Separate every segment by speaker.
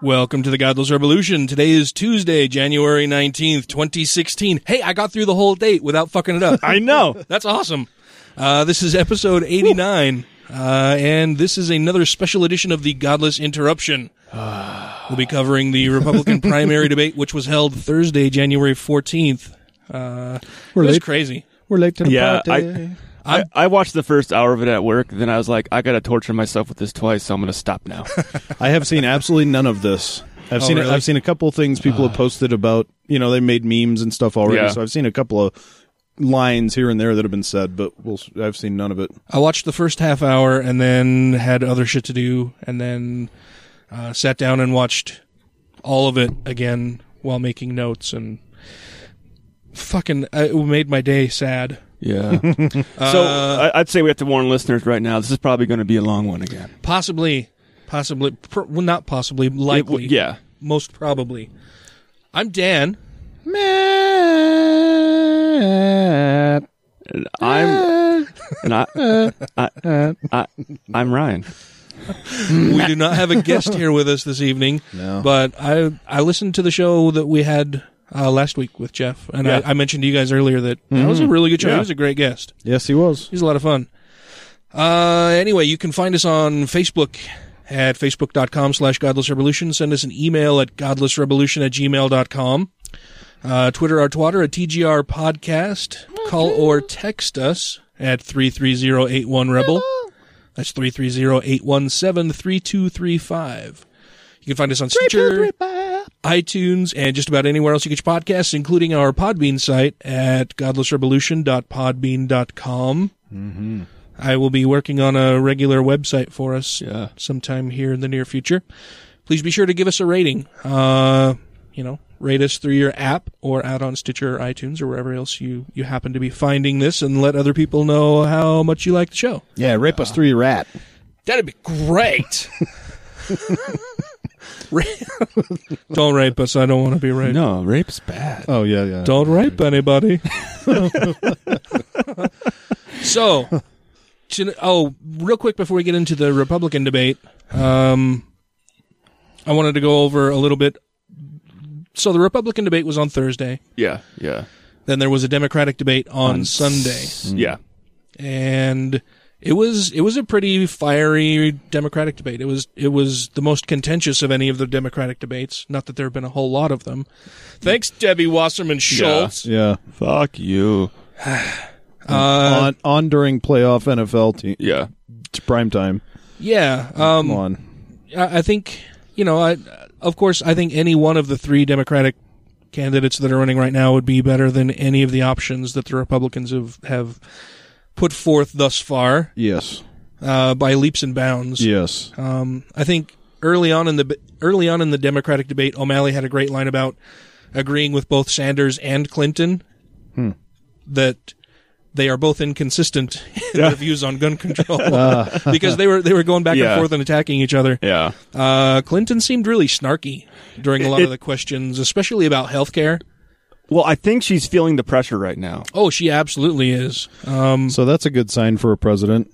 Speaker 1: Welcome to the Godless Revolution. Today is Tuesday, January 19th, 2016. Hey, I got through the whole date without fucking it up.
Speaker 2: I know.
Speaker 1: That's awesome. Uh, this is episode 89, uh, and this is another special edition of the Godless Interruption. We'll be covering the Republican primary debate, which was held Thursday, January 14th. Uh,
Speaker 3: We're
Speaker 1: it was
Speaker 3: late.
Speaker 1: crazy.
Speaker 3: We're late to the
Speaker 2: Yeah,
Speaker 3: party.
Speaker 2: I, I watched the first hour of it at work. Then I was like, I gotta torture myself with this twice, so I'm gonna stop now.
Speaker 3: I have seen absolutely none of this. I've
Speaker 1: Oh,
Speaker 3: seen
Speaker 1: really?
Speaker 3: I've seen a couple of things people have posted about. You know, they made memes and stuff already.
Speaker 2: Yeah.
Speaker 3: So I've seen a couple of lines here and there that have been said, but we'll, I've seen none of it.
Speaker 1: I watched the first half hour and then had other shit to do, and then uh, sat down and watched all of it again while making notes and fucking uh, it made my day sad.
Speaker 2: Yeah. so uh, I, I'd say we have to warn listeners right now. This is probably going to be a long one again.
Speaker 1: Possibly, possibly, pr- well, not possibly, likely,
Speaker 2: It- yeah.
Speaker 1: most probably. I'm Dan.
Speaker 3: Matt.
Speaker 2: And I'm and I, I, I I'm Ryan.
Speaker 1: we do not have a guest here with us this evening,
Speaker 3: No.
Speaker 1: but I I listened to the show that we had uh, last week with Jeff, and
Speaker 2: Yeah.
Speaker 1: I, I mentioned to you guys earlier that that was a really good show. He was a great guest.
Speaker 3: Yes, he was.
Speaker 1: He's a lot of fun. Uh, anyway, you can find us on Facebook at facebook.com slash godlessrevolution. Send us an email at godlessrevolution at gmail.com. Uh, Twitter our twatter at TGR podcast. Call or text us at 33081rebel. That's 330-817-3235. You can find us on Stitcher, iTunes, and just about anywhere else you get your podcasts, including our Podbean site at godlessrevolution.podbean.com. Mm-hmm. I will be working on a regular website for us
Speaker 2: Yeah.
Speaker 1: sometime here in the near future. Please be sure to give us a rating. Uh, you know, rate us through your app or out on Stitcher or iTunes or wherever else you, you happen to be finding this and let other people know how much you like the show.
Speaker 3: Yeah, rape us through your app.
Speaker 1: That'd be great. Ra- don't rape us. I don't want to be raped.
Speaker 2: No, rape's bad.
Speaker 3: Oh yeah, yeah.
Speaker 1: Don't rape anybody. so, oh, real quick before we get into the Republican debate, um, I wanted to go over a little bit. So the Republican debate was on Thursday.
Speaker 2: Yeah, yeah,
Speaker 1: Then there was a Democratic debate on, Sunday,
Speaker 2: yeah.
Speaker 1: and it was it was a pretty fiery Democratic debate. It was it was the most contentious of any of the Democratic debates. Not that there have been a whole lot of them. Thanks, Debbie Wasserman Schultz.
Speaker 3: Yeah.
Speaker 2: Fuck you.
Speaker 3: on on during playoff NFL team
Speaker 2: Yeah,
Speaker 3: it's prime time.
Speaker 1: Yeah, um,
Speaker 3: Come on.
Speaker 1: I, I think you know. I of course I think any one of the three Democratic candidates that are running right now would be better than any of the options that the Republicans have have put forth thus far
Speaker 3: Yes.
Speaker 1: uh, by leaps and bounds.
Speaker 3: Yes.
Speaker 1: Um, I think early on in the early on in the Democratic debate, O'Malley had a great line about agreeing with both Sanders and Clinton that they are both inconsistent in their views on gun control because they were they were going back
Speaker 2: Yeah.
Speaker 1: and forth and attacking each other.
Speaker 2: yeah.
Speaker 1: Uh, Clinton seemed really snarky during a lot of the questions, especially about health care.
Speaker 2: Well, I think she's feeling the pressure right now.
Speaker 1: Oh, she absolutely is. Um,
Speaker 3: So that's a good sign for a president.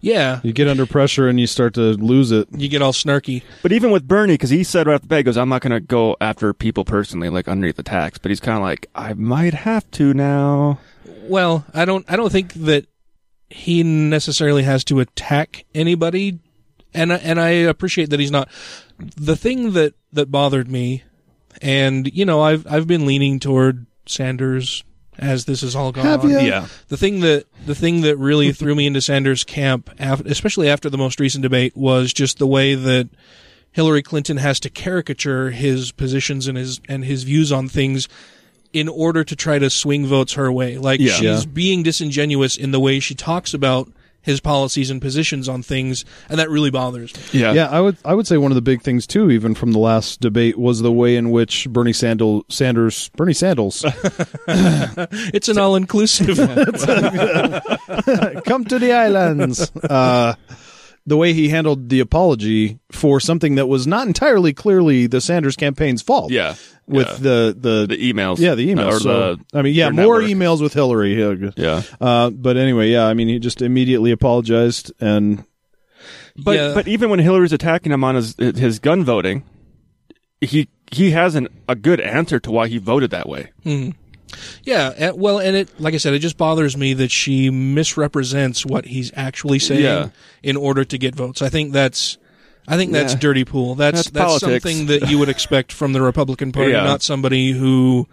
Speaker 1: yeah,
Speaker 3: You get under pressure and you start to lose it.
Speaker 1: you get all snarky.
Speaker 2: But even with Bernie, because he said right off the bat, he goes, "I'm not going to go after people personally, like underneath the tax." But he's kind of like, "I might have to now."
Speaker 1: Well, I don't I don't think that he necessarily has to attack anybody and I- and I appreciate that he's not. The thing that that bothered me, and you know, I've I've been leaning toward Sanders as this has all gone
Speaker 3: Have
Speaker 1: on.
Speaker 3: ya?
Speaker 2: Yeah.
Speaker 1: The thing that the thing that really threw me into Sanders' camp, af- especially after the most recent debate, was just the way that Hillary Clinton has to caricature his positions and his and his views on things in order to try to swing votes her way. Like
Speaker 2: Yeah.
Speaker 1: she's
Speaker 3: Yeah.
Speaker 1: being disingenuous in the way she talks about his policies and positions on things, and that really bothers me.
Speaker 2: Yeah.
Speaker 3: Yeah, I would I would say one of the big things too, even from the last debate, was the way in which Bernie Sandal, Sanders, Bernie Sandals,
Speaker 1: It's an all inclusive.
Speaker 3: come to the islands. Uh, the way he handled the apology for something that was not entirely clearly the Sanders campaign's fault.
Speaker 2: Yeah.
Speaker 3: with
Speaker 2: Yeah.
Speaker 3: the, the
Speaker 2: the emails.
Speaker 3: yeah the emails.
Speaker 2: Or
Speaker 3: so,
Speaker 2: the,
Speaker 3: I mean, yeah, more
Speaker 2: network.
Speaker 3: emails with Hillary. Yeah.
Speaker 2: Yeah.
Speaker 3: Uh, but anyway, yeah, I mean, he just immediately apologized and
Speaker 2: But
Speaker 1: Yeah.
Speaker 2: but even when Hillary's attacking him on his his gun voting, he he has an, a good answer to why he voted that way.
Speaker 1: Yeah, well, and it, like I said, it just bothers me that she misrepresents what he's actually saying
Speaker 2: Yeah.
Speaker 1: in order to get votes. I think that's, I think that's
Speaker 2: Yeah.
Speaker 1: dirty pool. That's
Speaker 2: That's
Speaker 1: that's, something that you would expect from the Republican Party,
Speaker 2: Yeah.
Speaker 1: not somebody who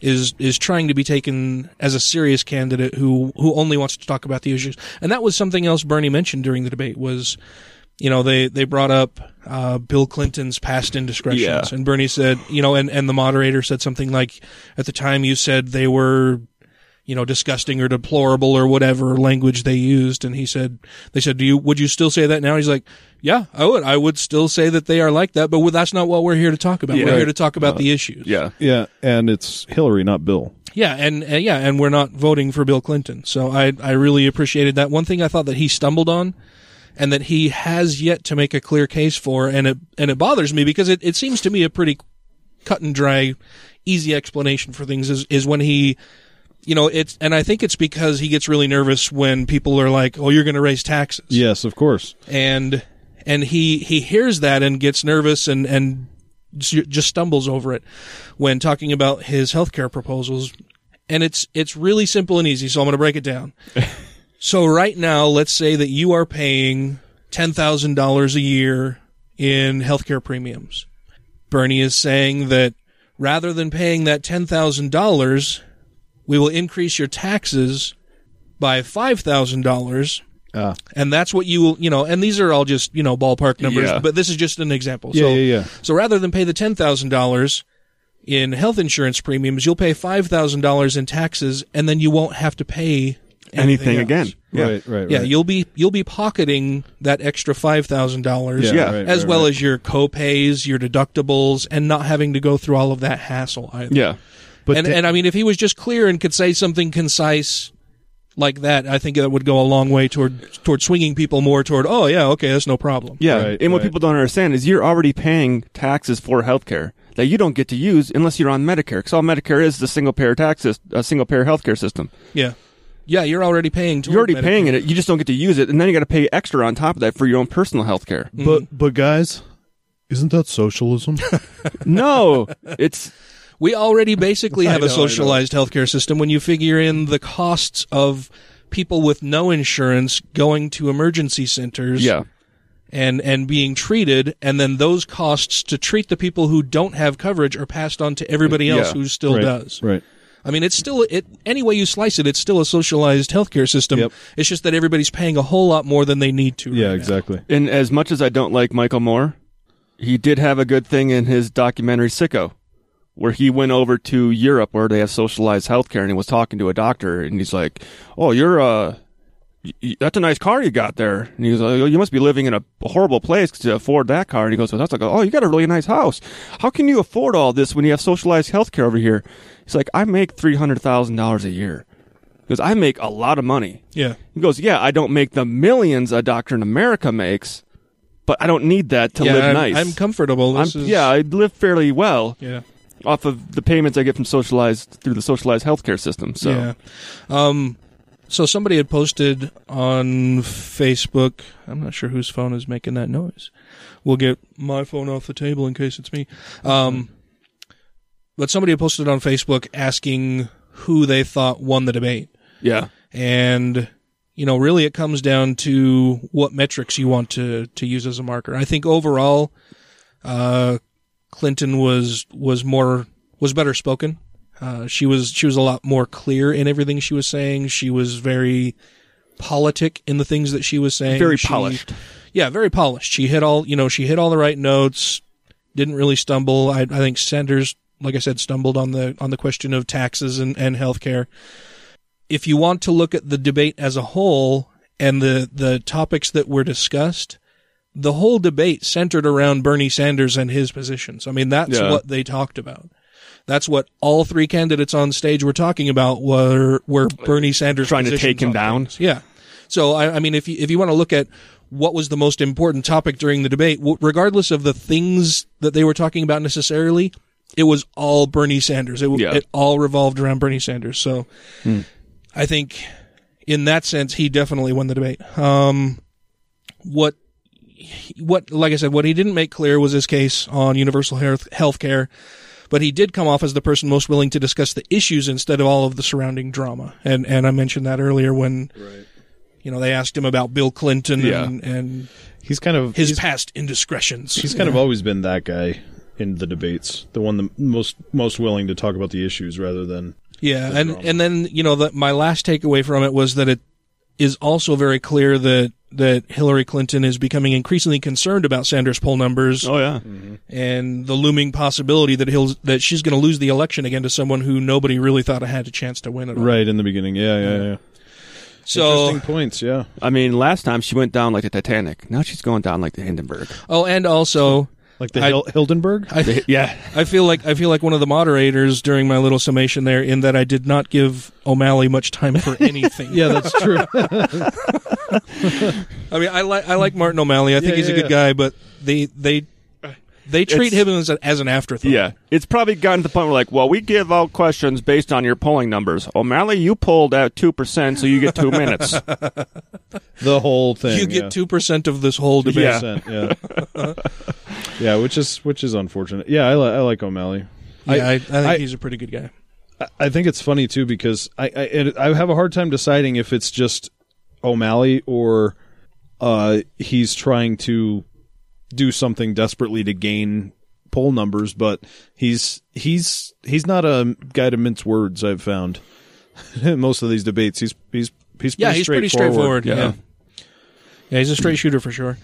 Speaker 1: is is trying to be taken as a serious candidate who who only wants to talk about the issues. And that was something else Bernie mentioned during the debate was. You know, they, they brought up uh, Bill Clinton's past indiscretions.
Speaker 2: Yeah.
Speaker 1: And Bernie said, you know, and, and the moderator said something like, at the time you said they were you know, disgusting or deplorable or whatever language they used. And he said, they said, do you, would you still say that now? He's like, yeah, I would. I would still say that they are like that, but that's not what we're here to talk about.
Speaker 2: Yeah.
Speaker 1: We're here to talk about the issues.
Speaker 2: Yeah.
Speaker 3: yeah, and it's Hillary, not Bill.
Speaker 1: Yeah. And, and yeah, and we're not voting for Bill Clinton. So I, I really appreciated that. One thing I thought that he stumbled on and that he has yet to make a clear case for, and it, and it bothers me because it, it seems to me a pretty cut and dry, easy explanation for things is, is when he, you know, it's, and I think it's because he gets really nervous when people are like, oh, you're going to raise taxes.
Speaker 3: Yes, of course.
Speaker 1: And, and he, he hears that and gets nervous and, and just stumbles over it when talking about his healthcare proposals. And it's, it's really simple and easy. So I'm going to break it down. so right now, let's say that you are paying $10,000 a year in healthcare premiums. Bernie is saying that rather than paying that $10,000, we will increase your taxes by $5,000
Speaker 3: Ah.
Speaker 1: and that's what you will, you know, and these are all just, you know, ballpark numbers,
Speaker 2: Yeah.
Speaker 1: but this is just an example.
Speaker 3: Yeah,
Speaker 1: so,
Speaker 3: yeah, yeah.
Speaker 1: So rather than pay the $10,000 in health insurance premiums, you'll pay $5,000 in taxes and then you won't have to pay
Speaker 2: Anything
Speaker 1: else.
Speaker 2: again. Yeah.
Speaker 3: Right, right,
Speaker 1: Yeah,
Speaker 3: right.
Speaker 1: you'll be you'll be pocketing that extra five thousand dollars,
Speaker 3: Yeah,
Speaker 2: Yeah.
Speaker 3: right,
Speaker 1: as
Speaker 3: right,
Speaker 1: well
Speaker 3: right.
Speaker 1: as your co-pays, your deductibles, and not having to go through all of that hassle either.
Speaker 2: Yeah.
Speaker 3: But
Speaker 1: and
Speaker 3: da-
Speaker 1: and I mean, if he was just clear and could say something concise like that, I think that would go a long way toward toward swinging people more toward, oh yeah, okay, that's no problem.
Speaker 2: Yeah.
Speaker 3: Right,
Speaker 2: and what
Speaker 3: right.
Speaker 2: people don't understand is you're already paying taxes for healthcare that you don't get to use unless you're on Medicare. Because all Medicare is the single payer tax, sys- a single payer healthcare system.
Speaker 1: Yeah, yeah, you're already paying.
Speaker 2: You're already
Speaker 1: Medicare.
Speaker 2: paying it. You just don't get to use it, and then you got to pay extra on top of that for your own personal healthcare. Mm-hmm.
Speaker 3: but but guys, isn't that socialism?
Speaker 2: no, it's
Speaker 1: We already basically have
Speaker 2: know,
Speaker 1: a
Speaker 2: I know.
Speaker 1: socialized healthcare system when you figure in the costs of people with no insurance going to emergency centers.
Speaker 2: yeah.
Speaker 1: and and being treated, and then those costs to treat the people who don't have coverage are passed on to everybody else
Speaker 2: Yeah,
Speaker 1: who still
Speaker 3: right,
Speaker 1: does.
Speaker 3: Right.
Speaker 1: I mean, it's still it any way you slice it, it's still a socialized healthcare system.
Speaker 3: Yep.
Speaker 1: It's just that everybody's paying a whole lot more than they need to.
Speaker 3: Yeah,
Speaker 1: right now.
Speaker 3: exactly.
Speaker 2: And as much as I don't like Michael Moore, he did have a good thing in his documentary Sicko, where he went over to Europe where they have socialized healthcare and he was talking to a doctor and he's like, "Oh, you're uh y- y- that's a nice car you got there." And he goes, "Oh, you must be living in a horrible place to afford that car." And he goes, well, "That's like, oh, you got a really nice house. How can you afford all this when you have socialized healthcare over here?" He's like, "I make three hundred thousand dollars a year." Because I make a lot of money.
Speaker 1: Yeah.
Speaker 2: He goes, Yeah, I don't make the millions a doctor in America makes, but I don't need that to
Speaker 1: yeah,
Speaker 2: live
Speaker 1: I'm,
Speaker 2: nice.
Speaker 1: I'm comfortable.
Speaker 2: I'm-
Speaker 1: is,
Speaker 2: yeah, I live fairly well
Speaker 1: yeah,
Speaker 2: off of the payments I get from socialized through the socialized healthcare system. So
Speaker 1: yeah. Um, so somebody had posted on Facebook. I'm not sure whose phone is making that noise. We'll get my phone off the table in case it's me. Um, but somebody had posted on Facebook asking who they thought won the debate.
Speaker 2: yeah,
Speaker 1: and you know, really it comes down to what metrics you want to to use as a marker. I think overall, uh, Clinton was was more was better spoken. Uh, she was she was a lot more clear in everything she was saying. She was very politic in the things that she was saying.
Speaker 2: Very
Speaker 1: She-
Speaker 2: polished.
Speaker 1: yeah, very polished. She hit all, you know, she hit all the right notes. Didn't really stumble. I, I think Sanders, like I said, stumbled on the on the question of taxes and and healthcare. If you want to look at the debate as a whole and the the topics that were discussed, the whole debate centered around Bernie Sanders and his positions. I mean, that's
Speaker 2: Yeah.
Speaker 1: what they talked about. That's what all three candidates on stage were talking about. Were were Bernie Sanders
Speaker 2: Trying to take him down?
Speaker 1: things. Yeah. So I, I mean, if you if you want to look at what was the most important topic during the debate, regardless of the things that they were talking about necessarily, it was all Bernie Sanders. It,
Speaker 2: Yeah.
Speaker 1: it all revolved around Bernie Sanders. So I think in that sense, he definitely won the debate. Um, what what like I said, what he didn't make clear was his case on universal health healthcare, but he did come off as the person most willing to discuss the issues instead of all of the surrounding drama. And and I mentioned that earlier when you know they asked him about Bill Clinton
Speaker 2: Yeah.
Speaker 1: and, and
Speaker 3: He's kind of
Speaker 1: his past indiscretions.
Speaker 3: he's kind of always been that guy in the debates, the one the most most willing to talk about the issues rather than
Speaker 1: Yeah, and
Speaker 3: drama.
Speaker 1: and then you know the, my last takeaway from it was that it is also very clear that that Hillary Clinton is becoming increasingly concerned about Sanders poll numbers
Speaker 2: Oh yeah.
Speaker 1: and the looming possibility that he'll that she's going to lose the election again to someone who nobody really thought had a chance to win it.
Speaker 3: right in the beginning. Yeah, yeah, yeah.
Speaker 1: So
Speaker 3: Interesting points. Yeah.
Speaker 2: I mean, last time she went down like the Titanic. Now she's going down like the Hindenburg.
Speaker 1: oh, and also
Speaker 3: Like the
Speaker 1: I-
Speaker 3: Hil- Hildenberg.
Speaker 1: I
Speaker 2: Yeah.
Speaker 1: I feel like I feel like one of the moderators during my little summation there in that I did not give O'Malley much time for anything.
Speaker 3: yeah, that's true.
Speaker 1: I mean, I like I like Martin O'Malley. I think
Speaker 3: Yeah,
Speaker 1: he's a good
Speaker 3: yeah.
Speaker 1: guy, but they they they treat him as, a, as an afterthought.
Speaker 2: Yeah. It's probably gotten to the point where, like, well, we give out questions based on your polling numbers. O'Malley, you polled at 2%, so you get two minutes.
Speaker 3: the whole thing.
Speaker 1: you get
Speaker 3: yeah.
Speaker 1: two percent of this whole debate.
Speaker 2: Yeah.
Speaker 3: Yeah. yeah, which is which is unfortunate. Yeah, I, li- I like O'Malley.
Speaker 1: Yeah, I, I, think
Speaker 3: I-
Speaker 1: he's a pretty good guy.
Speaker 3: I- I think it's funny too because I I, I have a hard time deciding if it's just O'Malley or uh, he's trying to do something desperately to gain poll numbers, but he's he's he's not a guy to mince words. I've found in most of these debates. He's he's he's pretty
Speaker 1: Yeah, he's pretty straightforward. Yeah.
Speaker 2: yeah.
Speaker 1: yeah, he's a straight shooter for sure.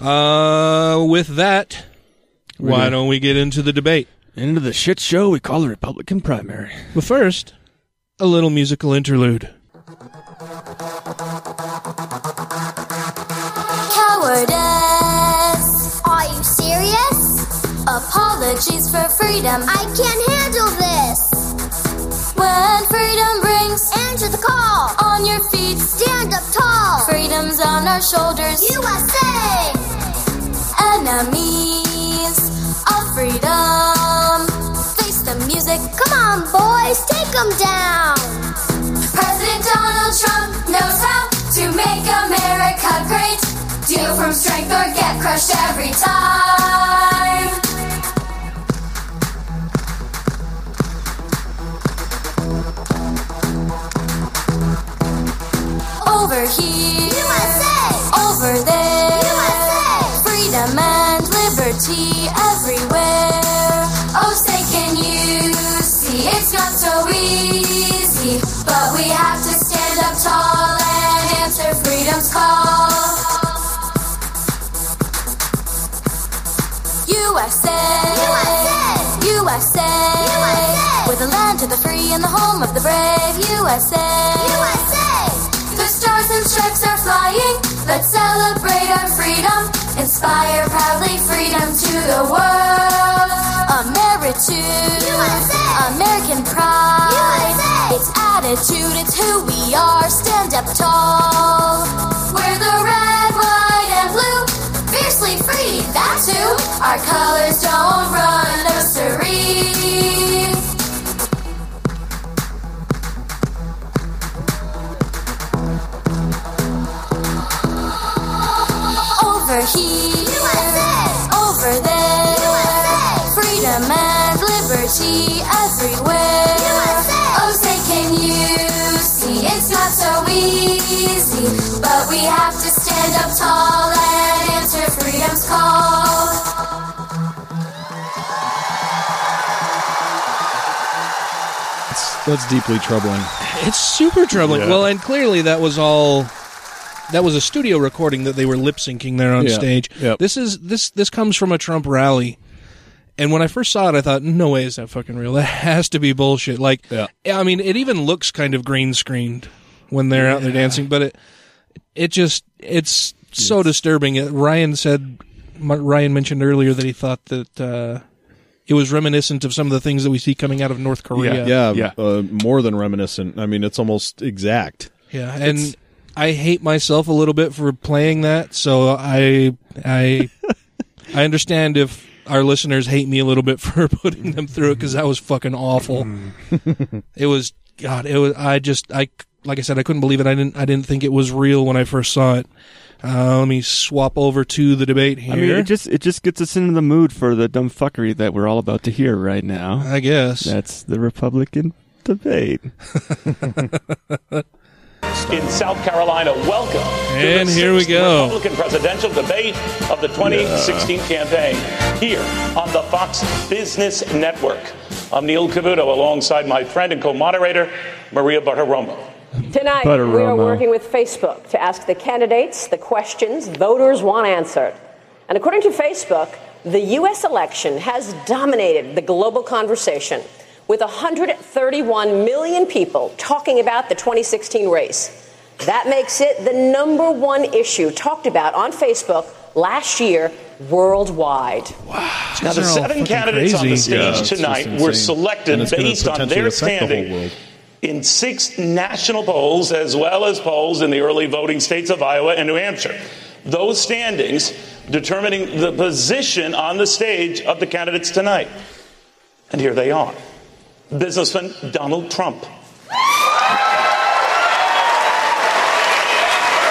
Speaker 1: Uh, with that, why don't we get into the debate?
Speaker 2: Into the shit show we call the Republican primary.
Speaker 1: But first, a little musical interlude.
Speaker 4: Cowardice. Apologies for freedom. I can't handle this. When freedom brings, answer the call. On your feet, stand up tall. Freedom's on our shoulders. USA! Enemies of freedom. Face the music. Come on, boys, take them down. President Donald Trump knows how to make America great. Deal from strength or get crushed every time. Over here, USA. Over there, USA. Freedom and liberty everywhere. Oh, say, can you see it's not so easy? But we have to stand up tall and answer freedom's call. USA, USA, USA, USA. We're the land of the free and the home of the brave. USA, USA. Stripes are flying. Let's celebrate our freedom. Inspire proudly freedom to the world. Ameritude, USA. American pride, USA. It's attitude, it's who we are. Stand up tall. We're the red, white, and blue. Fiercely free, that's who. Our colors don't run, siree. Over but we have to stand up tall and answer freedom's call.
Speaker 3: That's, that's deeply troubling.
Speaker 1: It's super troubling.
Speaker 3: Yeah.
Speaker 1: Well, and clearly that was all. That was a studio recording that they were lip syncing there on
Speaker 3: Yeah.
Speaker 1: stage.
Speaker 3: Yep.
Speaker 1: This is this this comes from a Trump rally, and when I first saw it, I thought, "No way is that fucking real. That has to be bullshit." Like,
Speaker 3: Yeah.
Speaker 1: I mean, it even looks kind of green screened when they're out there dancing, but it it just it's so disturbing. Ryan said, Ryan mentioned earlier that he thought that uh, it was reminiscent of some of the things that we see coming out of North Korea.
Speaker 3: Yeah,
Speaker 2: Yeah.
Speaker 3: Uh, more than reminiscent. I mean, it's almost exact.
Speaker 1: Yeah, and I hate myself a little bit for playing that. So I I I understand if our listeners hate me a little bit for putting them through it because that was fucking awful. it was God. It was. I just I like I said I couldn't believe it. I didn't I didn't think it was real when I first saw it. Uh, let me swap over to the debate here.
Speaker 2: I mean, it just it just gets us into the mood for the dumb fuckery that we're all about to hear right now.
Speaker 1: I guess.
Speaker 2: That's the Republican debate.
Speaker 5: in South Carolina. Welcome. to
Speaker 1: And
Speaker 5: the
Speaker 1: here we go.
Speaker 5: Republican presidential debate of the 2016 campaign here on the Fox Business Network. I'm Neil Cavuto alongside my friend and co-moderator Maria Bartiromo.
Speaker 6: Tonight, we are working with Facebook to ask the candidates the questions voters want answered. And according to Facebook, the U.S. election has dominated the global conversation with 131 million people talking about the 2016 race. That makes it the number one issue talked about on Facebook last year worldwide. Wow.
Speaker 5: Now, the
Speaker 1: These are all
Speaker 5: seven
Speaker 1: fucking
Speaker 5: candidates on the stage
Speaker 3: Yeah,
Speaker 5: tonight were selected
Speaker 3: And it's gonna
Speaker 5: based on their
Speaker 3: affect the
Speaker 5: standing
Speaker 3: world.
Speaker 5: In six national polls as well as polls in the early voting states of Iowa and New Hampshire. Those standings determining the position on the stage of the candidates tonight. And here they are. Businessman Donald Trump.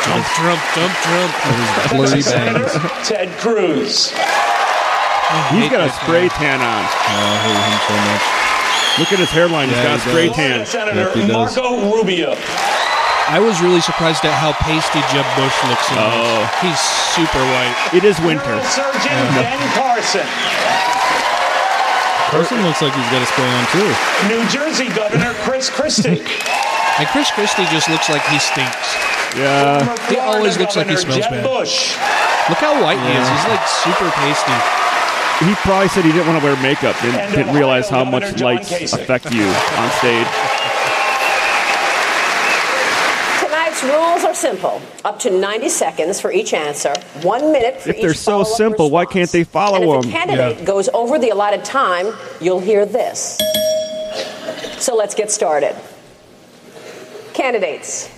Speaker 1: Trump, Trump, Trump, Trump.
Speaker 3: Blurry bangs.
Speaker 5: Ted Cruz.
Speaker 2: Oh, He's got a spray tan on.
Speaker 3: Oh, I hate him so much.
Speaker 2: Look at his hairline.
Speaker 3: Yeah,
Speaker 2: He's got
Speaker 3: he
Speaker 2: spray tan.
Speaker 5: Senator
Speaker 3: Yep.
Speaker 5: Marco Rubio.
Speaker 1: I was really surprised at how pasty Jeb Bush looks in
Speaker 2: Oh.
Speaker 1: this. He's super white.
Speaker 2: It is winter.
Speaker 5: Surgeon Ben Carson.
Speaker 3: Carson looks like he's got a spray on too.
Speaker 5: New Jersey Governor Chris Christie.
Speaker 1: And Chris Christie just looks like he stinks.
Speaker 2: Yeah.
Speaker 1: He always
Speaker 5: Florida
Speaker 1: looks like he
Speaker 5: Governor
Speaker 1: smells
Speaker 5: Jeb
Speaker 1: bad.
Speaker 5: Bush.
Speaker 1: Look how white he is. He's like super pasty.
Speaker 2: He probably said he didn't want to wear makeup. Didn't,
Speaker 5: And
Speaker 2: uh,
Speaker 5: didn't
Speaker 2: realize how much
Speaker 5: John
Speaker 2: lights
Speaker 5: Kasich.
Speaker 2: affect you on stage.
Speaker 6: Tonight's rules are simple. Up to 90 seconds for each answer, one minute for
Speaker 2: If
Speaker 6: each
Speaker 2: they're so
Speaker 6: follow-up
Speaker 2: simple, why can't they follow
Speaker 6: and if
Speaker 2: them?
Speaker 6: a candidate goes over the allotted time, you'll hear this. So let's get started. Candidates.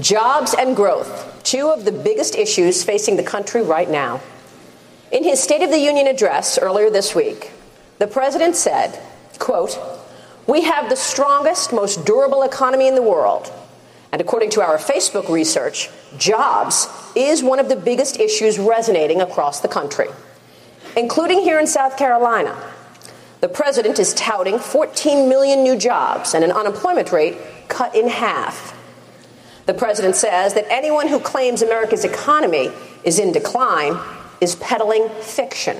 Speaker 6: Jobs and growth, two of the biggest issues facing the country right now. In his State of the Union address earlier this week, the president said, quote, "We have the strongest, most durable economy in the world. And according to our Facebook research, jobs is one of the biggest issues resonating across the country, including here in South Carolina. The president is touting 14 million new jobs and an unemployment rate cut in half. The president says that anyone who claims America's economy is in decline is peddling fiction.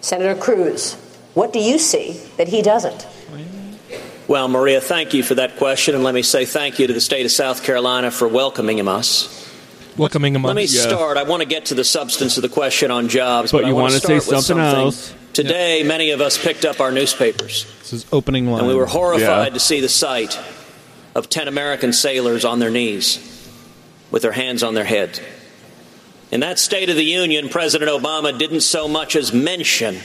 Speaker 6: Senator Cruz, what do you see that he doesn't?
Speaker 7: Well, Maria, thank you for that question, and let me say thank you to the state of South Carolina for welcoming us.
Speaker 1: Welcoming him
Speaker 7: Let
Speaker 1: on.
Speaker 7: me start. I want to get to the substance of the question on jobs,
Speaker 2: But
Speaker 7: but,
Speaker 2: you
Speaker 7: I want
Speaker 2: wanna
Speaker 7: start
Speaker 2: say
Speaker 7: with
Speaker 2: something
Speaker 7: something
Speaker 2: else.
Speaker 7: Today, many of us picked up our newspapers,
Speaker 3: This is opening line.
Speaker 7: and we were horrified
Speaker 2: Yeah.
Speaker 7: to see the sight of 10 American sailors on their knees with their hands on their head. In that State of the Union, President Obama didn't so much as mention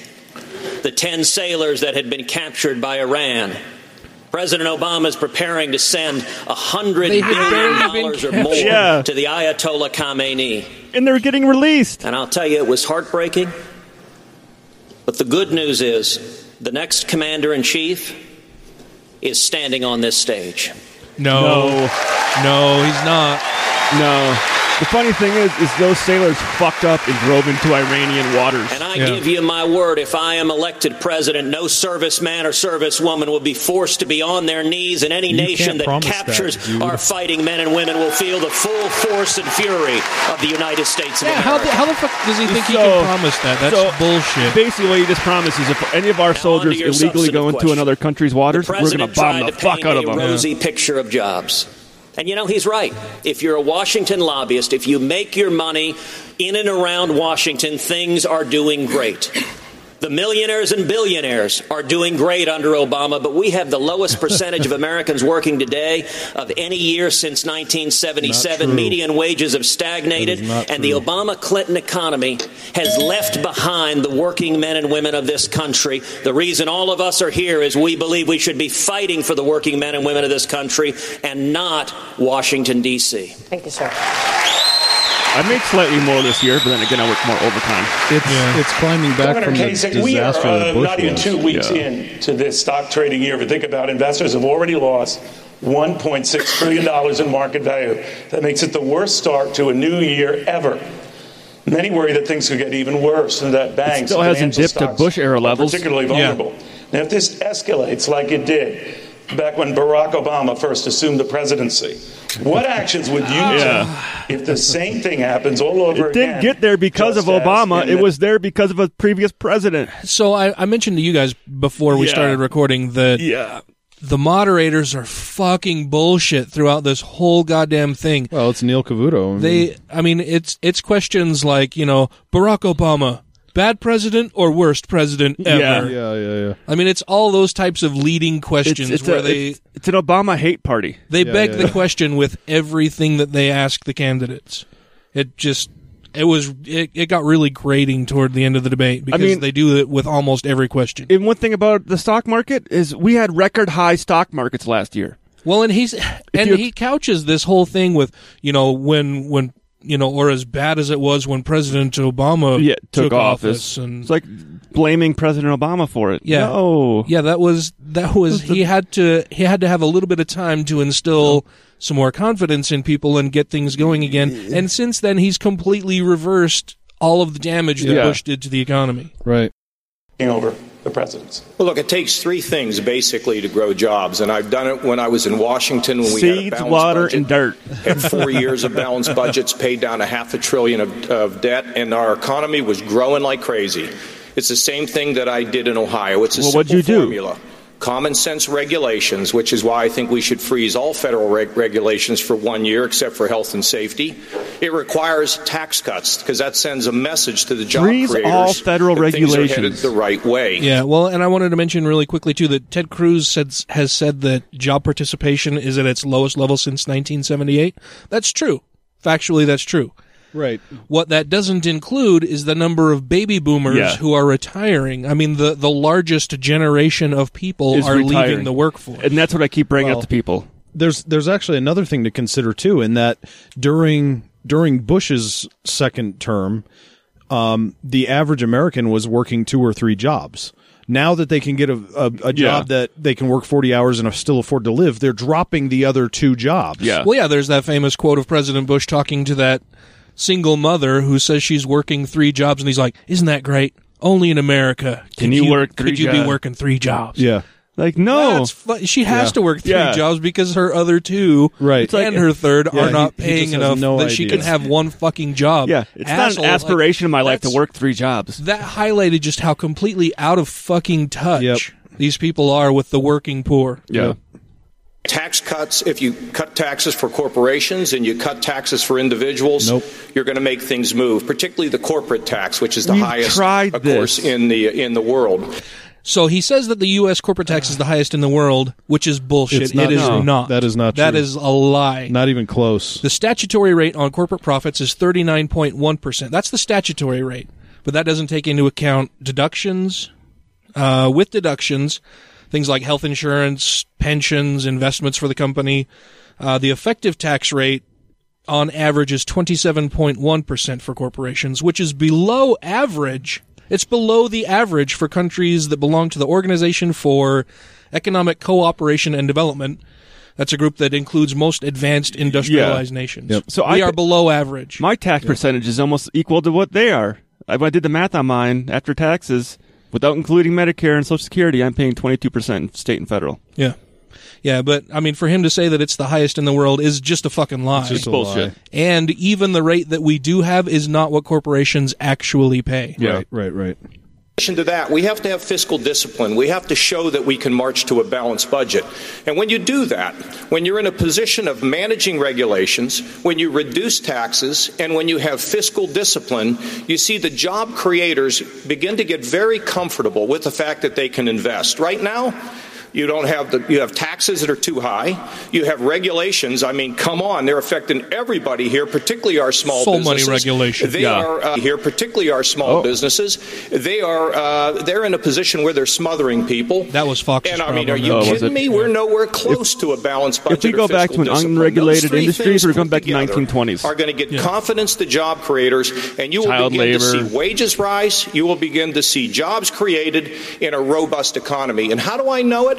Speaker 7: the 10 sailors that had been captured by Iran. President Obama is preparing to send a hundred
Speaker 1: They had
Speaker 7: billion
Speaker 1: barely been
Speaker 7: dollars or more.
Speaker 2: Yeah.
Speaker 7: to the Ayatollah Khamenei.
Speaker 2: And they're getting released.
Speaker 7: And I'll tell you, it was heartbreaking. But the good news is the next commander in chief is standing on this stage.
Speaker 1: No. no, he's not.
Speaker 2: No. The funny thing is, is those sailors fucked up and drove into Iranian waters.
Speaker 7: And I give you my word, if I am elected president, no serviceman or servicewoman will be forced to be on their knees, and any
Speaker 3: You
Speaker 7: nation that
Speaker 3: promise that,
Speaker 7: captures our fighting men and women will feel the full force and fury of the United States of
Speaker 1: Yeah, how
Speaker 7: America.
Speaker 1: the, how the fuck does he think he can promise that? That's
Speaker 2: so
Speaker 1: bullshit.
Speaker 2: Basically, what he just promises if any of our soldiers illegally go into
Speaker 7: question.
Speaker 2: another country's waters, we're going to bomb the fuck out of
Speaker 7: a
Speaker 2: them.
Speaker 7: rosy picture of jobs. And you know, he's right. If you're a Washington lobbyist, if you make your money in and around Washington, things are doing great. The millionaires and billionaires are doing great under Obama, but we have the lowest percentage of Americans working today of any year since 1977. Median wages have stagnated,
Speaker 3: That is not
Speaker 7: and the. Obama Clinton economy has left behind the working men and women of this country. The reason all of us are here is we believe we should be fighting for the working men and women of this country and not Washington, D.C.
Speaker 6: Thank you, sir.
Speaker 2: I made slightly more this year, but then again, I worked more overtime.
Speaker 3: It's it's climbing back
Speaker 5: Governor
Speaker 3: from the
Speaker 5: Kasich, we are
Speaker 3: disaster that
Speaker 5: uh,
Speaker 3: Bush
Speaker 5: not even
Speaker 3: was.
Speaker 5: two weeks
Speaker 2: Yeah.
Speaker 5: in to this stock trading year. But think about it, investors have already lost 1.6 trillion dollars in market value. That makes it the worst start to a new year ever. Many worry that things could get even worse, and that banks
Speaker 2: still
Speaker 5: and
Speaker 2: hasn't
Speaker 5: financial
Speaker 2: dipped to
Speaker 5: stocks
Speaker 2: Bush era
Speaker 5: are
Speaker 2: levels.
Speaker 5: particularly
Speaker 1: Yeah.
Speaker 5: vulnerable. Now, if this escalates like it did back when Barack Obama first assumed the presidency, what actions would you
Speaker 2: Yeah.
Speaker 5: take if the same thing happens all over
Speaker 2: It
Speaker 5: again?
Speaker 2: It didn't get there because of Obama. It
Speaker 5: the-
Speaker 2: was there because of a previous president.
Speaker 1: So I, I mentioned to you guys before we
Speaker 2: Yeah.
Speaker 1: started recording that
Speaker 2: Yeah.
Speaker 1: the moderators are fucking bullshit throughout this whole goddamn thing.
Speaker 3: Well, it's Neil Cavuto. I mean,
Speaker 1: They, I mean, it's it's questions like you know Barack Obama, bad president or worst president ever.
Speaker 2: Yeah.
Speaker 3: yeah, yeah, yeah.
Speaker 1: I mean, it's all those types of leading questions
Speaker 2: It's, it's,
Speaker 1: where
Speaker 2: a,
Speaker 1: they
Speaker 2: it's, it's an Obama hate party.
Speaker 1: they
Speaker 3: Yeah,
Speaker 1: beg
Speaker 3: yeah,
Speaker 1: the question with everything that they ask the candidates. It just it was it, it got really grating toward the end of the debate because
Speaker 2: mean-
Speaker 1: they do it with almost every question.
Speaker 2: And one thing about the stock market is we had record high stock markets last year.
Speaker 1: Well, and he's and he couches this whole thing with you know when when you know or as bad as it was when President Obama
Speaker 2: Yeah, took,
Speaker 1: took
Speaker 2: office.
Speaker 1: and
Speaker 2: It's like blaming President Obama for it.
Speaker 1: Yeah.
Speaker 2: No.
Speaker 1: yeah that was that was he had to he had to have a little bit of time to instill some more confidence in people and get things going again. And since then, he's completely reversed all of the damage that
Speaker 2: Yeah.
Speaker 1: Bush did to the economy.
Speaker 3: Right.
Speaker 5: over the presidency.
Speaker 8: Well, look, it takes three things basically to grow jobs, and I've done it when I was in Washington when we had a
Speaker 2: Seeds,
Speaker 8: balanced
Speaker 2: water,
Speaker 8: budget.
Speaker 2: and dirt.
Speaker 8: had four years of balanced budgets, paid down a half a trillion of, of debt, and our economy was growing like crazy. It's the same thing that I did in Ohio. It's a
Speaker 2: Well,
Speaker 8: simple
Speaker 2: what'd you do?
Speaker 8: formula. Common sense regulations, which is why I think we should freeze all federal reg- regulations for one year, except for health and safety. It requires tax cuts because that sends a message to the job
Speaker 2: Freeze
Speaker 8: creators
Speaker 2: all federal
Speaker 8: that things are headed
Speaker 2: regulations.
Speaker 8: the right way.
Speaker 1: Yeah, well, and I wanted to mention really quickly too that Ted Cruz said, has said that job participation is at its lowest level since 1978. That's true. Factually, that's true.
Speaker 3: Right.
Speaker 1: What that doesn't include is the number of baby boomers
Speaker 2: Yeah.
Speaker 1: who are retiring. I mean, the the largest generation of people
Speaker 2: Is
Speaker 1: are
Speaker 2: retiring.
Speaker 1: leaving the workforce.
Speaker 2: And that's what I keep bringing
Speaker 3: Well,
Speaker 2: up to people.
Speaker 3: There's there's actually another thing to consider too, in that during during Bush's second term, um, the average American was working two or three jobs. Now that they can get a, a, a job that they can work 40 hours and still afford to live, they're dropping the other two jobs.
Speaker 2: Yeah.
Speaker 1: Well, yeah, there's that famous quote of President Bush talking to that single mother who says she's working three jobs, and he's like, "Isn't that great? Only in America
Speaker 2: Can
Speaker 1: could
Speaker 2: you work three
Speaker 1: Could you be working three jobs?"
Speaker 3: Yeah.
Speaker 2: Like, no.
Speaker 1: That's fu- she has
Speaker 3: Yeah.
Speaker 1: to work three
Speaker 2: Yeah.
Speaker 1: jobs because her other two
Speaker 3: Right. It's
Speaker 1: and her third
Speaker 3: Yeah,
Speaker 1: are not
Speaker 3: he- he
Speaker 1: paying
Speaker 3: just has
Speaker 1: enough
Speaker 3: no
Speaker 1: that she can have one fucking job.
Speaker 2: yeah. It's
Speaker 1: Asshole,
Speaker 2: not an
Speaker 1: like,
Speaker 2: aspiration in my life to work three jobs.
Speaker 1: That highlighted just how completely out of fucking touch
Speaker 3: Yep.
Speaker 1: these people are with the working poor.
Speaker 2: Yeah.
Speaker 8: Tax cuts, if you cut taxes for corporations and you cut taxes for individuals,
Speaker 3: Nope.
Speaker 8: you're going to make things move, particularly the corporate tax, which is the
Speaker 2: We've
Speaker 8: highest,
Speaker 2: tried
Speaker 8: of course, in the in the world.
Speaker 1: So he says that the U.S. corporate tax is the highest in the world, which is bullshit.
Speaker 3: It's not-
Speaker 1: it is
Speaker 3: no,
Speaker 1: not.
Speaker 3: that is not true.
Speaker 1: is a lie.
Speaker 3: Not even close.
Speaker 1: The statutory rate on corporate profits is 39.1%. That's the statutory rate. But that doesn't take into account deductions. Uh, with deductions, things like health insurance, pensions, investments for the company. Uh, the effective tax rate on average is 27.1% for corporations, which is below average. It's below the average for countries that belong to the Organization for Economic Cooperation and Development. That's a group that includes most advanced industrialized nations.
Speaker 2: So
Speaker 1: we
Speaker 2: I
Speaker 1: are below average.
Speaker 2: My tax percentage is almost equal to what they are. I, I did the math on mine after taxes, without including Medicare and Social Security. I'm paying 22 percent state and federal.
Speaker 1: Yeah. Yeah, but I mean, for him to say that it's the highest in the world is just a fucking lie.
Speaker 2: It's just bullshit. lie.
Speaker 1: And even the rate that we do have is not what corporations actually pay.
Speaker 3: Right, right, right.
Speaker 8: In addition to that, we have to have fiscal discipline. We have to show that we can march to a balanced budget. And when you do that, when you're in a position of managing regulations, when you reduce taxes, and when you have fiscal discipline, you see the job creators begin to get very comfortable with the fact that they can invest. Right now, you don't have the you have taxes that are too high. You have regulations. I mean, come on, they're affecting everybody here, particularly our small
Speaker 1: Soul money
Speaker 8: businesses.
Speaker 1: regulation.
Speaker 8: They
Speaker 1: Yeah.
Speaker 8: are uh, here, particularly our small businesses. They are uh, they're in a position where they're smothering people.
Speaker 1: That was Fox.
Speaker 8: And I mean, are you
Speaker 2: Oh,
Speaker 8: kidding me? We're nowhere close to a balanced budget.
Speaker 2: If we go back to an unregulated industry, we're going back to
Speaker 8: together
Speaker 2: 1920s.
Speaker 8: Are going to get
Speaker 2: Yeah.
Speaker 8: confidence to job creators, and you will
Speaker 2: Child
Speaker 8: begin to see wages rise. You will begin to see jobs created in a robust economy. And how do I know it?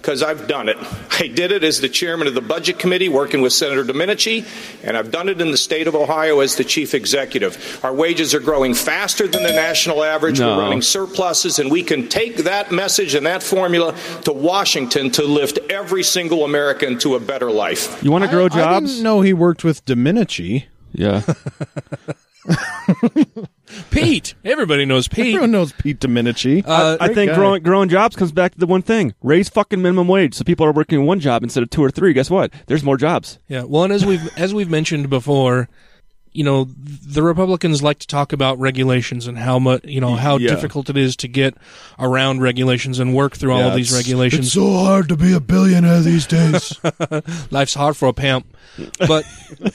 Speaker 8: Because I've done it. I did it as the chairman of the Budget Committee, working with Senator Domenici, and I've done it in the state of Ohio as the chief executive. Our wages are growing faster than the national average.
Speaker 2: No.
Speaker 8: We're running surpluses, and we can take that message and that formula to Washington to lift every single American to a better life.
Speaker 2: You want to grow
Speaker 3: I
Speaker 2: jobs?
Speaker 3: didn't know he worked with Domenici.
Speaker 2: Yeah.
Speaker 1: Pete. Everybody knows Pete.
Speaker 3: Everyone knows Pete Domenici.
Speaker 1: Uh,
Speaker 2: I
Speaker 3: Great
Speaker 2: think
Speaker 3: guy.
Speaker 2: growing growing jobs comes back to the one thing: raise fucking minimum wage, so people are working one job instead of two or three. Guess what? There's more jobs.
Speaker 1: Yeah. Well, and as we've as we've mentioned before, you know, the Republicans like to talk about regulations and how much, you know, how
Speaker 2: Yeah.
Speaker 1: difficult it is to get around regulations and work through all of these regulations.
Speaker 3: It's so hard to be a billionaire these days.
Speaker 1: Life's hard for a pimp. But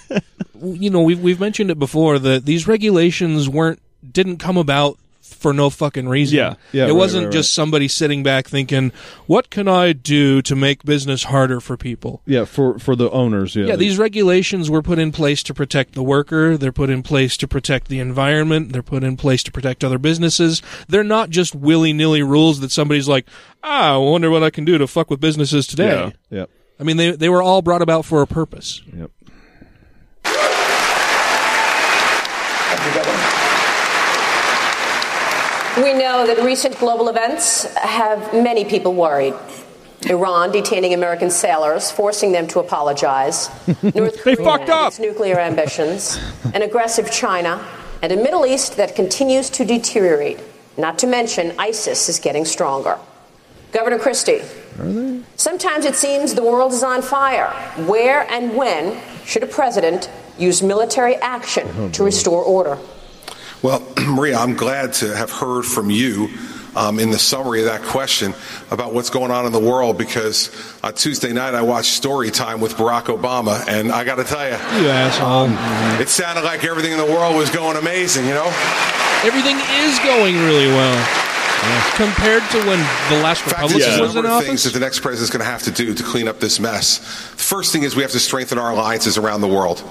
Speaker 1: you know, we've we've mentioned it before that these regulations weren't didn't come about for no fucking reason.
Speaker 2: Yeah.
Speaker 3: Yeah,
Speaker 1: it
Speaker 3: right,
Speaker 1: wasn't
Speaker 3: right,
Speaker 1: just somebody sitting back thinking, "What can I do to make business harder for people?"
Speaker 3: yeah, for for the owners. Yeah,
Speaker 1: Yeah, these regulations were put in place to protect the worker. They're put in place to protect the environment. They're put in place to protect other businesses. They're not just willy nilly rules that somebody's like, ah, I wonder what I can do to fuck with businesses today.
Speaker 2: Yeah.
Speaker 3: Yep.
Speaker 1: I mean, they they were all brought about for a purpose.
Speaker 3: Yep.
Speaker 6: We know that recent global events have many people worried. Iran detaining American sailors, forcing them to apologize. North Korea
Speaker 2: fucked up.
Speaker 6: its nuclear ambitions. An aggressive China, and a Middle East that continues to deteriorate. Not to mention, ISIS is getting stronger. Governor Christie, sometimes it seems the world is on fire. Where and when should a president use military action to restore order?
Speaker 9: Well, Maria, I'm glad to have heard from you um, in the summary of that question about what's going on in the world because uh, Tuesday night I watched Story Time with Barack Obama, and I got to tell you,
Speaker 1: You asshole.
Speaker 9: it sounded like everything in the world was going amazing, you know?
Speaker 1: Everything is going really well compared to when the last Republican
Speaker 9: is,
Speaker 1: was in
Speaker 9: number of things that the next president is going to have to do to clean up this mess. The first thing is we have to strengthen our alliances around the world.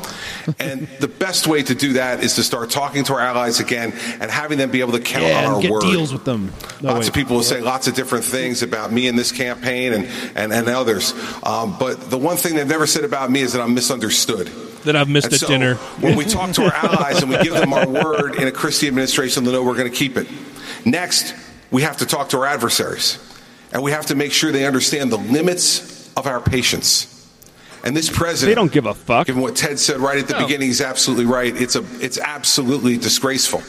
Speaker 9: And the best way to do that is to start talking to our allies again and having them be able to count
Speaker 3: Yeah,
Speaker 9: on
Speaker 3: and
Speaker 9: our
Speaker 3: get
Speaker 9: word.
Speaker 3: deals with them. No,
Speaker 9: lots
Speaker 3: wait.
Speaker 9: of people will say lots of different things about me in this campaign and, and, and others. Um, but the one thing they've never said about me is that I'm misunderstood.
Speaker 1: That I've missed
Speaker 9: And
Speaker 1: at
Speaker 9: so
Speaker 1: dinner.
Speaker 9: when we talk to our allies and we give them our word in a Christie administration, they'll know we're going to keep it. Next, we have to talk to our adversaries. And we have to make sure they understand the limits of our patience. And this president,
Speaker 2: They don't give a fuck.
Speaker 9: given what Ted said right at the beginning, he's absolutely right. It's a, it's absolutely disgraceful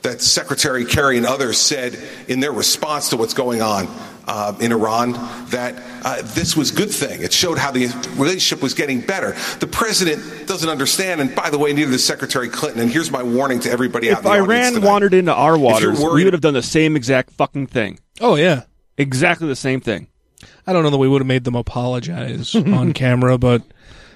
Speaker 9: that Secretary Kerry and others said in their response to what's going on uh, in Iran that uh, this was a good thing. It showed how the relationship was getting better. The president doesn't understand, and by the way, neither does Secretary Clinton. And here's my warning to everybody out
Speaker 2: If
Speaker 9: in the audience
Speaker 2: Iran
Speaker 9: tonight.
Speaker 2: wandered into our
Speaker 9: you're
Speaker 2: waters, we would have done the same exact fucking thing.
Speaker 1: Oh yeah.
Speaker 2: Exactly the same thing.
Speaker 1: I don't know that we would have made them apologize on camera, but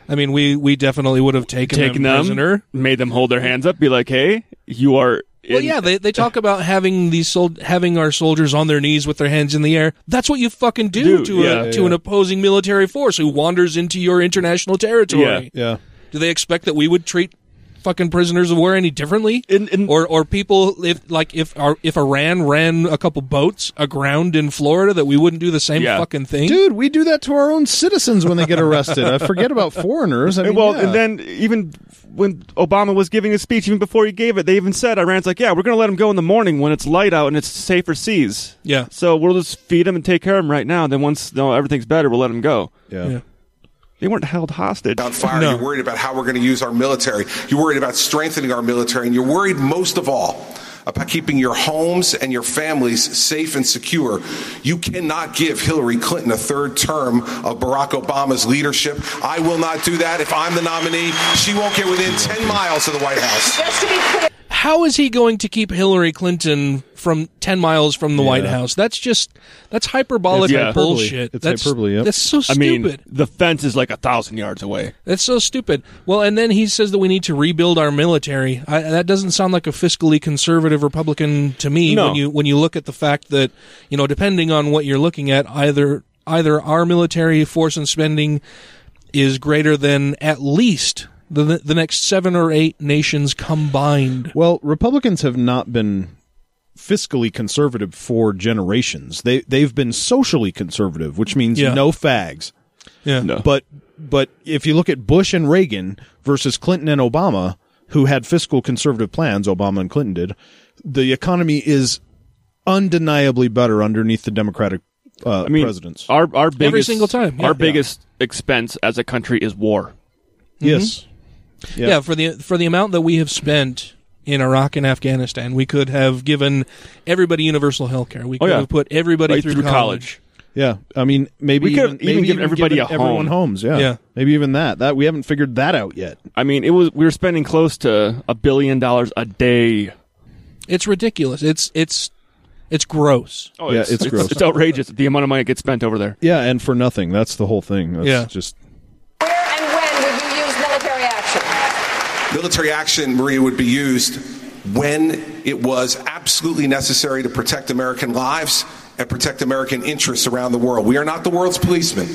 Speaker 1: I mean, we we definitely would have taken,
Speaker 2: Taken
Speaker 1: them
Speaker 2: them,
Speaker 1: prisoner.
Speaker 2: made them hold their hands up, be like, "Hey, you are."
Speaker 1: Well, yeah, they they talk about having these sol- having our soldiers on their knees with their hands in the air. That's what you fucking do
Speaker 2: Dude,
Speaker 1: to a,
Speaker 2: yeah.
Speaker 1: to an opposing military force who wanders into your international territory.
Speaker 3: Yeah.
Speaker 1: Do they expect that we would treat fucking prisoners of war any differently? or or people if like if our, if Iran ran a couple boats aground in Florida that we wouldn't do the same fucking thing?
Speaker 10: Dude, we do that to our own citizens when they get arrested. I forget about foreigners. I mean,
Speaker 2: well,
Speaker 10: yeah.
Speaker 2: and then even when Obama was giving his speech, even before he gave it, they even said Iran's like, yeah, we're going to let him go in the morning when it's light out and it's safer seas.
Speaker 1: Yeah.
Speaker 2: So we'll just feed him and take care of him right now. And then once no everything's better, we'll let him go.
Speaker 10: Yeah.
Speaker 2: They weren't held hostage.
Speaker 9: on fire. You're worried about how we're going to use our military. You're worried about strengthening our military. And you're worried most of all about keeping your homes and your families safe and secure. You cannot give Hillary Clinton a third term of Barack Obama's leadership. I will not do that. If I'm the nominee, she won't get within 10 miles of the White House.
Speaker 6: Just to be clear.
Speaker 1: How is he going to keep Hillary Clinton from ten miles from the White House? That's just that's hyperbolic
Speaker 2: It's hyperbole.
Speaker 1: bullshit.
Speaker 2: It's
Speaker 1: that's,
Speaker 2: hyperbole, yep.
Speaker 1: That's so
Speaker 2: I mean,
Speaker 1: stupid.
Speaker 2: the fence is like a thousand yards away.
Speaker 1: That's so stupid. Well, and then he says that we need to rebuild our military. I, that doesn't sound like a fiscally conservative Republican to me.
Speaker 2: No.
Speaker 1: When you when you look at the fact that you know, depending on what you're looking at, either either our military force and spending is greater than at least the the next seven or eight nations combined.
Speaker 10: Well, Republicans have not been fiscally conservative for generations. They they've been socially conservative, which means
Speaker 1: Yeah.
Speaker 10: no fags.
Speaker 1: Yeah. No.
Speaker 10: But but if you look at Bush and Reagan versus Clinton and Obama, who had fiscal conservative plans, Obama and Clinton did, the economy is undeniably better underneath the Democratic uh,
Speaker 2: I mean,
Speaker 10: presidents.
Speaker 2: our our biggest every
Speaker 1: single time, yeah.
Speaker 2: our
Speaker 1: Yeah.
Speaker 2: biggest expense as a country is war.
Speaker 10: Yes.
Speaker 1: Yeah. for the for the amount that we have spent in Iraq and Afghanistan, we could have given everybody universal health care. We
Speaker 2: Oh,
Speaker 1: could
Speaker 2: yeah.
Speaker 1: have put everybody
Speaker 2: Right
Speaker 1: through,
Speaker 2: through
Speaker 1: college.
Speaker 10: Yeah, I mean, maybe
Speaker 2: We could
Speaker 10: even,
Speaker 2: have even
Speaker 10: maybe
Speaker 2: given everybody
Speaker 10: given
Speaker 2: a
Speaker 10: everyone homes. Yeah.
Speaker 1: Yeah.
Speaker 10: maybe even that. That we haven't figured that out yet.
Speaker 2: I mean, it was we were spending close to a billion dollars a day.
Speaker 1: It's ridiculous. It's it's it's gross.
Speaker 2: Oh,
Speaker 10: Yeah, it's gross.
Speaker 2: It's outrageous the amount of money that gets spent over there.
Speaker 10: Yeah, and for nothing. That's the whole thing. That's
Speaker 1: Yeah.
Speaker 10: just
Speaker 6: Where and when would you use military action?
Speaker 9: Military action, Maria, would be used when it was absolutely necessary to protect American lives and protect American interests around the world. We are not the world's policemen,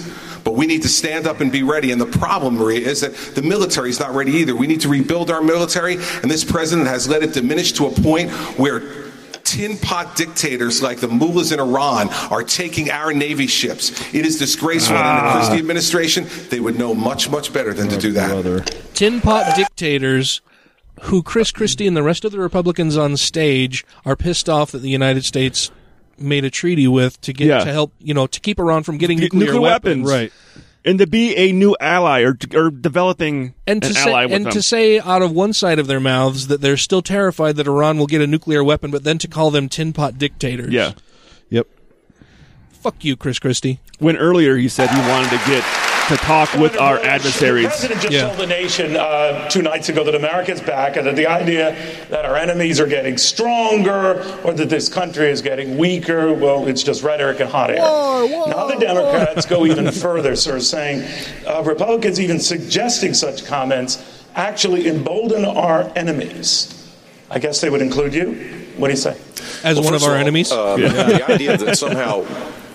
Speaker 9: but we need to stand up and be ready. And the problem, Maria, is that the military is not ready either. We need to rebuild our military, and this president has let it diminish to a point where tin pot dictators like the mullahs in Iran are taking our Navy ships. It is disgraceful. And in the ah. Christie administration, they would know much, much better than to do that.
Speaker 1: Tin pot dictators who Chris Christie and the rest of the Republicans on stage are pissed off that the United States made a treaty with to get
Speaker 2: Yeah.
Speaker 1: to help, you know, to keep Iran from getting
Speaker 2: Get
Speaker 1: nuclear, weapons.
Speaker 2: right? And to be a new ally or or developing
Speaker 1: And to
Speaker 2: an
Speaker 1: say,
Speaker 2: ally with
Speaker 1: and
Speaker 2: them.
Speaker 1: to say out of one side of their mouths that they're still terrified that Iran will get a nuclear weapon, but then to call them tin pot dictators.
Speaker 2: yeah.
Speaker 10: Yep.
Speaker 1: Fuck you, Chris Christie.
Speaker 2: When earlier he said he wanted to get to talk with our
Speaker 5: The
Speaker 2: adversaries.
Speaker 5: The president just
Speaker 1: Yeah.
Speaker 5: told the nation uh, two nights ago that America's back and that the idea that our enemies are getting stronger or that this country is getting weaker, well, it's just rhetoric and hot air. now the Democrats go even further, sir, saying uh, Republicans even suggesting such comments actually embolden our enemies. I guess they would include you. What do you say?
Speaker 1: As
Speaker 11: Well,
Speaker 1: one of our
Speaker 11: all,
Speaker 1: enemies.
Speaker 11: uh, The idea that somehow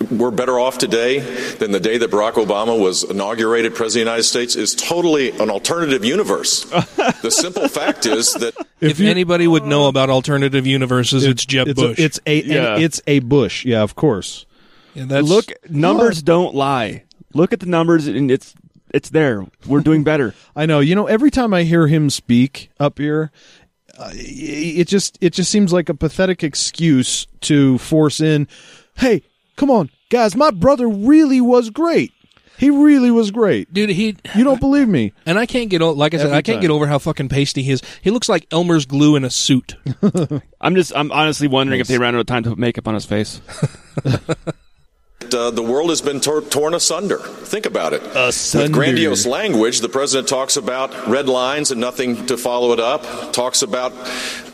Speaker 11: we're better off today than the day that Barack Obama was inaugurated president of the United States is totally an alternative universe. the simple fact is that
Speaker 1: If, anybody would know about alternative universes, it's Jeb
Speaker 10: it's
Speaker 1: Bush.
Speaker 10: A, it's a
Speaker 2: Yeah.
Speaker 10: it's a Bush. Yeah, of course.
Speaker 1: Yeah, that's,
Speaker 2: Look, numbers don't lie. Look at the numbers, and it's it's there. We're doing better.
Speaker 10: I know. You know, every time I hear him speak up here, uh, it just it just seems like a pathetic excuse to force in, "Hey, come on, guys, my brother really was great. He really was great,
Speaker 1: dude. He
Speaker 10: you don't believe me?
Speaker 1: And I can't get o- like I said,
Speaker 10: Every
Speaker 1: I can't
Speaker 10: time.
Speaker 1: get over how fucking pasty he is. He looks like Elmer's glue in a suit.
Speaker 2: I'm just I'm honestly wondering if they ran out of time to put makeup on his face.
Speaker 11: uh, the world has been tor- torn asunder. Think about it.
Speaker 2: Asunder.
Speaker 11: With grandiose language, the president talks about red lines and nothing to follow it up. Talks about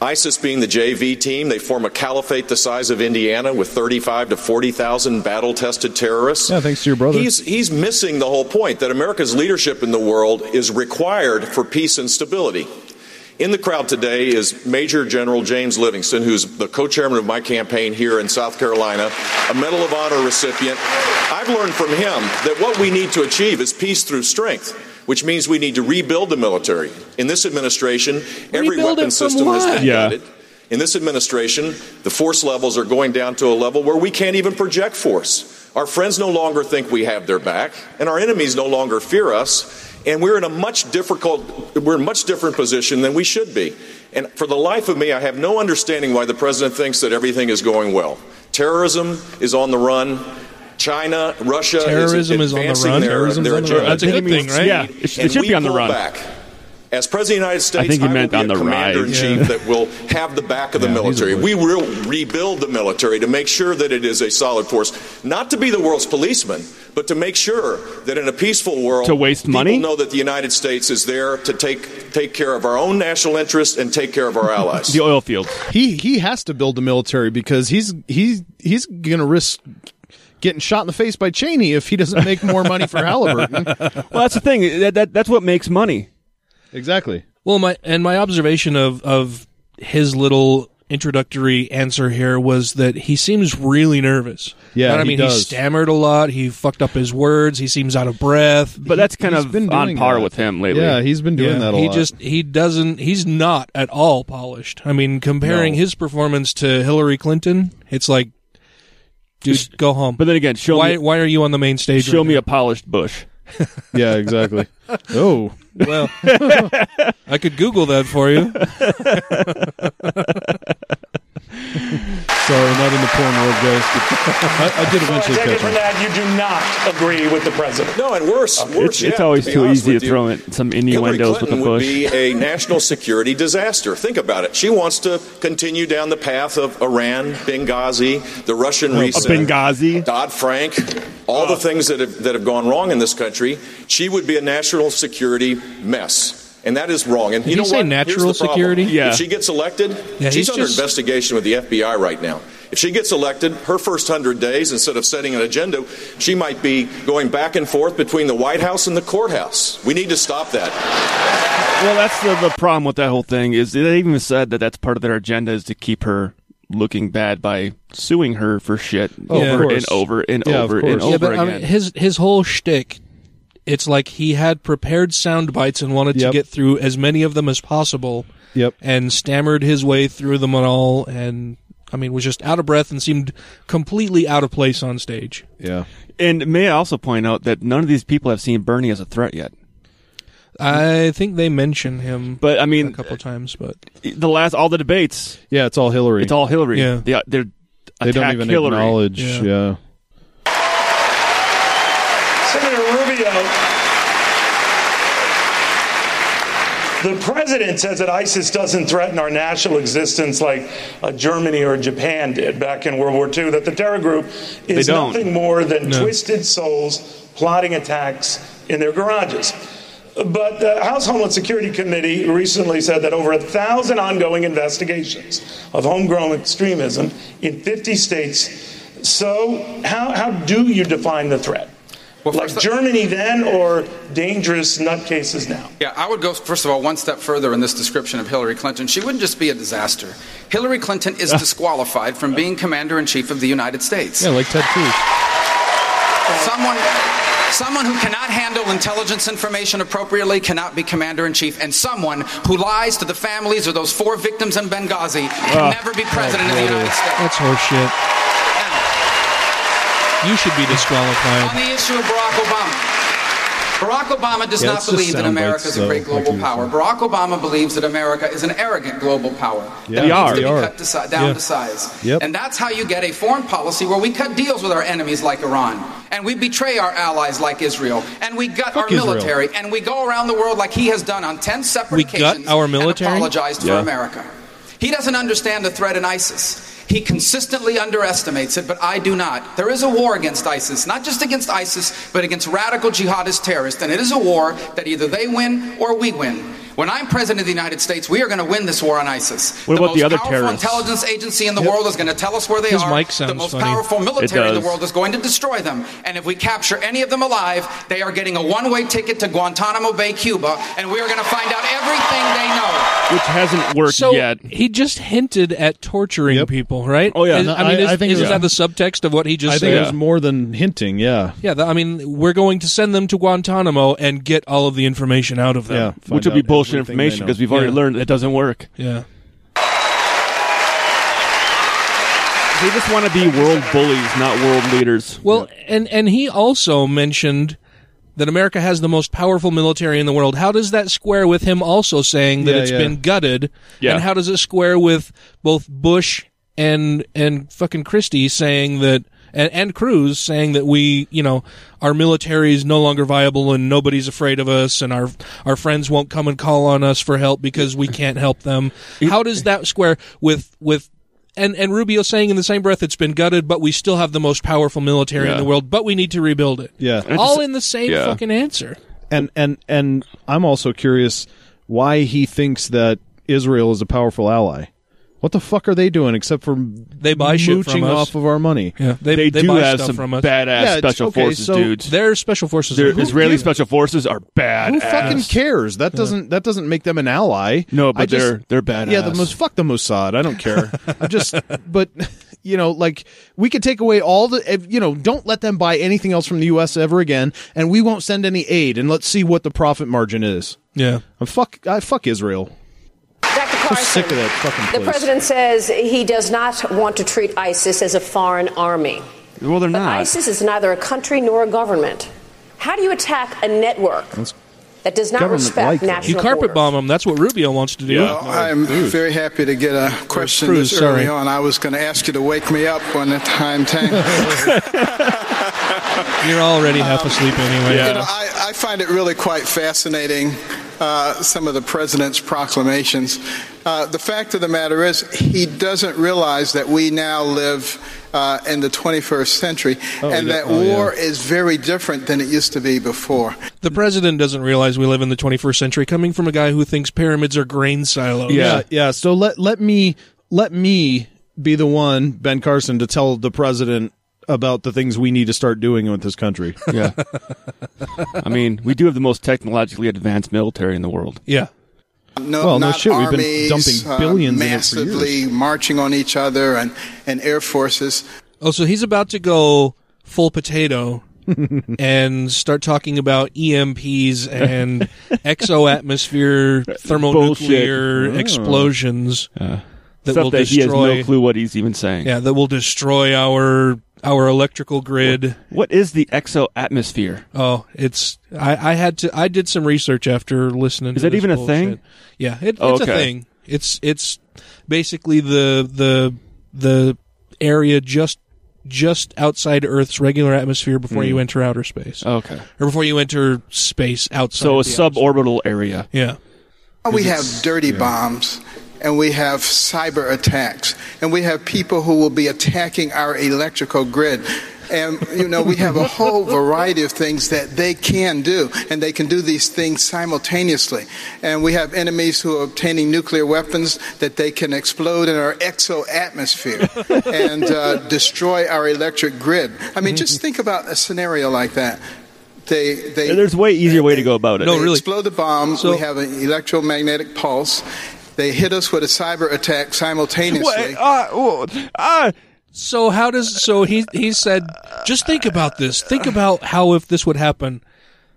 Speaker 11: ISIS being the JV team. They form a caliphate the size of Indiana with 35 to 40,000 battle-tested terrorists.
Speaker 10: Yeah, thanks to your brother.
Speaker 11: He's he's missing the whole point that America's leadership in the world is required for peace and stability. In the crowd today is Major General James Livingston, who's the co-chairman of my campaign here in South Carolina, a Medal of Honor recipient. I've learned from him that what we need to achieve is peace through strength. which means we need to rebuild the military. In this administration, every
Speaker 1: Rebuild
Speaker 11: weapon
Speaker 1: it from
Speaker 11: system has been
Speaker 2: Yeah.
Speaker 11: gutted. In this administration, the force levels are going down to a level where we can't even project force. Our friends no longer think we have their back, and our enemies no longer fear us. And we're in a much difficult, we're in a much different position than we should be. And for the life of me, I have no understanding why the president thinks that everything is going well. Terrorism is on the run. China, Russia
Speaker 1: Terrorism
Speaker 11: is
Speaker 1: is on the run?
Speaker 11: their,
Speaker 1: Terrorism's
Speaker 11: their
Speaker 1: on the run. That's a good thing, right?
Speaker 2: Yeah, it sh- it should be on the run.
Speaker 11: Back. As President of the United States,
Speaker 2: think he
Speaker 11: will
Speaker 2: meant
Speaker 11: be
Speaker 2: on
Speaker 11: a
Speaker 2: the
Speaker 11: commander in chief
Speaker 1: Yeah.
Speaker 11: that will have the back of the
Speaker 3: Yeah,
Speaker 11: military. We will rebuild the military to make sure that it is a solid force, not to be the world's policeman, but to make sure that in a peaceful world,
Speaker 2: To waste
Speaker 11: people
Speaker 2: money?
Speaker 11: know that the United States is there to take take care of our own national interests and take care of our allies.
Speaker 2: The oil fields.
Speaker 3: He he has to build the military because he's he's he's going to risk getting shot in the face by Cheney if he doesn't make more money for Halliburton.
Speaker 2: Well, that's the thing. That, that that's what makes money.
Speaker 3: Exactly.
Speaker 1: Well, my and my observation of of his little introductory answer here was that he seems really nervous.
Speaker 3: Yeah,
Speaker 1: And I
Speaker 3: he
Speaker 1: mean,
Speaker 3: does.
Speaker 1: stammered a lot. He fucked up his words. He seems out of breath.
Speaker 2: But that's kind
Speaker 3: he's
Speaker 2: of
Speaker 3: been
Speaker 2: on
Speaker 3: doing
Speaker 2: par
Speaker 3: that.
Speaker 2: with him lately.
Speaker 3: Yeah, he's been doing that a
Speaker 1: he
Speaker 3: lot.
Speaker 1: just he doesn't he's not at all polished. I mean, comparing
Speaker 3: No.
Speaker 1: his performance to Hillary Clinton, it's like, dude, go home.
Speaker 2: But then again, show
Speaker 1: why
Speaker 2: me
Speaker 1: why are you on the main stage?
Speaker 2: show
Speaker 1: right
Speaker 2: me
Speaker 1: now?
Speaker 2: a polished bush.
Speaker 3: yeah, exactly. oh,
Speaker 1: well. I could Google that for you.
Speaker 3: sorry, not in the porn world, guys. I, I did
Speaker 5: So I
Speaker 3: eventually
Speaker 5: take it
Speaker 3: catch
Speaker 5: from
Speaker 3: on.
Speaker 5: that you do not agree with the president.
Speaker 11: No, and worse, uh, worse
Speaker 2: It's,
Speaker 11: yet,
Speaker 2: it's always
Speaker 11: to
Speaker 2: too easy to
Speaker 11: you,
Speaker 2: throw in some
Speaker 11: Hillary
Speaker 2: innuendos with
Speaker 11: Clinton
Speaker 2: a
Speaker 11: would
Speaker 2: bush.
Speaker 11: be a national security disaster. Think about it. She wants to continue down the path of Iran, Benghazi, the Russian oh, reset,
Speaker 2: Benghazi.
Speaker 11: Dodd Frank, all the things that have, that have gone wrong in this country. She would be a national security mess. And that is wrong. And
Speaker 1: Did
Speaker 11: you know
Speaker 1: say
Speaker 11: what?
Speaker 1: Natural
Speaker 11: the problem.
Speaker 1: security?
Speaker 2: Yeah.
Speaker 11: If she gets elected,
Speaker 1: Yeah,
Speaker 11: she's under
Speaker 1: just-
Speaker 11: investigation with the FBI right now. If she gets elected, her first hundred days, instead of setting an agenda, she might be going back and forth between the White House and the courthouse. We need to stop that.
Speaker 2: Well, that's the, the problem with that whole thing is they even said that that's part of their agenda is to keep her looking bad by suing her for shit
Speaker 3: Oh, of
Speaker 2: over and over and
Speaker 3: Yeah,
Speaker 2: over and over
Speaker 1: yeah, but
Speaker 2: again.
Speaker 1: I mean, his his whole shtick, it's like he had prepared sound bites and wanted
Speaker 3: Yep.
Speaker 1: to get through as many of them as possible,
Speaker 3: Yep.
Speaker 1: and stammered his way through them all, and I mean was just out of breath and seemed completely out of place on stage.
Speaker 3: Yeah.
Speaker 2: and may I also point out that none of these people have seen Bernie as a threat yet.
Speaker 1: I think they mention him,
Speaker 2: But I mean, a
Speaker 1: couple times, but
Speaker 2: the last all the debates,
Speaker 3: Yeah, it's all Hillary.
Speaker 2: it's all Hillary.
Speaker 1: Yeah.
Speaker 2: they, uh, they're
Speaker 3: they don't even
Speaker 2: Hillary.
Speaker 3: acknowledge.
Speaker 1: Yeah.
Speaker 3: Yeah.
Speaker 5: Senator Rubio. The president says that ISIS doesn't threaten our national existence like uh, Germany or Japan did back in World War II, that the terror group is nothing more than
Speaker 1: No.
Speaker 5: twisted souls plotting attacks in their garages. But the House Homeland Security Committee recently said that over a thousand ongoing investigations of homegrown extremism in 50 states. So, how, how do you define the threat? Like
Speaker 12: first-
Speaker 5: Germany then, or dangerous nutcases now?
Speaker 12: Yeah, I would go, first of all, one step further in this description of Hillary Clinton. She wouldn't just be a disaster. Hillary Clinton is disqualified from being commander in chief of the United States.
Speaker 3: Yeah, like Ted Cruz.
Speaker 12: Someone. Someone who cannot handle intelligence information appropriately cannot be commander in chief, and someone who lies to the families of those four victims in Benghazi can
Speaker 1: Ah.
Speaker 12: never be president of the United States.
Speaker 1: that's horseshit. You should be disqualified.
Speaker 12: On the issue of Barack Obama. Barack Obama does
Speaker 3: Yeah,
Speaker 12: not believe that America
Speaker 3: bites,
Speaker 12: is a great
Speaker 3: though, like
Speaker 12: global power. Barack Obama believes that America is an arrogant global power
Speaker 3: Yeah,
Speaker 12: that
Speaker 3: we
Speaker 12: needs
Speaker 3: are.
Speaker 12: to
Speaker 3: We
Speaker 12: be
Speaker 3: are.
Speaker 12: cut to si- down
Speaker 3: Yeah.
Speaker 12: to size.
Speaker 3: Yep.
Speaker 12: And that's how you get a foreign policy where we cut deals with our enemies like Iran, and we betray our allies like Israel, and we gut
Speaker 3: Fuck
Speaker 12: our
Speaker 3: Israel.
Speaker 12: military, and we go around the world like he has done on ten separate
Speaker 1: We gut
Speaker 12: occasions
Speaker 1: our
Speaker 12: and
Speaker 1: military?
Speaker 12: apologized for America. He doesn't understand the threat in ISIS. He consistently underestimates it, but I do not. There is a war against ISIS, not just against ISIS, but against radical jihadist terrorists, and it is a war that either they win or we win. When I'm president of the United States, we are going to win this war on ISIS.
Speaker 2: What
Speaker 12: the
Speaker 2: about
Speaker 12: most
Speaker 2: the other
Speaker 12: powerful
Speaker 2: terrorists?
Speaker 12: intelligence agency in the world is going to tell us where they
Speaker 1: His
Speaker 12: are.
Speaker 1: mic
Speaker 12: the most
Speaker 1: funny.
Speaker 12: powerful military in the world is going to destroy them. And if we capture any of them alive, they are getting a one-way ticket to Guantanamo Bay, Cuba, and we are going to find out everything they know.
Speaker 2: Which hasn't worked
Speaker 1: So
Speaker 2: yet.
Speaker 1: he just hinted at torturing people, right?
Speaker 2: Oh, yeah.
Speaker 1: Is-
Speaker 3: No,
Speaker 1: I mean,
Speaker 3: I-
Speaker 1: is,
Speaker 3: I think
Speaker 1: isn't
Speaker 3: it
Speaker 1: that the subtext of what he just
Speaker 3: I
Speaker 1: said?
Speaker 3: think it was more than hinting. Yeah.
Speaker 1: Yeah, th- I mean, we're going to send them to Guantanamo and get all of the information out of them.
Speaker 3: Yeah.
Speaker 2: Which would be
Speaker 3: out
Speaker 2: bullshit information because we've already
Speaker 1: Yeah.
Speaker 2: learned it doesn't work.
Speaker 1: Yeah.
Speaker 2: They just want to be world bullies, not world leaders.
Speaker 1: Well, and and he also mentioned that America has the most powerful military in the world. How does that square with him also saying that
Speaker 3: Yeah,
Speaker 1: it's
Speaker 3: yeah.
Speaker 1: been gutted?
Speaker 2: Yeah.
Speaker 1: And how does it square with both Bush and and fucking Christie saying that and, and Cruz saying that we, you know, our military is no longer viable and nobody's afraid of us and our our friends won't come and call on us for help because we can't help them. How does that square with with and and Rubio saying in the same breath it's been gutted, but we still have the most powerful military in the world, but we need to rebuild it.
Speaker 3: Yeah.
Speaker 1: All in the same
Speaker 2: Yeah.
Speaker 1: fucking answer.
Speaker 3: And and and I'm also curious why he thinks that Israel is a powerful ally. What the fuck are they doing except for
Speaker 1: They buy shit from
Speaker 3: mooching
Speaker 1: us.
Speaker 3: off of our money?
Speaker 1: Yeah, they,
Speaker 2: They,
Speaker 1: they
Speaker 2: do
Speaker 1: buy
Speaker 2: have
Speaker 1: stuff
Speaker 2: some
Speaker 1: from us.
Speaker 2: badass
Speaker 3: Yeah,
Speaker 2: special
Speaker 3: okay,
Speaker 2: forces
Speaker 3: so-
Speaker 2: dudes.
Speaker 1: Their special forces.
Speaker 2: Their
Speaker 1: are-
Speaker 2: Israeli special forces are bad.
Speaker 3: Who fucking cares? That doesn't that doesn't make them an ally.
Speaker 2: No, but
Speaker 3: I just-
Speaker 2: they're they're badass.
Speaker 3: Yeah, the most fuck the Mossad. I don't care. I just but you know, like we could take away all the you know, don't let them buy anything else from the US ever again and we won't send any aid and let's see what the profit margin is.
Speaker 1: Yeah.
Speaker 3: I'm fuck I fuck Israel.
Speaker 6: Dr.
Speaker 3: I'm sick of that fucking
Speaker 6: the president says he does not want to treat ISIS as a foreign army.
Speaker 2: Well, they're
Speaker 6: But
Speaker 2: not.
Speaker 6: ISIS is neither a country nor a government. How do you attack a network that does not
Speaker 3: government
Speaker 6: respect
Speaker 3: like that.
Speaker 6: national
Speaker 1: You carpet
Speaker 6: borders?
Speaker 1: bomb them. That's what Rubio wants to do.
Speaker 13: Well, oh, I'm very happy to get a question
Speaker 1: Cruz,
Speaker 13: this early
Speaker 1: sorry.
Speaker 13: on. I was going to ask you to wake me up when the time came.
Speaker 1: You're already half asleep anyway.
Speaker 13: You know, I, I find it really quite fascinating, uh, some of the president's proclamations. Uh, the fact of the matter is, he doesn't realize that we now live uh, in the 21st century
Speaker 3: Oh,
Speaker 13: and that
Speaker 3: do- oh, yeah.
Speaker 13: war is very different than it used to be before.
Speaker 1: The president doesn't realize we live in the 21st century. Coming from a guy who thinks pyramids are grain silos.
Speaker 3: Yeah, yeah. So let let me let me be the one, Ben Carson, to tell the president about the things we need to start doing with this country.
Speaker 2: Yeah. I mean, we do have the most technologically advanced military in the world.
Speaker 1: Yeah.
Speaker 13: No,
Speaker 3: Well, no
Speaker 13: not
Speaker 3: shit, we've been
Speaker 13: armies,
Speaker 3: dumping
Speaker 13: uh,
Speaker 3: billions in it for
Speaker 13: massively marching on each other and, and air forces.
Speaker 1: Oh, so he's about to go full potato and start talking about EMPs and exoatmosphere thermonuclear
Speaker 2: Bullshit.
Speaker 1: explosions that
Speaker 2: Except
Speaker 1: will
Speaker 2: that he has no clue what he's even saying.
Speaker 1: Yeah, that will destroy our our electrical grid.
Speaker 2: What is the exoatmosphere?
Speaker 1: Oh, it's I, I had to I did some research after listening.
Speaker 2: Is
Speaker 1: to
Speaker 2: that
Speaker 1: this
Speaker 2: even a thing?
Speaker 1: Yeah, it,
Speaker 2: Oh,
Speaker 1: it's
Speaker 2: okay.
Speaker 1: a thing. It's it's basically the the the area just just outside Earth's regular atmosphere before
Speaker 2: Hmm.
Speaker 1: you enter outer space.
Speaker 2: Okay.
Speaker 1: or before you enter space outside.
Speaker 2: So a
Speaker 1: the
Speaker 2: suborbital area.
Speaker 1: Yeah.
Speaker 13: We have dirty bombs and we have cyber attacks and we have people who will be attacking our electrical grid. And, you know, we have a whole variety of things that they can do, and they can do these things simultaneously. And we have enemies who are obtaining nuclear weapons that they can explode in our exo-atmosphere and uh, destroy our electric grid. I mean, just think about a scenario like that. They, they,
Speaker 2: There's a way easier way to go about it.
Speaker 13: they explode the bomb. we have an electromagnetic pulse. They hit us with a cyber attack simultaneously.
Speaker 1: Uh, uh, so how does so he he said just think about this. Think about how if this would happen.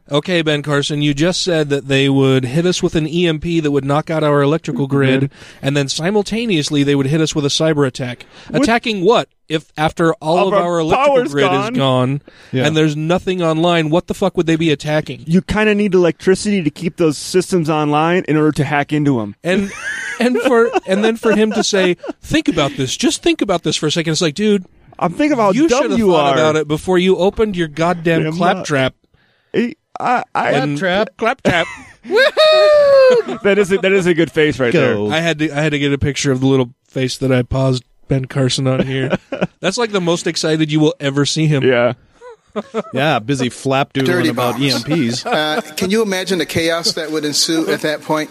Speaker 1: Okay, Ben Carson, you just said that they would hit us with an EMP that would knock out our electrical grid, mm-hmm. and then simultaneously they would hit us with a cyber attack. Attacking what? If after all
Speaker 2: Of
Speaker 1: of,
Speaker 2: our
Speaker 1: our electrical grid
Speaker 2: gone.
Speaker 1: is gone
Speaker 2: Yeah.
Speaker 1: and there's nothing online, what the fuck would they be attacking?
Speaker 2: You kind of need electricity to keep those systems online in order to hack into them.
Speaker 1: And and for and then for him to say, think about this. Just think about this for a second. It's like, dude,
Speaker 2: I'm thinking about
Speaker 1: you should have thought
Speaker 2: are.
Speaker 1: about it before you opened your goddamn
Speaker 2: I'm
Speaker 1: claptrap.
Speaker 2: I, I,
Speaker 1: And- claptrap.
Speaker 2: that is a, that is a good face right there.
Speaker 1: I had to I had to get a picture of the little face that I paused Ben Carson on here. That's like the most excited you will ever see him.
Speaker 2: Yeah.
Speaker 3: yeah, busy flap doodling
Speaker 13: Dirty
Speaker 3: about. EMPs.
Speaker 13: Uh, can you imagine the chaos that would ensue at that point?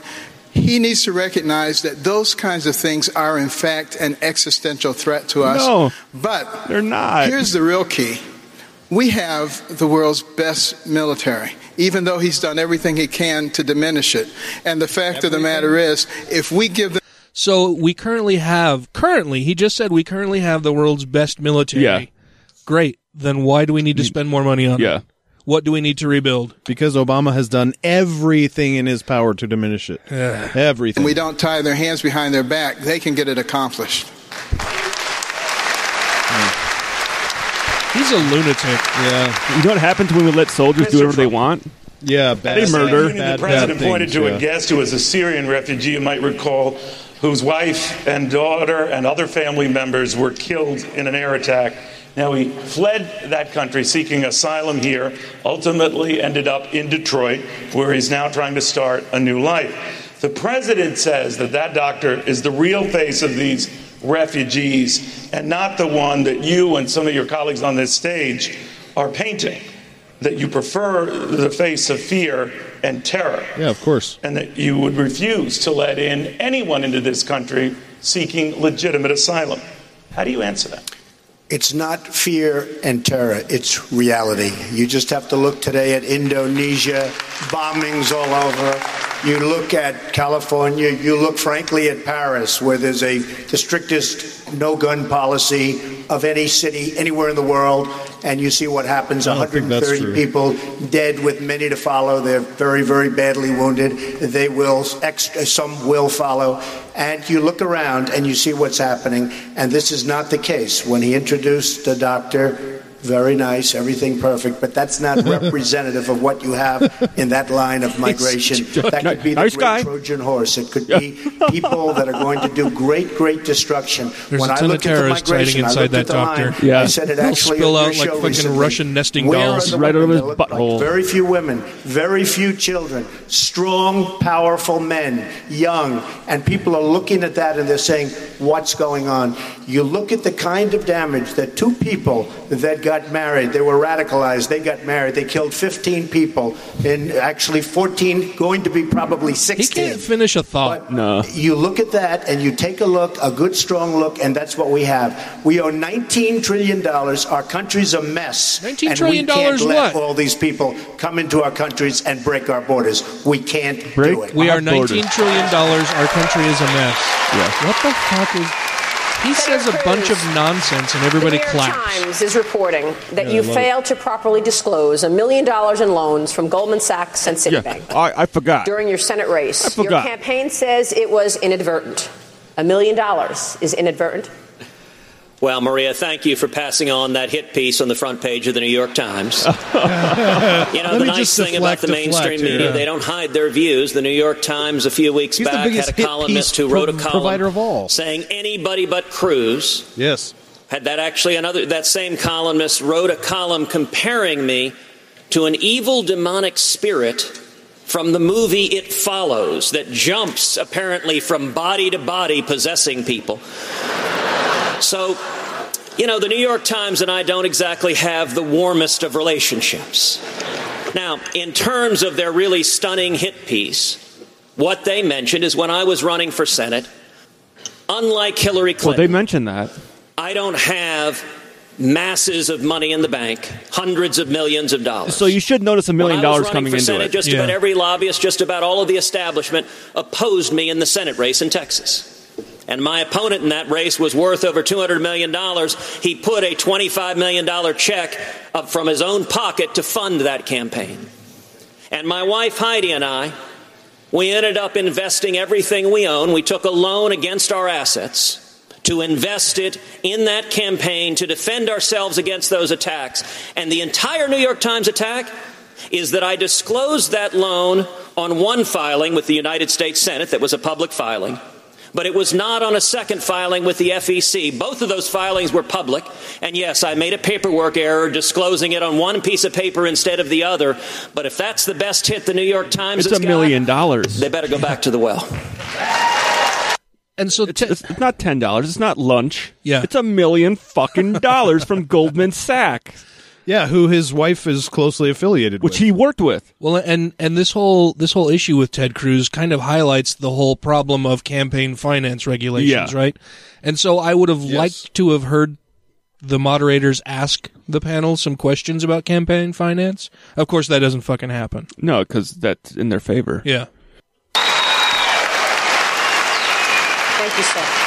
Speaker 13: He needs to recognize that those kinds of things are, in fact, an existential threat to us.
Speaker 2: No,
Speaker 13: but
Speaker 2: they're not.
Speaker 13: Here's the real key: we have the world's best military. Even though he's done everything he can to diminish it, and the fact of the matter is, if we give them
Speaker 1: So we currently have currently he just said we currently have the world's best military.
Speaker 2: Yeah.
Speaker 1: Great. Then why do we need to spend more money on
Speaker 2: Yeah.
Speaker 1: it? What do we need to rebuild?
Speaker 3: Because Obama has done everything in his power to diminish it. Yeah. Everything.
Speaker 13: and we don't tie their hands behind their back, they can get it accomplished. Hmm.
Speaker 1: He's a lunatic.
Speaker 3: Yeah.
Speaker 2: You know what happens when we let soldiers do whatever they want?
Speaker 3: Yeah,
Speaker 2: They
Speaker 5: State
Speaker 2: murder.
Speaker 5: Union, the president pointed to a guest who was a Syrian refugee, you might recall, whose wife and daughter and other family members were killed in an air attack. Now, he fled that country seeking asylum here, ultimately ended up in Detroit, where he's now trying to start a new life. The president says that that doctor is the real face of these refugees and not the one that you and some of your colleagues on this stage are painting. That you prefer the face of fear and terror
Speaker 3: Yeah, of course.
Speaker 5: and that you would refuse to let in anyone into this country seeking legitimate asylum. How do you answer that?
Speaker 14: It's not fear and terror, it's reality. You just have to look today at Indonesia, bombings all over. You look at California, you look frankly at Paris, where there's a the strictest no gun policy of any city anywhere in the world, and you see what happens
Speaker 3: I don't think that's
Speaker 14: 130 people dead with many to follow. They're very, very badly wounded. They will, some will follow. And you look around and you see what's happening. And this is not the case. When he introduced the doctor, very nice, everything perfect, but that's not representative of what you have in that line of migration. That could be the
Speaker 2: Nice
Speaker 14: great
Speaker 2: guy.
Speaker 14: Trojan horse. It could be people that are going to do great, great destruction.
Speaker 1: There's
Speaker 14: when
Speaker 1: a
Speaker 14: I
Speaker 1: ton of
Speaker 14: looked at the
Speaker 1: terrorists
Speaker 14: migration,
Speaker 1: hiding
Speaker 14: I
Speaker 1: inside
Speaker 14: looked
Speaker 1: that
Speaker 14: at the
Speaker 1: doctor.
Speaker 14: line,
Speaker 2: Yeah.
Speaker 14: I said it
Speaker 1: They'll
Speaker 14: actually
Speaker 1: spill
Speaker 14: on
Speaker 1: out like
Speaker 14: show
Speaker 1: fucking
Speaker 14: recently.
Speaker 1: Russian nesting
Speaker 14: Where
Speaker 1: dolls.
Speaker 14: are the
Speaker 2: Right out of
Speaker 14: women?
Speaker 2: his
Speaker 14: They look like. Very few women, very few children, strong, powerful men, young, and people are looking at that and they're saying, "What's going on?" You look at the kind of damage that two people that got married, they were radicalized, they got married, they killed 15 people, and actually 14 going to be probably 16.
Speaker 1: He can't finish a thought.
Speaker 2: No.
Speaker 14: You look at that and you take a look, a good strong look, and that's what we have. We owe $19 trillion. Our country's a mess.
Speaker 1: $19
Speaker 14: and
Speaker 1: trillion
Speaker 14: we can't let
Speaker 1: what?
Speaker 14: all these people come into our countries and break our borders. We can't
Speaker 2: Break-
Speaker 14: do it.
Speaker 1: We are
Speaker 2: Our borders.
Speaker 1: nineteen trillion dollars. Our country is a mess.
Speaker 2: Yes.
Speaker 1: What the fuck is? He says a bunch of nonsense and everybody
Speaker 6: the New York
Speaker 1: claps.
Speaker 6: Times is reporting that
Speaker 3: Yeah,
Speaker 6: you
Speaker 3: I love
Speaker 6: failed to properly disclose a million dollars in loans from Goldman Sachs and
Speaker 2: Yeah.
Speaker 6: Citibank
Speaker 2: I, I forgot.
Speaker 6: during your Senate race.
Speaker 2: I forgot.
Speaker 6: Your campaign says it was inadvertent. A million dollars is inadvertent.
Speaker 7: Well, Maria, thank you for passing on that hit piece on the front page of the New York Times. you know,
Speaker 3: Let
Speaker 7: the nice thing about the mainstream
Speaker 3: deflect
Speaker 7: media, they don't hide their views. The New York Times, a few weeks
Speaker 3: He's
Speaker 7: back, had a columnist who wrote a column saying anybody but Cruz.
Speaker 3: Yes.
Speaker 7: Had that actually another that same columnist wrote a column comparing me to an evil demonic spirit from the movie It Follows that jumps apparently from body to body possessing people. So, you know, the New York Times and I don't exactly have the warmest of relationships. Now, in terms of their really stunning hit piece, what they mentioned is when I was running for Senate, unlike Hillary Clinton.
Speaker 2: Well, they mentioned that.
Speaker 7: I don't have masses of money in the bank, hundreds of millions of dollars.
Speaker 2: So you should notice a million
Speaker 7: When I was
Speaker 2: dollars coming
Speaker 7: for
Speaker 2: into
Speaker 7: Senate,
Speaker 2: it.
Speaker 7: Just about every lobbyist, just about all of the establishment opposed me in the Senate race in Texas. And my opponent in that race was worth over $200 million. He put a $25 million check from his own pocket to fund that campaign. And my wife Heidi and I, we ended up investing everything we own. We took a loan against our assets to invest it in that campaign to defend ourselves against those attacks. And the entire New York Times attack is that I disclosed that loan on one filing with the United States Senate that was a public filing. But it was not on a second filing with the FEC. Both of those filings were public. And yes, I made a paperwork error disclosing it on one piece of paper instead of the other. But if that's the best hit the New York Times
Speaker 2: It's
Speaker 7: has
Speaker 2: a
Speaker 7: got,
Speaker 2: million dollars.
Speaker 7: they better go back to the well.
Speaker 1: And so
Speaker 2: it's, it's, it's not ten dollars. It's not lunch.
Speaker 1: Yeah.
Speaker 2: it's a million fucking dollars from Goldman Sachs.
Speaker 3: Yeah, who his wife is closely affiliated
Speaker 2: which
Speaker 3: with.
Speaker 2: he worked with.
Speaker 1: Well, and and this whole this whole issue with Ted Cruz kind of highlights the whole problem of campaign finance regulations,
Speaker 2: Yeah.
Speaker 1: right? And so I would have
Speaker 3: Yes.
Speaker 1: liked to have heard the moderators ask the panel some questions about campaign finance. Of course, that doesn't fucking happen.
Speaker 2: No, because that's in their favor.
Speaker 1: Yeah.
Speaker 6: Thank you, sir.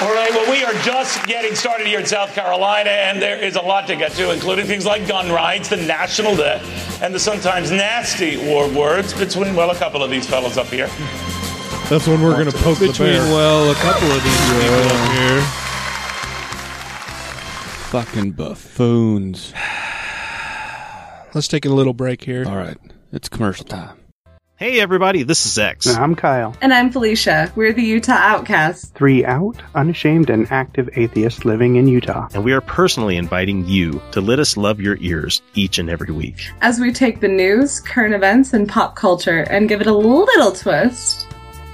Speaker 5: All right, well, we are just getting started here in South Carolina, and there is a lot to get to, including things like gun rights, the national debt, and the sometimes nasty war words between, well, a couple of these fellows up here.
Speaker 3: That's when we're going to poke the
Speaker 1: Between
Speaker 3: bear.
Speaker 1: well, a couple of these uh, people up here.
Speaker 2: Fucking buffoons.
Speaker 1: Let's take a little break here.
Speaker 2: All right, it's commercial time.
Speaker 15: Hey everybody, this is X.
Speaker 16: I'm Kyle.
Speaker 17: And I'm Felicia. We're the Utah Outcasts.
Speaker 16: Three out, unashamed, and active atheists living in Utah.
Speaker 15: And we are personally inviting you to let us love your ears each and every week.
Speaker 17: As we take the news, current events, and pop culture and give it a little twist.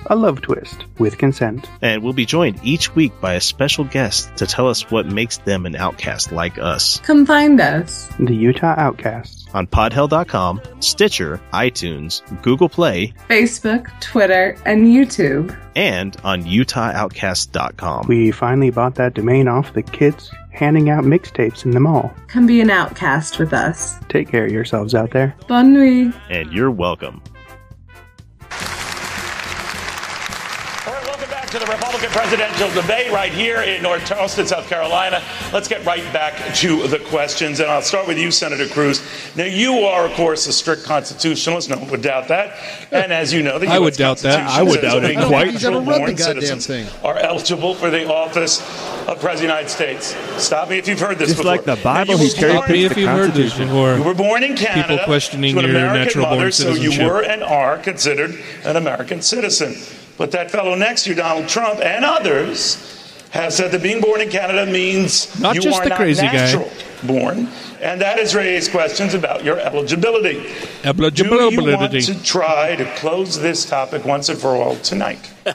Speaker 16: A love twist with consent.
Speaker 15: And we'll be joined each week by a special guest to tell us what makes them an outcast like us.
Speaker 17: Come find us.
Speaker 16: The Utah Outcasts.
Speaker 15: On podhell.com, Stitcher, iTunes, Google Play,
Speaker 17: Facebook, Twitter, and YouTube.
Speaker 15: and on UtahOutcast.com.
Speaker 16: We finally bought that domain off the kids handing out mixtapes in the mall.
Speaker 17: Come be an outcast with us.
Speaker 16: Take care of yourselves out there.
Speaker 17: Bonne nuit.
Speaker 15: And you're welcome.
Speaker 5: To the Republican presidential debate right here in North Charleston, South Carolina. Let's get right back to the questions, and I'll start with you, Senator Cruz. Now, you are, of course, a strict constitutionalist. No one would doubt that. And as you know, the
Speaker 1: I
Speaker 5: US
Speaker 1: would doubt that. I would doubt it quite.
Speaker 3: He's ever read the goddamn thing.
Speaker 5: Are eligible for the office of President of the United States. Stop me if you've heard this
Speaker 2: Just
Speaker 5: before.
Speaker 2: like the Bible, he
Speaker 5: born-
Speaker 1: Me if you've heard this before.
Speaker 5: you were born in Canada
Speaker 1: People questioning your
Speaker 5: American
Speaker 1: natural-born
Speaker 5: mother, so you were and are considered an American citizen. But that fellow next to you, Donald Trump, and others have said that being born in Canada means
Speaker 1: Not
Speaker 5: you
Speaker 1: just
Speaker 5: are
Speaker 1: the
Speaker 5: not
Speaker 1: crazy guy.
Speaker 5: natural born, and that has raised questions about your eligibility. Eligibility. Do you want to try to close this topic once and for all tonight?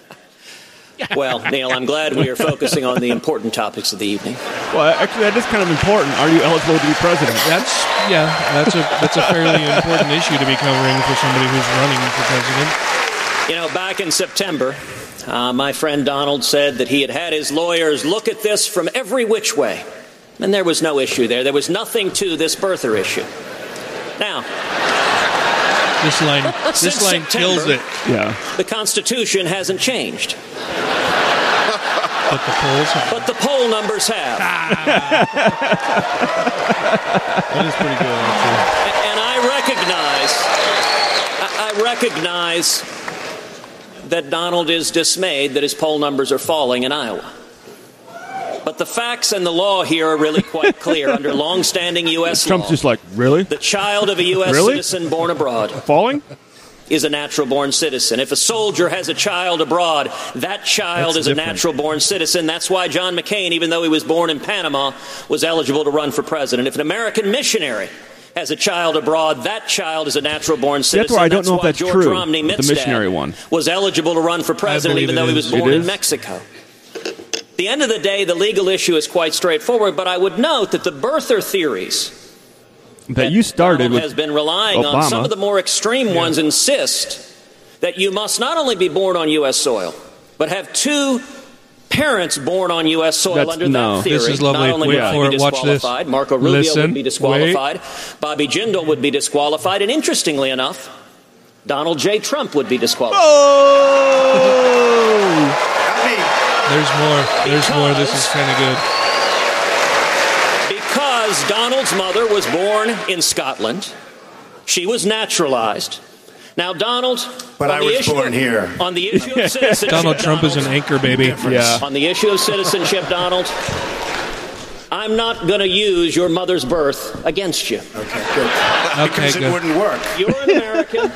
Speaker 7: Well, Neil, I'm glad we are focusing on the important topics of the evening.
Speaker 2: Well, actually, that is kind of important. Are you eligible to be president?
Speaker 1: That's yeah, that's a that's a fairly important issue to be covering for somebody who's running for president.
Speaker 7: You know, back in September, uh, my friend Donald said that he had had his lawyers look at this from every which way. And there was no issue there. There was nothing to this birther issue. Now,
Speaker 1: This line this
Speaker 7: Since
Speaker 1: line kills it.
Speaker 2: Yeah.
Speaker 7: the Constitution hasn't changed,
Speaker 1: But the polls have
Speaker 7: but the poll numbers have.
Speaker 3: That is pretty good, actually.
Speaker 7: And I recognize, I I recognize that Donald is dismayed that his poll numbers are falling in Iowa. But the facts and the law here are really quite clear under longstanding U.S.
Speaker 2: Trump's
Speaker 7: law.
Speaker 2: just like, really?
Speaker 7: The child of a U.S.
Speaker 2: Really?
Speaker 7: citizen born abroad
Speaker 2: Falling?
Speaker 7: is a natural born citizen. If a soldier has a child abroad, that child
Speaker 3: That's
Speaker 7: is a natural born citizen. That's why John McCain, even though he was born in Panama, was eligible to run for president. If an American missionary has a child abroad, that child is a natural born citizen.
Speaker 2: where I don't know if
Speaker 7: why
Speaker 2: that's
Speaker 7: George
Speaker 2: true,
Speaker 7: Romney
Speaker 2: the missionary one.
Speaker 7: was eligible to run for president, even though he was born in? Mexico. At the end of the day, the legal issue is quite straightforward, but I would note that the birther theories
Speaker 2: That you started
Speaker 7: Donald
Speaker 2: with
Speaker 7: has been relying on some of the more extreme ones insist that you must not only be born on U.S. soil, but have two parents born on U.S. soil
Speaker 2: That's-
Speaker 7: under
Speaker 2: no.
Speaker 7: that theory.
Speaker 1: This is lovely.
Speaker 7: Not only
Speaker 1: Wait
Speaker 7: would
Speaker 1: for
Speaker 7: he be
Speaker 1: it. Watch this.
Speaker 7: disqualified, Marco Rubio
Speaker 1: Listen.
Speaker 7: would be disqualified, Bobby Jindal would be disqualified, and interestingly enough, Donald J. Trump would be disqualified. Oh!
Speaker 1: There's more. There's more. This is kind of good.
Speaker 7: Because Donald's mother was born in Scotland, she was naturalized. Now, Donald,
Speaker 14: But
Speaker 7: on
Speaker 14: I
Speaker 7: the
Speaker 14: was
Speaker 7: issue
Speaker 14: born
Speaker 7: of-
Speaker 14: here.
Speaker 7: On the issue of citizenship,
Speaker 1: Donald Trump is an anchor baby.
Speaker 2: Yeah.
Speaker 7: On the issue of citizenship, Donald, I'm not going to use your mother's birth against you.
Speaker 14: Okay, good.
Speaker 1: Okay,
Speaker 14: because it wouldn't work.
Speaker 7: You're an American,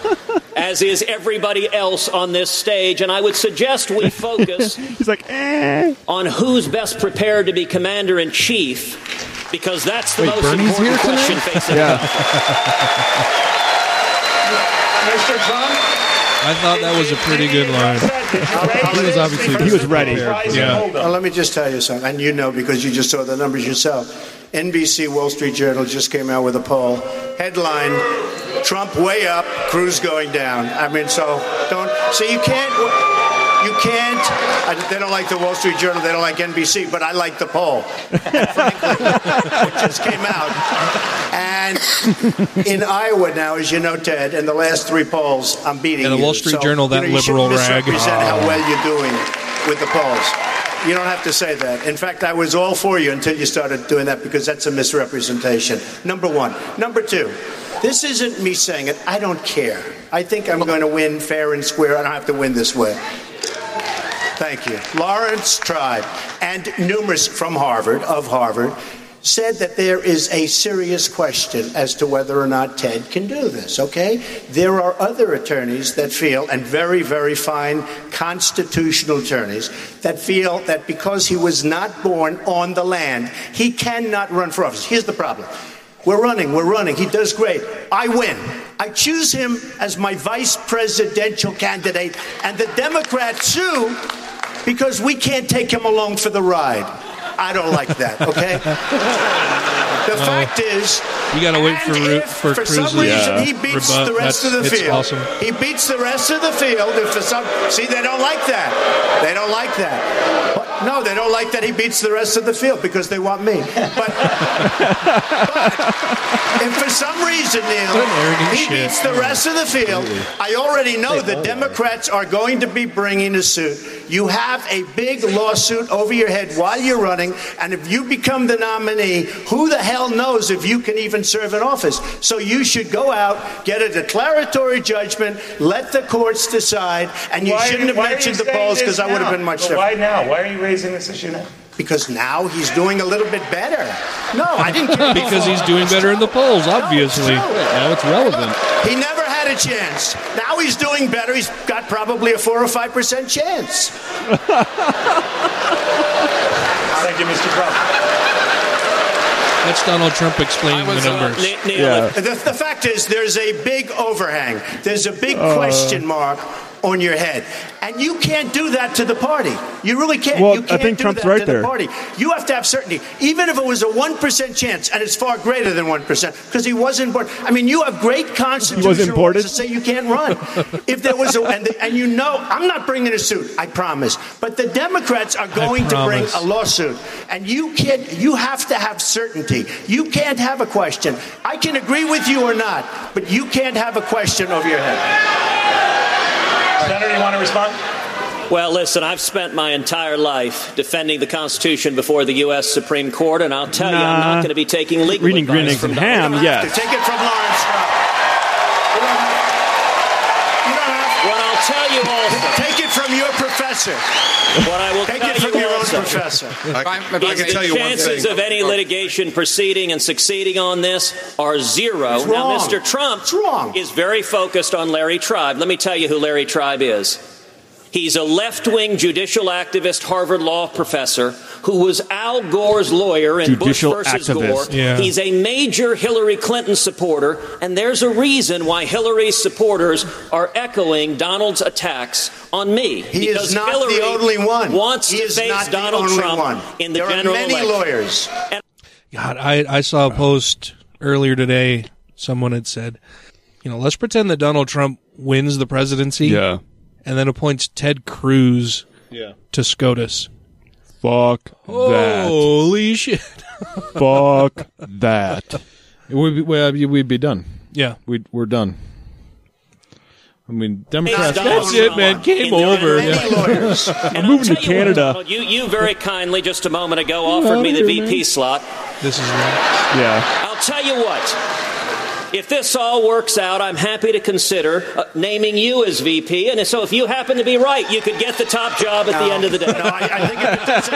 Speaker 7: as is everybody else on this stage, and I would suggest we focus
Speaker 2: He's like, eh.
Speaker 7: on who's best prepared to be commander in chief, because that's the
Speaker 3: Wait,
Speaker 7: most
Speaker 3: Bernie's
Speaker 7: important question facing
Speaker 2: Yeah.
Speaker 5: Mr. Trump,
Speaker 1: I thought that was a pretty good line.
Speaker 3: He was obviously
Speaker 2: He was ready.
Speaker 1: Yeah.
Speaker 14: Well, let me just tell you something, and you know because you just saw the numbers yourself. NBC Wall Street Journal just came out with a poll. Headline: Trump way up, Cruz going down. I mean, so don't. So you can't. You can't. I, they don't like the Wall Street Journal. They don't like NBC, but I like the poll. And frankly, it just came out. And in Iowa now, as you know, Ted, in the last three polls, I'm beating
Speaker 1: Yeah, the. Wall Street
Speaker 14: So,
Speaker 1: Journal, that
Speaker 14: you know, you
Speaker 1: liberal
Speaker 14: shouldn't
Speaker 1: rag.
Speaker 14: misrepresent how
Speaker 1: Oh.
Speaker 14: well you're doing with the polls. You don't have to say that. In fact, I was all for you until you started doing that because that's a misrepresentation. Number one. Number two, this isn't me saying it. I don't care. I think I'm going to win fair and square. I don't have to win this way. Thank you. Laurence Tribe and numerous from Harvard, of Harvard, said that there is a serious question as to whether or not Ted can do this, okay? There are other attorneys that feel, and very, very fine constitutional attorneys, that feel that because he was not born on the land, he cannot run for office. Here's the problem. We're running, we're running. He does great. I win. I choose him as my vice presidential candidate, and the Democrats too, because we can't take him along for the ride. I don't like that, okay? The fact is,
Speaker 1: You got to wait for
Speaker 14: if
Speaker 1: for,
Speaker 14: for some reason
Speaker 1: uh,
Speaker 14: he beats
Speaker 1: rebut.
Speaker 14: the rest of the field.
Speaker 1: Awesome.
Speaker 14: He beats the rest of the field. If for some, see, they don't like that. They don't like that. But, no, they don't like that he beats the rest of the field because they want me. But, but if for some reason, Neil,
Speaker 1: What an arrogant
Speaker 14: he
Speaker 1: shit.
Speaker 14: beats the rest of the field, I already know the Democrats are going to be bringing a suit. You have a big lawsuit over your head while you're running, and if you become the nominee, who the hell knows if you can even serve in office? So you should go out, get a declaratory judgment, let the courts decide, and you
Speaker 5: Why
Speaker 14: shouldn't have
Speaker 5: why are you
Speaker 14: mentioned the polls because I would have been much
Speaker 5: But
Speaker 14: different.
Speaker 5: Why now? Why are you raising this issue now?
Speaker 14: Because now he's doing a little bit better. No, I didn't. Care
Speaker 1: because he's doing better in the polls, obviously.
Speaker 3: Now it's relevant.
Speaker 14: He never had a chance. Now he's doing better. He's got probably a four or five percent chance.
Speaker 5: Thank you, Mr. Trump.
Speaker 1: That's Donald Trump explaining the numbers.
Speaker 14: The, the fact is, there's a big overhang. There's a big
Speaker 2: Uh.
Speaker 14: question mark on your head, and you can't do that to the party. You really can't.
Speaker 2: Well,
Speaker 14: you
Speaker 2: I
Speaker 14: can't
Speaker 2: think
Speaker 14: do
Speaker 2: Trump's
Speaker 14: that
Speaker 2: right
Speaker 14: to
Speaker 2: there.
Speaker 14: the party. You have to have certainty, even if it was a one percent chance, and it's far greater than one percent because he wasn't born. I mean, you have great constitutional
Speaker 2: imported?
Speaker 14: rights to say you can't run. if there was a, and, the, and you know, I'm not bringing a suit. I promise. But the Democrats are going to bring a lawsuit, and you can't. You have to have certainty. You can't have a question. I can agree with you or not, but you can't have a question over your head.
Speaker 5: Senator, you want to respond?
Speaker 7: Well, listen, I've spent my entire life defending the Constitution before the U.S. Supreme Court, and I'll tell you, I'm not going to be taking legal
Speaker 2: Reading
Speaker 7: advice
Speaker 2: green eggs
Speaker 7: from
Speaker 2: and
Speaker 7: Donald
Speaker 2: ham, yes.
Speaker 14: Take it from Lawrence Trump.
Speaker 7: What I'll tell you also.
Speaker 14: Take it from your professor.
Speaker 7: What I will
Speaker 14: Take
Speaker 7: tell
Speaker 14: it from
Speaker 7: you
Speaker 14: your professor.
Speaker 11: I, I
Speaker 7: is
Speaker 11: can
Speaker 7: the
Speaker 11: tell you one
Speaker 7: chances
Speaker 11: thing.
Speaker 7: of any litigation proceeding and succeeding on this are zero.
Speaker 14: It's
Speaker 7: now,
Speaker 14: wrong.
Speaker 7: Mr. Trump
Speaker 14: It's wrong.
Speaker 7: is very focused on Larry Tribe. Let me tell you who Larry Tribe is. He's a left wing judicial activist, Harvard Law professor, who was Al Gore's lawyer in
Speaker 2: Judicial
Speaker 7: Bush versus
Speaker 2: activist.
Speaker 7: Gore.
Speaker 1: Yeah.
Speaker 7: He's a major Hillary Clinton supporter, and there's a reason why Hillary's supporters are echoing Donald's attacks on me.
Speaker 14: He
Speaker 7: because
Speaker 14: is not
Speaker 7: Hillary
Speaker 14: the only one.
Speaker 7: Wants
Speaker 14: he
Speaker 7: to
Speaker 14: is
Speaker 7: face
Speaker 14: not
Speaker 7: Donald
Speaker 14: the only
Speaker 7: Trump
Speaker 14: one.
Speaker 7: in the
Speaker 14: there
Speaker 7: general
Speaker 14: are many
Speaker 7: election.
Speaker 14: lawyers.
Speaker 1: God, I, I saw a post earlier today. Someone had said, you know, let's pretend that Donald Trump wins the presidency
Speaker 2: Yeah.
Speaker 1: And then appoints Ted Cruz
Speaker 3: Yeah.
Speaker 1: to SCOTUS.
Speaker 2: Fuck that.
Speaker 1: Holy shit.
Speaker 2: Fuck that.
Speaker 3: We'd be, well, we'd be done.
Speaker 1: Yeah.
Speaker 3: We'd, we're done. I mean, Democrats.
Speaker 7: Donald
Speaker 1: That's it, man. Game over.
Speaker 7: general And
Speaker 2: I'm
Speaker 7: I'll
Speaker 2: moving to
Speaker 7: tell you what,
Speaker 2: Canada.
Speaker 7: Donald, you, you very kindly, just a moment ago, offered me the VP slot.
Speaker 1: This is right.
Speaker 2: Yeah.
Speaker 7: I'll tell you what. If this all works out, I'm happy to consider uh, naming you as VP. And so if you happen to be right, you could get the top job at the end of the day.
Speaker 14: No, I, I think it doesn't.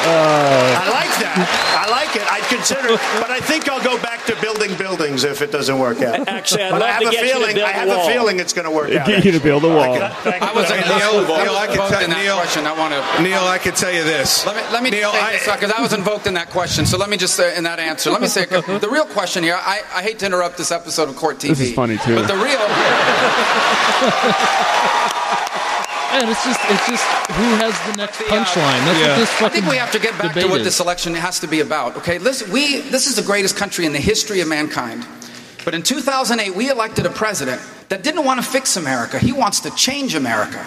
Speaker 14: I like that. that. I like it. I'd consider it, but I think I'll go back to building buildings if it doesn't work out.
Speaker 7: Actually, I'd
Speaker 14: but I have
Speaker 7: to
Speaker 14: a
Speaker 7: get you to
Speaker 14: feeling.
Speaker 7: build
Speaker 14: I have
Speaker 7: a
Speaker 14: a feeling it's going to work out.
Speaker 2: Get you to build a wall.
Speaker 12: I was
Speaker 9: Hey,
Speaker 12: Neil,
Speaker 9: Neil,
Speaker 12: Neil,
Speaker 9: Neil, I can
Speaker 12: invoked
Speaker 9: tell-
Speaker 12: in that
Speaker 9: Neil-
Speaker 12: question. I want to.
Speaker 9: Neil, I can tell you this.
Speaker 12: Let me let me
Speaker 9: Neil,
Speaker 12: say
Speaker 9: I-
Speaker 12: this because I was invoked in that question. So let me just say in that answer. Let me say the real question here. I, I hate to interrupt this episode of Court TV.
Speaker 2: This is funny, too.
Speaker 12: But the real
Speaker 10: And it's just it's just who has the next uh, punchline. That's what this
Speaker 12: I think we have to get back to
Speaker 10: debate
Speaker 12: what
Speaker 10: is.
Speaker 12: this election has to be about. Okay, listen, we this is the greatest country in the history of mankind. But in 2008, we elected a president that didn't want to fix America. He wants to change America.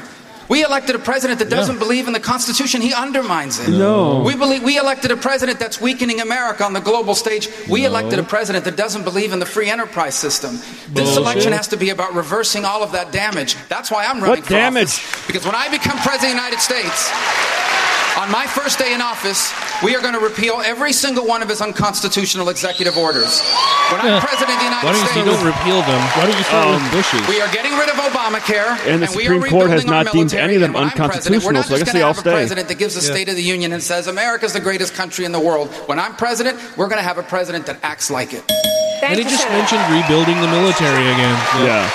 Speaker 12: We elected a president that doesn't believe in the Constitution. He undermines it.
Speaker 2: No.
Speaker 12: We believe we elected a president that's weakening America on the global stage. We
Speaker 10: No.
Speaker 12: elected a president that doesn't believe in the free enterprise system. This
Speaker 10: Bullshit.
Speaker 12: election has to be about reversing all of that damage. That's why I'm running
Speaker 2: What
Speaker 12: for
Speaker 2: damage?
Speaker 12: office. Because when I become president of the United States, on my first day in office, we are going to repeal every single one of his unconstitutional executive orders. When I'm president of the United
Speaker 10: Why don't you
Speaker 12: States,
Speaker 10: start with repeal them? Why don't you start
Speaker 2: Um,
Speaker 10: with Bushes?
Speaker 12: we are getting rid of Obamacare,
Speaker 2: And the
Speaker 12: we
Speaker 2: Supreme
Speaker 12: are
Speaker 2: Court has
Speaker 12: rebuilding our
Speaker 2: not deemed
Speaker 12: military,
Speaker 2: any of them
Speaker 12: and when I'm president, we're
Speaker 2: unconstitutional,
Speaker 12: not
Speaker 2: so I
Speaker 12: just
Speaker 2: guess
Speaker 12: gonna
Speaker 2: they all
Speaker 12: have a
Speaker 2: stay.
Speaker 12: president that gives a State of the Union and says America's the greatest country in the world. When I'm president, we're going to have a president that acts like it.
Speaker 1: and he just mentioned rebuilding the military again.
Speaker 2: Yeah.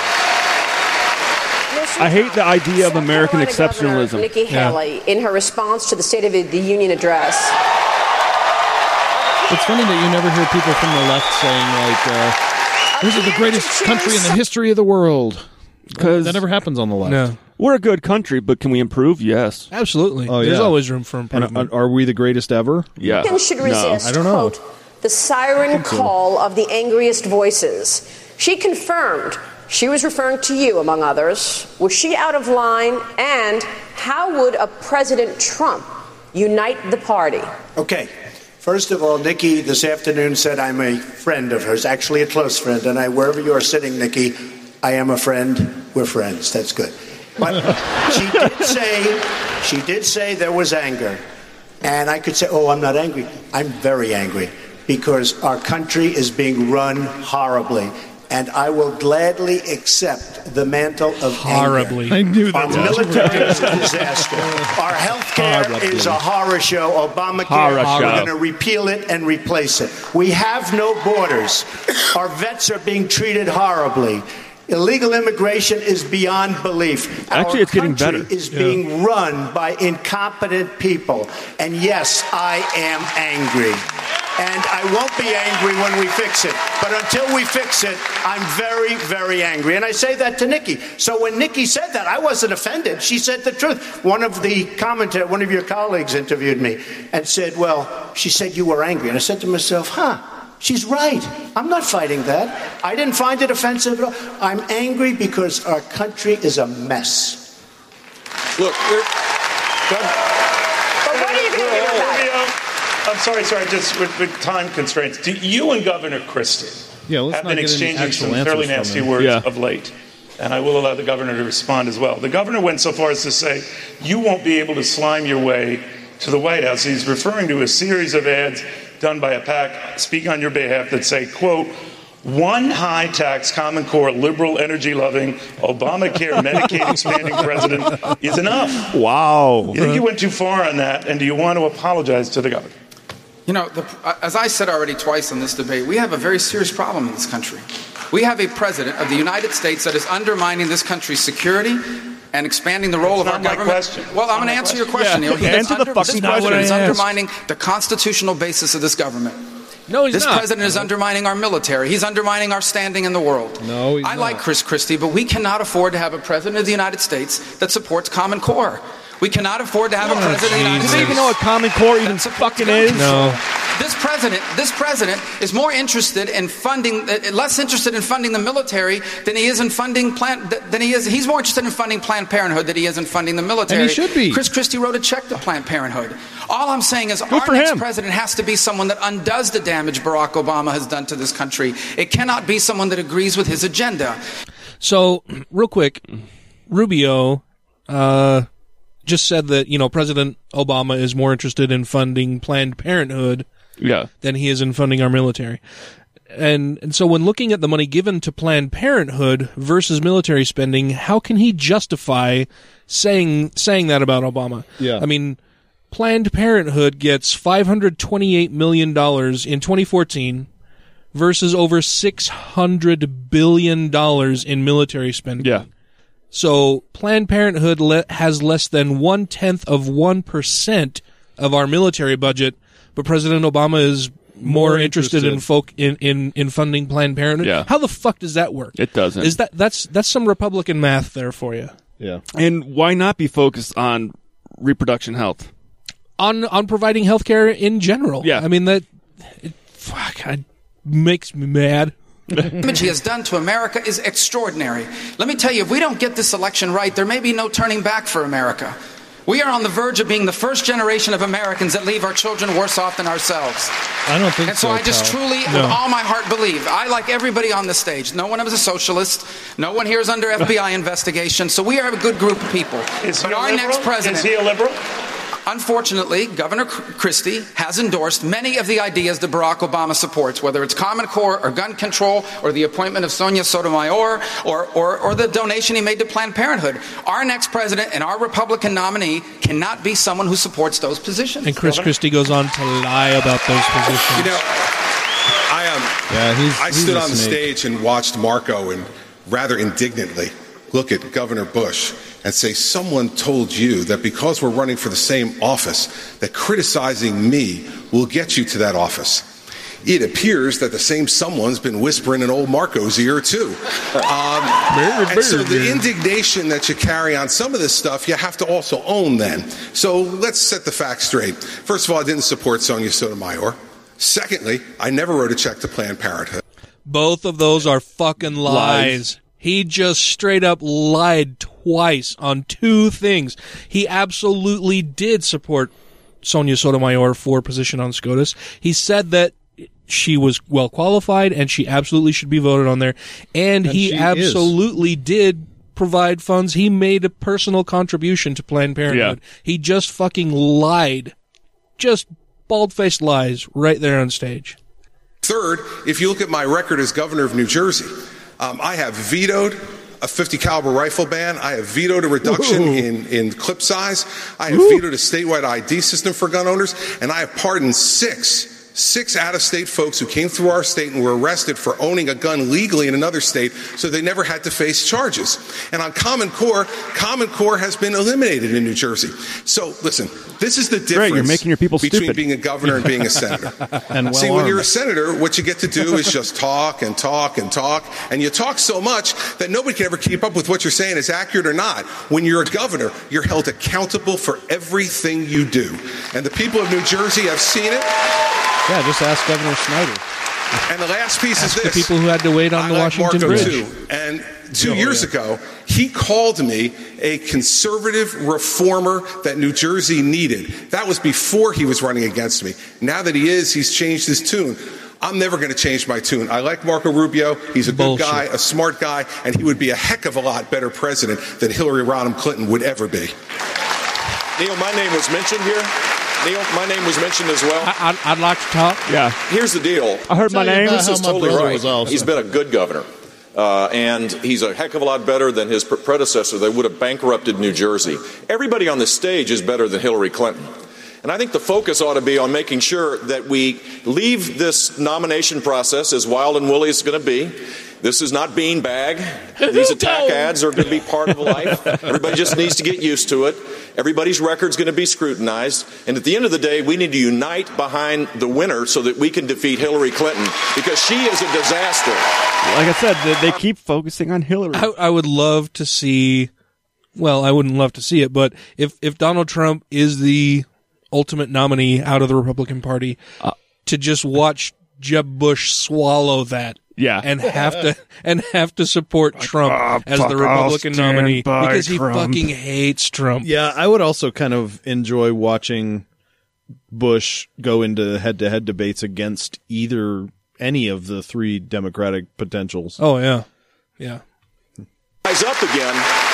Speaker 2: I hate the idea of American
Speaker 6: Carolina Governor
Speaker 2: exceptionalism.
Speaker 6: Nikki Haley, in her response to the State of the Union address,
Speaker 10: It's funny that you never hear people from the left saying like, uh, "This is the greatest country in the history of the world."
Speaker 2: Because
Speaker 10: that never happens on the left.
Speaker 1: No.
Speaker 2: We're a good country, but can we improve? Yes.
Speaker 1: Absolutely.
Speaker 3: Oh,
Speaker 1: There's
Speaker 3: yeah.
Speaker 1: always room for
Speaker 3: And
Speaker 1: improvement.
Speaker 3: uh, are we the greatest ever?
Speaker 2: Yeah.
Speaker 6: Americans should resist,
Speaker 3: I don't know.
Speaker 6: quote, the siren
Speaker 3: think so.
Speaker 6: call of the angriest voices. She confirmed she was referring to you, among others. Was she out of line? And how would a President Trump unite the party?
Speaker 14: Okay. First of all, Nikki this afternoon said I'm a friend of hers, actually a close friend, and I wherever you are sitting, Nikki, I am a friend. We're friends. That's good. But she did say she did say there was anger. And I could say, "Oh, I'm not angry. I'm very angry because our country is being run horribly." And I will gladly accept the mantle of
Speaker 1: Horribly.
Speaker 14: anger.
Speaker 1: I knew
Speaker 14: Our
Speaker 1: that.
Speaker 14: military is a disaster. Our health care is a horror show. Obamacare,
Speaker 2: Horror show.
Speaker 14: we're going to repeal it and replace it. We have no borders. Our vets are being treated horribly. Illegal immigration is beyond belief.
Speaker 2: Actually,
Speaker 14: Our
Speaker 2: it's getting
Speaker 14: country
Speaker 2: better.
Speaker 14: is being run by incompetent people. And yes, I am angry. And I won't be angry when we fix it. But until we fix it, I'm very, very angry. And I say that to Nikki. So when Nikki said that, I wasn't offended. She said the truth. One of the commentator, one of your colleagues interviewed me and said, Well, she said you were angry. And I said to myself, Huh, she's right. I'm not fighting that. I didn't find it offensive at all. I'm angry because our country is a mess.
Speaker 11: Look,
Speaker 6: But what are you going to do about it?
Speaker 5: Rubio, I'm sorry, sorry, just with, with time constraints. Do you and Governor Christie
Speaker 3: Yeah, let's
Speaker 5: have
Speaker 3: not
Speaker 5: been
Speaker 3: get
Speaker 5: exchanging some fairly nasty words
Speaker 2: Yeah.
Speaker 5: of late? And I will allow the governor to respond as well. The governor went so far as to say, you won't be able to slime your way to the White House. He's referring to a series of ads done by a PAC speaking on your behalf that say, quote, one high tax, Common Core, liberal, energy loving, Obamacare, Medicaid expanding president is enough.
Speaker 2: Wow.
Speaker 5: You think you went too far on that, and do you want to apologize to the governor?
Speaker 12: You know, the, uh, as I said already twice in this debate, we have a very serious problem in this country. We have a president of the United States that is undermining this country's security and expanding the role
Speaker 5: That's
Speaker 12: of our
Speaker 5: my
Speaker 12: government.
Speaker 5: question.
Speaker 12: Well,
Speaker 5: That's
Speaker 12: I'm going to
Speaker 5: my
Speaker 12: answer your
Speaker 5: question.
Speaker 12: question,
Speaker 2: Yeah,
Speaker 12: Neil. He is
Speaker 2: answer the fucking
Speaker 12: this
Speaker 2: question.
Speaker 12: president is
Speaker 1: Not what I asked.
Speaker 12: undermining the constitutional basis of this government.
Speaker 1: No, he's
Speaker 12: this
Speaker 1: not.
Speaker 12: president is undermining our military. He's undermining our standing in the world.
Speaker 3: No, he's
Speaker 12: I like. Chris Christie, but we cannot afford to have a president of the United States that supports Common Core. We cannot afford to have a president of the United
Speaker 2: Do they even know what Common Core even
Speaker 12: that supports
Speaker 2: fucking is?
Speaker 1: No.
Speaker 12: This president, this president is more interested in funding, uh, less interested in funding the military than he is in funding Planned. Than he is. He's more interested in funding Planned Parenthood than he is in funding the military.
Speaker 3: And he should be.
Speaker 12: Chris Christie wrote a check to Planned Parenthood. All I'm saying is,
Speaker 2: Good
Speaker 12: our next
Speaker 2: him.
Speaker 12: president has to be someone that undoes the damage Barack Obama has done to this country. It cannot be someone that agrees with his agenda.
Speaker 1: So, real quick, Rubio uh, just said that you know President Obama is more interested in funding Planned Parenthood
Speaker 2: Yeah.
Speaker 1: than he is in funding our military. And and so when looking at the money given to Planned Parenthood versus military spending, how can he justify saying saying that about Obama?
Speaker 3: Yeah.
Speaker 1: I mean, Planned Parenthood gets $528 million in 2014 versus over $600 billion in military spending.
Speaker 2: Yeah.
Speaker 1: So Planned Parenthood le- has less than one tenth of 1% of our military budget, but President Obama is more,
Speaker 2: More
Speaker 1: interested, in folk in, in, in funding Planned Parenthood.
Speaker 2: Yeah.
Speaker 1: How the fuck does that work?
Speaker 2: It doesn't.
Speaker 1: Is that that's that's some Republican math there for you?
Speaker 3: Yeah.
Speaker 2: And why not be focused on reproduction health?
Speaker 1: On on providing health care in general.
Speaker 2: Yeah.
Speaker 1: I mean that it, fuck it makes me mad.
Speaker 12: damage he has done to America is extraordinary. Let me tell you, if we don't get this election right, there may be no turning back for America. We are on the verge of being the first generation of Americans that leave our children worse off than ourselves.
Speaker 3: I don't think
Speaker 12: And so
Speaker 3: so.
Speaker 12: I just
Speaker 3: pal.
Speaker 12: truly, with all my heart, believe. I, like everybody on the stage, no one is a socialist. No one here is under FBI investigation. So we are a good group of people.
Speaker 5: Is
Speaker 12: but
Speaker 5: a
Speaker 12: our
Speaker 5: liberal?
Speaker 12: next president.
Speaker 5: Is he a liberal?
Speaker 12: Unfortunately, Governor Christie has endorsed many of the ideas that Barack Obama supports, whether it's Common Core or gun control or the appointment of Sonia Sotomayor or, or, or the donation he made to Planned Parenthood. Our next president and our Republican nominee cannot be someone who supports those positions.
Speaker 1: And Chris Christie goes on to lie about those positions.
Speaker 9: You know, I um,
Speaker 3: Yeah, he's-
Speaker 9: I
Speaker 3: he's
Speaker 9: stood
Speaker 3: a
Speaker 9: on the stage and watched Marco and rather indignantly look at Governor Bush and say, "Someone told you that because we're running for the same office, that criticizing me will get you to that office." It appears that the same someone's been whispering in old Marco's ear too. Um, and so the indignation that you carry on some of this stuff, you have to also own then. So let's set the facts straight. First of all, I didn't support Sonia Sotomayor. Secondly, I never wrote a check to Planned Parenthood.
Speaker 1: Both of those are fucking lies.
Speaker 9: Lies.
Speaker 1: He just straight up lied twice on two things. He absolutely did support Sonia Sotomayor for position on SCOTUS. He said that she was well qualified and she absolutely should be voted on there. And,
Speaker 3: And
Speaker 1: he
Speaker 3: she is.
Speaker 1: absolutely did provide funds. He made a personal contribution to Planned Parenthood. He just fucking lied. Just bald faced lies right there on stage.
Speaker 9: Third, if you look at my record as governor of New Jersey, um, I have vetoed a 50 caliber rifle ban. I have vetoed a reduction in, in clip size. I have vetoed a statewide ID system for gun owners, and I have pardoned six six out of state folks who came through our state and were arrested for owning a gun legally in another state so they never had to face charges. And on Common Core, Common Core has been eliminated in New Jersey. So listen, this is the difference
Speaker 2: Great, you're making your people
Speaker 9: between
Speaker 2: stupid.
Speaker 9: being a governor and being a senator.
Speaker 3: And well
Speaker 9: See, when you're a senator, what you get to do is just talk and talk and talk, and you talk so much that nobody can ever keep up with what you're saying is accurate or not. When you're a governor, you're held accountable for everything you do. And the people of New Jersey have seen it.
Speaker 3: Yeah, just ask Governor Snyder.
Speaker 9: And the last piece
Speaker 1: Ask
Speaker 9: is
Speaker 1: the people who had to wait on
Speaker 9: I
Speaker 1: the
Speaker 9: like
Speaker 1: Washington
Speaker 9: Marco
Speaker 1: Bridge.
Speaker 9: Too. And two
Speaker 3: Oh,
Speaker 9: years
Speaker 3: yeah.
Speaker 9: ago, he called me a conservative reformer that New Jersey needed. That was before he was running against me. Now that he is, he's changed his tune. I'm never going to change my tune. I like Marco Rubio. He's a
Speaker 1: Bullshit.
Speaker 9: good guy, a smart guy, and he would be a heck of a lot better president than Hillary Rodham Clinton would ever be.
Speaker 11: Neil, my name was mentioned here. Neil, my name was mentioned as well.
Speaker 1: I, I'd, I'd like to talk.
Speaker 2: Yeah.
Speaker 11: Here's the deal.
Speaker 2: I heard my
Speaker 10: Tell you
Speaker 2: name.
Speaker 10: about
Speaker 11: This
Speaker 10: how
Speaker 11: is
Speaker 10: my
Speaker 11: totally right. He's been a good governor. Uh, and he's a heck of a lot better than his predecessor They would have bankrupted New Jersey. Everybody on the stage is better than Hillary Clinton. And I think the focus ought to be on making sure that we leave this nomination process as wild and woolly as it's going to be. This is not beanbag. These attack ads are going to be part of life. Everybody just needs to get used to it. Everybody's record's going to be scrutinized. And at the end of the day, we need to unite behind the winner so that we can defeat Hillary Clinton because she is a disaster.
Speaker 2: Like I said, they, they keep focusing on Hillary.
Speaker 1: I, I would love to see. Well, I wouldn't love to see it, but if if Donald Trump is the ultimate nominee out of the Republican Party,
Speaker 2: Uh,
Speaker 1: to just watch Jeb Bush swallow that.
Speaker 2: Yeah.
Speaker 1: and have to and have to support Trump
Speaker 2: "Ah,
Speaker 1: as the Republican nominee because he
Speaker 2: Trump."
Speaker 1: fucking hates Trump.
Speaker 3: Yeah, I would also kind of enjoy watching Bush go into head-to-head debates against either any of the three Democratic potentials.
Speaker 1: Oh yeah, yeah.
Speaker 11: rise up again.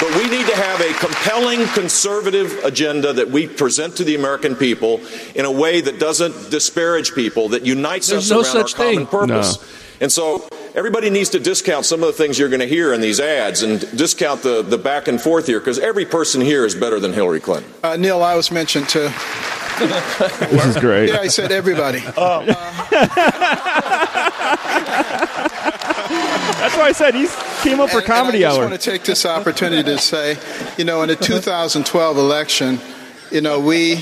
Speaker 11: But we need to have a compelling conservative agenda that we present to the American people in a way that doesn't disparage people, that unites
Speaker 1: There's
Speaker 11: us
Speaker 1: no
Speaker 11: around
Speaker 1: such
Speaker 11: our common
Speaker 1: thing.
Speaker 11: purpose. And so everybody needs to discount some of the things you're going to hear in these ads and discount the, the back and forth here because every person here is better than Hillary Clinton.
Speaker 13: Uh, Neil, I was mentioned too.
Speaker 2: This is great.
Speaker 13: Yeah, I said everybody.
Speaker 2: Oh. That's why I said he came up for
Speaker 13: And-
Speaker 2: comedy
Speaker 13: and I just
Speaker 2: hour.
Speaker 13: want to take this opportunity to say, you know, in the 2012 election, you know, we,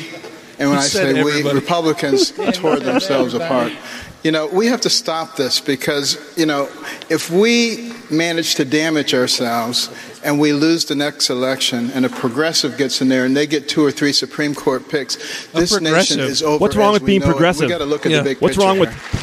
Speaker 13: and when
Speaker 1: He
Speaker 13: I
Speaker 1: said
Speaker 13: say we. Republicans tore themselves apart. You know, we have to stop this because, you know, if we manage to damage ourselves and we lose the next election and a progressive gets in there and they get two or three Supreme Court picks, this nation is over.
Speaker 2: What's wrong
Speaker 13: as
Speaker 2: with
Speaker 13: we
Speaker 2: being
Speaker 13: know it.
Speaker 2: progressive?
Speaker 13: We got to look at
Speaker 2: Yeah.
Speaker 13: the big
Speaker 2: What's
Speaker 13: picture
Speaker 2: wrong with
Speaker 13: here.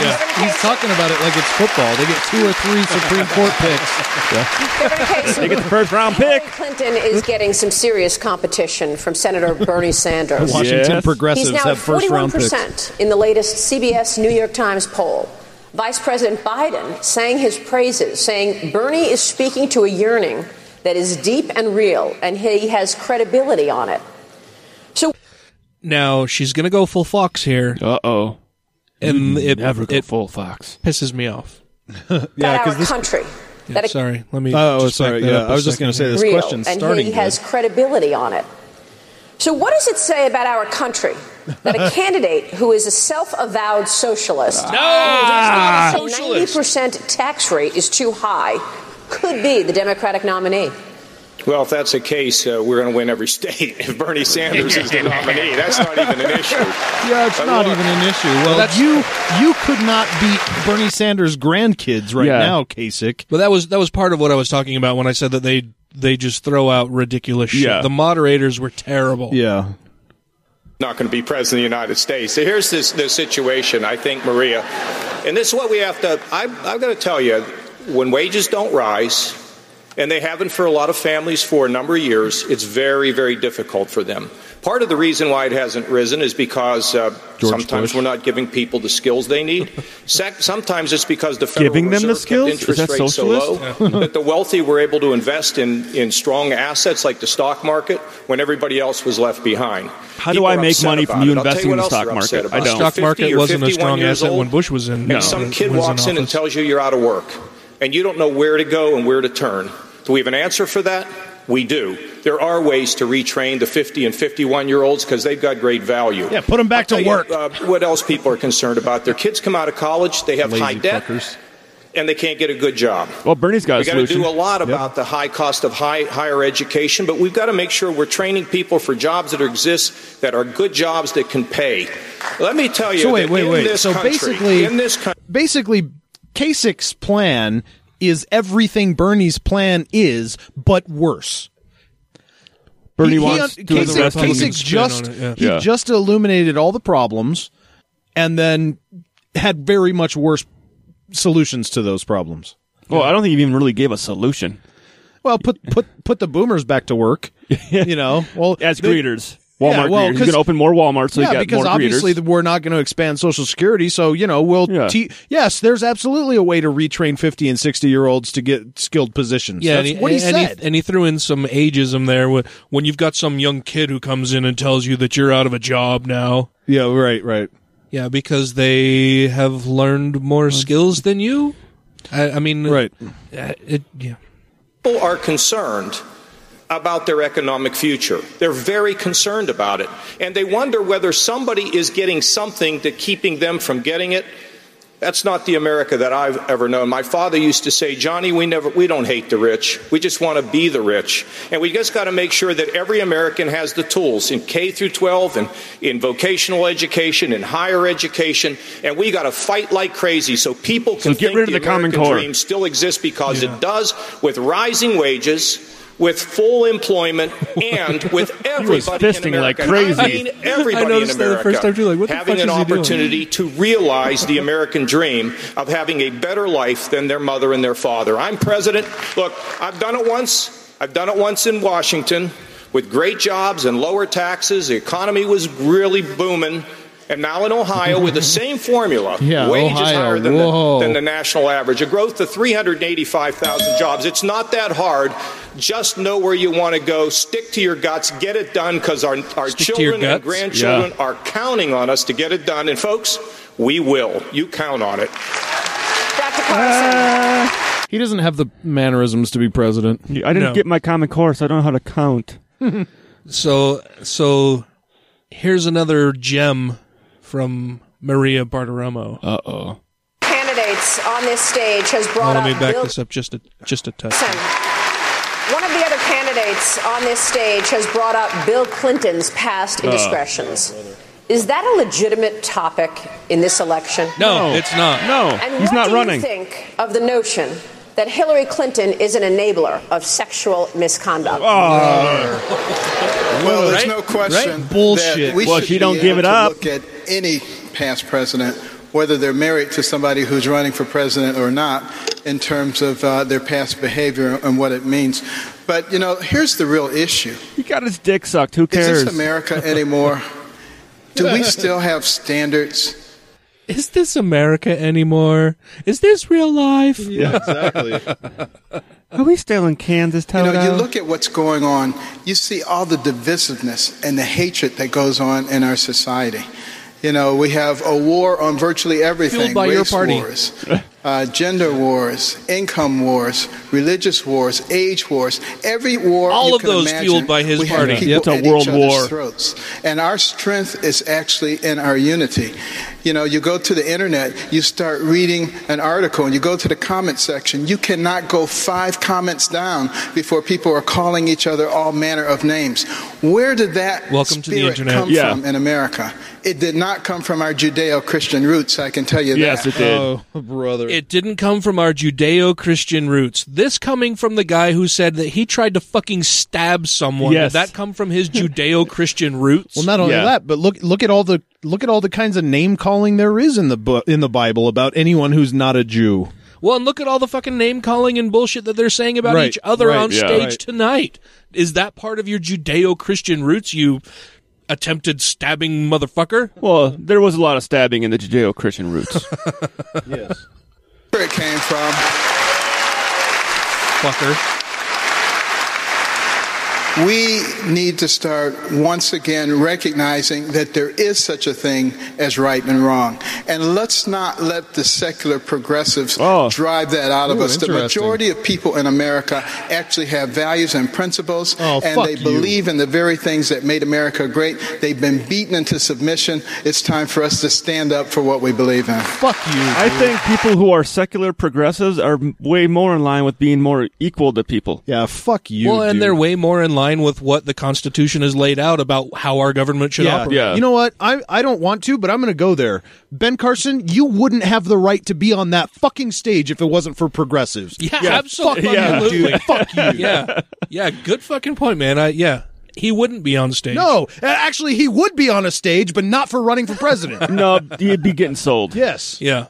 Speaker 2: Progress?
Speaker 10: He's talking about it like it's football. They get two or three Supreme Court picks.
Speaker 2: They get the first round pick.
Speaker 6: Clinton is getting some serious competition from Senator Bernie Sanders.
Speaker 10: Washington Yes. progressives
Speaker 6: He's now
Speaker 10: have
Speaker 6: at
Speaker 10: first-round
Speaker 6: 41% in the latest CBS New York Times poll. Vice President Biden sang his praises, saying Bernie is speaking to a yearning that is deep and real, and he has credibility on it.
Speaker 1: So now she's going to go full fox here.
Speaker 2: Uh oh.
Speaker 1: And it
Speaker 2: never go
Speaker 1: it
Speaker 2: full fox.
Speaker 1: Pisses me off.
Speaker 13: yeah,
Speaker 6: our country. that
Speaker 1: Sorry, let me.
Speaker 3: Oh,
Speaker 1: just
Speaker 3: sorry. Yeah,
Speaker 1: up a
Speaker 3: I was just going to say this
Speaker 6: real,
Speaker 3: question's
Speaker 6: and
Speaker 3: starting.
Speaker 6: he
Speaker 3: good.
Speaker 6: has credibility on it. So, what does it say about our country that a candidate who is a self-avowed socialist,
Speaker 1: No, that's not a
Speaker 6: whose
Speaker 1: socialist.
Speaker 6: 90% tax rate is too high, could be the Democratic nominee?
Speaker 8: Well, if that's the case, uh, we're going to win every state if Bernie Sanders is the nominee. That's not even an issue.
Speaker 10: Yeah, it's
Speaker 8: But
Speaker 10: not
Speaker 8: look,
Speaker 10: even an issue. Well, you you could not beat Bernie Sanders' grandkids right
Speaker 1: Yeah.
Speaker 10: now, Kasich.
Speaker 1: But that was that was part of what I was talking about when I said that they they just throw out ridiculous shit.
Speaker 8: Yeah.
Speaker 1: The moderators were terrible.
Speaker 3: Yeah.
Speaker 8: not going to be president of the United States. So here's this, this situation, I think, Maria, and this is what we have to, I, I've got to tell you, when wages don't rise, and they haven't for a lot of families for a number of years, it's very, very difficult for them. Part of the reason why it hasn't risen is because uh, sometimes
Speaker 2: Bush.
Speaker 8: we're not giving people the skills they need. Sec- sometimes it's because the Federal
Speaker 2: Giving them the
Speaker 8: Reserve
Speaker 2: skills?
Speaker 8: kept
Speaker 2: Is
Speaker 8: interest
Speaker 2: that
Speaker 8: rates so
Speaker 2: socialist?
Speaker 8: low that the wealthy were able to invest in, in strong assets like the stock market when everybody else was left behind.
Speaker 2: How do I make money from you
Speaker 8: it. I'll tell
Speaker 2: investing
Speaker 8: you
Speaker 2: in the stock
Speaker 8: else they're upset
Speaker 2: market? I don't.
Speaker 1: Stock market wasn't a strong
Speaker 8: years
Speaker 1: asset
Speaker 8: old,
Speaker 1: when Bush was in.
Speaker 8: And
Speaker 1: uh,
Speaker 8: some kid walks in and tells you you're out of work, and you don't know where to go and where to turn. Do we have an answer for that? We do. There are ways to retrain the 50 and 51 year olds because they've got great value.
Speaker 10: Yeah, put them back to work.
Speaker 8: You, uh, what else people are concerned about? Their kids come out of college, they have
Speaker 10: Lazy
Speaker 8: high debt,
Speaker 10: fuckers.
Speaker 8: and they can't get a good job.
Speaker 2: Well, Bernie's got a
Speaker 8: we got to do a lot about the high cost of high, higher education, but we've got to make sure we're training people for jobs that exist that are good jobs that can pay. Let me tell you,
Speaker 10: So wait,
Speaker 8: that
Speaker 10: wait,
Speaker 8: in
Speaker 10: wait.
Speaker 8: this
Speaker 10: So
Speaker 8: country,
Speaker 10: basically,
Speaker 8: in this country,
Speaker 10: basically, Kasich's plan is everything Bernie's plan is, but worse.
Speaker 2: Bernie
Speaker 10: He- he
Speaker 2: wants
Speaker 10: un-
Speaker 2: to do the
Speaker 10: Kasich, Kasich
Speaker 1: spin on
Speaker 10: just
Speaker 1: it, yeah.
Speaker 10: he
Speaker 2: Yeah.
Speaker 10: just illuminated all the problems, and then had very much worse solutions to those problems.
Speaker 2: Well, I don't think he even really gave a solution.
Speaker 10: Well, put put put the boomers back to work. You know, well
Speaker 2: As
Speaker 10: they-
Speaker 2: greeters. Walmart
Speaker 10: Yeah, well,
Speaker 2: greeters. He's
Speaker 10: 'cause-
Speaker 2: going to open more Walmarts so
Speaker 10: yeah,
Speaker 2: got
Speaker 10: because
Speaker 2: more
Speaker 10: obviously
Speaker 2: greeters.
Speaker 10: the, we're not going to expand Social Security. So you know, we'll
Speaker 2: Yeah.
Speaker 10: te- yes, there's absolutely a way to retrain fifty and sixty year olds to get skilled positions.
Speaker 1: Yeah,
Speaker 10: That's
Speaker 1: and he,
Speaker 10: what he
Speaker 1: and,
Speaker 10: said.
Speaker 1: He, and he threw in some ageism there when, when you've got some young kid who comes in and tells you that you're out of a job now.
Speaker 10: yeah, right, right.
Speaker 1: Yeah, because they have learned more skills than you. I, I mean,
Speaker 10: Right.
Speaker 1: uh, It, yeah.
Speaker 8: people are concerned about their economic future. They're very concerned about it. And they wonder whether somebody is getting something to keeping them from getting it. That's not the America that I've ever known. My father used to say, Johnny, we never we don't hate the rich. We just want to be the rich. And we just got to make sure that every American has the tools in K through 12 and in vocational education and higher education. And we got to fight like crazy so people can
Speaker 2: So get
Speaker 8: think
Speaker 2: rid of the Common
Speaker 8: American
Speaker 2: Core.
Speaker 8: dream still exists because it does with rising wages, with full employment, and with everybody in
Speaker 2: fisting like
Speaker 8: America.
Speaker 2: crazy.
Speaker 8: I mean everybody
Speaker 1: I noticed
Speaker 8: in
Speaker 1: that the
Speaker 8: America
Speaker 1: first time too, like, what the
Speaker 8: having
Speaker 1: fuck
Speaker 8: an
Speaker 1: is he doing?
Speaker 8: opportunity to realize the American dream of having a better life than their mother and their father. I'm president. Look, I've done it once. I've done it once in Washington with great jobs and lower taxes. The economy was really booming. And now in Ohio, with the same formula,
Speaker 10: Yeah,
Speaker 8: wages
Speaker 10: Ohio,
Speaker 8: higher than the, than the national average, a growth of 385,000 jobs. It's not that hard. Just know where you want to go. Stick to your guts. Get it done because our, our
Speaker 1: Stick
Speaker 8: children and grandchildren
Speaker 2: Yeah.
Speaker 8: are counting on us to get it done. And folks, we will. You count on it.
Speaker 6: Carson.
Speaker 10: Uh, he doesn't have the mannerisms to be president.
Speaker 2: I didn't
Speaker 1: No.
Speaker 2: get my common core, so I don't know how to count.
Speaker 1: So so here's another gem from Maria Bartiromo.
Speaker 10: Uh oh.
Speaker 6: Candidates on this stage has brought
Speaker 1: let me
Speaker 6: up
Speaker 1: back
Speaker 6: Bill
Speaker 1: this up just a just a touch.
Speaker 6: One of the other candidates on this stage has brought up Bill Clinton's past
Speaker 1: Uh.
Speaker 6: indiscretions. Is that a legitimate topic in this election?
Speaker 1: No, it's not.
Speaker 2: No,
Speaker 6: And
Speaker 2: he's not running.
Speaker 6: what
Speaker 2: not
Speaker 6: do
Speaker 2: running.
Speaker 6: you think of the notion that Hillary Clinton is an enabler of sexual misconduct? Oh.
Speaker 13: Well, there's
Speaker 1: Right?
Speaker 13: no question
Speaker 1: Right?
Speaker 10: Bullshit.
Speaker 13: that we
Speaker 2: Well,
Speaker 13: should
Speaker 2: she don't give it up.
Speaker 13: look at any past president, whether they're married to somebody who's running for president or not, in terms of uh, their past behavior and what it means. But you know, here's the real issue:
Speaker 2: He got his dick sucked. Who cares?
Speaker 13: Is this America anymore? Do we still have standards?
Speaker 1: Is this America anymore? Is this real life?
Speaker 3: Yeah, exactly.
Speaker 2: Are we still in Kansas,
Speaker 13: You know, you look at what's going on, you see all the divisiveness and the hatred that goes on in our society. You know, we have a war on virtually everything
Speaker 1: Fueled by your
Speaker 13: race
Speaker 1: party.
Speaker 13: wars, uh, gender wars, income wars, religious wars, age wars. Every war.
Speaker 1: All
Speaker 13: you
Speaker 1: of
Speaker 13: can
Speaker 1: those
Speaker 13: imagine,
Speaker 1: fueled by his party.
Speaker 13: people
Speaker 2: That's a
Speaker 13: at
Speaker 2: world
Speaker 13: each other's
Speaker 2: war.
Speaker 13: throats. And our strength is actually in our unity. You know, you go to the internet, you start reading an article, and you go to the comment section. You cannot go five comments down before people are calling each other all manner of names. Where did that
Speaker 1: Welcome to the
Speaker 13: spirit
Speaker 1: internet.
Speaker 13: come
Speaker 2: Yeah.
Speaker 13: from in America? It did not come from our Judeo-Christian roots. I can tell you
Speaker 2: yes,
Speaker 13: that.
Speaker 2: it did.
Speaker 3: Oh, brother.
Speaker 1: It didn't come from our Judeo Christian roots. This coming from the guy who said that he tried to fucking stab someone.
Speaker 2: Yes.
Speaker 1: Did that come from his Judeo Christian roots?
Speaker 10: Well, not only
Speaker 2: Yeah.
Speaker 10: that, but look look at all the look at all the kinds of name calling there is in the bu- in the Bible about anyone who's not a Jew.
Speaker 1: Well, and look at all the fucking name calling and bullshit that they're saying about
Speaker 10: Right,
Speaker 1: each other
Speaker 10: right,
Speaker 1: on
Speaker 2: yeah.
Speaker 1: stage
Speaker 10: Right.
Speaker 1: tonight. Is that part of your Judeo Christian roots, you attempted stabbing motherfucker?
Speaker 2: Well, there was a lot of stabbing in the Judeo-Christian roots.
Speaker 3: yes.
Speaker 13: Where it came from.
Speaker 1: Fucker.
Speaker 13: We need to start once again recognizing that there is such a thing as right and wrong. And let's not let the secular progressives
Speaker 2: Oh.
Speaker 13: drive that out of
Speaker 10: Ooh,
Speaker 13: us. The majority of people in America actually have values and principles,
Speaker 10: Oh,
Speaker 13: and
Speaker 10: fuck
Speaker 13: they
Speaker 10: you.
Speaker 13: believe in the very things that made America great. They've been beaten into submission. It's time for us to stand up for what we believe in.
Speaker 10: Fuck you.
Speaker 2: I think people who are secular progressives are way more in line with being more equal to people.
Speaker 10: Yeah, fuck you.
Speaker 1: well, and
Speaker 10: dude.
Speaker 1: they're way more in line with what the Constitution has laid out about how our government should
Speaker 10: yeah,
Speaker 1: operate.
Speaker 2: Yeah.
Speaker 10: You know what? I I don't want to, but I'm going to go there. Ben Carson, you wouldn't have the right to be on that fucking stage if it wasn't for progressives.
Speaker 1: Yeah,
Speaker 2: Yeah,
Speaker 1: absolutely.
Speaker 10: fuck you, dude. Fuck you.
Speaker 1: yeah, yeah. Good fucking point, man. I yeah, he wouldn't be on stage.
Speaker 10: No, actually, he would be on a stage, but not for running for president.
Speaker 2: No, he'd be getting sold.
Speaker 10: yes.
Speaker 1: Yeah,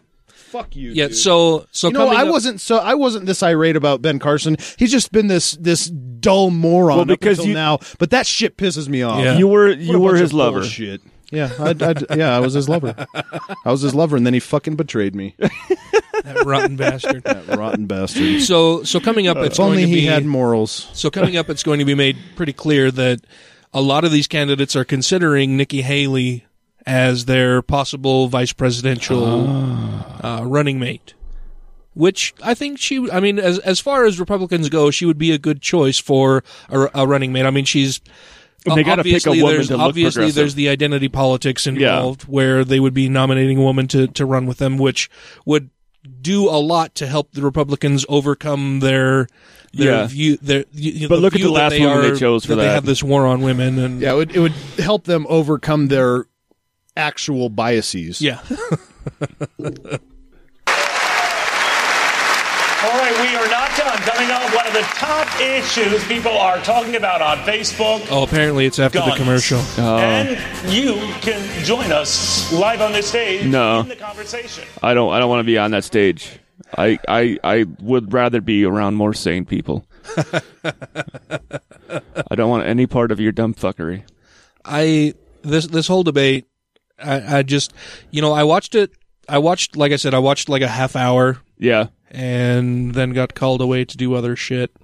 Speaker 10: Fuck you.
Speaker 1: yeah.
Speaker 10: dude.
Speaker 1: So so
Speaker 10: you know, I
Speaker 1: up-
Speaker 10: wasn't so I wasn't this irate about Ben Carson. He's just been this this dull moron
Speaker 2: Well,
Speaker 10: up
Speaker 2: because
Speaker 10: until
Speaker 2: you-
Speaker 10: now. But that shit pisses me off.
Speaker 1: Yeah.
Speaker 2: You were you were his lover.
Speaker 10: Shit. Yeah, I, I, yeah, I was his lover. I was his lover, and then he fucking betrayed me.
Speaker 1: that rotten bastard.
Speaker 10: That rotten bastard.
Speaker 1: So so coming up, it's
Speaker 10: if only
Speaker 1: going to
Speaker 10: he
Speaker 1: be
Speaker 10: had morals.
Speaker 1: so coming up, it's going to be made pretty clear that a lot of these candidates are considering Nikki Haley as their possible vice presidential
Speaker 10: Ah.
Speaker 1: uh, running mate. Which I think she, I mean, as as far as Republicans go, she would be a good choice for a, a running mate. I mean, she's
Speaker 2: They gotta pick a
Speaker 1: obviously
Speaker 2: woman
Speaker 1: there's
Speaker 2: to look
Speaker 1: obviously there's the identity politics involved where they would be nominating a woman to to run with them, which would do a lot to help the Republicans overcome their their
Speaker 2: Yeah.
Speaker 1: view. Their you,
Speaker 2: But
Speaker 1: the
Speaker 2: look at the last
Speaker 1: they
Speaker 2: woman they chose for
Speaker 1: They
Speaker 2: that.
Speaker 1: They have this war on women, and
Speaker 10: Yeah, it would, it would help them overcome their actual biases.
Speaker 1: yeah.
Speaker 5: All right, we are not done. Coming up, one of the top issues people are talking about on Facebook.
Speaker 1: Oh, apparently it's after the
Speaker 5: Guns.
Speaker 1: commercial.
Speaker 5: And you can join us live on this stage
Speaker 2: No.
Speaker 5: in the conversation.
Speaker 2: I don't. I don't want to be on that stage. I, I, I would rather be around more sane people. I don't want any part of your dumb fuckery.
Speaker 1: I this this whole debate, I, I just you know I watched it. I watched like I said, I watched like a half hour.
Speaker 2: Yeah.
Speaker 1: And then got called away to do other shit,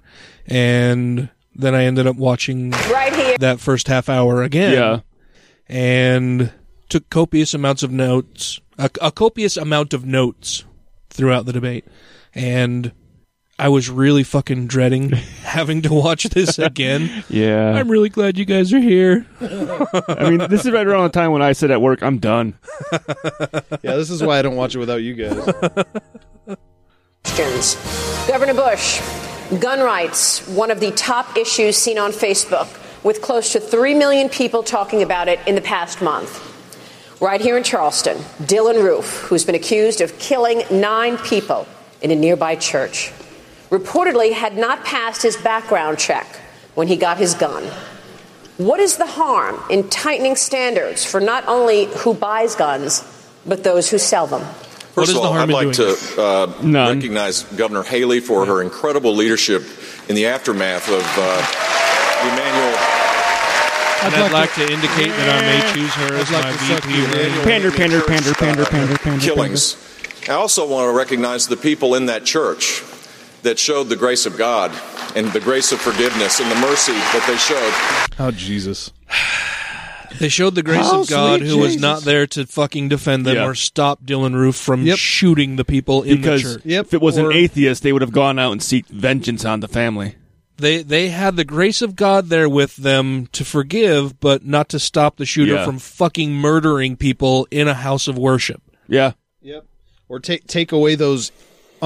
Speaker 1: and then I ended up watching
Speaker 6: Right here.
Speaker 1: that first half hour again.
Speaker 2: Yeah.
Speaker 1: and took copious amounts of notes, a, a copious amount of notes throughout the debate, and I was really fucking dreading having to watch this again.
Speaker 2: Yeah.
Speaker 1: I'm really glad you guys are here.
Speaker 2: I mean, this is right around the time when I said at work, I'm done.
Speaker 10: Yeah, this is why I don't watch it without you guys.
Speaker 6: questions. Governor Bush, gun rights, one of the top issues seen on Facebook, with close to 3 million people talking about it in the past month. Right here in Charleston, Dylann Roof, who's been accused of killing nine people in a nearby church, reportedly had not passed his background check when he got his gun. What is the harm in tightening standards for not only who buys guns, but those who sell them?
Speaker 11: First of all, I'd like to uh, recognize Governor Haley for her incredible leadership in the aftermath of uh, the Emanuel.
Speaker 1: And I'd like to indicate that I may choose her as my VP.
Speaker 2: Pander, pander, pander, pander, pander, pander.
Speaker 11: killings. I also want to recognize the people in that church that showed the grace of God and the grace of forgiveness and the mercy that they showed.
Speaker 10: Oh Jesus!
Speaker 1: They showed the grace
Speaker 10: Oh,
Speaker 1: of God,
Speaker 10: sweet
Speaker 1: who was not there to fucking defend them
Speaker 2: Yeah.
Speaker 1: or stop Dylann Roof from shooting the people in
Speaker 2: Because
Speaker 1: the church.
Speaker 2: if it was
Speaker 1: Or-
Speaker 2: an atheist, they would have gone out and seeked vengeance on the family.
Speaker 1: They they had the grace of God there with them to forgive, but not to stop the shooter
Speaker 2: Yeah.
Speaker 1: from fucking murdering people in a house of worship.
Speaker 2: Yeah.
Speaker 10: Yep. Or take take away those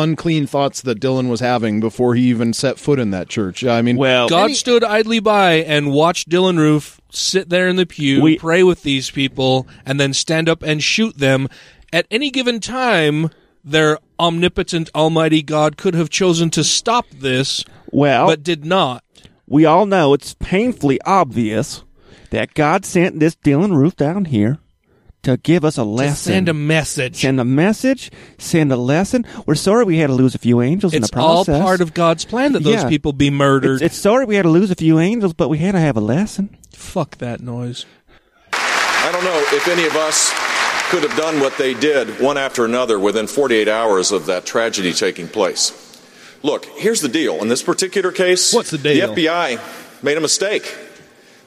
Speaker 10: unclean thoughts that Dylann was having before he even set foot in that church. I mean,
Speaker 2: well,
Speaker 1: God stood idly by and watched Dylann Roof sit there in the pew,
Speaker 10: We-
Speaker 1: pray with these people, and then stand up and shoot them. At any given time, their omnipotent, almighty God could have chosen to stop this,
Speaker 2: Well,
Speaker 1: but did not.
Speaker 2: we all know it's painfully obvious that God sent this Dylann Roof down here to give us a lesson.
Speaker 1: send a message.
Speaker 2: Send a message. Send a lesson. We're sorry we had to lose a few angels in the process.
Speaker 1: It's all
Speaker 2: process.
Speaker 1: part of God's plan that those
Speaker 2: Yeah.
Speaker 1: people be murdered.
Speaker 2: It's, it's sorry we had to lose a few angels, but we had to have a lesson.
Speaker 1: Fuck that noise.
Speaker 11: I don't know if any of us could have done what they did one after another within 48 hours of that tragedy taking place. Look, here's the deal. In this particular case, what's the
Speaker 10: deal?
Speaker 11: The FBI made a mistake.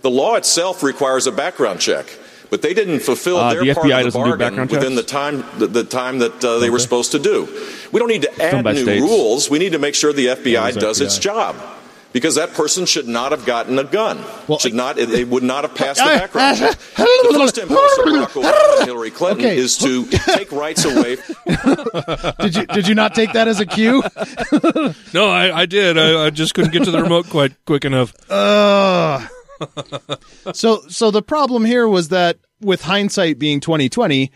Speaker 11: The law itself requires a background check, but they didn't fulfill
Speaker 2: Uh,
Speaker 11: their
Speaker 2: the
Speaker 11: part
Speaker 2: FBI
Speaker 11: of the
Speaker 2: doesn't do
Speaker 11: bargain
Speaker 2: background
Speaker 11: within the time the, the time that uh, they were supposed to do. We don't need to add new
Speaker 2: states.
Speaker 11: rules. We need to make sure the FBI
Speaker 2: it's
Speaker 11: does its job. Because that person should not have gotten a gun. should not. It, it would not have passed the background check. The first impulse of Barack Obama and Hillary Clinton
Speaker 10: Okay.
Speaker 11: is to take rights away.
Speaker 10: did you did you not take that as a cue?
Speaker 1: No, I, I did. I, I just couldn't get to the remote quite quick enough.
Speaker 10: Ugh. So so the problem here was that with hindsight being 2020,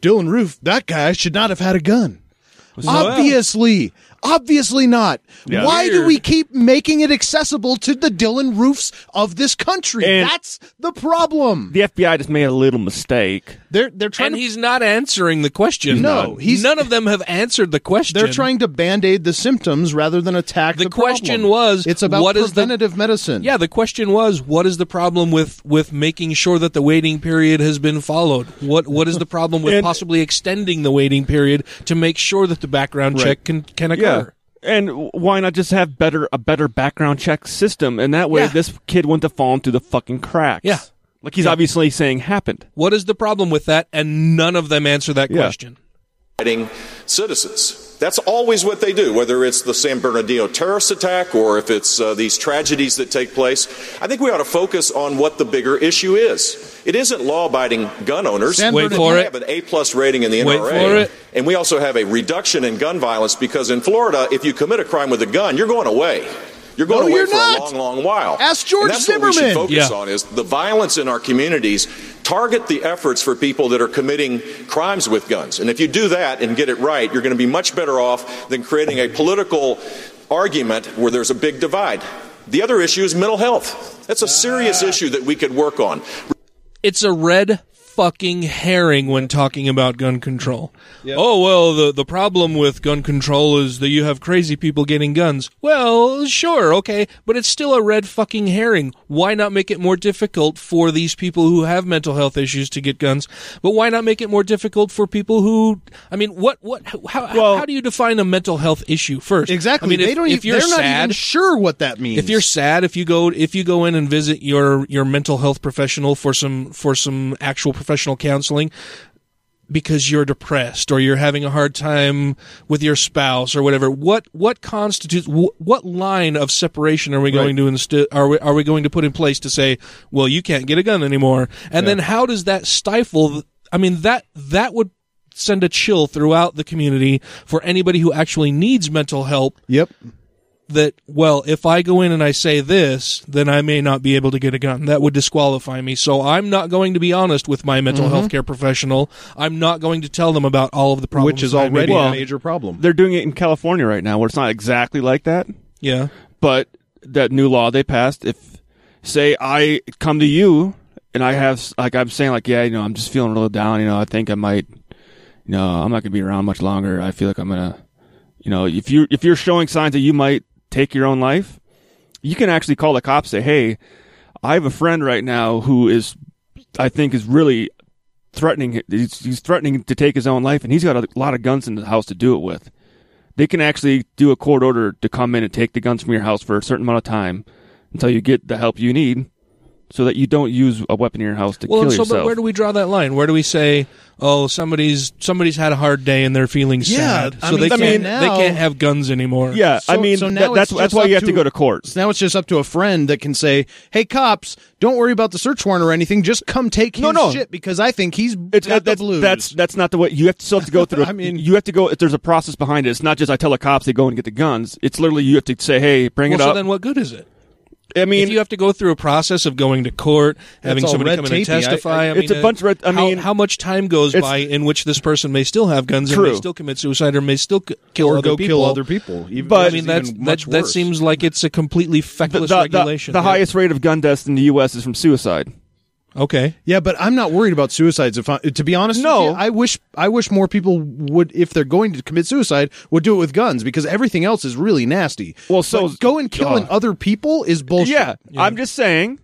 Speaker 10: Dylann Roof, that guy should not have had a gun. Obviously. Obviously not.
Speaker 2: Yeah.
Speaker 10: Why do we keep making it accessible to the Dylann Roofs of this country?
Speaker 2: And-
Speaker 10: That's the problem.
Speaker 2: The FBI just made a little mistake.
Speaker 10: They're they're trying
Speaker 1: and
Speaker 10: to
Speaker 1: he's not answering the question.
Speaker 10: No, he's-
Speaker 1: none of them have answered the question.
Speaker 10: they're trying to band-aid the symptoms rather than attack the,
Speaker 1: The question
Speaker 10: problem.
Speaker 1: was,
Speaker 10: it's about
Speaker 1: what is the-
Speaker 10: medicine.
Speaker 1: Yeah, the question was, what is the problem with with making sure that the waiting period has been followed? What what is the problem with
Speaker 2: And-
Speaker 1: possibly extending the waiting period to make sure that the background
Speaker 2: Right.
Speaker 1: check can can occur?
Speaker 2: Yeah. And why not just have better a better background check system, and that way
Speaker 1: Yeah.
Speaker 2: this kid wouldn't have fallen through the fucking cracks.
Speaker 1: Yeah.
Speaker 2: Like he's
Speaker 1: Yeah.
Speaker 2: obviously saying happened.
Speaker 1: What is the problem with that? And none of them answer that
Speaker 2: Yeah.
Speaker 1: question.
Speaker 11: fighting citizens. That's always what they do, whether it's the San Bernardino terrorist attack or if it's uh, these tragedies that take place. I think we ought to focus on what the bigger issue is. It isn't law-abiding gun owners.
Speaker 1: San Wait
Speaker 11: We
Speaker 1: for it.
Speaker 11: have an A-plus rating in the
Speaker 1: Wait
Speaker 11: NRA,
Speaker 1: for it.
Speaker 11: and we also have a reduction in gun violence because in Florida, if you commit a crime with a gun, you're going away. You're going
Speaker 10: No,
Speaker 11: away
Speaker 10: you're
Speaker 11: for
Speaker 10: not.
Speaker 11: a long, long while.
Speaker 10: Ask George
Speaker 11: and that's what we should focus
Speaker 1: Yeah.
Speaker 11: on is the violence in our communities. Target the efforts for people that are committing crimes with guns. And if you do that and get it right, you're going to be much better off than creating a political argument where there's a big divide. The other issue is mental health. That's a serious ah. issue that we could work on.
Speaker 1: It's a red fucking herring when talking about gun control. Oh well, the the problem with gun control is that you have crazy people getting guns. Well, sure, okay, but it's still a red fucking herring. Why not make it more difficult for these people who have mental health issues to get guns? But why not make it more difficult for people who? I mean, what what how how, how do you define a mental health issue first?
Speaker 10: Exactly.
Speaker 1: I mean,
Speaker 10: they
Speaker 1: if,
Speaker 10: don't
Speaker 1: if
Speaker 10: even,
Speaker 1: you're
Speaker 10: they're not
Speaker 1: sad,
Speaker 10: even sure what that means.
Speaker 1: if you're sad, if you go if you go in and visit your your mental health professional for some for some actual professional counseling, because you're depressed or you're having a hard time with your spouse or whatever. What what constitutes what line of separation are we going to insti- are we are we going to put in place to say, well, you can't get a gun anymore? And
Speaker 3: Yeah.
Speaker 1: then how does that stifle? I mean that that would send a chill throughout the community for anybody who actually needs mental help.
Speaker 3: Yep.
Speaker 1: That well, if I go in and I say this, then I may not be able to get a gun. That would disqualify me. So I'm not going to be honest with my mental
Speaker 2: Mhm.
Speaker 1: health care professional. I'm not going to tell them about all of the problems,
Speaker 3: Which is
Speaker 1: that I may
Speaker 3: already
Speaker 1: be
Speaker 3: a major problem.
Speaker 2: They're doing it in California right now, where it's not exactly like that.
Speaker 1: Yeah.
Speaker 2: But that new law they passed, if say I come to you and I have like I'm saying like yeah, you know, I'm just feeling a little down. You know, I think I might, you know, I'm not gonna be around much longer. I feel like I'm gonna, you know, if you if you're showing signs that you might take your own life, you can actually call the cops. Say, hey, I have a friend right now who is, I think, is really threatening. He's, he's threatening to take his own life, and he's got a lot of guns in the house to do it with. They can actually do a court order to come in and take the guns from your house for a certain amount of time until you get the help you need, so that you don't use a weapon in your house to
Speaker 1: Well,
Speaker 2: kill
Speaker 1: and so but
Speaker 2: yourself.
Speaker 1: where do we draw that line? Where do we say, oh, somebody's somebody's had a hard day and they're feeling
Speaker 10: Yeah,
Speaker 1: sad,
Speaker 10: I
Speaker 1: so
Speaker 10: mean,
Speaker 1: they
Speaker 10: I
Speaker 1: can't
Speaker 10: mean,
Speaker 1: they can't have guns anymore?
Speaker 2: Yeah, I mean,
Speaker 10: so
Speaker 2: that-
Speaker 10: now
Speaker 2: that's that's why you have to go to court.
Speaker 10: So now it's just up to a friend that can say, "Hey, cops, don't worry about the search warrant or anything. Just come take his
Speaker 2: No, no.
Speaker 10: shit because I think he's
Speaker 2: It's,
Speaker 10: got the
Speaker 2: that's,
Speaker 10: blues."
Speaker 2: that's that's not the way you have to still have to go through.
Speaker 10: I mean-
Speaker 2: you have to go. There's a process behind it. It's not just I tell the cops they go and get the guns. It's literally you have to say, hey, bring
Speaker 1: Well,
Speaker 2: it
Speaker 1: so
Speaker 2: up.
Speaker 1: then what good is it?
Speaker 2: I mean,
Speaker 1: if you have to go through a process of going to court, having somebody come in and
Speaker 2: tapey. I-
Speaker 1: testify, I,
Speaker 2: I-
Speaker 1: mean,
Speaker 2: it's a bunch of I
Speaker 1: how,
Speaker 2: mean,
Speaker 1: how much time goes by in which this person may still have guns and may still commit suicide or may still c- kill
Speaker 10: Or
Speaker 1: other
Speaker 10: go
Speaker 1: people.
Speaker 10: kill other people, even-
Speaker 1: but I mean, that's that, that seems like it's a completely feckless
Speaker 2: the, the-
Speaker 1: regulation.
Speaker 2: the
Speaker 1: Yeah.
Speaker 2: highest rate of gun deaths in the U.S. is from suicide.
Speaker 1: Okay.
Speaker 10: Yeah, but I'm not worried about suicides. If I, to be honest, no, with you, I wish I wish more people would, if they're going to commit suicide, would do it with guns because everything else is really nasty.
Speaker 2: Well, so
Speaker 10: But going killing
Speaker 2: uh,
Speaker 10: other people is bullshit.
Speaker 2: Yeah, I'm just saying,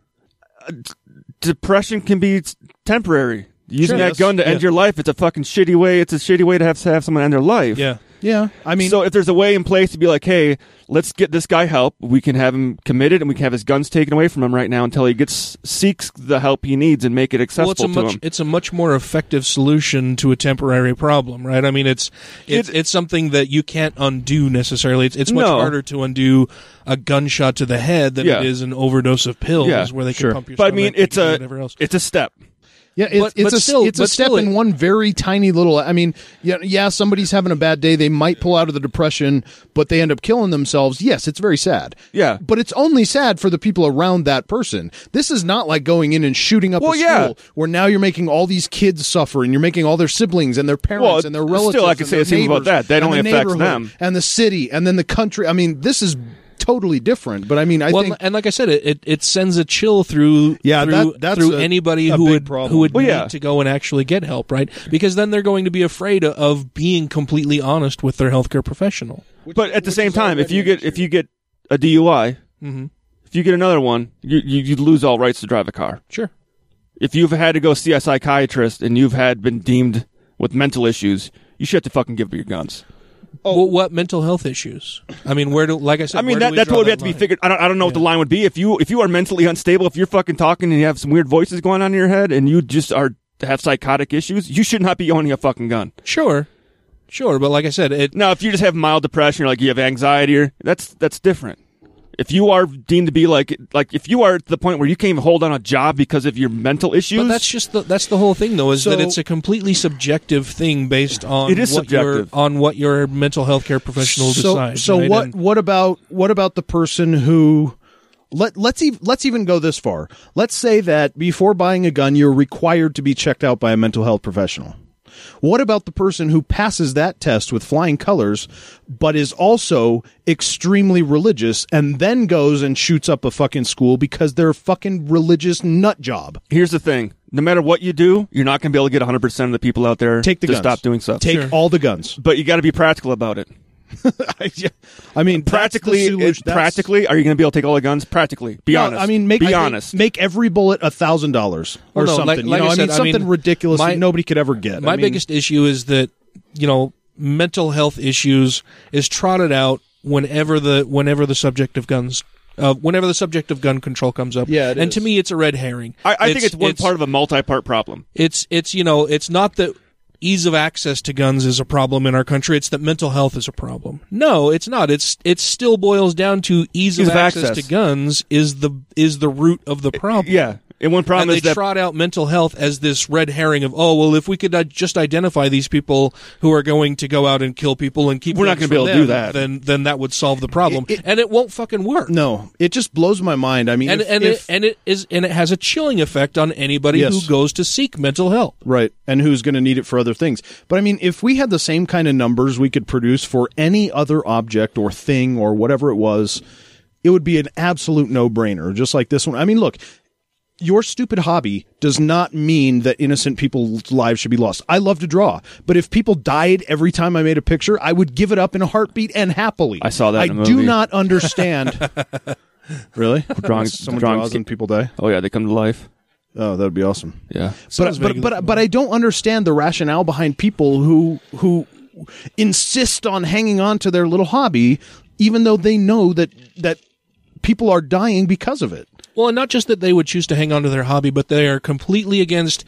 Speaker 2: uh, d- depression can be s- temporary. Using
Speaker 10: Sure,
Speaker 2: that
Speaker 10: yes,
Speaker 2: gun to end your life, it's a fucking shitty way. It's a shitty way to have to have someone end their life.
Speaker 1: Yeah.
Speaker 10: Yeah, I mean,
Speaker 2: so if there's a way in place to be like, hey, let's get this guy help. We can have him committed, and we can have his guns taken away from him right now until he gets seeks the help he needs and make it accessible
Speaker 1: well, it's a
Speaker 2: to
Speaker 1: much
Speaker 2: him.
Speaker 1: it's a much more effective solution to a temporary problem, right? I mean, it's it's it's something that you can't undo necessarily. It's it's much
Speaker 2: No.
Speaker 1: harder to undo a gunshot to the head than
Speaker 2: Yeah.
Speaker 1: it is an overdose of pills,
Speaker 2: Yeah,
Speaker 1: where they
Speaker 2: sure.
Speaker 1: can pump your
Speaker 2: But I mean, it's a
Speaker 1: whatever else.
Speaker 2: it's a step.
Speaker 10: Yeah, it's,
Speaker 1: But-
Speaker 10: it's
Speaker 1: but
Speaker 10: a
Speaker 1: still-
Speaker 10: it's a step in
Speaker 1: it-
Speaker 10: one very tiny little. I mean, yeah, yeah, somebody's having a bad day. They might pull out of the depression, but they end up killing themselves. Yes, it's very sad.
Speaker 2: Yeah,
Speaker 10: but it's only sad for the people around that person. This is not like going in and shooting up
Speaker 2: Well,
Speaker 10: a
Speaker 2: yeah.
Speaker 10: school where now you're making all these kids suffer, and you're making all their siblings and their parents
Speaker 2: Well,
Speaker 10: and their relatives. still.
Speaker 2: I could say the same about that. That only affects them.
Speaker 10: and the city and then the country. I mean, this is totally different. But I mean, I
Speaker 1: well,
Speaker 10: think
Speaker 1: and like I said, it, it, it sends a chill through
Speaker 10: Yeah,
Speaker 1: through,
Speaker 10: that- that's
Speaker 1: through
Speaker 10: a-
Speaker 1: anybody
Speaker 10: a
Speaker 1: who
Speaker 10: big
Speaker 1: would who would
Speaker 10: Well,
Speaker 1: need
Speaker 10: yeah.
Speaker 1: to go and actually get help, right? Because then they're going to be afraid of being completely honest with their healthcare professional.
Speaker 2: but at the same time, if you get if you get a DUI,
Speaker 1: Mhm.
Speaker 2: if you get another one, you, you you lose all rights to drive a car.
Speaker 1: Sure.
Speaker 2: If you've had to go see a psychiatrist and you've had been deemed with mental issues, you should have to fucking give up your guns. Oh.
Speaker 1: Well, what mental health issues? I mean, where do like I said?
Speaker 2: I mean,
Speaker 1: where do
Speaker 2: that, that's what would
Speaker 1: that
Speaker 2: have to be figured. I don't, I don't know what the line would be if you if you are mentally unstable. If you're fucking talking and you have some weird voices going on in your head and you just are have psychotic issues, you should not be owning a fucking gun.
Speaker 1: Sure, sure, but like I said, it.
Speaker 2: Now, if you just have mild depression or like you have anxiety, or that's that's different. If you are deemed to be like like if you are at the point where you can't even hold on a job because of your mental issues,
Speaker 1: But that's just the, that's the whole thing, though, is that it's a completely subjective thing based on
Speaker 2: It is
Speaker 1: what your
Speaker 2: subjective.
Speaker 1: on what your mental health care professional
Speaker 10: so,
Speaker 1: decides.
Speaker 10: So
Speaker 1: right?
Speaker 10: what?
Speaker 1: And-
Speaker 10: What about what about the person who? Let let's even let's even go this far. Let's say that before buying a gun, you're required to be checked out by a mental health professional. What about the person who passes that test with flying colors, but is also extremely religious and then goes and shoots up a fucking school because they're a fucking religious nut job?
Speaker 2: Here's the thing: no matter what you do, you're not going to be able to get 100 percent of the people out there
Speaker 10: Take the
Speaker 2: to
Speaker 10: guns.
Speaker 2: stop doing stuff.
Speaker 10: Take all the guns.
Speaker 2: but you got to be practical about it.
Speaker 10: I mean,
Speaker 2: practically,
Speaker 10: that's the solu-
Speaker 2: it- practically, are you going to be able to take all the guns? Practically, be
Speaker 10: No,
Speaker 2: honest.
Speaker 10: I mean, make
Speaker 2: be
Speaker 10: I think
Speaker 2: honest.
Speaker 10: Make every bullet a thousand dollars or
Speaker 1: Well, no,
Speaker 10: something.
Speaker 1: like
Speaker 10: you know,
Speaker 1: I
Speaker 10: I,
Speaker 1: said,
Speaker 10: mean,
Speaker 1: I
Speaker 10: something
Speaker 1: mean,
Speaker 10: ridiculous
Speaker 1: my-
Speaker 10: that nobody could ever get.
Speaker 1: My
Speaker 10: I mean,
Speaker 1: biggest issue is that you know mental health issues is trotted out whenever the whenever the subject of guns. Uh, whenever the subject of gun control comes up,
Speaker 10: Yeah,
Speaker 1: and
Speaker 10: is.
Speaker 1: to me, it's a red herring.
Speaker 2: I, I think it's one part of a multi-part problem.
Speaker 1: It's it's you know it's not that ease of access to guns is a problem in our country. It's that mental health is a problem. No, it's not. It's it still boils down to ease,
Speaker 2: Ease
Speaker 1: of access,
Speaker 2: access.
Speaker 1: to guns is the is the root of the eh, problem.
Speaker 2: Yeah. And one problem
Speaker 1: and
Speaker 2: is
Speaker 1: they
Speaker 2: that
Speaker 1: trot out mental health as this red herring of oh well if we could uh, just identify these people who are going to go out and kill people and keep
Speaker 2: We're not gonna be
Speaker 1: from
Speaker 2: able to do that.
Speaker 1: then then that would solve the problem and it won't fucking work
Speaker 10: No, it just blows my mind. I mean,
Speaker 1: and
Speaker 10: if-
Speaker 1: and
Speaker 10: if-
Speaker 1: it, and it is and it has a chilling effect on anybody
Speaker 10: Yes.
Speaker 1: who goes to seek mental health
Speaker 10: Right. And who's going to need it for other things. But I mean, if we had the same kind of numbers we could produce for any other object or thing or whatever it was, it would be an absolute no brainer, just like this one. I mean, look, your stupid hobby does not mean that innocent people's lives should be lost. I love to draw, but if people died every time I made a picture, I would give it up in a heartbeat and happily.
Speaker 2: I saw that
Speaker 10: I
Speaker 2: in a
Speaker 10: do not understand. really?
Speaker 2: drawing
Speaker 10: Someone
Speaker 2: drawing
Speaker 10: draws and people die?
Speaker 2: Oh yeah, they come to life.
Speaker 10: Oh, that'd be awesome.
Speaker 2: Yeah.
Speaker 10: but but but but I don't understand the rationale behind people who who insist on hanging on to their little hobby, even though they know that that people are dying because of it.
Speaker 1: Well and not just that they would choose to hang on to their hobby but they are completely against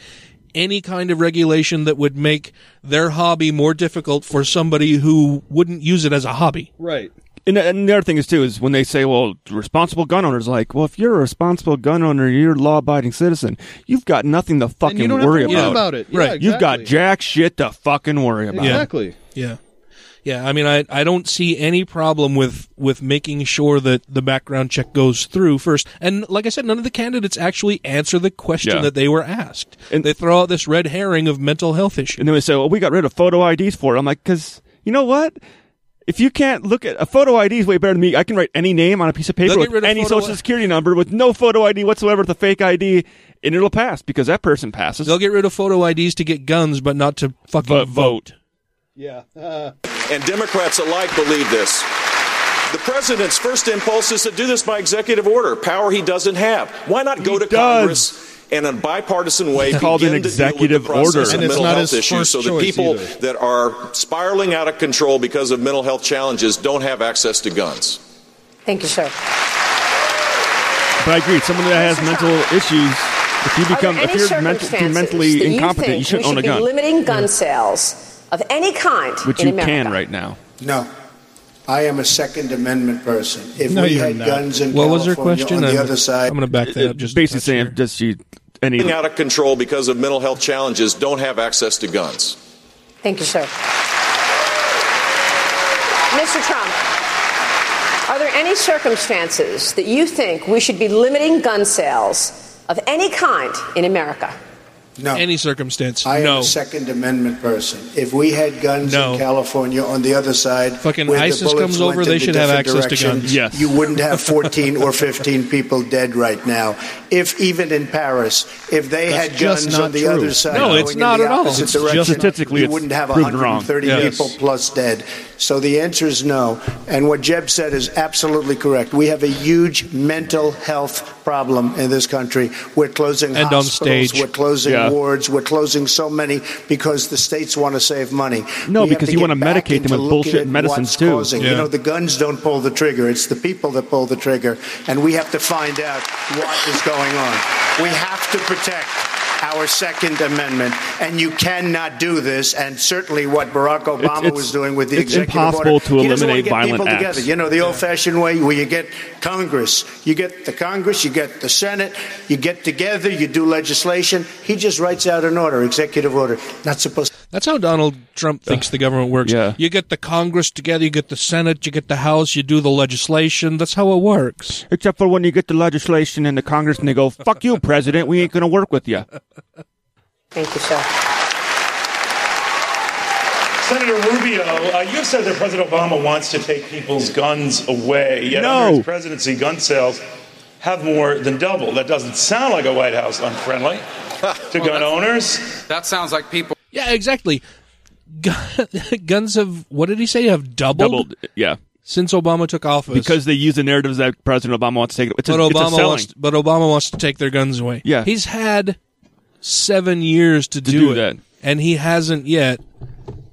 Speaker 1: any kind of regulation that would make their hobby more difficult for somebody who wouldn't use it as a hobby
Speaker 10: Right.
Speaker 2: And, and the other thing is too is when they say, "Well, responsible gun owners," like, well, if you're a responsible gun owner, you're a law-abiding citizen. You've got nothing to fucking
Speaker 10: you don't have to
Speaker 2: worry
Speaker 10: worry
Speaker 2: about.
Speaker 10: about it. Yeah,
Speaker 2: right? You've got jack shit to fucking worry about.
Speaker 10: Exactly.
Speaker 1: Yeah. Yeah, I mean I I don't see any problem with with making sure that the background check goes through first. And like I said, none of the candidates actually answer the question
Speaker 2: Yeah.
Speaker 1: that they were asked. And they throw out this red herring of mental health issues.
Speaker 2: And then they say, "Well, we got rid of photo IDs for it." I'm like, because you know what? If you can't look at a photo ID is way better than me. I can write any name on a piece of paper with
Speaker 1: of
Speaker 2: any
Speaker 1: photo-
Speaker 2: social security number with no photo ID whatsoever with a fake ID, and it'll pass because that person passes.
Speaker 1: They'll get rid of photo IDs to get guns, but not to fucking vote.
Speaker 10: Yeah.
Speaker 11: And Democrats alike believe this. The president's first impulse is to do this by executive order, power he doesn't have. Why not go to Congress and in a bipartisan way
Speaker 2: It's called
Speaker 11: begin
Speaker 2: an
Speaker 11: to
Speaker 2: executive
Speaker 11: deal with the
Speaker 2: order. And it's
Speaker 11: mental
Speaker 2: not
Speaker 11: health
Speaker 2: his
Speaker 11: issues
Speaker 2: first
Speaker 11: so that people
Speaker 2: either.
Speaker 11: that are spiraling out of control because of mental health challenges don't have access to guns.
Speaker 6: Thank you, sir.
Speaker 2: But I agree. Someone that has mental issues, if you become, if you're, mental, if you're
Speaker 6: circumstances
Speaker 2: mentally
Speaker 6: that
Speaker 2: incompetent,
Speaker 6: think
Speaker 2: you shouldn't
Speaker 6: we
Speaker 2: own
Speaker 6: should
Speaker 2: a gun,
Speaker 6: Be limiting gun sales of any kind
Speaker 2: which
Speaker 6: in
Speaker 2: you
Speaker 6: America.
Speaker 2: can right now.
Speaker 14: No. I am a Second Amendment person. If
Speaker 2: No,
Speaker 14: we
Speaker 2: you're
Speaker 14: had
Speaker 2: not.
Speaker 14: guns in
Speaker 1: What was her question?
Speaker 14: on the
Speaker 1: I'm-
Speaker 14: other side,
Speaker 1: I'm going to back that up. Just
Speaker 2: basically saying just you any
Speaker 11: Being out of control because of mental health challenges don't have access to guns.
Speaker 6: Thank you, sir. Mr. Trump, are there any circumstances that you think we should be limiting gun sales of any kind in America?
Speaker 14: No.
Speaker 1: Any circumstance.
Speaker 14: I am a Second Amendment person. If we had guns
Speaker 1: No.
Speaker 14: in California on the other side,
Speaker 1: Fucking
Speaker 14: where
Speaker 1: ISIS
Speaker 14: bullets
Speaker 1: comes over, they should have access to guns. Yes.
Speaker 14: You wouldn't have 14 or 15 people dead right now. If even in Paris, if they
Speaker 10: That's
Speaker 14: had guns on the
Speaker 10: true.
Speaker 14: other side,
Speaker 1: No, it's not at all.
Speaker 14: opposite
Speaker 1: It's
Speaker 14: direction,
Speaker 2: just statistically
Speaker 14: you
Speaker 2: it's
Speaker 14: wouldn't have
Speaker 2: proven wrong.
Speaker 14: 130
Speaker 1: Yes.
Speaker 14: people plus dead. So the answer is no. And what Jeb said is absolutely correct. We have a huge mental health problem in this country. We're closing
Speaker 1: And
Speaker 14: hospitals. We're closing
Speaker 2: Yeah.
Speaker 14: wards. We're closing so many because the states want to save money.
Speaker 2: No,
Speaker 14: We
Speaker 2: because you wanna medicate them with bullshit medicines, too.
Speaker 1: Yeah.
Speaker 14: You know, the guns don't pull the trigger. It's the people that pull the trigger, and we have to find out what is going on. We have to protect our Second Amendment, and you cannot do this. And certainly, what Barack Obama
Speaker 2: it's-
Speaker 14: was doing with the
Speaker 2: it's
Speaker 14: executive
Speaker 2: impossible
Speaker 14: order,
Speaker 2: to
Speaker 14: he doesn't want
Speaker 2: eliminate
Speaker 14: to
Speaker 2: violent
Speaker 14: people
Speaker 2: acts.
Speaker 14: together. You know, the old-fashioned way where you get Congress, you get the Congress, you get the Senate, you get together, you do legislation. He just writes out an order, executive order. Not supposed.
Speaker 1: That's how Donald Trump thinks the government works.
Speaker 2: Yeah.
Speaker 1: You get the Congress together, you get the Senate, you get the House, you do the legislation. That's how it works.
Speaker 2: Except for when you get the legislation in the Congress and they go, "Fuck you, President, we ain't going to work with you."
Speaker 6: Thank you, sir.
Speaker 5: Senator Rubio, uh, you have said that President Obama wants to take people's guns away. Yet
Speaker 2: No.
Speaker 5: under his presidency, gun sales have more than doubled. That doesn't sound like a White House unfriendly to gun owners.
Speaker 12: That sounds like people.
Speaker 1: Yeah, exactly. Guns have, what did he say, have doubled,
Speaker 2: Doubled, yeah,
Speaker 1: since Obama took office.
Speaker 2: because they use the narratives that President Obama wants to take. It's
Speaker 1: but
Speaker 2: it's a
Speaker 1: Obama
Speaker 2: selling.
Speaker 1: wants, but Obama wants to take their guns away.
Speaker 2: Yeah.
Speaker 1: he's had seven years to, do,
Speaker 2: do
Speaker 1: it,
Speaker 2: that.
Speaker 1: and he hasn't yet.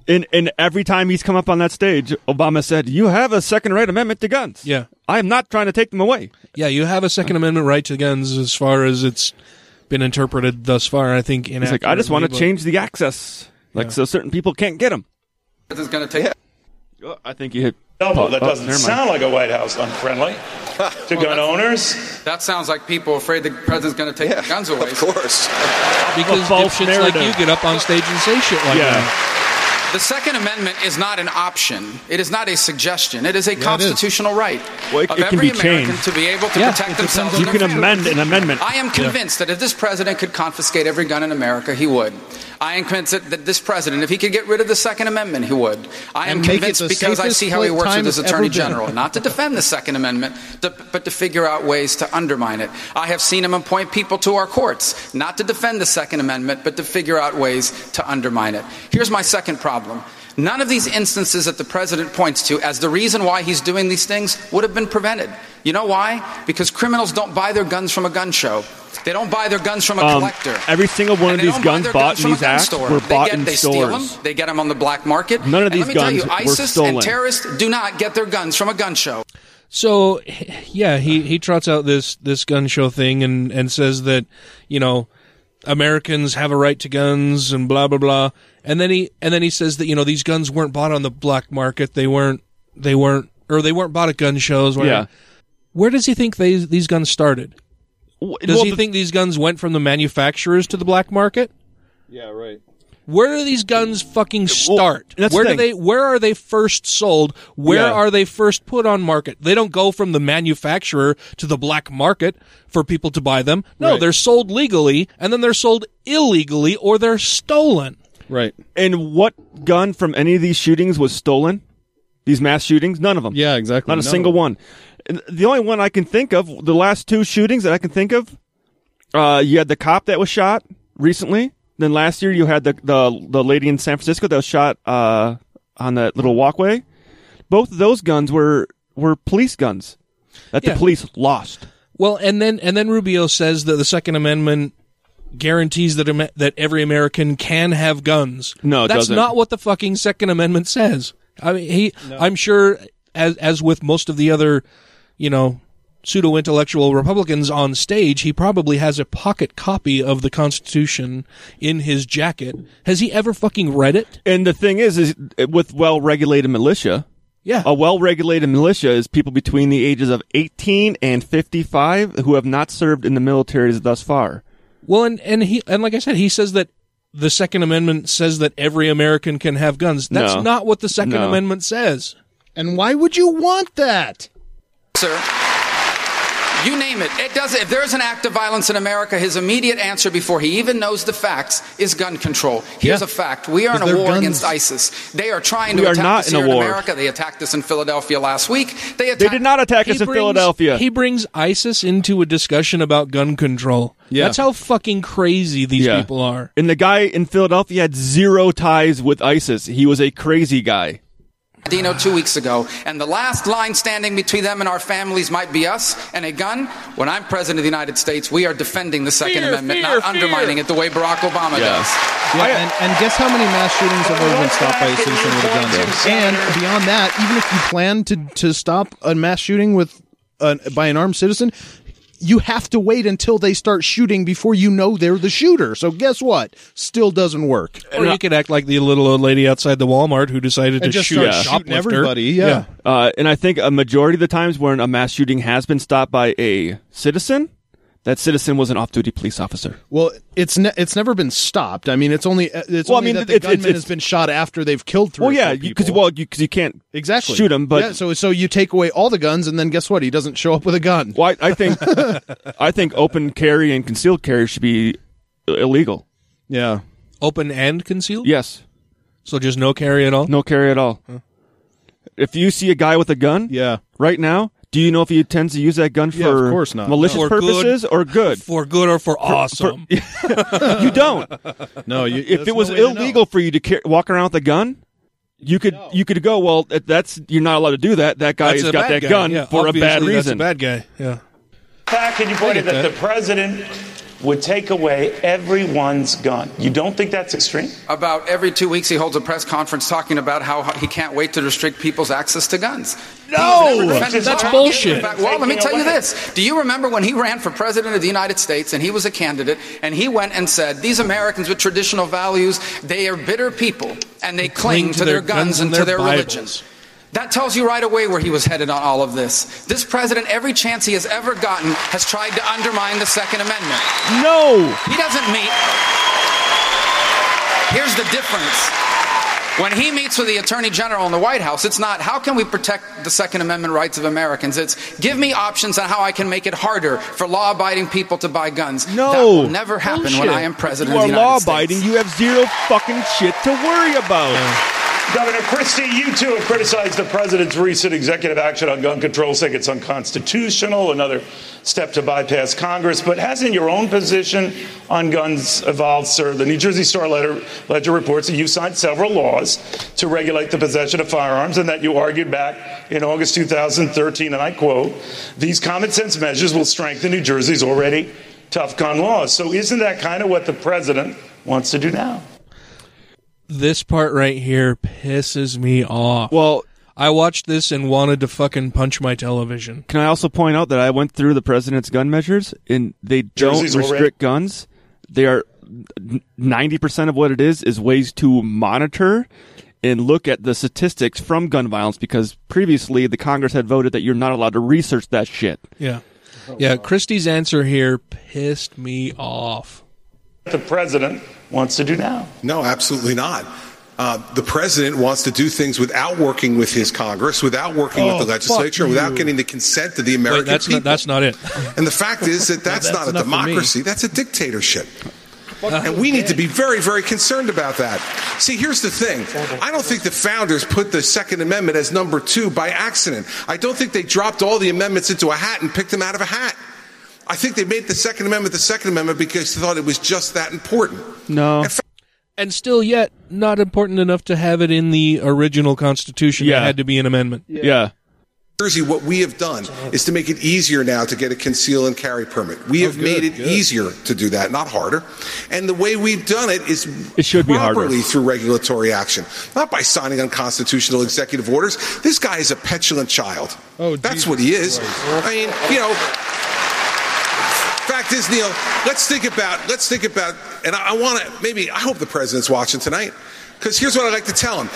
Speaker 2: And and every time he's come up on that stage, Obama said, "You have a Second Right Amendment to guns.
Speaker 1: Yeah,
Speaker 2: I am not trying to take them away."
Speaker 1: yeah, you have a Second Amendment right to guns as far as it's been interpreted thus far. I think
Speaker 2: He's like, "I just want to change the access." Like so, certain people can't get them.
Speaker 12: President's going to take.
Speaker 2: Oh, I think you hit.
Speaker 5: No, that
Speaker 2: oh,
Speaker 5: doesn't sound like a White House unfriendly to gun owners.
Speaker 12: That sounds like people afraid the president's going to take the guns away. Of
Speaker 11: course.
Speaker 1: Because
Speaker 12: A false
Speaker 1: dipshits like you get up on stage and say shit like that.
Speaker 12: The Second Amendment is not an option. It is not a suggestion. It is a
Speaker 2: is.
Speaker 12: constitutional right
Speaker 2: Well, it-
Speaker 12: of
Speaker 2: it
Speaker 12: every American
Speaker 2: changed.
Speaker 12: to be able to
Speaker 2: Yeah,
Speaker 12: protect themselves.
Speaker 2: on
Speaker 12: and
Speaker 2: the
Speaker 12: their
Speaker 2: You can amend an amendment.
Speaker 12: I am
Speaker 2: Yeah.
Speaker 12: convinced that if this president could confiscate every gun in America, he would. I am convinced that- this president, if he could get rid of the Second Amendment, he would. I am
Speaker 10: And make it
Speaker 12: convinced because I see how he works with his attorney general, not to defend the Second Amendment, to, but to figure out ways to undermine it. I have seen him appoint people to our courts, not to defend the Second Amendment, but to figure out ways to undermine it. Here's my second problem. None of these instances that the president points to as the reason why he's doing these things would have been prevented. You know why? Because criminals don't buy their guns from a gun show. They don't buy their guns from a
Speaker 2: Um,
Speaker 12: collector.
Speaker 2: every single one
Speaker 12: And
Speaker 2: of these guns bought
Speaker 12: from
Speaker 2: in
Speaker 12: a
Speaker 2: these
Speaker 12: gun
Speaker 2: acts
Speaker 12: store.
Speaker 2: were
Speaker 12: They
Speaker 2: bought
Speaker 12: get-
Speaker 2: in
Speaker 12: they steal them.
Speaker 2: stores.
Speaker 12: They get them on the black market.
Speaker 2: None of
Speaker 12: And
Speaker 2: these
Speaker 12: let me tell
Speaker 2: guns
Speaker 12: you,
Speaker 2: were
Speaker 12: ISIS
Speaker 2: stolen.
Speaker 12: and terrorists do not get their guns from a gun show.
Speaker 1: So yeah, he he trots out this this gun show thing and and says that you know Americans have a right to guns and blah blah blah. And then he and then he says that you know these guns weren't bought on the black market. They weren't they weren't or they weren't bought at gun shows. Where,
Speaker 2: Yeah.
Speaker 1: Where does he think these these guns started? Does
Speaker 2: well,
Speaker 1: he
Speaker 2: the-
Speaker 1: think these guns went from the manufacturers to the black market?
Speaker 3: Yeah, right.
Speaker 1: Where do these guns fucking start?
Speaker 2: that's the
Speaker 1: where do they where are they first sold? Where
Speaker 2: Yeah.
Speaker 1: are they first put on market? They don't go from the manufacturer to the black market for people to buy them. No,
Speaker 2: Right.
Speaker 1: they're sold legally and then they're sold illegally or they're stolen.
Speaker 3: Right.
Speaker 2: And what gun from any of these shootings was stolen? These mass shootings? None of them.
Speaker 3: Yeah, exactly.
Speaker 2: Not a
Speaker 3: None
Speaker 2: single one. The only one I can think of, the last two shootings that I can think of, uh, you had the cop that was shot recently. Then last year you had the the, the lady in San Francisco that was shot uh, on that little walkway. Both of those guns were were police guns that
Speaker 1: Yeah.
Speaker 2: the police lost.
Speaker 1: Well, and then and then Rubio says that the Second Amendment guarantees that that every American can have guns.
Speaker 2: No, it
Speaker 1: that's
Speaker 2: doesn't.
Speaker 1: not what the fucking Second Amendment says. I mean, he. I'm sure, as as with most of the other, you know, pseudo intellectual Republicans on stage, he probably has a pocket copy of the Constitution in his jacket. Has he ever fucking read it?
Speaker 2: And the thing is, is with well regulated militia.
Speaker 1: Yeah.
Speaker 2: A well regulated militia is people between the ages of 18 and 55 who have not served in the militaries thus far.
Speaker 1: Well, and and he and like I said, he says that the Second Amendment says that every American can have guns. That's
Speaker 2: No.
Speaker 1: not what the Second
Speaker 2: No.
Speaker 1: Amendment says.
Speaker 10: And why would you want that?
Speaker 12: Sir. You name it. It does. If there is an act of violence in America, his immediate answer before he even knows the facts is gun control. Here's
Speaker 2: Yeah.
Speaker 12: a fact: we are in a war
Speaker 2: guns.
Speaker 12: against ISIS. They are trying to
Speaker 2: We
Speaker 12: attack us
Speaker 2: in
Speaker 12: here in. America. They attacked us in Philadelphia last week. They, attacked-
Speaker 2: They did not attack us
Speaker 1: He
Speaker 2: in
Speaker 1: brings-
Speaker 2: Philadelphia.
Speaker 1: He brings ISIS into a discussion about gun control.
Speaker 2: Yeah.
Speaker 1: That's how fucking crazy these
Speaker 2: Yeah.
Speaker 1: people are.
Speaker 2: And the guy in Philadelphia had zero ties with ISIS. He was a crazy guy.
Speaker 12: Dino two weeks ago, and the last line standing between them and our families might be us and a gun. When I'm president of the United States, we are defending the Second
Speaker 10: Fear,
Speaker 12: Amendment,
Speaker 10: fear,
Speaker 12: not
Speaker 10: fear.
Speaker 12: undermining it the way Barack Obama does.
Speaker 10: Oh, yeah, and, and guess how many mass shootings have ever been stopped by a citizen with a gun? And beyond that, even if you plan to to stop a mass shooting with an, by an armed citizen, you have to wait until they start shooting before you know they're the shooter. So guess what? Still doesn't work.
Speaker 1: Or you could act like the little old lady outside the Walmart who decided
Speaker 10: And
Speaker 1: to
Speaker 10: just
Speaker 1: shoot
Speaker 10: start
Speaker 1: a
Speaker 10: shooting
Speaker 1: shoplifter.
Speaker 10: everybody, yeah.
Speaker 2: Uh, and I think a majority of the times when a mass shooting has been stopped by a citizen, that citizen was an off-duty police officer.
Speaker 10: Well, it's ne- it's never been stopped. I mean, it's only uh, it's
Speaker 2: Well, I
Speaker 10: only
Speaker 2: mean,
Speaker 10: that the
Speaker 2: it's- it's-
Speaker 10: gunman
Speaker 2: it's-
Speaker 10: has been shot after they've killed three.
Speaker 2: Well, yeah, because
Speaker 10: people.
Speaker 2: well, because you, can't
Speaker 10: exactly
Speaker 2: shoot him, but
Speaker 10: yeah, so so you take away all the guns, and then guess what? He doesn't show up with a gun.
Speaker 2: Well, I, I think I think open carry and concealed carry should be illegal.
Speaker 10: Yeah,
Speaker 1: Open and concealed?
Speaker 2: Yes.
Speaker 1: So just no carry at all?
Speaker 2: No carry at all. If you see a guy with a gun,
Speaker 10: yeah,
Speaker 2: right now, do you know if he intends to use that gun for
Speaker 10: Yeah, of course not.
Speaker 2: malicious
Speaker 1: For good-
Speaker 2: purposes or good?
Speaker 1: For good or for awesome?
Speaker 2: you don't.
Speaker 10: No, you,
Speaker 2: if it was
Speaker 10: no way to know.
Speaker 2: illegal for you to car- walk around with a gun, you could you could go. Well, that's you're not allowed to do that. That guy
Speaker 1: That's
Speaker 2: has got that
Speaker 1: guy.
Speaker 2: gun
Speaker 1: Yeah,
Speaker 2: for a bad reason.
Speaker 1: That's a bad guy. Yeah.
Speaker 5: fact, can you point
Speaker 1: I
Speaker 5: out that,
Speaker 1: that.
Speaker 5: the president would take away everyone's gun. You don't think that's extreme?
Speaker 12: About every two weeks, he holds a press conference talking about how he can't wait to restrict people's access to guns.
Speaker 1: No!
Speaker 12: He's
Speaker 1: That's bullshit.
Speaker 12: Fact, well, let me
Speaker 5: Taking
Speaker 12: tell you this. Do you remember when he ran for president of the United States and he was a candidate and he went and said, These Americans with traditional values, they are bitter people and they cling, to, their, guns and to their religion.
Speaker 1: Bibles.
Speaker 12: That tells you right away where he was headed on all of this. This president, every chance he has ever gotten, has tried to undermine the Second Amendment.
Speaker 2: No!
Speaker 12: He doesn't meet. Here's the difference. When he meets with the Attorney General in the White House, it's not how can we protect the Second Amendment rights of Americans? It's give me options on how I can make it harder for law abiding people to buy guns.
Speaker 2: No.
Speaker 12: That will never happen when I am president
Speaker 2: You
Speaker 12: of
Speaker 2: are
Speaker 12: the United
Speaker 2: law
Speaker 12: States.
Speaker 2: abiding. You have zero fucking shit to worry about.
Speaker 5: Governor Christie, you too have criticized the president's recent executive action on gun control, saying it's unconstitutional, another step to bypass Congress. But hasn't your own position on guns evolved, sir? The New Jersey Star letter, Ledger reports that you signed several laws to regulate the possession of firearms and that you argued back in August 2013, and I quote, these common sense measures will strengthen New Jersey's already tough gun laws. So isn't that kind of what the president wants to do now?
Speaker 1: This part right here pisses me off.
Speaker 2: Well,
Speaker 1: I watched this and wanted to fucking punch my television.
Speaker 2: Can I also point out that I went through the president's gun measures and they don't
Speaker 5: Jersey's
Speaker 2: restrict
Speaker 5: already-
Speaker 2: guns. They are ninety percent of what it is is ways to monitor and look at the statistics from gun violence because previously the Congress had voted that you're not allowed to research that shit.
Speaker 1: Yeah. Yeah, Christie's answer here pissed me off.
Speaker 5: The president wants to do now.
Speaker 9: No, absolutely not. Uh, the president wants to do things without working with his Congress, without working
Speaker 1: Oh,
Speaker 9: with the legislature, without getting the consent of the American
Speaker 1: Wait, that's
Speaker 9: people.
Speaker 1: not, that's not it.
Speaker 9: And the fact is that that's,
Speaker 1: That's
Speaker 9: not a
Speaker 1: enough for me.
Speaker 9: democracy, that's a dictatorship. And we need to be very, very concerned about that. See, here's the thing. I don't think the founders put the Second Amendment as number two by accident. I don't think they dropped all the amendments into a hat and picked them out of a hat. I think they made the Second Amendment the Second Amendment because they thought it was just that important.
Speaker 2: No.
Speaker 1: And still yet not important enough to have it in the original constitution.
Speaker 2: Yeah.
Speaker 1: It had to be an amendment.
Speaker 2: Yeah.
Speaker 9: Jersey, what we have done is to make it easier now to get a conceal and carry permit. We oh, have
Speaker 2: good,
Speaker 9: made it
Speaker 2: good.
Speaker 9: easier to do that, not harder. And the way we've done it is
Speaker 2: It should be harder.
Speaker 9: properly through regulatory action, not by signing unconstitutional executive orders. This guy is a petulant child.
Speaker 3: Oh,
Speaker 9: that's what he is. I mean, you know. Fact is, Neil, let's think about let's think about, and I, I want to maybe I hope the president's watching tonight because here's what I'd like to tell him,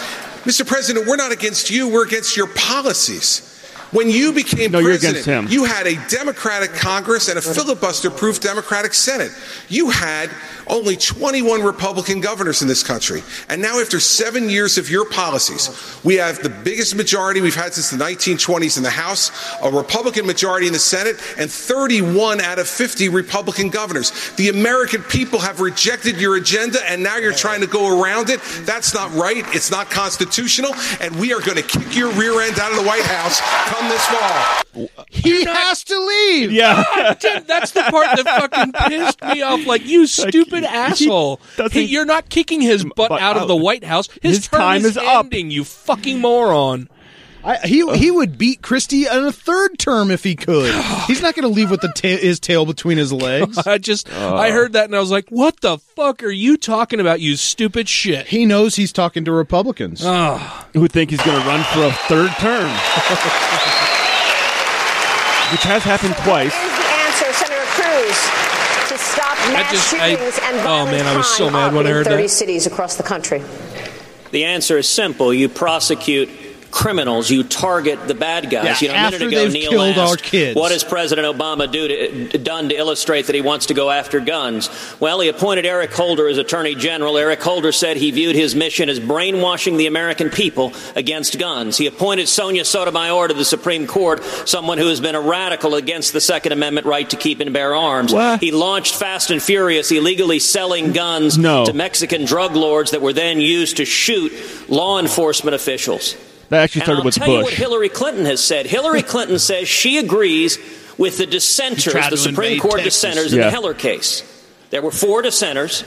Speaker 9: Mr. President, we're not against you, we're against your policies. When you became
Speaker 2: No,
Speaker 9: president,
Speaker 2: him.
Speaker 9: you had a Democratic Congress and a filibuster-proof Democratic Senate. You had only 21 Republican governors in this country. And now, after seven years of your policies, we have the biggest majority we've had since the 1920s in the House, a Republican majority in the Senate, and 31 out of 50 Republican governors. The American people have rejected your agenda, and now you're trying to go around it. That's not right. It's not constitutional. And we are going to kick your rear end out of the White House come this fall.
Speaker 10: He has to leave.
Speaker 2: Yeah.
Speaker 1: God damn, that's the part that fucking pissed me off. Like, you stupid asshole.
Speaker 2: doesn't-
Speaker 1: you're not kicking his butt
Speaker 2: But
Speaker 1: out of the uh, White House. His,
Speaker 2: His
Speaker 1: term
Speaker 2: time
Speaker 1: is,
Speaker 2: is up.
Speaker 1: ending, you fucking moron.
Speaker 10: I, he he would beat Christie in a third term if he could. He's not going to leave with the ta- his tail between his legs.
Speaker 1: I just, I heard that and I was like, what the fuck are you talking about, you stupid shit?
Speaker 10: He knows he's talking to Republicans.
Speaker 1: Ah.
Speaker 2: Who think he's going to run for a third term? Which has happened twice.
Speaker 6: Is the answer, Senator Cruz, to stop mass
Speaker 1: just- I-
Speaker 6: shootings and
Speaker 1: oh, man, I was so mad when I
Speaker 6: in
Speaker 1: heard
Speaker 6: 30
Speaker 1: that.
Speaker 6: cities across the country?
Speaker 7: The answer is simple. You prosecute criminals. You target the bad guys.
Speaker 10: Yeah,
Speaker 7: you know, a minute ago, Neil asked,
Speaker 10: our kids.
Speaker 7: What has President Obama do to, done to illustrate that he wants to go after guns? Well, he appointed Eric Holder as Attorney General. Eric Holder said he viewed his mission as brainwashing the American people against guns. He appointed Sonia Sotomayor to the Supreme Court, someone who has been a radical against the Second Amendment right to keep and bear arms.
Speaker 2: What?
Speaker 7: He launched Fast and Furious, illegally selling guns
Speaker 2: No.
Speaker 7: to Mexican drug lords that were then used to shoot law enforcement officials.
Speaker 2: That actually
Speaker 7: And
Speaker 2: started
Speaker 7: I'll
Speaker 2: with
Speaker 7: tell you what Hillary Clinton has said. Hillary Clinton says she agrees with the dissenters, the Supreme Court
Speaker 10: Texas.
Speaker 7: dissenters in the Heller case. There were four dissenters,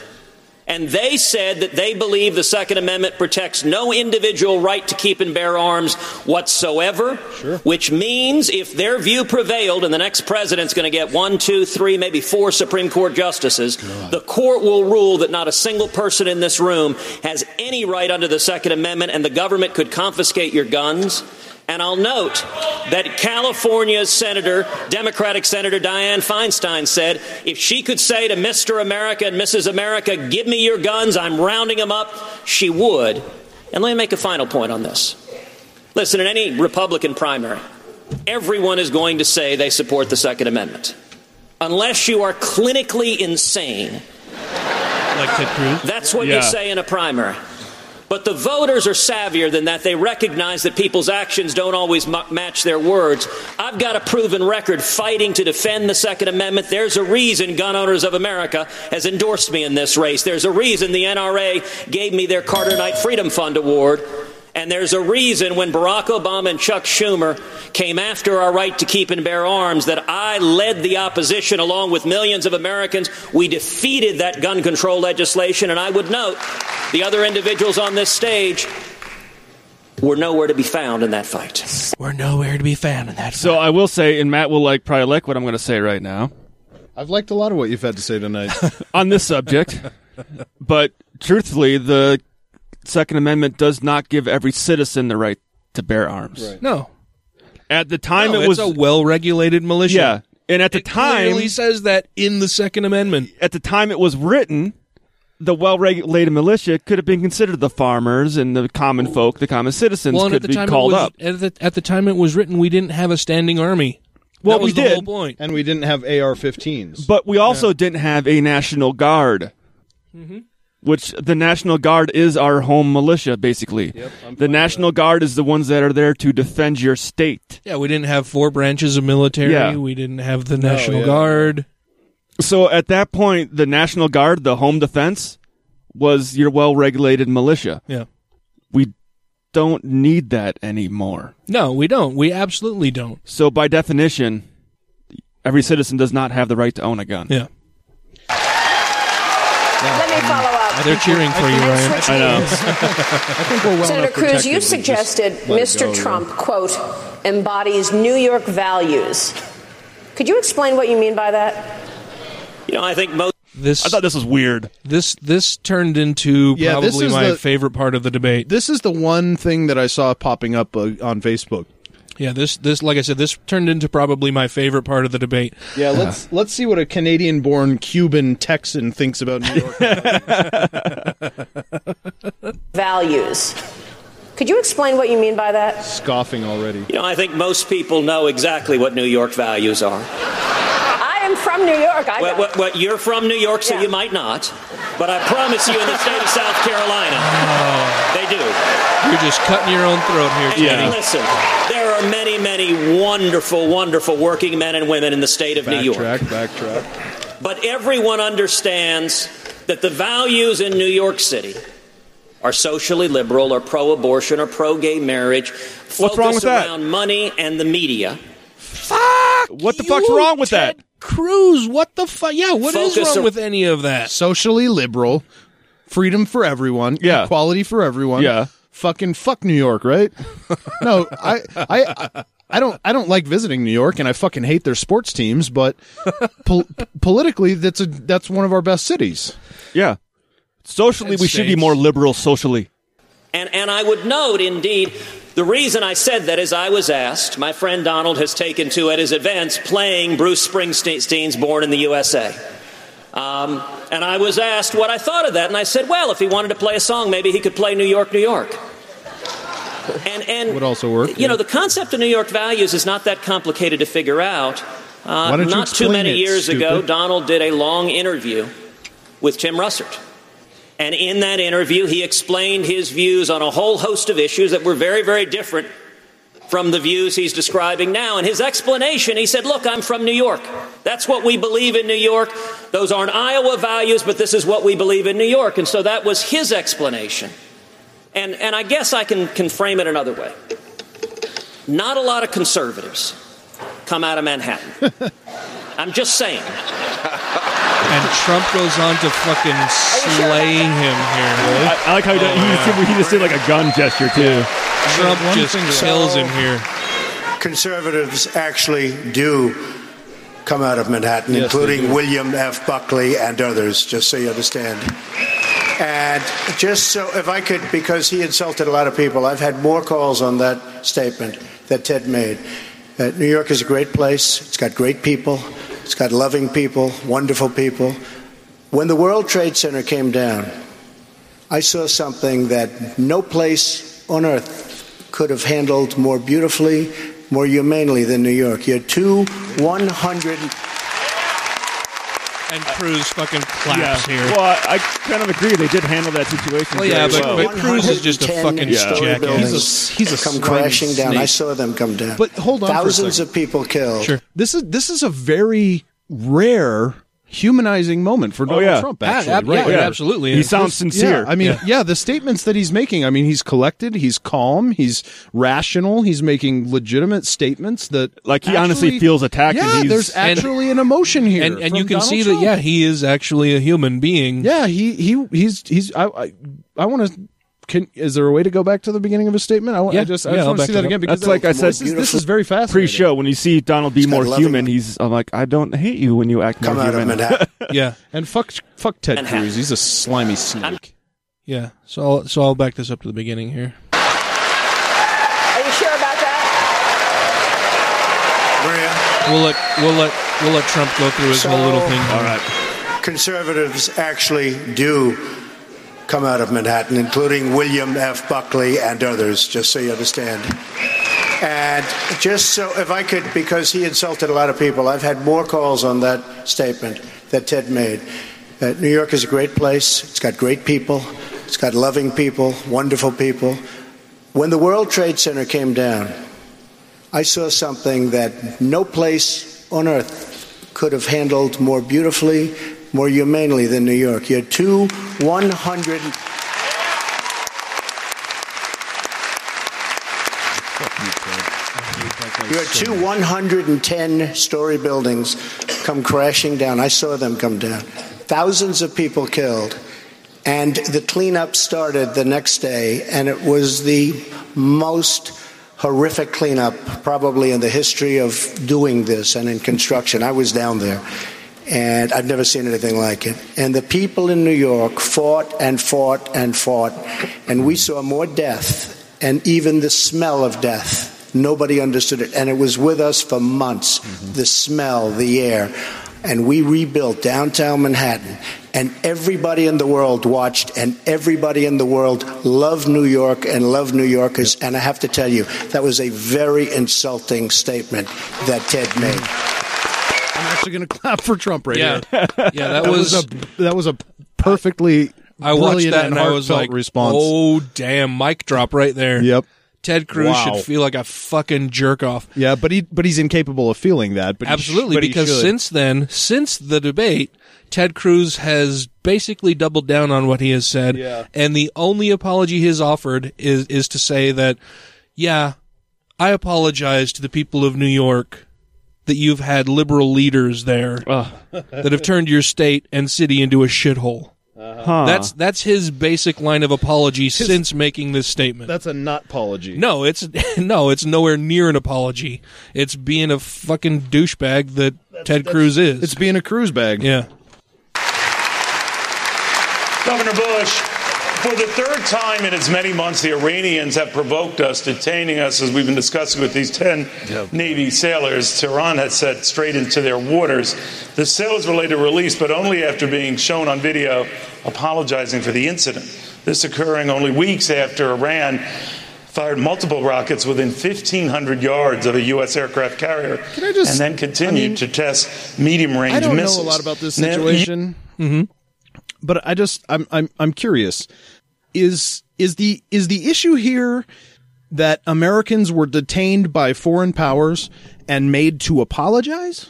Speaker 7: And they said that they believe the Second Amendment protects no individual right to keep and bear arms whatsoever. sure. Which means if their view prevailed and the next president's going to get one, two, three, maybe four Supreme Court justices, the court will rule that not a single person in this room has any right under the Second Amendment and the government could confiscate your guns. And I'll note that California's Senator, Democratic Senator Dianne Feinstein said if she could say to Mr. America and Mrs. America, give me your guns, I'm rounding them up, she would. And let me make a final point on this. Listen, in any Republican primary, everyone is going to say they support the Second Amendment. Unless you are clinically insane.
Speaker 1: Like Ted Cruz?
Speaker 7: That's what
Speaker 1: Yeah.
Speaker 7: you say in a primary. But the voters are savvier than that. They recognize that people's actions don't always mu- match their words. I've got a proven record fighting to defend the Second Amendment. There's a reason Gun Owners of America has endorsed me in this race. There's a reason the NRA gave me their Carter Knox Freedom Fund Award. And there's a reason when Barack Obama and Chuck Schumer came after our right to keep and bear arms that I led the opposition along with millions of Americans. We defeated that gun control legislation. And I would note the other individuals on this stage were nowhere to be found in that fight.
Speaker 1: We're nowhere to be found in that. fight.
Speaker 2: So I will say, and Matt will like probably like what I'm going to say right now
Speaker 3: I've liked a lot of what you've had to say tonight.
Speaker 2: on this subject. but truthfully, the Second Amendment does not give every citizen the right to bear arms.
Speaker 1: No.
Speaker 2: At the time,
Speaker 1: No,
Speaker 2: it was
Speaker 1: a well-regulated militia.
Speaker 2: Yeah, and at the
Speaker 1: It
Speaker 2: time,
Speaker 1: clearly says that in the Second Amendment.
Speaker 2: At the time it was written, the well-regulated militia could have been considered the farmers and the common folk, the common citizens
Speaker 1: Well, at
Speaker 2: could
Speaker 1: the
Speaker 2: be
Speaker 1: time
Speaker 2: called
Speaker 1: it was,
Speaker 2: up.
Speaker 1: At the, at the time it was written, we didn't have a standing army.
Speaker 2: Well,
Speaker 1: that was
Speaker 2: we
Speaker 1: the
Speaker 2: did.
Speaker 1: whole point.
Speaker 3: and we didn't have AR-15s.
Speaker 2: But we also didn't have a National Guard,
Speaker 1: Mm-hmm.
Speaker 2: Which the National Guard is our home militia, basically. the National Guard is the ones that are there to defend your state.
Speaker 1: Yeah, we didn't have four branches of military.
Speaker 2: Yeah.
Speaker 1: We didn't have the National
Speaker 2: yeah.
Speaker 1: Guard.
Speaker 2: So at that point, the National Guard, the home defense, was your well-regulated militia.
Speaker 1: Yeah.
Speaker 2: We don't need that anymore.
Speaker 1: No, we don't. We absolutely don't.
Speaker 2: So by definition, every citizen does not have the right to own a gun.
Speaker 1: Yeah.
Speaker 6: Let me follow up.
Speaker 1: They're cheering for you, Ryan.
Speaker 2: I know.
Speaker 3: I think we're well
Speaker 6: Senator Cruz, you suggested Mr.
Speaker 3: go, yeah.
Speaker 6: Trump, quote, embodies New York values. Could you explain what you mean by that?
Speaker 7: You know, I think most.
Speaker 1: This
Speaker 2: I thought this was weird.
Speaker 1: this this turned into
Speaker 3: Yeah,
Speaker 1: probably my
Speaker 3: the-
Speaker 1: favorite part of the debate.
Speaker 3: This is the one thing that I saw popping up uh, on Facebook.
Speaker 1: Yeah, this this like I said, this turned into probably my favorite part of the debate.
Speaker 3: Yeah, let's let's see what a Canadian-born Cuban Texan thinks about New York.
Speaker 6: Values. Could you explain what you mean by that?
Speaker 3: Scoffing already.
Speaker 7: You know, I think most people know exactly what New York values are.
Speaker 6: I am from New York. I
Speaker 7: Well, well, well, you're from New York, so
Speaker 6: Yeah.
Speaker 7: you might not. But I promise you, in the state of South Carolina, oh. they do.
Speaker 1: You're just cutting your own throat here,
Speaker 7: And
Speaker 1: Teddy.
Speaker 7: listen, there are many, many wonderful, wonderful working men and women in the state of New York.
Speaker 3: Backtrack, backtrack.
Speaker 7: But everyone understands that the values in New York City are socially liberal or pro abortion or pro gay marriage.
Speaker 2: What's wrong
Speaker 7: focus
Speaker 2: with that?
Speaker 7: Around money and the media. Fuck.
Speaker 2: What the fuck's wrong with that?
Speaker 1: Cruz, what the fuck? Yeah, what is
Speaker 7: Focus
Speaker 1: wrong
Speaker 7: on-
Speaker 1: with any of that?
Speaker 3: Socially liberal, freedom for everyone,
Speaker 2: Yeah.
Speaker 3: equality for everyone.
Speaker 2: Yeah.
Speaker 3: Fucking fuck New York, right? no, I, I, I don't, I don't like visiting New York, and I fucking hate their sports teams. But pol- politically, that's a that's one of our best cities.
Speaker 2: Yeah. Socially,
Speaker 1: And
Speaker 2: we should be
Speaker 1: states.
Speaker 2: more liberal socially.
Speaker 7: And, and I would note, indeed, the reason I said that is I was asked. My friend Donald has taken to at his events playing Bruce Springsteen's Born in the USA. Um, and I was asked what I thought of that, and I said, well, if he wanted to play a song, maybe he could play New York, New York. And, and
Speaker 3: Would also work.
Speaker 7: you know, the concept of New York values is not that complicated to figure out. Uh,
Speaker 3: you
Speaker 7: too many
Speaker 3: it,
Speaker 7: years ago. Donald did a long interview with Tim Russert. And in that interview, he explained his views on a whole host of issues that were very, very different from the views he's describing now. And his explanation, he said, Look, I'm from New York. That's what we believe in New York. Those aren't Iowa values, but this is what we believe in New York. And so that was his explanation. And, and I guess I can, can frame it another way. Not a lot of conservatives come out of Manhattan. I'm just saying.
Speaker 1: And Trump goes on to fucking slay him here.
Speaker 2: I, I like how he, did, he, just did, he just did like a gun gesture too.
Speaker 1: Trump
Speaker 14: One
Speaker 1: just kills
Speaker 14: So-
Speaker 1: him here.
Speaker 14: Conservatives actually do come out of Manhattan,
Speaker 1: Yes,
Speaker 14: including. William F. Buckley and others, just so you understand. And just so, if I could, because he insulted a lot of people, I've had more calls on that statement that Ted made. Uh, New York is a great place. It's got great people. It's got loving people, wonderful people. When the World Trade Center came down, I saw something that no place on earth could have handled more beautifully, more humanely than New York. You had two 100.
Speaker 1: And Cruz fucking claps
Speaker 2: yeah.
Speaker 1: here.
Speaker 2: Well, I, I kind of agree. They did handle that situation.
Speaker 1: Well, yeah, but-
Speaker 2: well.
Speaker 1: but Cruz is just a fucking
Speaker 14: story
Speaker 1: jackass. He's a- he's a
Speaker 14: come
Speaker 1: slimy
Speaker 14: crashing down. I saw them come down.
Speaker 10: But hold on for a
Speaker 14: thousands of people killed.
Speaker 10: This is this is a very rare humanizing moment for oh, Donald
Speaker 2: yeah.
Speaker 10: Trump. Actually,
Speaker 2: ab-
Speaker 10: right?
Speaker 2: yeah, it absolutely He sounds sincere.
Speaker 10: Yeah, I mean,
Speaker 2: Yeah.
Speaker 10: yeah. the statements that he's making. I mean, he's collected, he's calm, he's rational, he's making legitimate statements that
Speaker 2: Like, he honestly feels attacked and
Speaker 10: Yeah,
Speaker 2: he's-
Speaker 10: there's actually an emotion here,
Speaker 1: and and you can
Speaker 10: Donald
Speaker 1: see
Speaker 10: Trump.
Speaker 1: that yeah he is actually a human being
Speaker 10: Yeah, he he he's he's. I I, I want to. Can is there a way to go back to the beginning of his statement? I, want, I just I just want to see that again because
Speaker 2: That's like I said.
Speaker 10: this is, this is very fast.
Speaker 2: Pre-show, when you see Donald be more
Speaker 10: loving-
Speaker 2: human, he's I'm like, I don't hate you when you act
Speaker 14: Come
Speaker 2: more
Speaker 14: out
Speaker 2: human.
Speaker 14: Manhattan.
Speaker 1: yeah
Speaker 10: and fuck fuck Ted Cruz. He's a slimy snake.
Speaker 1: yeah so I'll, so I'll back this up to the beginning here
Speaker 6: Are you sure about that?
Speaker 1: we'll let we'll let we'll let Trump go through his whole little thing
Speaker 14: All right. Conservatives actually do come out of Manhattan, including William F. Buckley and others, just so you understand. And just so, if I could, because he insulted a lot of people, I've had more calls on that statement that Ted made. Uh, New York is a great place. It's got great people. It's got loving people, wonderful people. When the World Trade Center came down, I saw something that no place on earth could have handled more beautifully, more humanely than New York. You had two 100. You had two 110 story buildings come crashing down. I saw them come down. Thousands of people killed. And the cleanup started the next day, and it was the most horrific cleanup probably in the history of doing this and in construction. I was down there, and I've never seen anything like it. And the people in New York fought and fought and fought, and we saw more death and even the smell of death. Nobody understood it, and it was with us for months. Mm-hmm. The smell, the air. And we rebuilt downtown Manhattan, and everybody in the world watched, and everybody in the world loved New York and loved New Yorkers. And I have to tell you, that was a very insulting statement that Ted made.
Speaker 10: I'm actually going to clap for Trump right
Speaker 1: Yeah.
Speaker 10: here.
Speaker 1: Yeah, that was-
Speaker 10: a that was a perfectly
Speaker 1: I watched that and I was like
Speaker 10: response.
Speaker 1: oh damn mic drop right there
Speaker 10: Yep.
Speaker 1: Ted Cruz
Speaker 10: Wow.
Speaker 1: should feel like a fucking jerk off
Speaker 10: Yeah, but he but he's incapable of feeling that. But he sh-
Speaker 1: Absolutely,
Speaker 10: but
Speaker 1: because since then, since the debate, Ted Cruz has basically doubled down on what he has said,
Speaker 10: Yeah.
Speaker 1: and the only apology he has offered is is to say that, yeah, I apologize to the people of New York that you've had liberal leaders there that have turned your state and city into a shithole. Uh-huh.
Speaker 10: Huh.
Speaker 1: That's that's his basic line of apology since making this statement.
Speaker 10: that's a not apology.
Speaker 1: No, it's no, it's nowhere near an apology. It's being a fucking douchebag that Ted Cruz is.
Speaker 10: It's being a cruise bag.
Speaker 1: Yeah.
Speaker 5: Governor Bush, for the third time in as many months, the Iranians have provoked us, detaining us, as we've been discussing with these 10 Navy sailors. Tehran has set straight into their waters. The sailors were later released, but only after being shown on video apologizing for the incident. This occurring only weeks after Iran fired multiple rockets within 1,500 yards of a U.S. aircraft carrier
Speaker 10: just-
Speaker 5: and then continued
Speaker 10: I mean,
Speaker 5: to test medium range missiles.
Speaker 10: I don't
Speaker 5: missiles.
Speaker 10: know a lot about this
Speaker 5: Now, you-
Speaker 10: situation.
Speaker 1: Mm-hmm.
Speaker 10: But I just I'm I'm I'm curious. Is is the is the issue here that Americans were detained by foreign powers and made to apologize?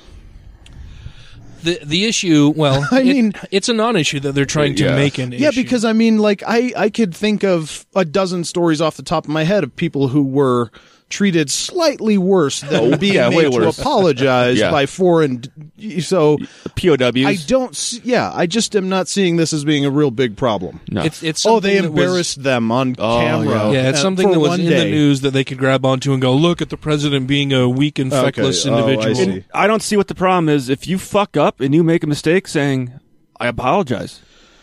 Speaker 1: The the issue, well,
Speaker 10: I
Speaker 1: it-
Speaker 10: mean-
Speaker 1: it's a non-issue that they're trying to make an issue.
Speaker 10: yeah,
Speaker 1: issue.
Speaker 10: because I mean, like I I could think of a dozen stories off the top of my head of people who were treated slightly worse than
Speaker 2: Oh,
Speaker 10: being
Speaker 2: yeah, way
Speaker 10: made to
Speaker 2: worse.
Speaker 10: apologize
Speaker 2: Yeah.
Speaker 10: by foreign. So
Speaker 2: POWs.
Speaker 10: I don't. See, yeah, I just am not seeing this as being a real big problem.
Speaker 2: No.
Speaker 1: It's it's
Speaker 10: oh, they
Speaker 1: something that was-
Speaker 10: embarrassed them on camera.
Speaker 1: Yeah, it's
Speaker 10: uh,
Speaker 1: something that was in
Speaker 10: day.
Speaker 1: the news that they could grab onto and go, look at the president being a weak and
Speaker 10: Okay.
Speaker 1: feckless
Speaker 10: Oh, I
Speaker 1: individual.
Speaker 10: see.
Speaker 2: And I don't see what the problem is. If you fuck up and you make a mistake saying, I apologize,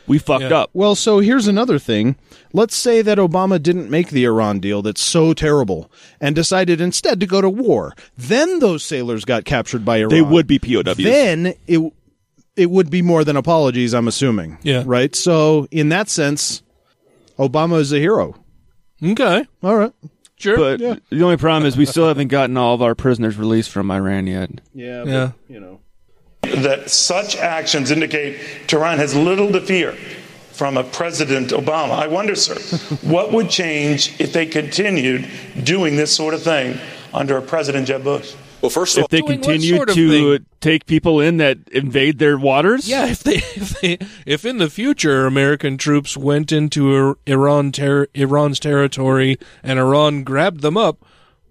Speaker 2: we fucked up.
Speaker 10: Well, so here's another thing. Let's say that Obama didn't make the Iran deal that's so terrible and decided instead to go to war. Then those sailors got captured by Iran.
Speaker 2: They would be POWs.
Speaker 10: Then it it would be more than apologies, I'm assuming.
Speaker 1: Yeah.
Speaker 10: Right? So in that sense, Obama is a hero.
Speaker 1: Okay.
Speaker 10: All right.
Speaker 1: Sure.
Speaker 2: But the only problem is we still haven't gotten all of our prisoners released from Iran yet.
Speaker 10: Yeah.
Speaker 1: Yeah.
Speaker 10: you know.
Speaker 5: That such actions indicate Tehran has little to fear from a President Obama. I wonder, sir, what would change if they continued doing this sort of thing under a President Jeb Bush?
Speaker 11: Well, first of all,
Speaker 1: If they
Speaker 2: continue
Speaker 1: sort of
Speaker 2: to take people in that invade their waters,
Speaker 1: Yeah, if they, if they, if in the future American troops went into Iran ter- Iran's territory and Iran grabbed them up,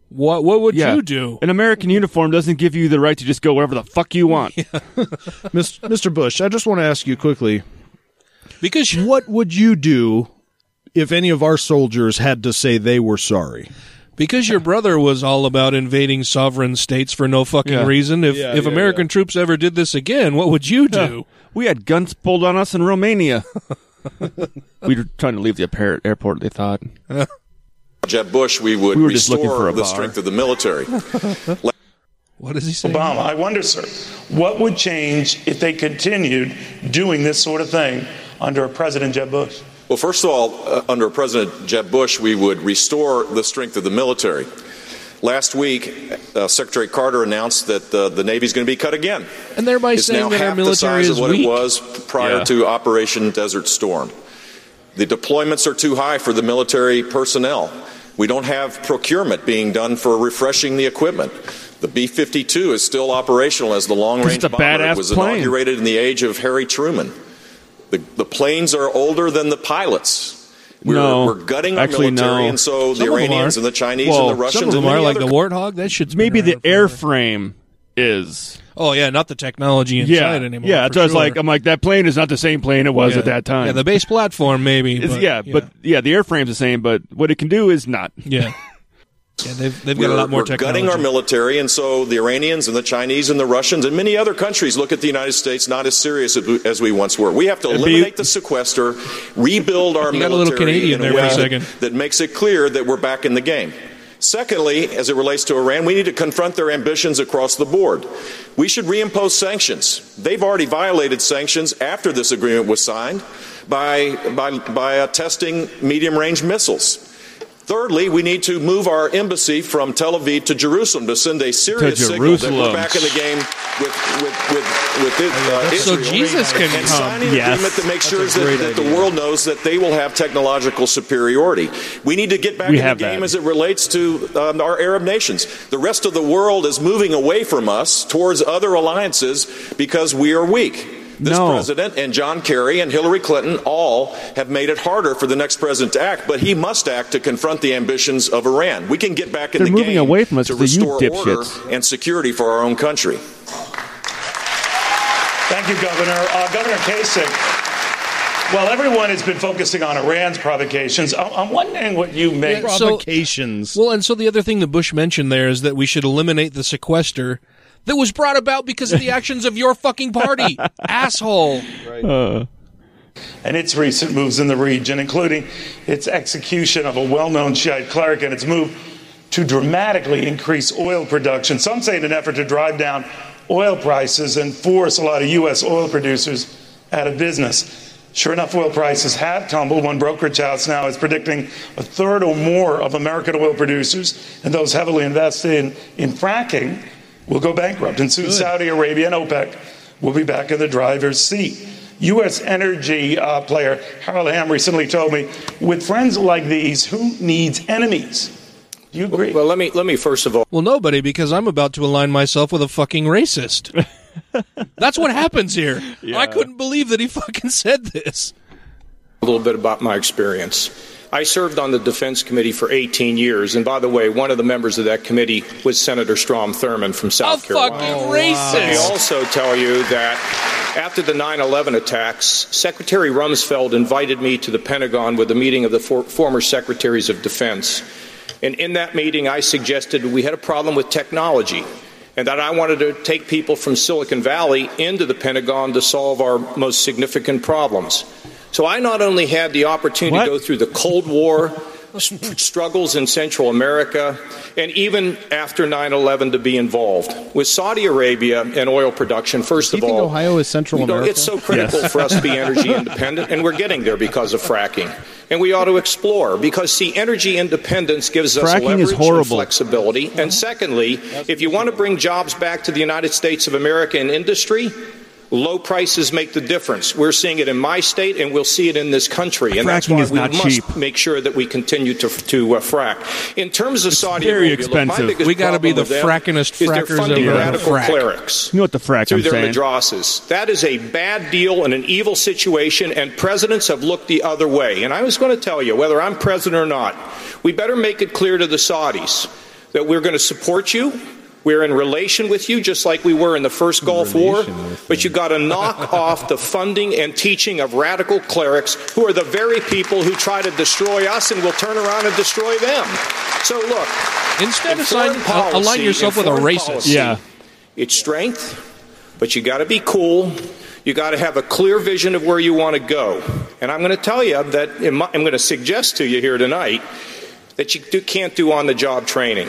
Speaker 1: what what would
Speaker 2: Yeah.
Speaker 1: you do?
Speaker 2: An American uniform doesn't give you the right to just go wherever the fuck you want.
Speaker 10: Mis- Mr. Bush, I just want to ask you quickly.
Speaker 1: Because
Speaker 10: what would you do if any of our soldiers had to say they were sorry?
Speaker 1: Because your brother was all about invading sovereign states for no fucking
Speaker 2: Yeah.
Speaker 1: reason. If
Speaker 10: Yeah,
Speaker 1: if
Speaker 10: yeah,
Speaker 1: American troops ever did this again, what would you do?
Speaker 2: We had guns pulled on us in Romania. we were trying to leave the airport, they thought.
Speaker 11: Jeb Bush, we would
Speaker 2: We were just looking
Speaker 11: restore
Speaker 2: for a
Speaker 11: the
Speaker 2: bar.
Speaker 11: strength of the military.
Speaker 1: What does he say?
Speaker 5: Obama, I wonder, sir, what would change if they continued doing this sort of thing under a President Jeb Bush?
Speaker 11: Well, first of all, uh, under President Jeb Bush, we would restore the strength of the military. Last week, uh, Secretary Carter announced that uh, the Navy is going to be cut again.
Speaker 1: And thereby
Speaker 11: it's
Speaker 1: saying
Speaker 11: now
Speaker 1: that our
Speaker 11: half the size
Speaker 1: is
Speaker 11: of what
Speaker 1: weak.
Speaker 11: it was prior
Speaker 2: Yeah.
Speaker 11: to Operation Desert Storm. The deployments are too high for the military personnel. We don't have procurement being done for refreshing the equipment. The B 52 is still operational as the long range bomber. It was
Speaker 2: plane.
Speaker 11: inaugurated in the age of Harry Truman. The, the planes are older than the pilots. We're,
Speaker 2: No.
Speaker 11: we're gutting our
Speaker 2: Actually,
Speaker 11: military,
Speaker 2: no.
Speaker 11: and so the
Speaker 1: Some of them
Speaker 11: Iranians
Speaker 1: are.
Speaker 11: and the Chinese
Speaker 2: Well,
Speaker 11: and the Russians
Speaker 1: Some of them
Speaker 11: and
Speaker 1: are like
Speaker 11: other
Speaker 1: the Warthog. That shit's
Speaker 2: Maybe the airframe is.
Speaker 1: Oh yeah, not the technology inside
Speaker 2: Yeah,
Speaker 1: anymore.
Speaker 2: yeah.
Speaker 1: for
Speaker 2: So I was
Speaker 1: sure.
Speaker 2: like, I'm like, that plane is not the same plane it was
Speaker 1: Yeah.
Speaker 2: at that time.
Speaker 1: Yeah, the base platform maybe. But,
Speaker 2: yeah, but yeah, the airframe's the same, but what it can do is not.
Speaker 1: yeah, yeah. They've they've got a lot more
Speaker 11: we're
Speaker 1: technology.
Speaker 11: gutting our military, and so the Iranians and the Chinese and the Russians and many other countries look at the United States not as serious as we, once were. We have to
Speaker 2: It'd be-
Speaker 11: eliminate the sequester, rebuild our
Speaker 1: You a
Speaker 11: military
Speaker 1: little Canadian
Speaker 11: in a
Speaker 1: there for a
Speaker 11: way
Speaker 1: second.
Speaker 11: that, that makes it clear that we're back in the game. Secondly, as it relates to Iran, we need to confront their ambitions across the board. We should reimpose sanctions. They've already violated sanctions after this agreement was signed by, by, by uh, testing medium range missiles. Thirdly, we need to move our embassy from Tel Aviv to Jerusalem to send a serious signal that we're back in the game with with with, with it, uh,
Speaker 1: So Jesus can
Speaker 11: and
Speaker 1: come.
Speaker 11: signing an
Speaker 2: Yes.
Speaker 11: agreement that makes sure
Speaker 10: That's a
Speaker 11: that, that the world knows that they will have technological superiority. We need to get back
Speaker 2: We
Speaker 11: in the game
Speaker 2: that.
Speaker 11: as it relates to um, our Arab nations. The rest of the world is moving away from us towards other alliances because we are weak. This
Speaker 2: No.
Speaker 11: president and John Kerry and Hillary Clinton all have made it harder for the next president to act, but he must act to confront the ambitions of Iran. We can get back in
Speaker 2: They're
Speaker 11: the
Speaker 2: moving
Speaker 11: game
Speaker 2: away from us
Speaker 11: to
Speaker 2: 'cause of you
Speaker 11: restore order and security for our own country.
Speaker 5: Thank you, Governor. Uh, Governor Kasich, while everyone has been focusing on Iran's provocations, I'm, I'm wondering what you make.
Speaker 1: Yeah, so-
Speaker 10: Provocations.
Speaker 1: Well, and so the other thing that Bush mentioned there is that we should eliminate the sequester that was brought about because of the actions of your fucking party, asshole.
Speaker 2: Uh,
Speaker 5: and its recent moves in the region, including its execution of a well known Shiite cleric and its move to dramatically increase oil production. Some say in an effort to drive down oil prices and force a lot of U.S. oil producers out of business. Sure enough, oil prices have tumbled. One brokerage house now is predicting a third or more of American oil producers and those heavily invested in, in fracking will go bankrupt. And soon Saudi Arabia and OPEC will be back in the driver's seat. U.S. energy uh, player Harold Hamm recently told me, with friends like these, who needs enemies? Do you agree?
Speaker 8: Well, let me let me first of all
Speaker 1: Well, nobody, because I'm about to align myself with a fucking racist. That's what happens here. I couldn't believe that he fucking said this.
Speaker 8: a little bit about my experience. I served on the Defense Committee for 18 years, and by the way, one of the members of that committee was Senator Strom Thurmond from South
Speaker 1: A
Speaker 8: Carolina.
Speaker 1: fucking racist.
Speaker 8: Let me also tell you that after the 9 11 attacks, Secretary Rumsfeld invited me to the Pentagon with a meeting of the for- former Secretaries of Defense. And in that meeting, I suggested we had a problem with technology and that I wanted to take people from Silicon Valley into the Pentagon to solve our most significant problems. So I not only had the opportunity to go through the Cold War struggles in Central America, and even after 9 11 to be involved with Saudi Arabia and oil production, first of all.
Speaker 10: Ohio is Central
Speaker 8: You know,
Speaker 10: America?
Speaker 8: it's so critical for us to be energy independent, and we're getting there because of fracking. And we ought to explore because, see, energy independence gives us
Speaker 2: Fracking
Speaker 8: leverage and flexibility. And secondly, if you want to bring jobs back to the United States of America in industry, low prices make the difference. We're seeing it in my state, and we'll see it in this country. And that's
Speaker 2: Fracking
Speaker 8: why
Speaker 2: is
Speaker 8: we must
Speaker 2: cheap.
Speaker 8: make sure that we continue to, to uh, frack. In terms of Saudi
Speaker 2: very
Speaker 8: Arabia, look, my
Speaker 2: expensive.
Speaker 8: biggest
Speaker 1: We gotta be
Speaker 8: problem
Speaker 1: the
Speaker 8: with them
Speaker 1: frackingest
Speaker 8: is they're
Speaker 1: frackers
Speaker 8: funding
Speaker 1: of the
Speaker 8: radical
Speaker 1: frack.
Speaker 8: clerics
Speaker 2: You know what the frack
Speaker 8: through
Speaker 2: I'm
Speaker 8: their
Speaker 2: saying?
Speaker 8: madrasas. That is a bad deal and an evil situation, and presidents have looked the other way. And I was going to tell you, whether I'm president or not, we better make it clear to the Saudis that we're going to support you. We're in relation with you, just like we were in the first Gulf War. But you've got to knock off the funding and teaching of radical clerics, who are the very people who try to destroy us and will turn around and destroy them. So look,
Speaker 1: Instead,
Speaker 8: of
Speaker 1: assign,
Speaker 8: foreign
Speaker 1: uh, align yourself with a racist.
Speaker 8: policy,
Speaker 2: Yeah.
Speaker 8: It's strength, but you got to be cool. You got to have a clear vision of where you want to go. And I'm going to tell you that in my, I'm going to suggest to you here tonight that you do, can't do on the job training.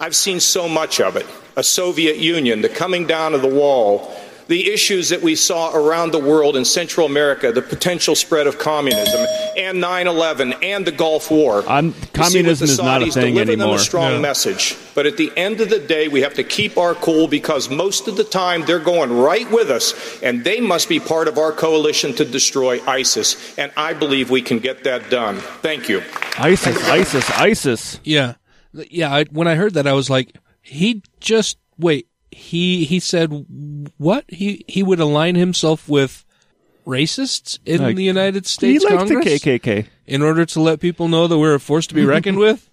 Speaker 8: I've seen so much of it. A Soviet Union, the coming down of the wall, the issues that we saw around the world in Central America, the potential spread of communism, and 9 11, and the Gulf War.
Speaker 2: I'm,
Speaker 8: You see, with
Speaker 2: communism
Speaker 8: the
Speaker 2: is not a
Speaker 8: Saudis,
Speaker 2: thing
Speaker 8: deliver
Speaker 2: anymore.
Speaker 8: Them a strong message, but at the end of the day, we have to keep our cool because most of the time they're going right with us, and they must be part of our coalition to destroy ISIS. And I believe we can get that done. Thank you.
Speaker 2: ISIS, ISIS, ISIS.
Speaker 1: Yeah, yeah. I, when I heard that, I was like, he just wait. He he said what? He he would align himself with racists in
Speaker 2: Like,
Speaker 1: the United States
Speaker 2: he likes the KKK.
Speaker 1: in order to let people know that we're a force to be reckoned with.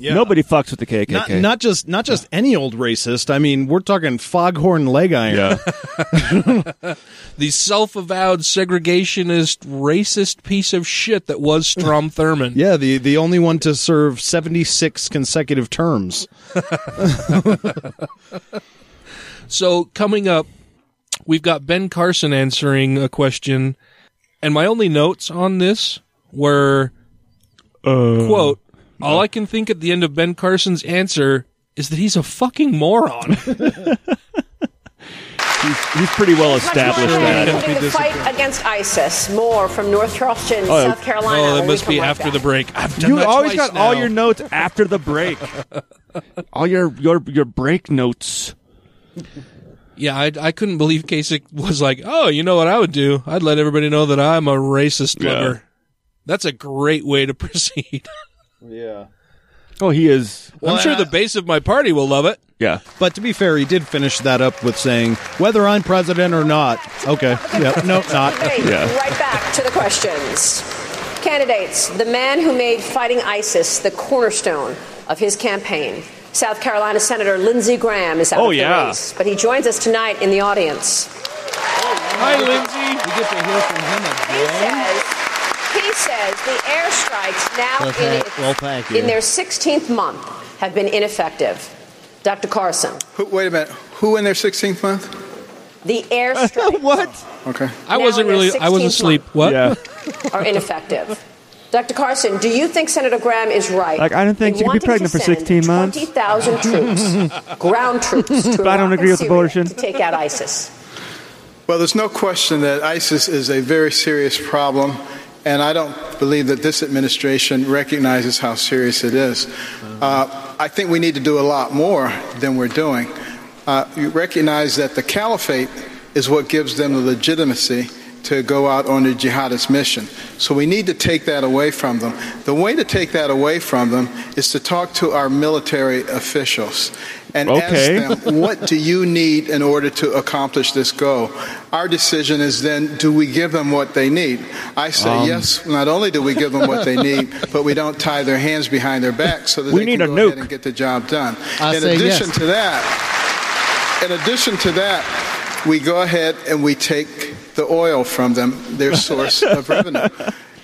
Speaker 2: Nobody fucks with the KKK.
Speaker 10: Not, not just not just any old racist. I mean, we're talking foghorn leg iron.
Speaker 2: Yeah.
Speaker 1: The self-avowed segregationist, racist piece of shit that was Strom Thurmond.
Speaker 10: Yeah, the the only one to serve 76 consecutive terms.
Speaker 1: So coming up, we've got Ben Carson answering a question, and my only notes on this were uh, quote, all I can think at the end of Ben Carson's answer is that he's a fucking moron.
Speaker 2: he's, he's pretty well established that.
Speaker 6: Including the fight against ISIS. More from North Charleston,
Speaker 2: Oh,
Speaker 6: South Carolina.
Speaker 1: oh,
Speaker 6: when
Speaker 1: that
Speaker 6: we
Speaker 1: must
Speaker 6: come
Speaker 1: be
Speaker 6: right
Speaker 1: after
Speaker 6: back.
Speaker 1: the break. I've done
Speaker 2: You
Speaker 1: that
Speaker 2: always
Speaker 1: twice
Speaker 2: got all
Speaker 1: now.
Speaker 2: your notes after the break. all your your your break notes.
Speaker 1: Yeah, I, I couldn't believe Kasich was like, oh, you know what I would do? I'd let everybody know that I'm a racist
Speaker 2: Yeah.
Speaker 1: lover. That's a great way to proceed.
Speaker 10: Yeah.
Speaker 2: Oh, he is.
Speaker 1: I'm sure the base of my party will love it.
Speaker 2: Yeah.
Speaker 10: But to be fair, he did finish that up with saying, whether I'm president or not. Okay. Yep. No, not.
Speaker 6: Hey, Right back to the questions. Candidates, the man who made fighting ISIS the cornerstone of his campaign. South Carolina Senator Lindsey Graham is out
Speaker 2: Oh,
Speaker 6: of the
Speaker 2: yeah.
Speaker 6: race, but he joins us tonight in the audience.
Speaker 1: Hi, Lindsey.
Speaker 10: We get to hear from him
Speaker 6: He says, he says the airstrikes now
Speaker 10: Well,
Speaker 6: in, its-
Speaker 10: well, thank you.
Speaker 6: in their 16th month have been ineffective. Dr. Carson,
Speaker 13: Who, wait a minute. Who in their 16th month?
Speaker 6: the airstrikes
Speaker 2: what?
Speaker 13: Oh, okay.
Speaker 1: I
Speaker 6: Now
Speaker 1: wasn't really. I was
Speaker 6: 16th
Speaker 1: asleep. What?
Speaker 2: Yeah.
Speaker 6: are ineffective. Dr. Carson, do you think Senator Graham is right?
Speaker 2: Like, I don't think
Speaker 6: in
Speaker 2: you can be pregnant for 16 months.
Speaker 6: 20,000 troops, ground troops, to
Speaker 2: I don't agree with
Speaker 6: Syria
Speaker 2: abortion.
Speaker 6: to take out ISIS.
Speaker 13: Well, there's no question that ISIS is a very serious problem, and I don't believe that this administration recognizes how serious it is. Uh, I think we need to do a lot more than we're doing. Uh, you recognize that the caliphate is what gives them the legitimacy to go out on a jihadist mission. So we need to take that away from them. The way to take that away from them is to talk to our military officials and
Speaker 2: Okay.
Speaker 13: ask them, what do you need in order to accomplish this goal? Our decision is then, do we give them what they need? I say,
Speaker 2: Um,
Speaker 13: yes, not only do we give them what they need, but we don't tie their hands behind their back so that
Speaker 2: We
Speaker 13: they
Speaker 2: need
Speaker 13: can
Speaker 2: a
Speaker 13: go ahead and get the job done.
Speaker 10: I
Speaker 13: in addition
Speaker 10: yes.
Speaker 13: to that, in addition to that, we go ahead and we take the oil from them, their source of revenue.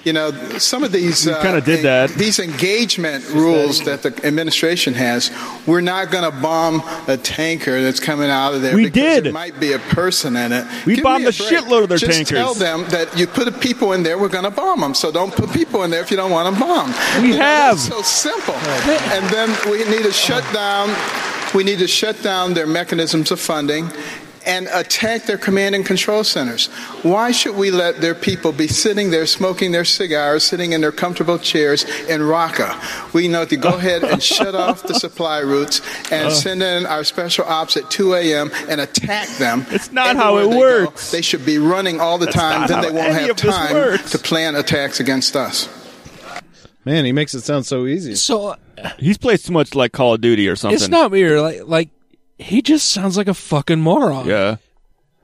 Speaker 13: You know, some of these uh,
Speaker 2: kinda did that.
Speaker 13: These engagement rules that the administration has, we're not going to bomb a tanker that's coming out of there
Speaker 2: We
Speaker 13: because
Speaker 2: did.
Speaker 13: there might be a person in it.
Speaker 2: We
Speaker 13: Give
Speaker 2: bombed
Speaker 13: a
Speaker 2: a shitload of their
Speaker 13: Just
Speaker 2: tankers.
Speaker 13: tell them that you put people in there, we're going to bomb them. So don't put people in there if you don't want them bombed.
Speaker 2: We
Speaker 13: You know,
Speaker 2: have.
Speaker 13: that's so simple. And then we need to shut down. We need to shut down their mechanisms of funding and attack their command and control centers. Why should we let their people be sitting there smoking their cigars, sitting in their comfortable chairs in Raqqa? We know to go ahead and shut off the supply routes and
Speaker 2: Uh.
Speaker 13: send in our special ops at 2 a.m. and attack them.
Speaker 2: It's not how it
Speaker 13: everywhere they go.
Speaker 2: works.
Speaker 13: They should be running all the
Speaker 2: That's
Speaker 13: time. Then they won't have time to plan attacks against us.
Speaker 3: Man, he makes it sound so easy.
Speaker 1: So
Speaker 2: He's played too much like Call of Duty or something.
Speaker 1: it's not weird. Like like he just sounds like a fucking moron.
Speaker 2: Yeah.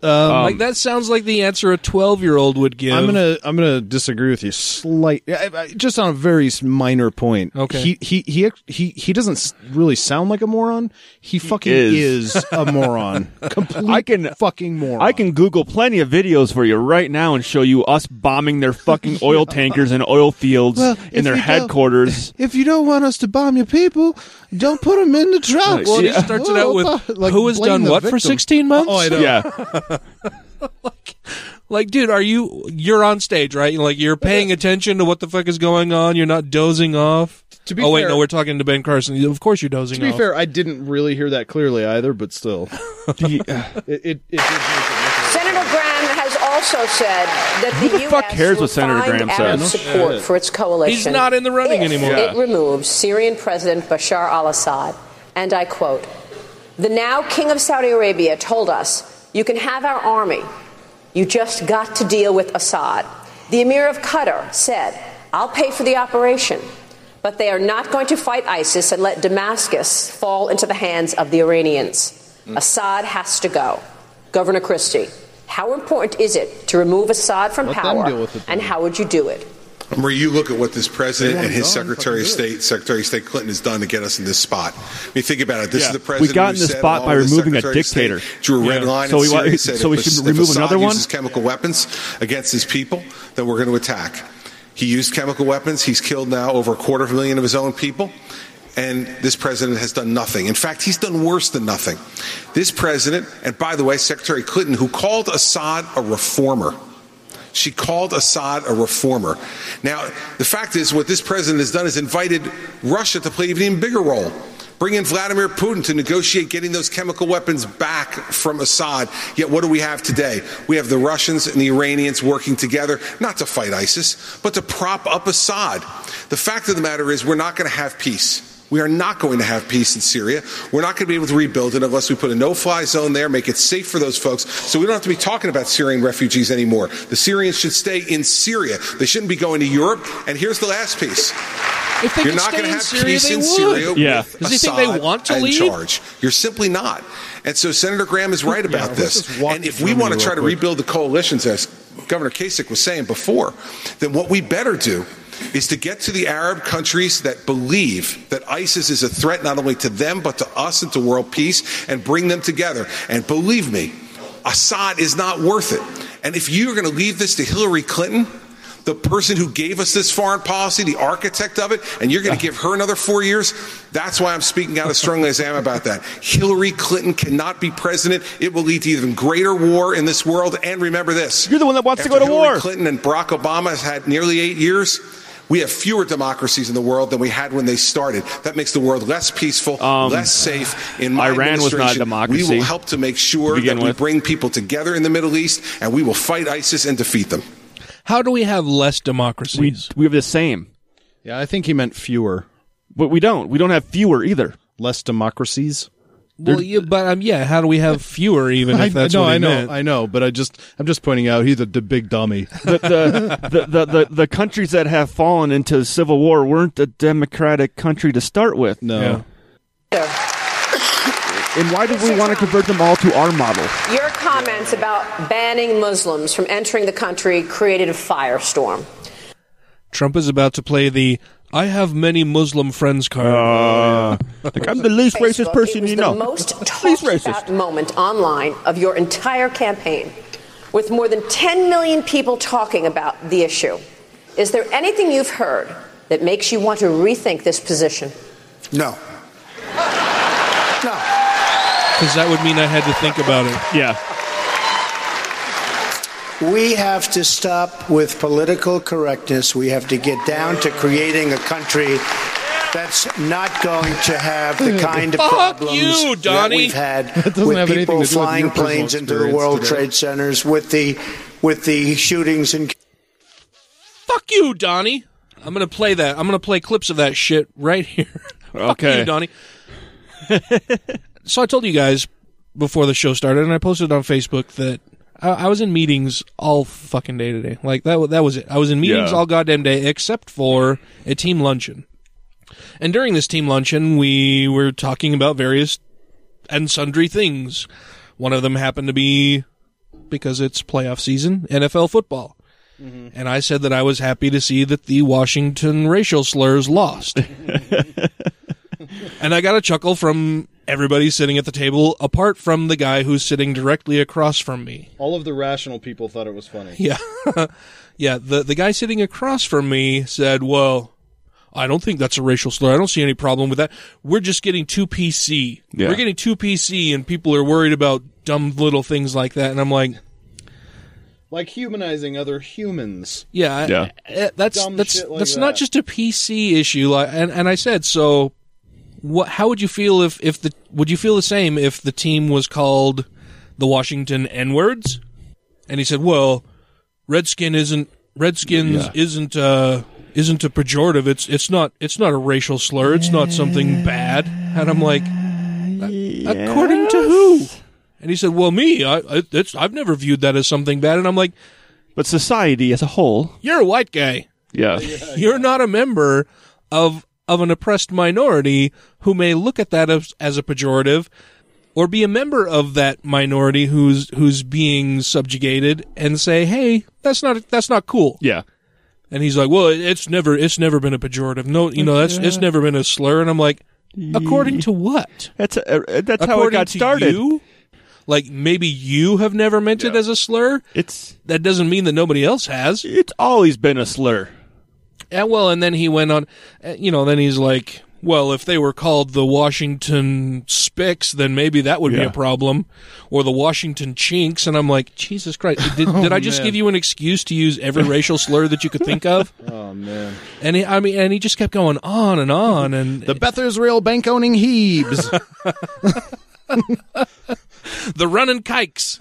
Speaker 3: Um,
Speaker 1: like that sounds like the answer a twelve year old would give.
Speaker 3: I'm gonna I'm gonna disagree with you slight, I- I- just on a very minor point.
Speaker 1: Okay.
Speaker 3: he he he he he doesn't really sound like a moron. He fucking
Speaker 2: is.
Speaker 3: is, a moron. Complete
Speaker 2: I can
Speaker 3: fucking moron.
Speaker 2: I can Google plenty of videos for you right now and show you us bombing their fucking oil tankers and oil fields
Speaker 3: Well,
Speaker 2: in their headquarters.
Speaker 3: If you don't want us to bomb your people, don't put him in the drought.
Speaker 1: well,
Speaker 2: Yeah.
Speaker 1: he starts it out with
Speaker 3: Like,
Speaker 1: who has done
Speaker 3: the
Speaker 1: what for sixteen months.
Speaker 3: Oh, I know.
Speaker 2: Yeah.
Speaker 1: Like, dude, are you you're on stage, right? Like you're paying attention to what the fuck is going on. You're not dozing off.
Speaker 3: To be
Speaker 1: oh wait,
Speaker 3: fair-
Speaker 1: no, we're talking to Ben Carson. Of course you're dozing
Speaker 3: To be
Speaker 1: off.
Speaker 3: fair, I didn't really hear that clearly either, but still, it, it, it did make it
Speaker 6: Senator Graham has also said that
Speaker 2: Who
Speaker 6: the,
Speaker 2: the fuck cares
Speaker 6: will
Speaker 2: what Senator
Speaker 6: find
Speaker 2: Graham
Speaker 6: Arab
Speaker 2: says?
Speaker 6: support for its coalition.
Speaker 1: He's not in the running
Speaker 6: if
Speaker 1: anymore.
Speaker 6: It removes Syrian President Bashar al-Assad, and I quote: "The now King of Saudi Arabia told us, you can have our army, you just got to deal with Assad." The Emir of Qatar said, "I'll pay for the operation." But they are not going to fight ISIS and let Damascus fall into the hands of the Iranians. Mm. Assad has to go. Governor Christie, how important is it to remove Assad from
Speaker 3: Let
Speaker 6: power,
Speaker 3: deal with it,
Speaker 6: and how would you do it?
Speaker 9: Where you look at what this president and his
Speaker 3: him
Speaker 9: Secretary of State, Secretary of State Clinton, has done to get us in this spot. I mean, think about it. This
Speaker 2: Yeah.
Speaker 9: is the
Speaker 2: We
Speaker 9: president.
Speaker 2: got in this spot by removing a
Speaker 9: Secretary State,
Speaker 2: dictator.
Speaker 9: drew a red
Speaker 2: Yeah.
Speaker 9: line
Speaker 2: So we wa-
Speaker 9: Syria, said
Speaker 2: so we should
Speaker 9: if
Speaker 2: remove
Speaker 9: Assad
Speaker 2: another one?
Speaker 9: uses chemical weapons against his people, then we're going to attack. He used chemical weapons. He's killed now over a quarter of a million of his own people. And this president has done nothing. In fact, he's done worse than nothing. This president, and by the way, Secretary Clinton, who called Assad a reformer, she called Assad a reformer. Now, the fact is, what this president has done is invited Russia to play an even bigger role. Bring in Vladimir Putin to negotiate getting those chemical weapons back from Assad. Yet, what do we have today? We have the Russians and the Iranians working together, not to fight ISIS, but to prop up Assad. The fact of the matter is, we're not going to have peace. We are not going to have peace in Syria. We're not going to be able to rebuild it unless we put a no fly zone there, make it safe for those folks. So we don't have to be talking about Syrian refugees anymore. The Syrians should stay in Syria. They shouldn't be going to Europe. And here's the last piece.
Speaker 1: If they
Speaker 9: You're not going to have
Speaker 1: Syria,
Speaker 9: peace in
Speaker 1: would.
Speaker 9: Syria
Speaker 2: Yeah.
Speaker 9: with
Speaker 1: Does he think they want to
Speaker 9: in
Speaker 1: leave?
Speaker 9: charge. You're simply not. And so Senator Graham is right about
Speaker 3: let's
Speaker 9: this. And if we want to try to
Speaker 3: quick.
Speaker 9: rebuild the coalitions, as Governor Kasich was saying before, then what we better do is to get to the Arab countries that believe that ISIS is a threat not only to them but to us and to world peace and bring them together. And believe me, Assad is not worth it. And if you're going to leave this to Hillary Clinton, the person who gave us this foreign policy, the architect of it, and you're going to give her another four years, that's why I'm speaking out as strongly as I am about that. Hillary Clinton cannot be president. It will lead to even greater war in this world. And remember this
Speaker 2: You're the one that wants to go to
Speaker 9: Hillary
Speaker 2: war.
Speaker 9: Clinton and Barack Obama has had nearly eight years. We have fewer democracies in the world than we had when they started. That makes the world less peaceful,
Speaker 2: Um,
Speaker 9: less safe. In my
Speaker 2: Iran was not a
Speaker 9: administration,
Speaker 2: democracy
Speaker 9: We will help to make sure
Speaker 2: to begin
Speaker 9: that we
Speaker 2: with.
Speaker 9: bring people together in the Middle East, and we will fight ISIS and defeat them.
Speaker 1: How do we have less
Speaker 2: We
Speaker 1: democracies?
Speaker 2: we have the same,
Speaker 3: Yeah, I think he meant fewer,
Speaker 2: but we don't. We don't have fewer either.
Speaker 3: less democracies.
Speaker 1: Well, yeah, but um, yeah, how do we have fewer? Even if
Speaker 10: I,
Speaker 1: that's
Speaker 10: no,
Speaker 1: what he
Speaker 10: I know,
Speaker 1: meant.
Speaker 10: I know, but I just I'm just pointing out he's the, the big dummy.
Speaker 2: the, the, the, the, the, the countries that have fallen into civil war weren't a democratic country to start with.
Speaker 10: No. Yeah.
Speaker 2: And why did we want to convert them all to our model?
Speaker 6: Your comments about banning Muslims from entering the country created a firestorm.
Speaker 1: Trump is about to play the "I have many Muslim friends" card.
Speaker 2: Uh, like I'm the least racist person
Speaker 6: it was
Speaker 2: you
Speaker 6: the
Speaker 2: know.
Speaker 6: most talked about moment online of your entire campaign, with more than 10 million people talking about the issue. Is there anything you've heard that makes you want to rethink this position?
Speaker 14: No. No.
Speaker 1: Because that would mean I had to think about it.
Speaker 2: Yeah.
Speaker 14: We have to stop with political correctness. We have to get down to creating a country that's not going to have the kind of
Speaker 1: Fuck
Speaker 14: problems
Speaker 1: you,
Speaker 14: that
Speaker 1: Donnie.
Speaker 14: we've had with people
Speaker 10: to do with
Speaker 14: flying planes into the World
Speaker 10: today.
Speaker 14: Trade Centers, with the with the shootings and.
Speaker 1: Fuck you, Donnie. I'm gonna play that. I'm gonna play clips of that shit right here. Fuck
Speaker 2: Okay.
Speaker 1: you, Donnie. so I told you guys before the show started, and I posted on Facebook that I, I was in meetings all fucking day today. Like that. That was it. I was in meetings
Speaker 2: Yeah.
Speaker 1: all goddamn day, except for a team luncheon. And during this team luncheon, we were talking about various and sundry things. One of them happened to be because it's playoff season, NFL football. Mm-hmm. And I said that I was happy to see that the Washington racial slurs lost. and I got a chuckle from everybody sitting at the table, apart from the guy who's sitting directly across from me.
Speaker 10: All of the rational people thought it was funny.
Speaker 1: Yeah. yeah. The, the guy sitting across from me said, well, I don't think that's a racial slur. I don't see any problem with that. We're just getting too PC.
Speaker 2: Yeah.
Speaker 1: We're getting too PC and people are worried about dumb little things like that. And I'm like,
Speaker 10: Like humanizing other humans.
Speaker 1: yeah,
Speaker 2: Yeah.
Speaker 1: I- that's
Speaker 10: Dumb
Speaker 1: that's
Speaker 10: like
Speaker 1: that's
Speaker 10: that.
Speaker 1: not just a PC issue. Like, and and I said, so what? How would you feel if if the would you feel the same if the team was called the Washington N words? And he said, well, Redskin isn't Redskins
Speaker 2: Yeah.
Speaker 1: isn't uh isn't a pejorative. It's it's not it's not a racial slur. It's not something bad. And I'm like, according to who? And he said, well, me, I, I it's I've never viewed that as something bad. And I'm like,
Speaker 2: But society as a whole,
Speaker 1: you're a white guy.
Speaker 2: yeah.
Speaker 1: You're not a member of of an oppressed minority who may look at that as, as a pejorative or be a member of that minority who's who's being subjugated and say, "Hey, that's not that's not cool."
Speaker 2: Yeah.
Speaker 1: And he's like, "Well, it's never it's never been a pejorative. No, you know, that's it's never been a slur." And I'm like, "According to what?"
Speaker 2: That's uh, that's how it got started.
Speaker 1: you? Like maybe you have never meant it as a slur.
Speaker 2: It's
Speaker 1: That doesn't mean that nobody else has.
Speaker 2: it's always been a slur.
Speaker 1: And well, and then he went on, uh, you know, then he's like, well, if they were called the Washington Spicks, then maybe that would be a problem, or the Washington Chinks. And I'm like, Jesus Christ, did, did I just
Speaker 10: man.
Speaker 1: give you an excuse to use every racial slur that you could think of?
Speaker 10: Oh man.
Speaker 1: And he, I mean, and he just kept going on and on, and
Speaker 10: The Beth Israel bank owning Hebes.
Speaker 1: the running kikes.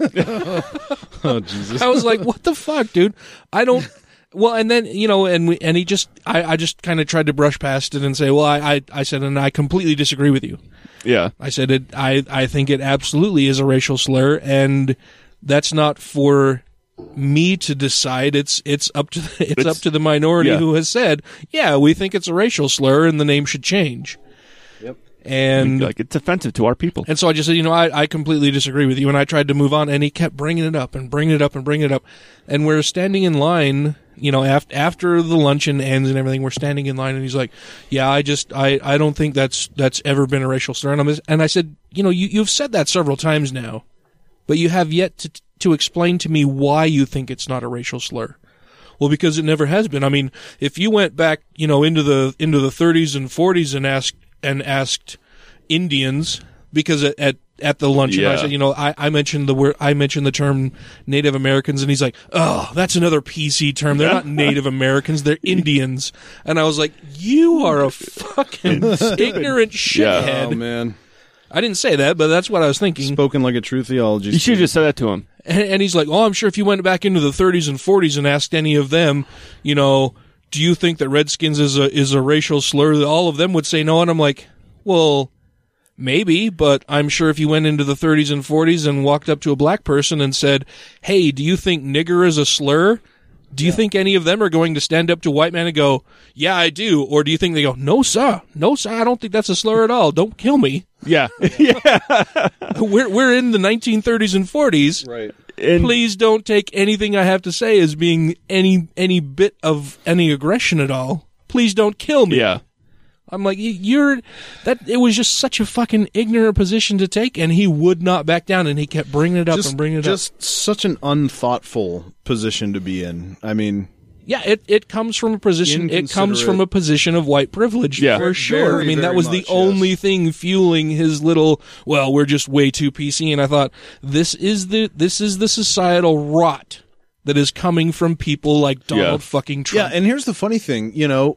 Speaker 10: oh Jesus.
Speaker 1: I was like, what the fuck, dude? I don't. Well, and then you know, and we, and he just, I, I just kind of tried to brush past it and say, well, I, I, I said, and I completely disagree with you.
Speaker 2: Yeah.
Speaker 1: I said it. I, I think it absolutely is a racial slur, and that's not for me to decide. It's, it's up to, the, it's,
Speaker 2: It's-
Speaker 1: up to the minority
Speaker 2: yeah.
Speaker 1: who has said, yeah, we think it's a racial slur, and the name should change. And
Speaker 2: like it's offensive to our people.
Speaker 1: and so I just said, you know, I, I completely disagree with you. And I tried to move on, and he kept bringing it up and bringing it up and bringing it up. And we're standing in line, you know, after after the luncheon ends and everything, we're standing in line, and he's like, "Yeah, I just, I, I don't think that's that's ever been a racial slur." And, I'm, and I said, you know, you you've said that several times now, but you have yet to to explain to me why you think it's not a racial slur. Well, because it never has been. I mean, if you went back, you know, into the into the 30s and 40s and asked and asked Indians, because at at, at the luncheon I said, you know, I, I mentioned the word I mentioned the term Native Americans, and he's like, oh, that's another PC term. They're not Native Americans, they're Indians. And I was like, you are a fucking ignorant shithead.
Speaker 10: Oh man.
Speaker 1: I didn't say that, but that's what I was thinking.
Speaker 10: Spoken like a true theology.
Speaker 2: You should have just said that to him.
Speaker 1: And, and he's like, "Oh, I'm sure if you went back into the 30s and 40s and asked any of them, you know, do you think that Redskins is a is a racial slur?" That all of them would say no. And I'm like, "Well, Maybe, but I'm sure if you went into the 30s and 40s and walked up to a black person and said, "Hey, do you think nigger is a slur?" Do you think any of them are going to stand up to white man and go, "Yeah, I do," or do you think they go, "No, sir, no, sir, I don't think that's a slur at all. Don't kill me."
Speaker 2: Yeah,
Speaker 1: we're we're in the 1930s and 40s.
Speaker 10: Right.
Speaker 1: Please don't take anything I have to say as being any any bit of any aggression at all. Please don't kill me.
Speaker 2: Yeah.
Speaker 1: I'm like, you're that. It was just such a fucking ignorant position to take, and he would not back down, and he kept bringing it up
Speaker 10: just,
Speaker 1: and bringing it up.
Speaker 10: just such an unthoughtful position to be in. I mean,
Speaker 1: Yeah, it, it comes from a position. It comes from a position of white privilege,
Speaker 10: Yeah.
Speaker 1: for sure.
Speaker 10: Very,
Speaker 1: I mean, that
Speaker 10: very
Speaker 1: was the
Speaker 10: much,
Speaker 1: only thing fueling his little. Well, we're just way too PC, and I thought this is the this is the societal rot that is coming from people like Donald fucking Trump.
Speaker 10: Yeah, and here's the funny thing, you know,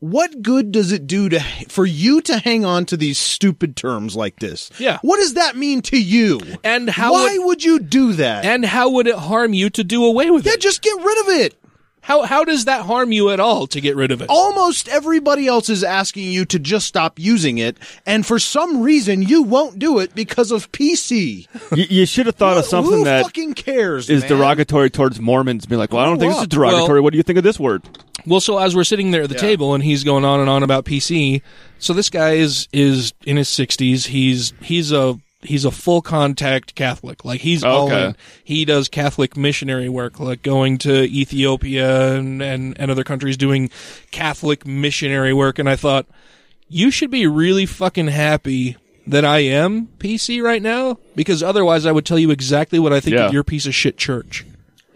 Speaker 10: what good does it do to for you to hang on to these stupid terms like this?
Speaker 1: Yeah.
Speaker 10: What does that mean to you?
Speaker 1: And how
Speaker 10: Why
Speaker 1: would,
Speaker 10: would you do that?
Speaker 1: and how would it harm you to do away with
Speaker 10: Yeah,
Speaker 1: it?
Speaker 10: Yeah, just get rid of it.
Speaker 1: How how does that harm you at all to get rid of it?
Speaker 10: Almost everybody else is asking you to just stop using it, and for some reason you won't do it because of PC.
Speaker 2: You, you should have thought of something
Speaker 10: Who
Speaker 2: that
Speaker 10: fucking cares?
Speaker 2: is
Speaker 10: man?
Speaker 2: derogatory towards Mormons. Be like, well, I don't think this is
Speaker 1: Well-
Speaker 2: derogatory. what do you think of this word?
Speaker 1: Well, so as we're sitting there at the
Speaker 10: Yeah.
Speaker 1: table and he's going on and on about PC, so this guy is is in his sixties. He's he's a he's a full contact Catholic. Like he's all in. He does Catholic missionary work, like going to Ethiopia and, and, and other countries doing Catholic missionary work. And I thought, you should be really fucking happy that I am PC right now, because otherwise I would tell you exactly what I think
Speaker 2: Yeah.
Speaker 1: of your piece of shit church.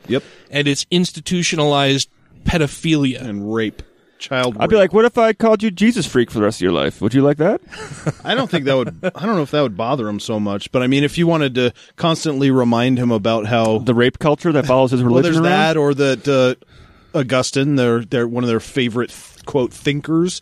Speaker 10: Yep.
Speaker 1: And it's institutionalized pedophilia.
Speaker 10: And rape. Child
Speaker 2: I'd be like, what if I called you Jesus freak for the rest of your life? Would you like that?
Speaker 10: I don't think that would. I don't know if that would bother him so much. But I mean, if you wanted to constantly remind him about how
Speaker 2: The rape culture that follows his
Speaker 10: well,
Speaker 2: religion
Speaker 10: there's
Speaker 2: around?
Speaker 10: that, or that uh, Augustine, their their one of their favorite quote thinkers,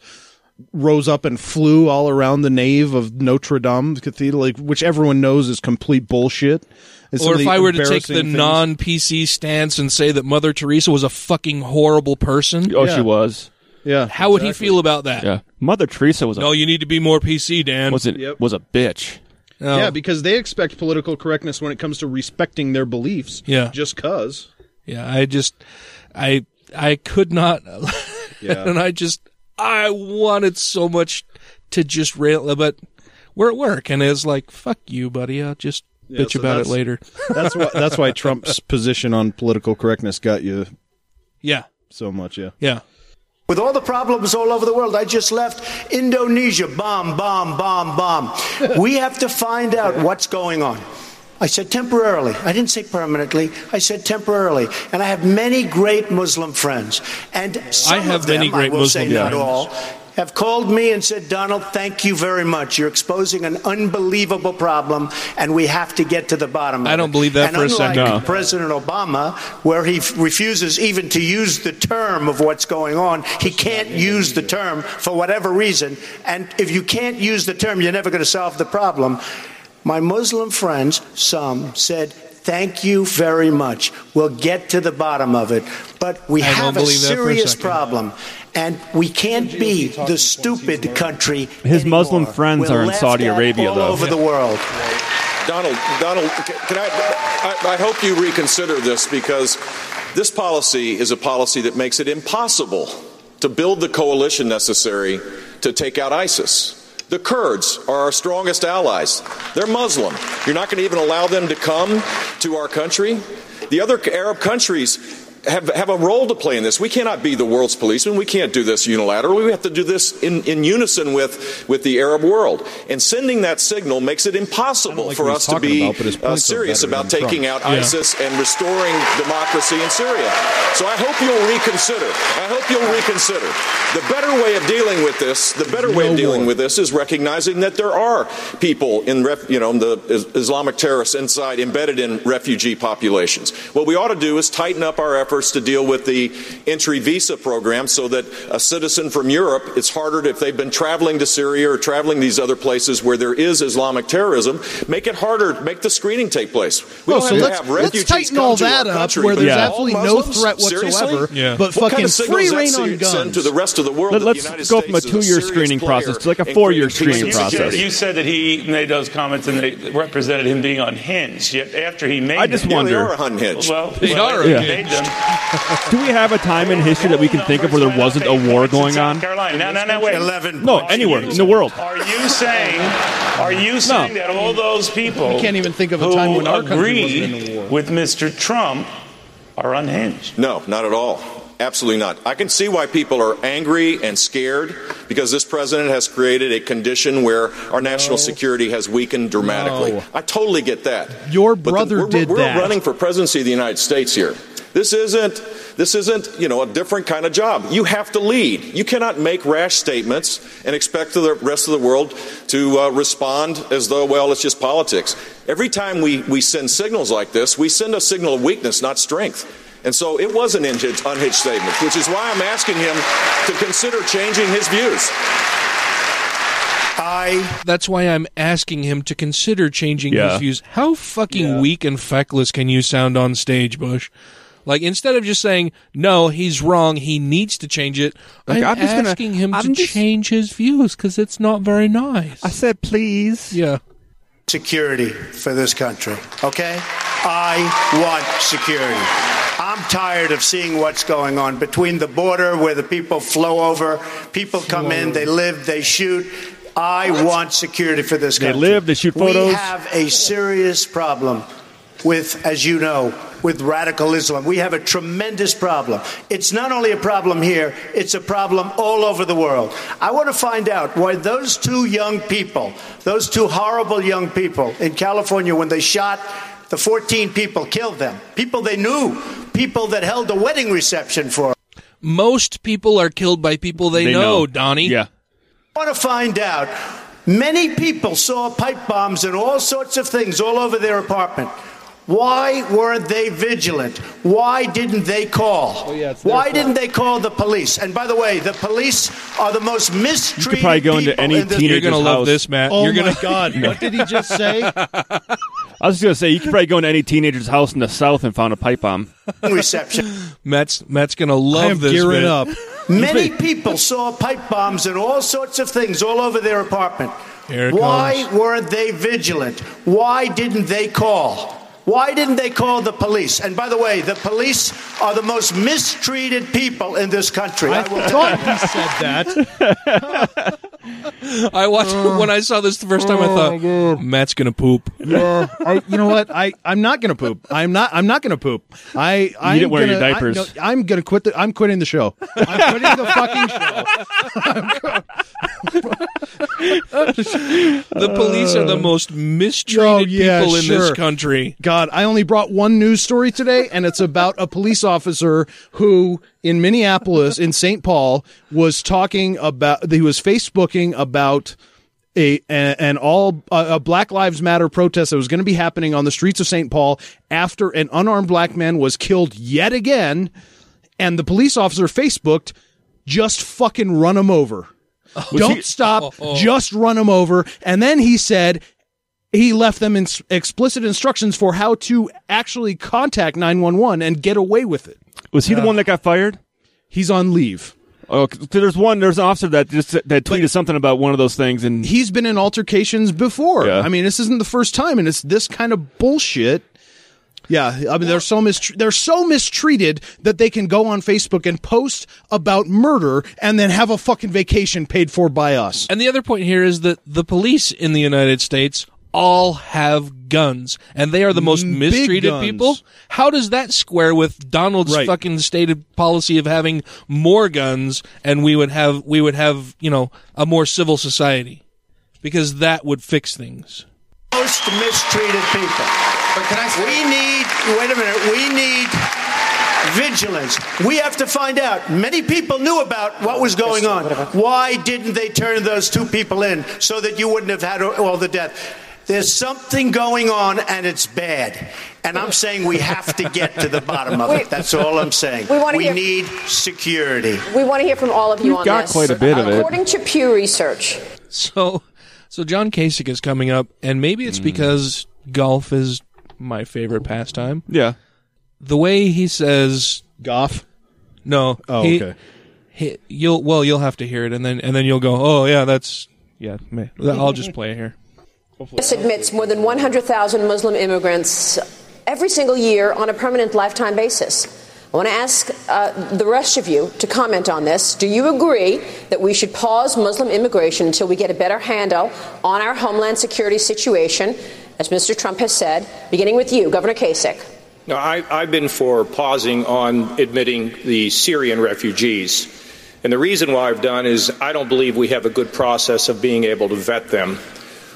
Speaker 10: rose up and flew all around the nave of Notre Dame Cathedral, like, which everyone knows is complete bullshit. And some
Speaker 1: Or if I were to take the non PC stance and say that Mother Teresa was a fucking horrible person,
Speaker 2: Oh,
Speaker 10: Yeah.
Speaker 2: she was.
Speaker 10: Yeah,
Speaker 1: how would he feel about that?
Speaker 2: Yeah. Mother Teresa was a,
Speaker 1: No, you need to be more PC, Dan.
Speaker 2: was, it,
Speaker 10: Yep.
Speaker 2: was a bitch.
Speaker 1: No.
Speaker 10: Yeah, because they expect political correctness when it comes to respecting their beliefs.
Speaker 1: Yeah.
Speaker 10: just cause.
Speaker 1: Yeah, I just, I, I could not,
Speaker 10: Yeah.
Speaker 1: and I just, I wanted so much to just rail, but we're at work, and it's like, fuck you, buddy. I'll just
Speaker 10: Yeah,
Speaker 1: bitch
Speaker 10: so
Speaker 1: about it
Speaker 10: that's-
Speaker 1: later.
Speaker 10: That's why. That's why Trump's position on political correctness got you
Speaker 1: Yeah,
Speaker 10: so much. Yeah.
Speaker 1: yeah.
Speaker 14: With all the problems all over the world, I just left Indonesia. Bomb, bomb, bomb, bomb. we have to find out what's going on. I said temporarily. I didn't say permanently. I said temporarily. And I have many great Muslim friends. And some
Speaker 1: I have
Speaker 14: of them,
Speaker 1: many great
Speaker 14: I will
Speaker 1: Muslim
Speaker 14: say not
Speaker 1: friends.
Speaker 14: all, have called me and said, Donald, thank you very much. You're exposing an unbelievable problem, and we have to get to the bottom of it.
Speaker 1: I don't
Speaker 14: it."
Speaker 1: believe that
Speaker 14: and
Speaker 1: for a
Speaker 14: unlike
Speaker 1: second. No.
Speaker 14: President Obama, where he f- refuses even to use the term of what's going on. He can't use the term for whatever reason. And if you can't use the term, you're never going to solve the problem. My Muslim friends, some, said, Thank you very much. We'll get to the bottom of it. But we
Speaker 1: I
Speaker 14: have a
Speaker 1: believe that for a
Speaker 14: serious
Speaker 1: second.
Speaker 14: problem. And we can't be the stupid country.
Speaker 2: His Muslim friends
Speaker 14: We're
Speaker 2: are in Saudi Arabia,
Speaker 14: all
Speaker 2: though.
Speaker 14: over the world.
Speaker 11: Donald, Donald, can I, I? I hope you reconsider this because this policy is a policy that makes it impossible to build the coalition necessary to take out ISIS. The Kurds are our strongest allies. They're Muslim. You're not going to even allow them to come to our country. The other Arab countries have, have a role to play in this. We cannot be the world's policeman. We can't do this unilaterally. We have to do this in, in unison with, with the Arab world. And sending that signal makes it impossible
Speaker 10: like
Speaker 11: for us to be
Speaker 10: about,
Speaker 11: uh, serious about taking
Speaker 10: Trump's.
Speaker 11: out
Speaker 1: Yeah.
Speaker 11: ISIS and restoring democracy in Syria. So I hope you'll reconsider. I hope you'll reconsider. The better way of dealing with this, the better way of dealing with this is recognizing that there are people in, ref, you know, the Islamic terrorists inside embedded in refugee populations. What we ought to do is tighten up our efforts efforts to deal with the entry visa program so that a citizen from Europe, it's harder to, if they've been traveling to Syria or traveling these other places where there is Islamic terrorism, make it harder, make the screening take place. We
Speaker 10: Oh,
Speaker 11: don't
Speaker 10: so
Speaker 11: have
Speaker 10: let's-
Speaker 11: to have
Speaker 10: let's
Speaker 11: refugees
Speaker 10: tighten all
Speaker 11: to
Speaker 10: that
Speaker 11: our
Speaker 10: up
Speaker 11: country,
Speaker 10: where there's
Speaker 11: all
Speaker 10: absolutely no threat whatsoever, Yeah. but
Speaker 11: what
Speaker 10: fucking
Speaker 11: kind of
Speaker 10: free reign on
Speaker 11: send
Speaker 10: guns.
Speaker 11: to the rest of the world?
Speaker 2: Let, let's
Speaker 11: the
Speaker 2: go
Speaker 11: States
Speaker 2: from a two-year
Speaker 11: serious
Speaker 2: screening process to like a four-year screening
Speaker 11: peace and
Speaker 2: process.
Speaker 5: You said that he made those comments and they represented him being unhinged. Yet after he made
Speaker 2: I just
Speaker 5: them,
Speaker 2: wonder-
Speaker 11: They are unhinged.
Speaker 5: Well,
Speaker 2: They
Speaker 5: well,
Speaker 2: are unhinged.
Speaker 5: made them.
Speaker 2: Do we have a time in history that we can think of where there wasn't a war going on?
Speaker 5: Carolina. No, no, no, wait.
Speaker 2: No, anywhere in the world.
Speaker 5: Are you saying? Are you saying that all those people
Speaker 10: We can't even think of a
Speaker 5: who
Speaker 10: time when our country
Speaker 5: agree
Speaker 10: wasn't in a war.
Speaker 5: with Mr. Trump are unhinged?
Speaker 11: No, not at all. Absolutely not. I can see why people are angry and scared because this president has created a condition where our national security has weakened dramatically.
Speaker 10: No.
Speaker 11: I totally get that.
Speaker 10: Your
Speaker 11: But the-
Speaker 10: brother
Speaker 11: we're,
Speaker 10: did
Speaker 11: we're
Speaker 10: that.
Speaker 11: running for presidency of the United States here. This isn't this isn't, you know, a different kind of job. You have to lead. You cannot make rash statements and expect the rest of the world to uh, respond as though, well, it's just politics. Every time we, we send signals like this, we send a signal of weakness, not strength. And so it was an unhinged, unhinged statement, which is why I'm asking him to consider changing his views.
Speaker 14: I.
Speaker 1: That's why I'm asking him to consider changing
Speaker 2: Yeah.
Speaker 1: his views. How fucking weak and feckless can you sound on stage, Bush? Like instead of just saying no, he's wrong, he needs to change it.
Speaker 2: Like,
Speaker 1: I'm,
Speaker 2: I'm just gonna-
Speaker 1: asking him
Speaker 2: I'm
Speaker 1: to
Speaker 2: just-
Speaker 1: change his views because it's not very nice.
Speaker 2: I said please.
Speaker 1: Yeah.
Speaker 14: security for this country. Okay? I want security. I'm tired of seeing what's going on between the border where the people flow over, people come in, they live, they shoot. I want security for this
Speaker 2: They
Speaker 14: country.
Speaker 2: live, they shoot photos.
Speaker 14: We have a serious problem with, as you know, with radical Islam. We have a tremendous problem. It's not only a problem here, it's a problem all over the world. I want to find out why those two young people, those two horrible young people in California, when they shot the 14 people, killed them, people they knew, people that held a wedding reception for.
Speaker 1: Most people are killed by people they,
Speaker 2: They
Speaker 1: know,
Speaker 2: know.
Speaker 1: Donnie.
Speaker 2: Yeah.
Speaker 14: I want to find out. Many people saw pipe bombs and all sorts of things all over their apartment. Why weren't they vigilant? Why didn't they call?
Speaker 2: Oh,
Speaker 10: yeah,
Speaker 14: Why
Speaker 10: fault.
Speaker 14: didn't they call the police? And by the way, the police are the most mistreated.
Speaker 2: You could probably go into any
Speaker 14: in this
Speaker 1: You're gonna love this, Matt.
Speaker 10: Oh
Speaker 1: You're
Speaker 10: my
Speaker 1: gonna
Speaker 10: god! What did he just say?
Speaker 2: I was just gonna say you could probably go into any teenager's house in the south and found a pipe bomb.
Speaker 14: reception.
Speaker 1: Matt's Matt's gonna
Speaker 10: I
Speaker 1: love
Speaker 10: am
Speaker 1: this.
Speaker 10: gearing
Speaker 1: bit.
Speaker 10: up.
Speaker 14: Many people saw pipe bombs and all sorts of things all over their apartment.
Speaker 1: Here it
Speaker 14: Why
Speaker 1: comes.
Speaker 14: weren't they vigilant? Why didn't they call? Why didn't they call the police? And by the way, the police are the most mistreated people in this country.
Speaker 10: I
Speaker 14: I will tell
Speaker 10: thought
Speaker 14: you.
Speaker 10: he said that.
Speaker 1: I watched uh. when I saw this the first time. I oh, thought Matt's gonna poop.
Speaker 10: Yeah, I, you know what? I I'm not gonna poop. I'm not. I'm not gonna poop. I I'm
Speaker 2: didn't wear
Speaker 10: gonna,
Speaker 2: your diapers.
Speaker 10: I, no, I'm gonna quit. The, I'm quitting the show. I'm quitting the fucking show.
Speaker 1: The police are the uh, most mistreated
Speaker 10: Oh, yeah,
Speaker 1: people in this country.
Speaker 10: God, I only brought one news story today, and it's about a police officer who in Minneapolis, in St. Paul, was talking about, he was Facebooking about a, an all, a Black Lives Matter protest that was going to be happening on the streets of St. Paul after an unarmed black man was killed yet again, and the police officer Facebooked, just fucking run him over. Oh, Don't
Speaker 2: he-
Speaker 10: stop,
Speaker 1: Oh. oh.
Speaker 10: just run him over. And then he said, he left them in explicit instructions for how to actually contact 911 and get away with it.
Speaker 2: Was he the uh, one that got fired?
Speaker 10: He's on leave.
Speaker 2: Oh, 'cause there's one. There's an officer that just that tweeted something about one of those things, and
Speaker 10: He's been in altercations before.
Speaker 2: Yeah.
Speaker 10: I mean, this isn't the first time, and it's this kind of bullshit. Yeah, I mean, they're so mistr- they're so mistreated that they can go on Facebook and post about murder and then have a fucking vacation paid for by us.
Speaker 1: And the other point here is that the police in the United States all have guns, and they are the most
Speaker 10: Mm, big
Speaker 1: mistreated
Speaker 10: guns.
Speaker 1: people. How does that square with Donald's
Speaker 10: Right.
Speaker 1: fucking stated policy of having more guns, and we would have we would have you know a more civil society, because that would fix things.
Speaker 14: most mistreated people.
Speaker 12: But can I say,
Speaker 14: We need, wait a minute, we need vigilance. We have to find out. Many people knew about what was going on. Why didn't they turn those two people in so that you wouldn't have had all the death? There's something going on and it's bad. And I'm saying we have to get to the bottom of
Speaker 6: We-
Speaker 14: it. That's all I'm saying.
Speaker 6: We wanna
Speaker 14: we
Speaker 6: hear-
Speaker 14: need security.
Speaker 6: We want to hear from all of you
Speaker 1: You've
Speaker 6: on
Speaker 1: got
Speaker 6: this.
Speaker 1: quite a bit of it.
Speaker 6: According to Pew Research,
Speaker 1: So, so John Kasich is coming up, and maybe it's hmm. because golf is my favorite pastime.
Speaker 2: Yeah.
Speaker 1: The way he says
Speaker 3: golf.
Speaker 1: No.
Speaker 3: Oh,
Speaker 1: he-
Speaker 3: okay.
Speaker 1: he- you'll well, you'll have to hear it, and then and then you'll go, oh yeah, that's yeah. ma- I'll just play it here.
Speaker 6: This admits more than 100,000 Muslim immigrants every single year on a permanent lifetime basis. I want to ask uh, the rest of you to comment on this. Do you agree that we should pause Muslim immigration until we get a better handle on our homeland security situation, as Mr. Trump has said, beginning with you, Governor Kasich?
Speaker 8: No, I, I've been for pausing on admitting the Syrian refugees. And the reason why I've done is I don't believe we have a good process of being able to vet them.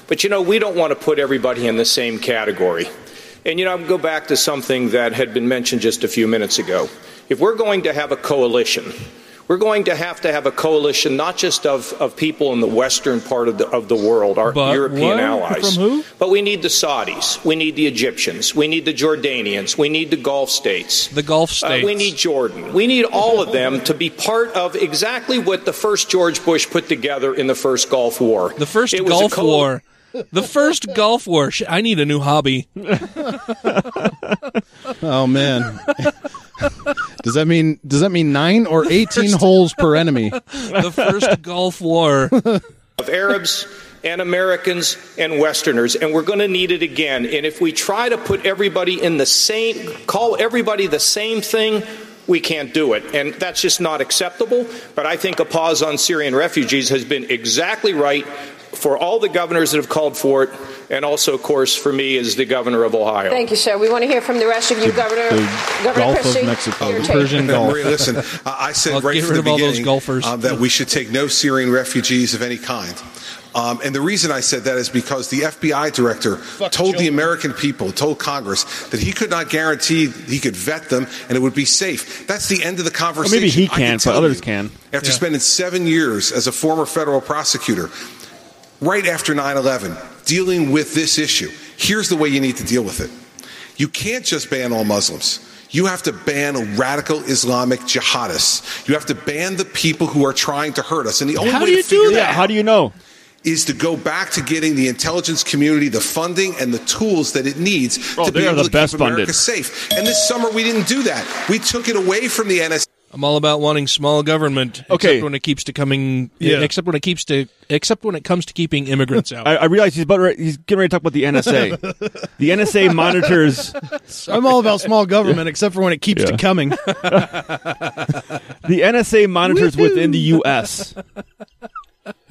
Speaker 8: But you know, we don't want to put everybody in the same category. And you know, I'll go back to something that had been mentioned just a few minutes ago. If we're going to have a coalition, we're going to have to have a coalition not just of, of people in the western part of the, of the world, our
Speaker 1: But
Speaker 8: European
Speaker 1: what?
Speaker 8: allies. But we need the Saudis. We need the Egyptians. We need the Jordanians. We need the Gulf states.
Speaker 1: The Gulf
Speaker 8: Uh,
Speaker 1: states.
Speaker 8: we need Jordan. We need all of them to be part of exactly what the first George Bush put together in the first Gulf War.
Speaker 1: The first
Speaker 8: It was a
Speaker 1: Gulf
Speaker 8: co-
Speaker 1: War. The first Gulf War. I need a new hobby.
Speaker 3: Oh man. does that mean does that mean nine or eighteen holes per enemy?
Speaker 1: the first Gulf War.
Speaker 8: of Arabs and Americans and Westerners, and we're going to need it again. And if we try to put everybody in the same, call everybody the same thing, we can't do it. And that's just not acceptable. But I think a pause on Syrian refugees has been exactly right for all the governors that have called for it, and also, of course, for me as the governor of Ohio.
Speaker 6: Thank you, sir. We want to hear from the rest of you, Governor. The Governor Christie, your take.
Speaker 9: Maria, listen, I I said
Speaker 1: I'll
Speaker 9: right
Speaker 1: get
Speaker 9: from
Speaker 1: rid
Speaker 9: the
Speaker 1: of all those
Speaker 9: beginning
Speaker 1: golfers.
Speaker 9: um, that we should take no Syrian refugees of any kind. Um, and the reason I said that is because the FBI director told the American people, told Congress, that he could not guarantee he could vet them and it would be safe. That's the end of the
Speaker 2: Or
Speaker 9: conversation.
Speaker 2: maybe he
Speaker 9: I
Speaker 2: can, but others
Speaker 9: you,
Speaker 2: can.
Speaker 9: After
Speaker 2: Yeah.
Speaker 9: spending seven years as a former federal prosecutor, right after 9 11, dealing with this issue, here's the way you need to deal with it. You can't just ban all Muslims. You have to ban radical Islamic jihadists. You have to ban the people who are trying to hurt us. And the only
Speaker 2: How
Speaker 9: way
Speaker 2: do
Speaker 9: to
Speaker 2: you
Speaker 9: figure
Speaker 2: do that?
Speaker 9: out
Speaker 2: How do you know?
Speaker 9: Is to go back to getting the intelligence community the funding and the tools that it needs
Speaker 2: Oh,
Speaker 9: to be able to keep America
Speaker 2: funded.
Speaker 9: safe. And this summer we didn't do that. We took it away from the NSA.
Speaker 1: I'm all about wanting small government,
Speaker 2: Okay.
Speaker 1: except when it keeps to coming.
Speaker 2: Yeah.
Speaker 1: Eh, except when it keeps to. Except when it comes to keeping immigrants out.
Speaker 2: I, I realize he's about he's getting ready to talk about the NSA. the NSA monitors.
Speaker 3: I'm all about small government, except for when it keeps
Speaker 2: Yeah.
Speaker 3: to coming.
Speaker 2: The NSA monitors within the U.S.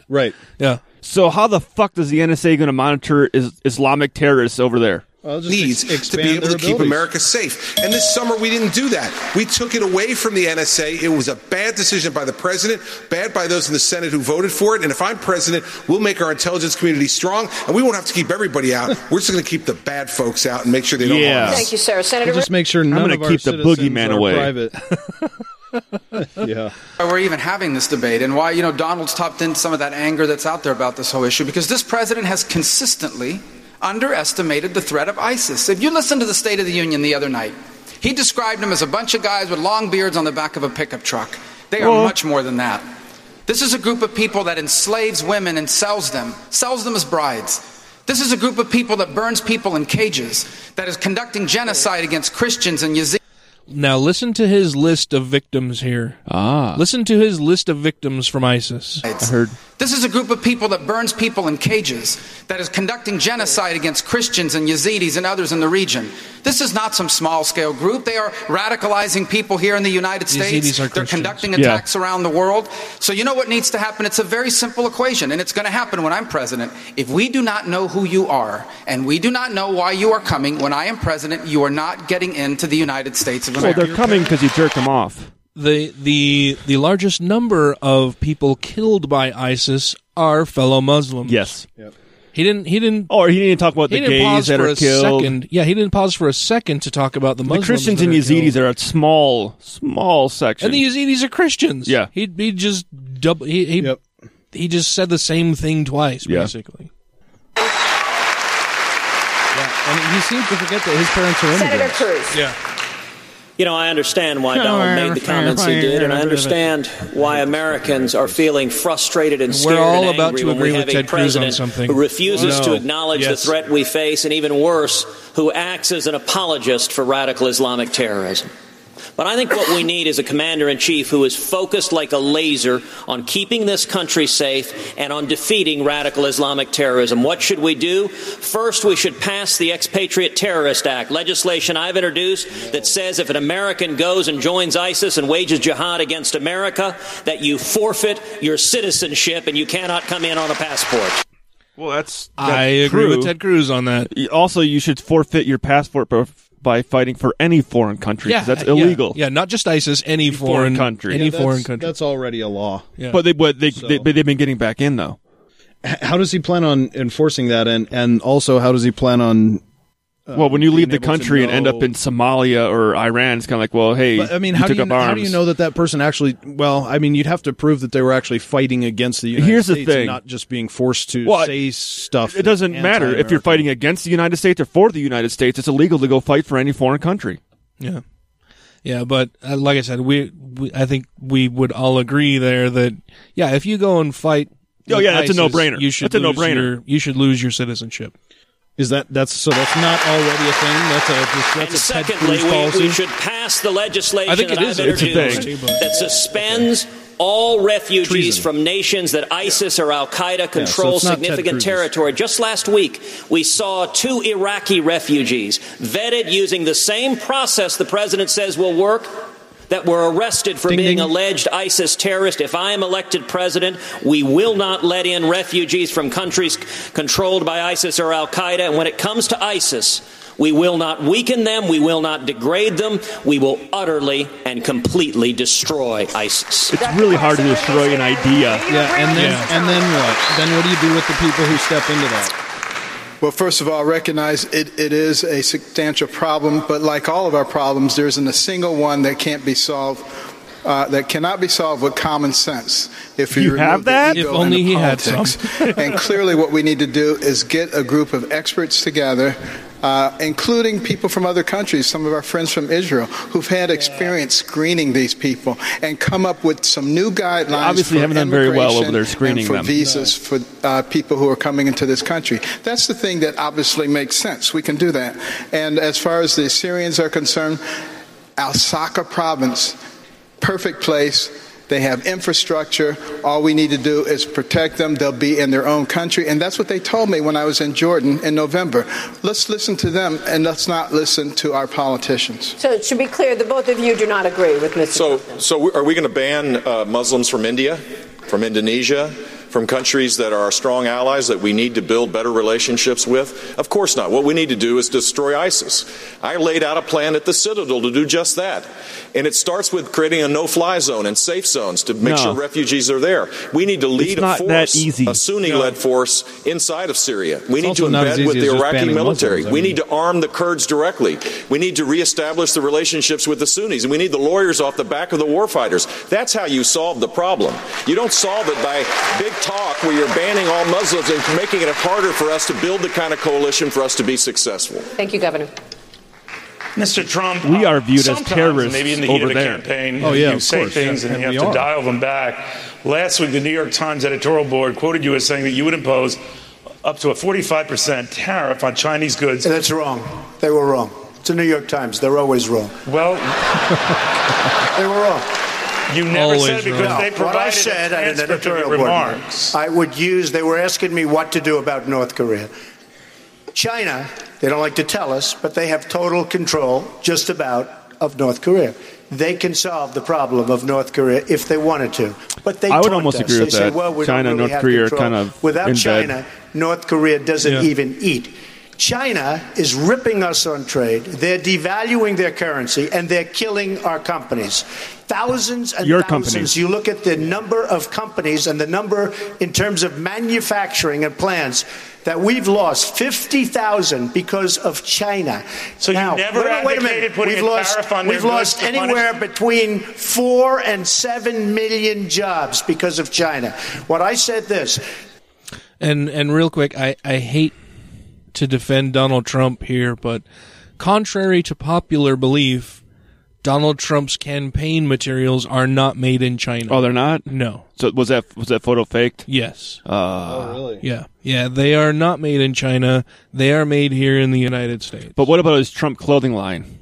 Speaker 3: Right.
Speaker 1: Yeah.
Speaker 2: So how the fuck does the NSA going to monitor is- Islamic terrorists over there?
Speaker 9: Needs to be able to keep America safe. And this summer we didn't do that. We took it away from the NSA. It was a bad decision by the president, bad by those in the Senate who voted for it. And if I'm president, we'll make our intelligence community strong, and we won't have to keep everybody out. We're just going to keep the bad folks out and make sure they don't harm us.
Speaker 6: Thank you, sir. Senator.
Speaker 3: We'll just make sure none
Speaker 2: gonna
Speaker 3: of our
Speaker 2: keep the boogeyman away.
Speaker 3: private. yeah.
Speaker 12: we're even having this debate and why you know Donald's topped in some of that anger that's out there about this whole issue because this president has consistently underestimated the threat of ISIS. If you listen to the State of the Union the other night, he described them as a bunch of guys with long beards on the back of a pickup truck. They are
Speaker 2: Well-
Speaker 12: much more than that. This is a group of people that enslaves women and sells them, sells them as brides. This is a group of people that burns people in cages, that is conducting genocide against Christians and Yazidis.
Speaker 1: Now listen to his list of victims here.
Speaker 2: Ah.
Speaker 1: Listen to his list of victims from ISIS.
Speaker 2: I heard.
Speaker 12: This is a group of people that burns people in cages, that is conducting genocide against Christians and Yazidis and others in the region. This is not some small scale group. They are radicalizing people here in the United States. They're conducting
Speaker 2: Yeah.
Speaker 12: attacks around the world. So, you know what needs to happen? It's a very simple equation, and it's going to happen when I'm president. If we do not know who you are, and we do not know why you are coming, when I am president, you are not getting into the United States of America.
Speaker 2: Well, they're coming because you jerked them off.
Speaker 1: The the the largest number of people killed by ISIS are fellow Muslims.
Speaker 2: Yes.
Speaker 1: He didn't. He didn't.
Speaker 2: Or he didn't talk about the
Speaker 1: didn't pause
Speaker 2: gays that are killed.
Speaker 1: second. Yeah, he didn't pause for a second to talk about the
Speaker 2: The Christians
Speaker 1: that
Speaker 2: and
Speaker 1: are
Speaker 2: Yazidis
Speaker 1: killed.
Speaker 2: are a small, small section.
Speaker 1: and the Yazidis are Christians.
Speaker 2: Yeah.
Speaker 1: he he just double. He he, he just said the same thing twice,
Speaker 2: Yeah.
Speaker 1: basically. Yeah.
Speaker 10: And he seems to forget that his parents are
Speaker 6: Senator
Speaker 10: immigrants.
Speaker 6: Cruz.
Speaker 1: Yeah.
Speaker 7: You know, I understand why Donald made the comments he did, and I understand why Americans are feeling frustrated and scared We're
Speaker 1: all
Speaker 7: and
Speaker 1: about
Speaker 7: angry
Speaker 1: to
Speaker 7: when we
Speaker 1: agree
Speaker 7: have
Speaker 1: with
Speaker 7: a
Speaker 1: Ted Cruz on
Speaker 7: president
Speaker 1: something.
Speaker 7: who refuses
Speaker 1: No.
Speaker 7: to acknowledge
Speaker 1: Yes.
Speaker 7: the threat we face, and even worse, who acts as an apologist for radical Islamic terrorism. But I think what we need is a commander in chief who is focused like a laser on keeping this country safe and on defeating radical Islamic terrorism. What should we do? First, we should pass the Expatriate Terrorist Act, legislation I've introduced that says if an American goes and joins ISIS and wages jihad against America, that you forfeit your citizenship and you cannot come in on a passport.
Speaker 2: Well, that's,
Speaker 1: I agree with Ted Cruz on that.
Speaker 2: Also, you should forfeit your passport by, by fighting for any foreign country. 'cause that's
Speaker 1: yeah,
Speaker 2: illegal.
Speaker 1: Yeah, not just ISIS, any
Speaker 2: foreign
Speaker 1: foreign,
Speaker 2: country.
Speaker 1: any
Speaker 2: Yeah,
Speaker 10: that's,
Speaker 1: foreign country.
Speaker 10: That's already a law.
Speaker 1: Yeah.
Speaker 2: But they, but they, they, but they've been getting back in though.
Speaker 10: H- How does he plan on enforcing that? And and also, how does he plan on? Uh,
Speaker 2: well, when you leave the country and end up in Somalia or Iran, it's kind of like, well, hey,
Speaker 10: But, I mean,
Speaker 2: you
Speaker 10: how do you
Speaker 2: up
Speaker 10: how do you know that that person actually? Well, I mean, you'd have to prove that they were actually fighting against the United
Speaker 2: Here's the
Speaker 10: States, and
Speaker 2: thing.
Speaker 10: not just being forced to
Speaker 2: Well,
Speaker 10: say stuff.
Speaker 2: It doesn't matter if you're fighting against the United States or for the United States. It's illegal to go fight for any foreign country.
Speaker 1: Yeah, yeah, but uh, like I said, we, we I think we would all agree there that yeah, if you go and fight,
Speaker 2: Oh,
Speaker 1: with
Speaker 2: yeah, that's a no-brainer.
Speaker 1: You should
Speaker 2: That's a no-brainer.
Speaker 1: you should lose your citizenship.
Speaker 10: Is that that's so? That's not already a thing. That's a that's
Speaker 7: And
Speaker 10: a Ted
Speaker 7: secondly,
Speaker 10: Cruz
Speaker 7: we,
Speaker 10: policy.
Speaker 7: we should pass the legislation
Speaker 1: I think
Speaker 7: that
Speaker 1: it is
Speaker 7: I've
Speaker 1: it's a
Speaker 7: introduced
Speaker 1: thing.
Speaker 7: That suspends all refugees
Speaker 10: Treason.
Speaker 7: from nations that ISIS or Al Qaeda control
Speaker 10: it's not Ted
Speaker 7: significant territory. Just last week, we saw two Iraqi refugees vetted using the same process the president says will work. That were arrested for
Speaker 10: Ding,
Speaker 7: being
Speaker 10: ding.
Speaker 7: alleged ISIS terrorists. If I am elected president, we will not let in refugees from countries controlled by ISIS or Al Qaeda. And when it comes to ISIS, we will not weaken them. We will not degrade them. We will utterly and completely destroy ISIS.
Speaker 2: It's really hard to destroy an idea.
Speaker 10: yeah, and then and then what? Then what do you do with the people who step into that?
Speaker 13: Well, first of all, recognize it, it is a substantial problem, but like all of our problems, there isn't a single one that can't be solved, uh, that cannot be solved with common sense. If
Speaker 2: You
Speaker 13: remove
Speaker 2: have
Speaker 13: the
Speaker 2: that?
Speaker 13: ego
Speaker 1: If only
Speaker 13: and the
Speaker 1: he had
Speaker 13: politics. and clearly, what we need to do is get a group of experts together. Uh, including people from other countries, some of our friends from Israel, who've had experience screening these people, and come up with some new guidelines.
Speaker 2: obviously
Speaker 13: for
Speaker 2: haven't done very well over there screening
Speaker 13: for
Speaker 2: them.
Speaker 13: visas for uh, people who are coming into this country. That's the thing that obviously makes sense. We can do that. And as far as the Syrians are concerned, Al Saka province, perfect place. They have infrastructure. All we need to do is protect them. They'll be in their own country. And that's what they told me when I was in Jordan in November. Let's listen to them and let's not listen to our politicians.
Speaker 6: So it should be clear that both of you do not agree with Mr.
Speaker 11: So,
Speaker 6: Trump.
Speaker 11: so are we going to ban uh, Muslims from India, from Indonesia, from countries that are our strong allies that we need to build better relationships with? Of course not. What we need to do is destroy ISIS. I laid out a plan at the Citadel to do just that. And it starts with creating a no-fly zone and safe zones to make
Speaker 2: No.
Speaker 11: sure refugees are there. We need to lead
Speaker 2: not
Speaker 11: a
Speaker 2: that
Speaker 11: force,
Speaker 2: easy.
Speaker 11: a Sunni-led force inside of Syria. We need to
Speaker 10: also not as
Speaker 11: embed with the Iraqi military.
Speaker 10: Muslims. I
Speaker 11: we
Speaker 10: mean-
Speaker 11: need to arm the Kurds directly. We need to reestablish the relationships with the Sunnis, and we need the lawyers off the back of the warfighters. That's how you solve the problem. You don't solve it by big talk where you're banning all Muslims and making it harder for us to build the kind of coalition for us to be successful.
Speaker 6: Thank you, Governor.
Speaker 5: Mr. Trump,
Speaker 2: We are viewed as
Speaker 5: sometimes,
Speaker 2: terrorists
Speaker 5: Maybe in the heat of the
Speaker 2: there.
Speaker 5: campaign,
Speaker 10: Oh, yeah,
Speaker 5: you say
Speaker 10: course.
Speaker 5: things
Speaker 10: Yeah,
Speaker 5: and you have to
Speaker 10: are.
Speaker 5: dial them back. Last week, the New York Times editorial board quoted you as saying that you would impose up to a 45% tariff on Chinese goods.
Speaker 14: That's wrong. They were wrong. It's the New York Times. They're always wrong.
Speaker 5: Well,
Speaker 14: They were wrong.
Speaker 5: you never
Speaker 1: Always
Speaker 5: said because
Speaker 1: wrong.
Speaker 5: they
Speaker 14: what
Speaker 5: provided
Speaker 14: I said
Speaker 5: a
Speaker 14: at an editorial
Speaker 5: your
Speaker 14: board
Speaker 5: remarks.
Speaker 14: I would use. They were asking me what to do about North Korea. China, they don't like to tell us, but they have total control, just about, of North Korea. They can solve the problem of North Korea if they wanted to, but they.
Speaker 2: I would almost
Speaker 14: us.
Speaker 2: agree
Speaker 14: They
Speaker 2: with
Speaker 14: say,
Speaker 2: that.
Speaker 14: Well, we
Speaker 2: China
Speaker 14: really
Speaker 2: North Korea are
Speaker 14: control.
Speaker 2: kind of
Speaker 14: without
Speaker 2: in bed.
Speaker 14: China. North Korea doesn't
Speaker 1: Yeah.
Speaker 14: even eat. China is ripping us on trade. They're devaluing their currency and they're killing our companies. Thousands and
Speaker 2: Your
Speaker 14: thousands.
Speaker 2: companies.
Speaker 14: You look at the number of companies and the number in terms of manufacturing and plants that we've lost 50,000 because of China.
Speaker 5: So you never
Speaker 14: wait, wait a
Speaker 5: advocated
Speaker 14: minute.
Speaker 5: putting
Speaker 14: we've
Speaker 5: a
Speaker 14: lost,
Speaker 5: tariff on
Speaker 14: We've lost
Speaker 5: goods to
Speaker 14: anywhere between four and seven million jobs because of China. What I said this
Speaker 1: And and real quick, I, I hate to defend Donald Trump here, but contrary to popular belief, Donald Trump's campaign materials are not made in China.
Speaker 2: Oh, they're not.
Speaker 1: No.
Speaker 2: So was that was that photo faked?
Speaker 1: Yes.
Speaker 2: Uh,
Speaker 3: really?
Speaker 1: Yeah. Yeah, they are not made in China. They are made here in the United States.
Speaker 2: But what about his Trump clothing line?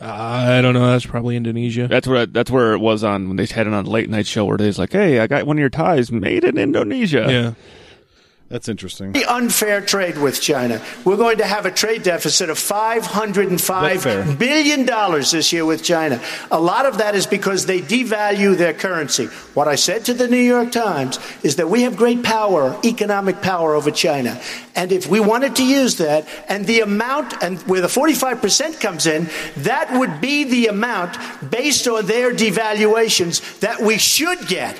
Speaker 1: I don't know. That's probably Indonesia.
Speaker 2: That's where that's where it was on when they had it on a late night show where they was like, "Hey, I got one of your ties made in Indonesia."
Speaker 1: Yeah.
Speaker 3: That's interesting.
Speaker 14: The unfair trade with China. We're going to have a trade deficit of $505 billion this year with China. A lot of that is because they devalue their currency. What I said to the New York Times is that we have great power, economic power over China. And if we wanted to use that, and the amount, and where the 45% comes in, that would be the amount based on their devaluations that we should get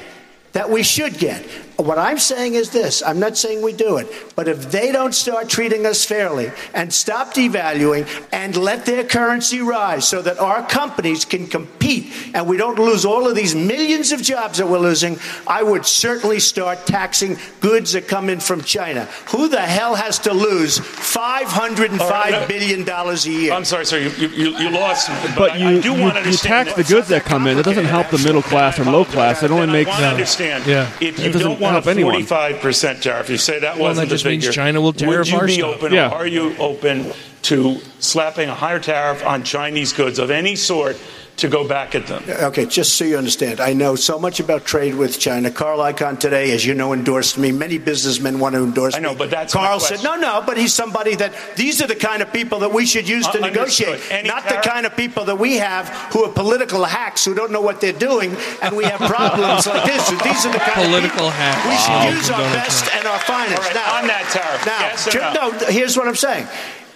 Speaker 14: that we should get. What I'm saying is this I'm not saying we do it, but if they don't start treating us fairly and stop devaluing and let their currency rise so that our companies can compete and we don't lose all of these millions of jobs that we're losing, I would certainly start taxing goods that come in from China. Who the hell has to lose 505
Speaker 5: All right, no-
Speaker 14: billion dollars a year?
Speaker 5: I'm sorry, sir. You, you, you lost. But,
Speaker 2: But you
Speaker 5: I do
Speaker 2: you,
Speaker 5: want to
Speaker 2: you tax the goods that come in. It doesn't help the middle class or low class. It only makes
Speaker 5: I want to understand.
Speaker 1: Yeah.
Speaker 5: If you don't want
Speaker 2: help
Speaker 5: a
Speaker 2: anyone.
Speaker 5: 45% tariff, you say that
Speaker 1: Well,
Speaker 5: wasn't
Speaker 1: that just
Speaker 5: the
Speaker 1: means. China will tariff
Speaker 5: Would you
Speaker 1: our
Speaker 5: be
Speaker 1: stuff.
Speaker 5: open?
Speaker 2: Yeah.
Speaker 5: Are you open to slapping a higher tariff on Chinese goods of any sort to go back at them?
Speaker 14: Okay, just so you understand, I know so much about trade with China. Carl Icahn today, as you know, endorsed me. Many businessmen want to endorse me.
Speaker 5: I know, but that's my
Speaker 14: Carl said, no, no, but he's somebody that these are the kind of people that we should use to
Speaker 5: Uh,
Speaker 14: negotiate,
Speaker 5: Any
Speaker 14: not
Speaker 5: tariff-
Speaker 14: the kind of people that we have who are political hacks who don't know what they're doing, and we have problems like this. These are the kind
Speaker 1: Political
Speaker 14: of people
Speaker 1: hacks.
Speaker 14: we should
Speaker 1: Wow.
Speaker 14: use our best and our finest.
Speaker 5: All right,
Speaker 14: now,
Speaker 5: on that tariff,
Speaker 14: now,
Speaker 5: yes or
Speaker 14: Ch-
Speaker 5: no?
Speaker 14: here's what I'm saying.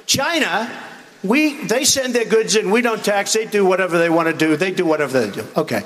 Speaker 14: China, we they send their goods in. We don't tax. They do whatever they want to do. They do whatever they do. Okay.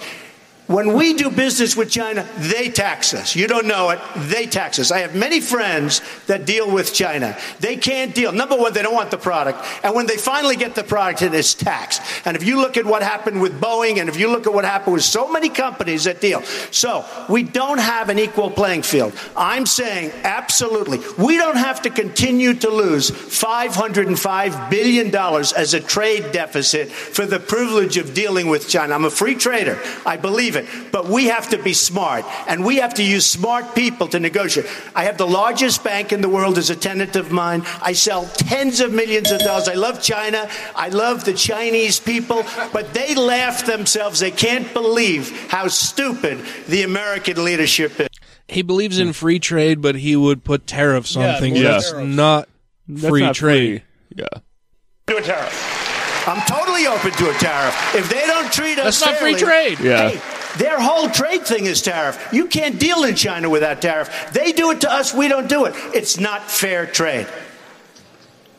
Speaker 14: When we do business with China, they tax us. You don't know it. They tax us. I have many friends that deal with China. They can't deal. Number one, they don't want the product. And when they finally get the product, it is taxed. And if you look at what happened with Boeing and if you look at what happened with so many companies that deal. So we don't have an equal playing field. I'm saying absolutely. We don't have to continue to lose $505 billion as a trade deficit for the privilege of dealing with China. I'm a free trader. I believe it. But we have to be smart. And we have to use smart people to negotiate. I have the largest bank in the world as a tenant of mine. I sell tens of millions of dollars. I love China. I love the Chinese people. But they laugh themselves. They can't believe how stupid the American leadership is.
Speaker 1: He believes in free trade, but he would put tariffs on
Speaker 14: Yeah,
Speaker 1: things.
Speaker 2: yeah.
Speaker 1: That's not
Speaker 2: That's
Speaker 1: free
Speaker 2: not
Speaker 1: trade.
Speaker 2: free. Yeah.
Speaker 5: Do a tariff.
Speaker 14: I'm totally open to a tariff. If they don't treat us
Speaker 1: That's not free trade.
Speaker 2: Yeah.
Speaker 14: Hey, their whole trade thing is tariff. You can't deal in China without tariff. They do it to us, we don't do it. It's not fair trade.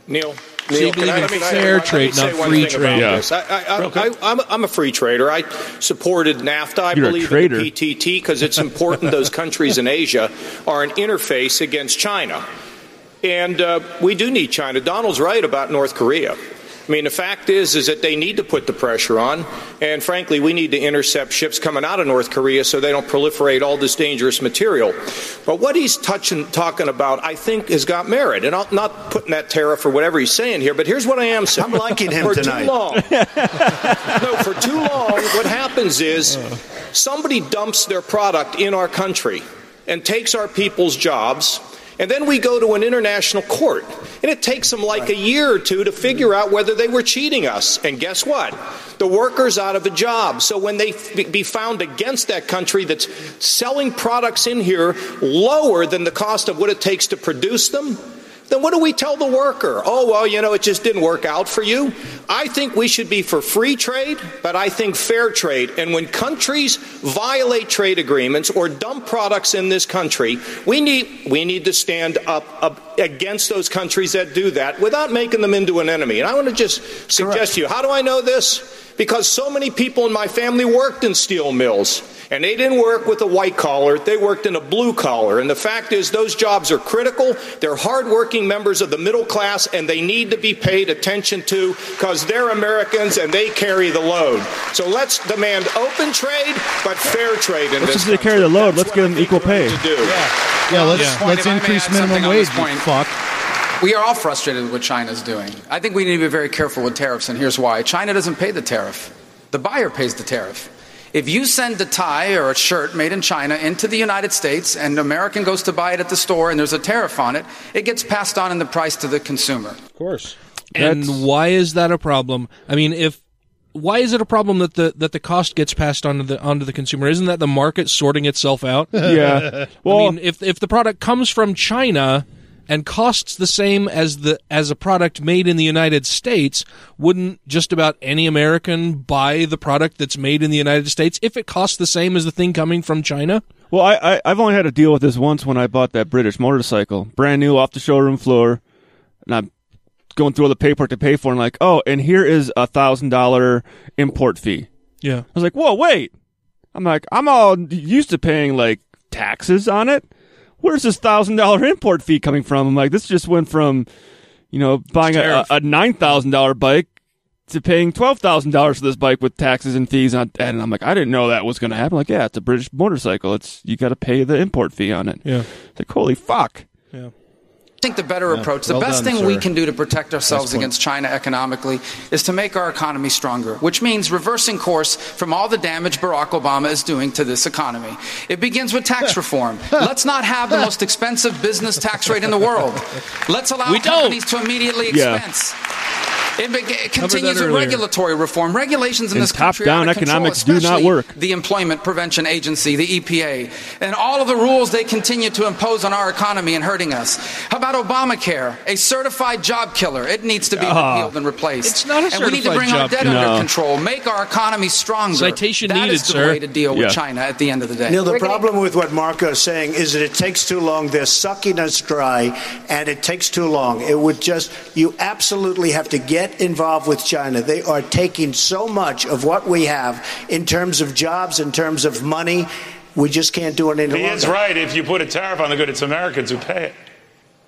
Speaker 8: Neil.
Speaker 1: So you
Speaker 8: Neil,
Speaker 1: believe
Speaker 8: can I,
Speaker 1: in
Speaker 8: let
Speaker 1: fair
Speaker 8: let
Speaker 1: trade, not free trade.
Speaker 2: Yeah.
Speaker 8: I, I, I, I, I'm, I'm a free trader. I supported NAFTA. I
Speaker 2: You're
Speaker 8: believe in the PTT because it's important those countries in Asia are an interface against China. And uh, we do need China. Donald's right about North Korea. I mean, the fact is, is that they need to put the pressure on, and frankly, we need to intercept ships coming out of North Korea so they don't proliferate all this dangerous material. But what he's touching, talking about, I think, has got merit, and I'm not putting that tariff or whatever he's saying here. But here's what I am saying:
Speaker 14: I'm liking him
Speaker 8: for
Speaker 14: tonight.
Speaker 8: Too long, no, for too long, what happens is somebody dumps their product in our country and takes our people's jobs. And then we go to an international court. And it takes them like a year or two to figure out whether they were cheating us. And guess what? The worker's out of a job. So when they f- be found against that country that's selling products in here lower than the cost of what it takes to produce them, then what do we tell the worker? Oh, well, you know, it just didn't work out for you. I think we should be for free trade, but I think fair trade. And when countries violate trade agreements or dump products in this country, we need, we need to stand up, up against those countries that do that without making them into an enemy. And I want to just suggest to you how do I know this? Because so many people in my family worked in steel mills. And they didn't work with a white collar, they worked in a blue collar. And the fact is, those jobs are critical. They're hardworking members of the middle class, and they need to be paid attention to because they're Americans and they carry the load. So let's demand open trade, but fair trade in
Speaker 2: Let's
Speaker 8: this
Speaker 2: just they carry the load. Let's give them equal pay.
Speaker 8: need to do.
Speaker 10: Yeah, let's
Speaker 12: Point,
Speaker 10: let's
Speaker 12: if I
Speaker 10: increase
Speaker 12: add something
Speaker 10: minimum
Speaker 12: on
Speaker 10: wage.
Speaker 12: this point.
Speaker 10: Fuck.
Speaker 12: We are all frustrated with what China's doing. I think we need to be very careful with tariffs, and here's why. China doesn't pay the tariff, the buyer pays the tariff. If you send a tie or a shirt made in China into the United States and an American goes to buy it at the store and there's a tariff on it, it gets passed on in the price to the consumer.
Speaker 3: Of course.
Speaker 1: And why is that a problem? I mean, if why is it a problem that the that the cost gets passed on to the onto the consumer? Isn't that the market sorting itself out?
Speaker 2: Yeah.
Speaker 1: I mean, if if the product comes from China and costs the same as the as a product made in the United States, wouldn't just about any American buy the product that's made in the United States if it costs the same as the thing coming from China?
Speaker 2: Well, I, I I've only had to deal with this once when I bought that British motorcycle, brand new off the showroom floor, and I'm going through all the paperwork to pay for, it, and like, oh, and here is a thousand dollar import fee.
Speaker 1: Yeah.
Speaker 2: I was like, whoa, wait. I'm like, I'm all used to paying like taxes on it. Where's this thousand dollar import fee coming from? I'm like, this just went from, you know, buying a, a nine thousand dollar bike to paying twelve thousand dollars for this bike with taxes and fees on. And I'm like, I didn't know that was going to happen. Like, yeah, it's a British motorcycle. It's you got to pay the import fee on it.
Speaker 1: Yeah.
Speaker 2: It's like, holy fuck.
Speaker 1: Yeah.
Speaker 12: I think the better
Speaker 3: Yeah,
Speaker 12: approach, the
Speaker 3: well
Speaker 12: best
Speaker 3: done,
Speaker 12: thing we can do to protect ourselves
Speaker 3: Nice
Speaker 12: against China economically is to make our economy stronger, which means reversing course from all the damage Barack Obama is doing to this economy. It begins with tax reform. Let's not have the most expensive business tax rate in the world. Let's allow
Speaker 1: We don't.
Speaker 12: companies to immediately
Speaker 2: Yeah.
Speaker 12: Expense. It, be- it continues
Speaker 1: that
Speaker 12: with regulatory reform. Regulations in
Speaker 2: And
Speaker 12: this country
Speaker 2: top-down
Speaker 12: are out of control,
Speaker 2: economics do not work.
Speaker 12: The Employment Prevention Agency, the EPA, and all of the rules they continue to impose on our economy and hurting us. How about Obamacare, a certified job killer? It needs to be
Speaker 1: Ah.
Speaker 12: repealed and replaced.
Speaker 1: It's not a certified
Speaker 12: and we need to bring our debt
Speaker 1: killer.
Speaker 12: under control, make our economy stronger.
Speaker 1: Citation
Speaker 12: That
Speaker 1: needed,
Speaker 12: is the
Speaker 1: sir.
Speaker 12: way to deal with
Speaker 2: Yeah.
Speaker 12: China at the end of the day.
Speaker 14: Neil, the
Speaker 6: We're gonna-
Speaker 14: problem with what Marco is saying is that it takes too long. They're sucking us dry, and it takes too long. It would just, you absolutely have to get involved with China. They are taking so much of what we have in terms of jobs, in terms of money. We just can't do it any
Speaker 5: He
Speaker 14: longer.
Speaker 5: is right. If you put a tariff on the good, it's Americans who pay it.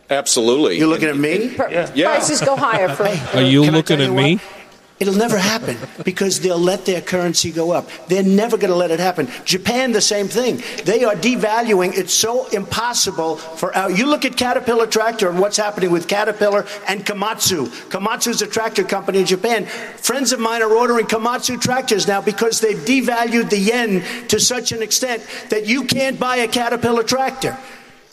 Speaker 8: Absolutely.
Speaker 14: You're looking at me?
Speaker 5: Yeah.
Speaker 8: Yeah.
Speaker 6: Prices go higher for.
Speaker 1: Are you
Speaker 14: Can
Speaker 1: looking
Speaker 14: tell
Speaker 1: at
Speaker 14: you
Speaker 1: me?
Speaker 14: what? It'll never happen because they'll let their currency go up. They're never going to let it happen. Japan, the same thing. They are devaluing. It's so impossible for. You look at Caterpillar Tractor and what's happening with Caterpillar and Komatsu. Komatsu's a tractor company in Japan. Friends of mine are ordering Komatsu tractors now because they've devalued the yen to such an extent that you can't buy a Caterpillar tractor.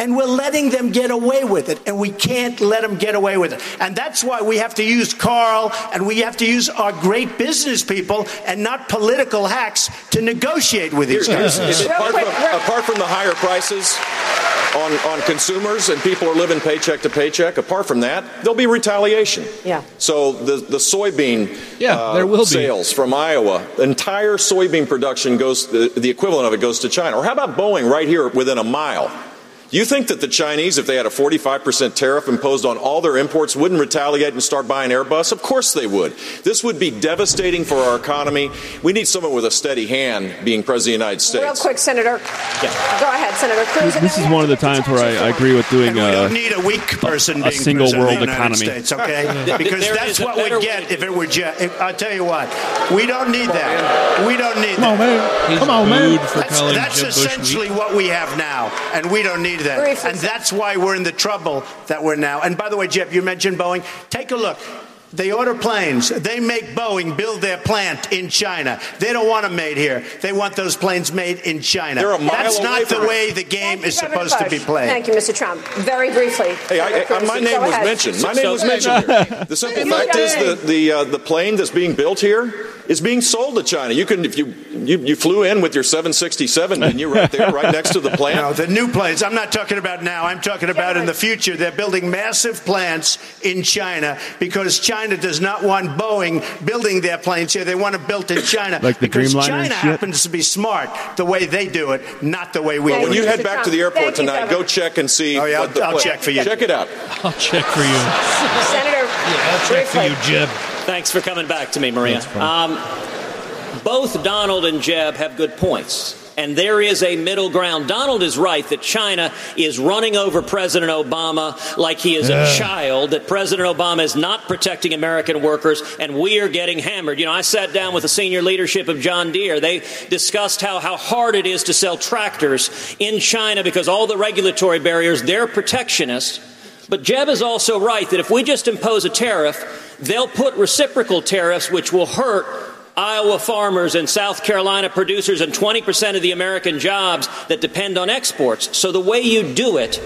Speaker 14: And we're letting them get away with it, and we can't let them get away with it. And that's why we have to use Carl and we have to use our great business people and not political hacks to negotiate with these
Speaker 8: Here's-
Speaker 14: guys.
Speaker 8: here's- apart, from, apart from the higher prices on, on consumers and people are living paycheck to paycheck, apart from that, there'll be retaliation.
Speaker 6: Yeah.
Speaker 8: So the, the soybean
Speaker 1: Yeah,
Speaker 8: uh,
Speaker 1: there will be.
Speaker 8: sales from Iowa, entire soybean production goes, the, the equivalent of it goes to China. Or how about Boeing right here within a mile? You think that the Chinese, if they had a 45% tariff imposed on all their imports, wouldn't retaliate and start buying Airbus? Of course they would. This would be devastating for our economy. We need someone with a steady hand being president of the United States.
Speaker 6: Real quick, Senator. Go ahead, Senator Cruz. and
Speaker 2: This is one of the times where I, I agree with doing
Speaker 14: And we
Speaker 2: uh,
Speaker 14: don't need a weak person
Speaker 2: a
Speaker 14: being
Speaker 2: single
Speaker 14: president
Speaker 2: world
Speaker 14: of the United
Speaker 2: economy.
Speaker 14: States, okay? Because that's what we
Speaker 7: way
Speaker 14: get if it were just. I'll tell you what, we don't need that. We don't need
Speaker 10: Come on,
Speaker 14: that.
Speaker 10: man. Come on, man.
Speaker 1: booed for
Speaker 14: That's, that's
Speaker 1: Jeb Bush weak.
Speaker 14: essentially what we have now, and we don't need that.
Speaker 6: Briefly,
Speaker 14: and that's why we're in the trouble that we're now. And by the way, Jeb, you mentioned Boeing. Take a look. They order planes. They make Boeing build their plant in China. They don't want them made here. They want those planes made in China.
Speaker 8: They're a mile
Speaker 14: That's
Speaker 8: away
Speaker 14: not the
Speaker 8: it.
Speaker 14: way the game
Speaker 6: Thank
Speaker 14: is supposed to be played.
Speaker 6: Thank you, Mr. Trump. Very briefly.
Speaker 8: Hey, I, I,
Speaker 6: Cruz,
Speaker 8: my
Speaker 6: go
Speaker 8: name was
Speaker 6: ahead.
Speaker 8: mentioned. My name was mentioned here. The simple fact is
Speaker 6: it.
Speaker 8: that the uh, the plane that's being built here is being sold to China. You can if you you, you flew in with your 767, and you right there, right next to the
Speaker 14: No,
Speaker 8: plant.
Speaker 14: the new planes. I'm not talking about now. I'm talking about in the future. They're building massive plants in China because China does not want Boeing building their planes here. They want them built in China.
Speaker 2: Like the
Speaker 14: because
Speaker 2: Dreamliner
Speaker 14: China
Speaker 2: shit?
Speaker 14: happens to be smart the way they do it, not the way we
Speaker 6: Thank
Speaker 14: do
Speaker 8: When
Speaker 14: it.
Speaker 8: you head back to the airport
Speaker 6: Thank
Speaker 8: tonight,
Speaker 6: Governor.
Speaker 8: go check and see.
Speaker 14: Oh, yeah,
Speaker 8: what the
Speaker 14: I'll- I'll check for you.
Speaker 8: Check it out.
Speaker 1: I'll check for you.
Speaker 6: Senator,
Speaker 1: I'll check for you, Jeb.
Speaker 7: Thanks for coming back to me, Maria. Um, both Donald and Jeb have good points. And there is a middle ground. Donald is right that China is running over President Obama like he is a child, that President Obama is not protecting American workers, and we are getting hammered. You know, I sat down with the senior leadership of John Deere. They discussed how, how hard it is to sell tractors in China because all the regulatory barriers, they're protectionist. But Jeb is also right that if we just impose a tariff, they'll put reciprocal tariffs, which will hurt Iowa farmers and South Carolina producers and 20% of the American jobs that depend on exports. So the way you do it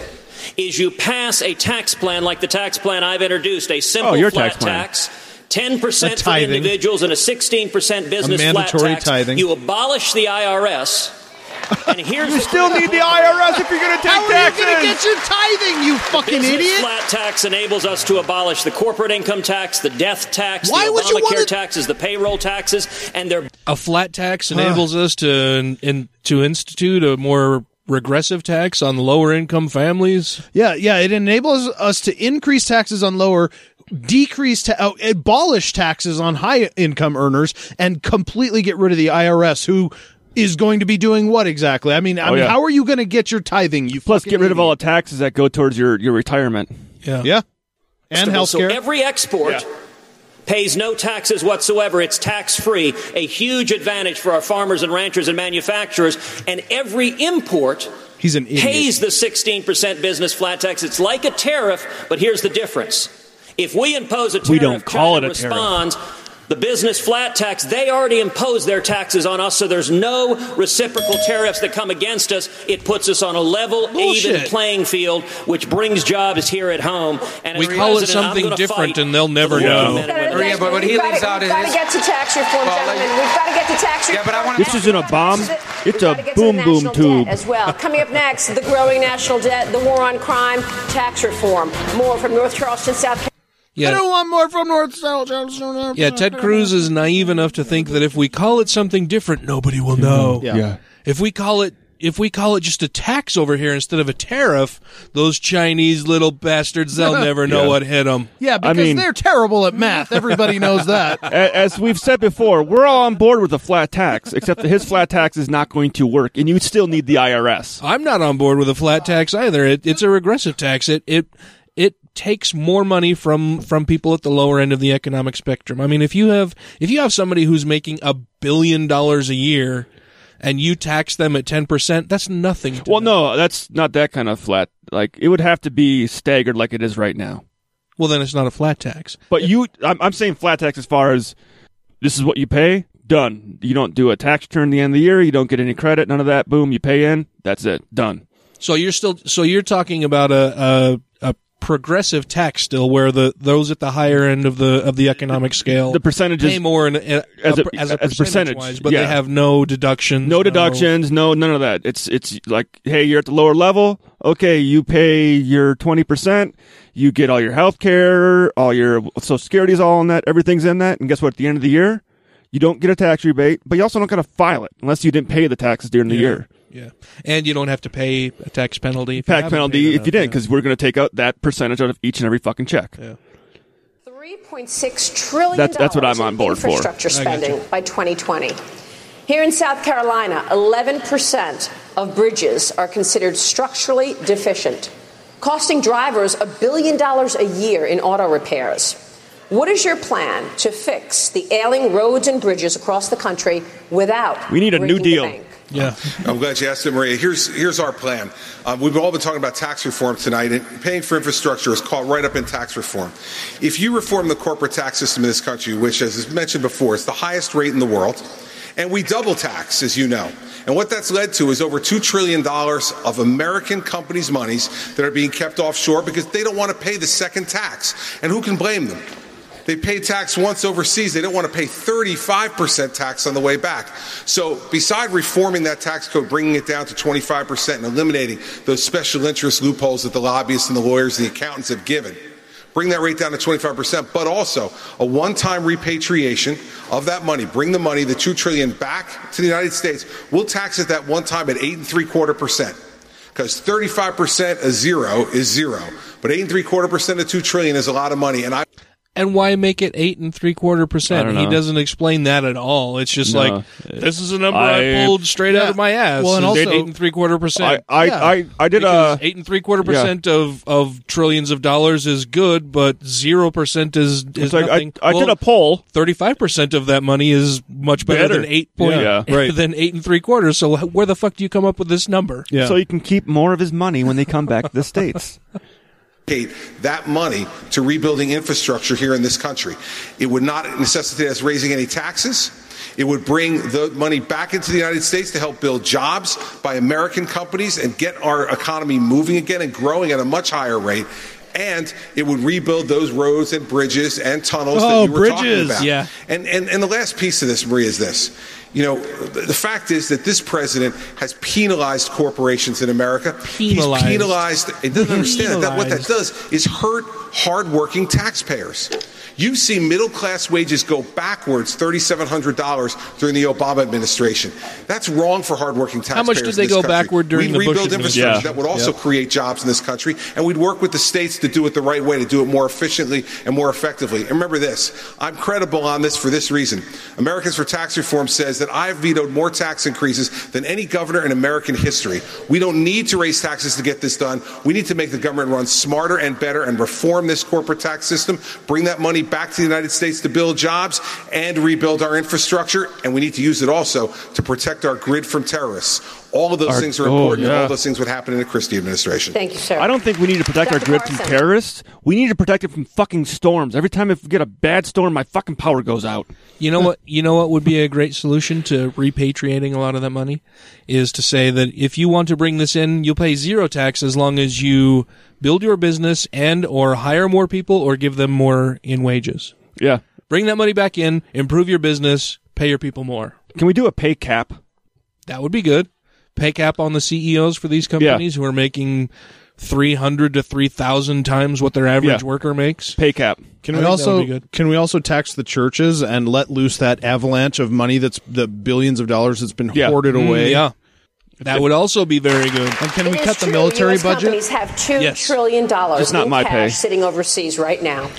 Speaker 7: is you pass a tax plan like the tax plan I've introduced, a simple
Speaker 2: Oh,
Speaker 7: flat
Speaker 2: tax
Speaker 7: tax. 10% for individuals and a 16% business flat
Speaker 10: mandatory
Speaker 7: tax.
Speaker 10: tithing.
Speaker 7: You abolish the IRS. And here's
Speaker 2: You still need the IRS if you're going to take
Speaker 10: How are you going to get your tithing, you fucking
Speaker 7: business
Speaker 10: idiot?
Speaker 7: flat tax enables us to abolish the corporate income tax, the death tax,
Speaker 10: Why
Speaker 7: the Obamacare
Speaker 10: wanna-
Speaker 7: taxes, the payroll taxes, and they're
Speaker 1: A flat tax enables us to in, to institute a more regressive tax on lower income families.
Speaker 10: Yeah, yeah. It enables us to increase taxes on lower, decrease, ta- uh, abolish taxes on high income earners, and completely get rid of the IRS, who is going to be doing what exactly? I mean, I
Speaker 2: Oh,
Speaker 10: mean,
Speaker 2: yeah.
Speaker 10: how are you going to get your tithing? You
Speaker 2: Plus, get rid of all the taxes that go towards your, your retirement.
Speaker 1: Yeah.
Speaker 10: yeah, and
Speaker 7: Vegetable. So every export pays no taxes whatsoever. It's tax free, a huge advantage for our farmers and ranchers and manufacturers. And every import
Speaker 10: He's an
Speaker 7: pays the 16% business flat tax. It's like a tariff, but here's the difference. If we impose a tariff,
Speaker 2: We don't call
Speaker 7: China
Speaker 2: it a tariff.
Speaker 7: Responds. The business flat tax, they already impose their taxes on us, so there's no reciprocal tariffs that come against us. It puts us on a level, even playing field, which brings jobs here at home. And
Speaker 1: We
Speaker 7: as
Speaker 1: call it something
Speaker 7: gonna
Speaker 1: different, and they'll never
Speaker 7: the
Speaker 1: know.
Speaker 7: men and women.
Speaker 12: Oh, yeah, but what he
Speaker 6: We've
Speaker 12: leaves
Speaker 6: gotta- we've got to get to tax reform,
Speaker 12: Well,
Speaker 6: gentlemen. We've got to get to tax reform.
Speaker 12: Yeah, but I wanna
Speaker 2: This isn't a bomb. It's a
Speaker 6: to get to
Speaker 2: boom boom tube.
Speaker 6: as well. Coming up next, the growing national debt, the war on crime, tax reform. More from North Charleston, South Carolina.
Speaker 10: I don't want more from North South.
Speaker 1: Yeah, Ted Cruz is naive enough to think that if we call it something different, nobody will know. Mm-hmm.
Speaker 10: Yeah. Yeah.
Speaker 1: If we call it if we call it just a tax over here instead of a tariff, those Chinese little bastards, they'll never know
Speaker 2: Yeah.
Speaker 1: what hit them.
Speaker 10: Yeah,
Speaker 2: I
Speaker 10: because
Speaker 2: mean-
Speaker 10: they're terrible at math. Everybody knows that.
Speaker 2: As we've said before, we're all on board with a flat tax, except that his flat tax is not going to work, and you still need the IRS.
Speaker 1: I'm not on board with a flat tax either. It, it's a regressive tax. It it it takes more money from from people at the lower end of the economic spectrum. I mean, if you have if you have somebody who's making a billion dollars a year and you tax them at 10%, that's nothing. to
Speaker 2: Well,
Speaker 1: them.
Speaker 2: no, that's not that kind of flat. Like it would have to be staggered, like it is right now.
Speaker 1: Well, then it's not a flat tax.
Speaker 2: But you, I'm, I'm saying flat tax as far as this is what you pay. Done. You don't do a tax return at the end of the year. You don't get any credit. None of that. Boom. You pay in. That's it. Done.
Speaker 1: So you're still so you're talking about a a, a progressive tax still where the those at the higher end of the of the economic scale
Speaker 2: The percentages
Speaker 1: pay more in, uh, a,
Speaker 2: as
Speaker 1: a, as a
Speaker 2: as
Speaker 1: percentage,
Speaker 2: percentage,
Speaker 1: wise, but
Speaker 2: yeah.
Speaker 1: they have no deductions.
Speaker 2: No deductions. No, none of that. It's it's like, hey, you're at the lower level. Okay, you pay your twenty percent. You get all your health care, all your social security's all in that. Everything's in that. And guess what? At the end of the year, you don't get a tax rebate, but you also don't got to file it unless you didn't pay the taxes during the
Speaker 1: Yeah.
Speaker 2: year.
Speaker 1: Yeah, and you don't have to pay a tax penalty. If
Speaker 2: Tax
Speaker 1: haven't
Speaker 2: penalty if you didn't,
Speaker 1: yeah.
Speaker 2: because we're going to take out that percentage out of each and every fucking check.
Speaker 1: Yeah.
Speaker 6: $3.6 trillion
Speaker 2: That's- that's what I'm on board for.
Speaker 6: infrastructure
Speaker 2: I
Speaker 6: spending by 2020. Here in South Carolina, 11% of bridges are considered structurally deficient, costing drivers a billion dollars a year in auto repairs. What is your plan to fix the ailing roads and bridges across the country without
Speaker 2: We need a new
Speaker 6: breaking the
Speaker 2: deal.
Speaker 6: bank?
Speaker 1: Yeah.
Speaker 9: I'm glad you asked it, Maria. Here's here's our plan. Um, we've all been talking about tax reform tonight, and paying for infrastructure is caught right up in tax reform. If you reform the corporate tax system in this country, which, as mentioned before, is the highest rate in the world, and we double tax, as you know. And what that's led to is over $2 trillion of American companies' monies that are being kept offshore because they don't want to pay the second tax. And who can blame them? They pay tax once overseas. They don't want to pay 35% tax on the way back. So, beside reforming that tax code, bringing it down to 25% and eliminating those special interest loopholes that the lobbyists and the lawyers and the accountants have given, bring that rate down to 25%, but also a one-time repatriation of that money. Bring the money, the 2 trillion back to the United States. We'll tax it that one time at eight and three quarter percent. Because 35% of zero is zero. But eight and three quarter percent of 2 trillion is a lot of money. And I
Speaker 1: And why make it eight and three quarter percent? He doesn't explain that at all. It's just
Speaker 2: No.
Speaker 1: like this is a number I,
Speaker 2: I-
Speaker 1: pulled straight out of my ass.
Speaker 10: Well, and also-
Speaker 1: eight and three quarter percent.
Speaker 2: I, I,
Speaker 10: Yeah.
Speaker 2: I, I did
Speaker 1: Because
Speaker 2: a
Speaker 1: eight and three quarter
Speaker 2: yeah.
Speaker 1: percent of of trillions of dollars is good, but zero percent is is
Speaker 2: It's like I,
Speaker 1: nothing.
Speaker 2: I did a poll.
Speaker 1: Thirty five percent of that money is much better,
Speaker 2: Better.
Speaker 1: than eight point
Speaker 2: Yeah.
Speaker 10: Right.
Speaker 1: than eight and three quarters. So where the fuck do you come up with this number?
Speaker 10: Yeah.
Speaker 2: so you can keep more of his money when they come back to the states.
Speaker 9: that money to rebuilding infrastructure here in this country. It would not necessitate us raising any taxes. It would bring the money back into the United States to help build jobs by American companies and get our economy moving again and growing at a much higher rate. And it would rebuild those roads and bridges and tunnels
Speaker 10: Oh,
Speaker 9: that you were
Speaker 10: bridges.
Speaker 9: talking about.
Speaker 10: Yeah.
Speaker 9: And, and, and the last piece of this, Marie, is this. You know, the fact is that this president has penalized corporations in America.
Speaker 1: Penalized.
Speaker 9: He's penalized. It doesn't understand that what that does is hurt hardworking taxpayers. You've seen middle class wages go backwards $3,700 during the Obama administration. That's wrong for hardworking taxpayers.
Speaker 1: How much did they go
Speaker 9: country.
Speaker 1: backward during
Speaker 9: We'd
Speaker 1: the Bush
Speaker 9: rebuild
Speaker 1: administration?
Speaker 9: infrastructure
Speaker 1: Yeah.
Speaker 9: that would also
Speaker 1: Yep.
Speaker 9: create jobs in this country, and we'd work with the states to do it the right way, to do it more efficiently and more effectively. And remember this I'm credible on this for this reason. Americans for Tax Reform says that I've vetoed more tax increases than any governor in American history. We don't need to raise taxes to get this done. We need to make the government run smarter and better and reform this corporate tax system, bring that money back to the United States to build jobs and rebuild our infrastructure. And we need to use it also to protect our grid from terrorists. All of those
Speaker 2: Our-
Speaker 9: things are
Speaker 2: oh,
Speaker 9: important. and
Speaker 2: yeah.
Speaker 9: All those things would happen in a Christie administration.
Speaker 6: Thank you, sir.
Speaker 2: I don't think we need to protect our
Speaker 6: Dr.
Speaker 2: grid from terrorists. We need to protect it from fucking storms. Every time if we get a bad storm, my fucking power goes out.
Speaker 1: You know what? You know what would be a great solution to repatriating a lot of that money is to say that if you want to bring this in, you'll pay zero tax as long as you build your business and or hire more people or give them more in wages.
Speaker 2: Yeah.
Speaker 1: Bring that money back in, improve your business, pay your people more.
Speaker 2: Can we do a pay cap?
Speaker 1: That would be good. Pay cap on the CEOs for these companies who are making 300 to 3,000 times what their average
Speaker 2: Yeah.
Speaker 1: worker makes.
Speaker 2: Pay cap.
Speaker 10: Can
Speaker 1: I
Speaker 10: we also
Speaker 1: would be good.
Speaker 10: can we also tax the churches and let loose that avalanche of money that's the billions of dollars that's been
Speaker 1: Yeah.
Speaker 10: hoarded
Speaker 1: Mm,
Speaker 10: away?
Speaker 1: yeah. That would also be very good.
Speaker 10: And can
Speaker 6: It
Speaker 10: we
Speaker 6: is
Speaker 10: cut the military
Speaker 6: US
Speaker 10: budget?
Speaker 6: Companies have two
Speaker 1: Yes.
Speaker 6: trillion dollars
Speaker 2: Just not
Speaker 6: in
Speaker 2: my
Speaker 6: cash
Speaker 2: pay.
Speaker 6: sitting overseas right now.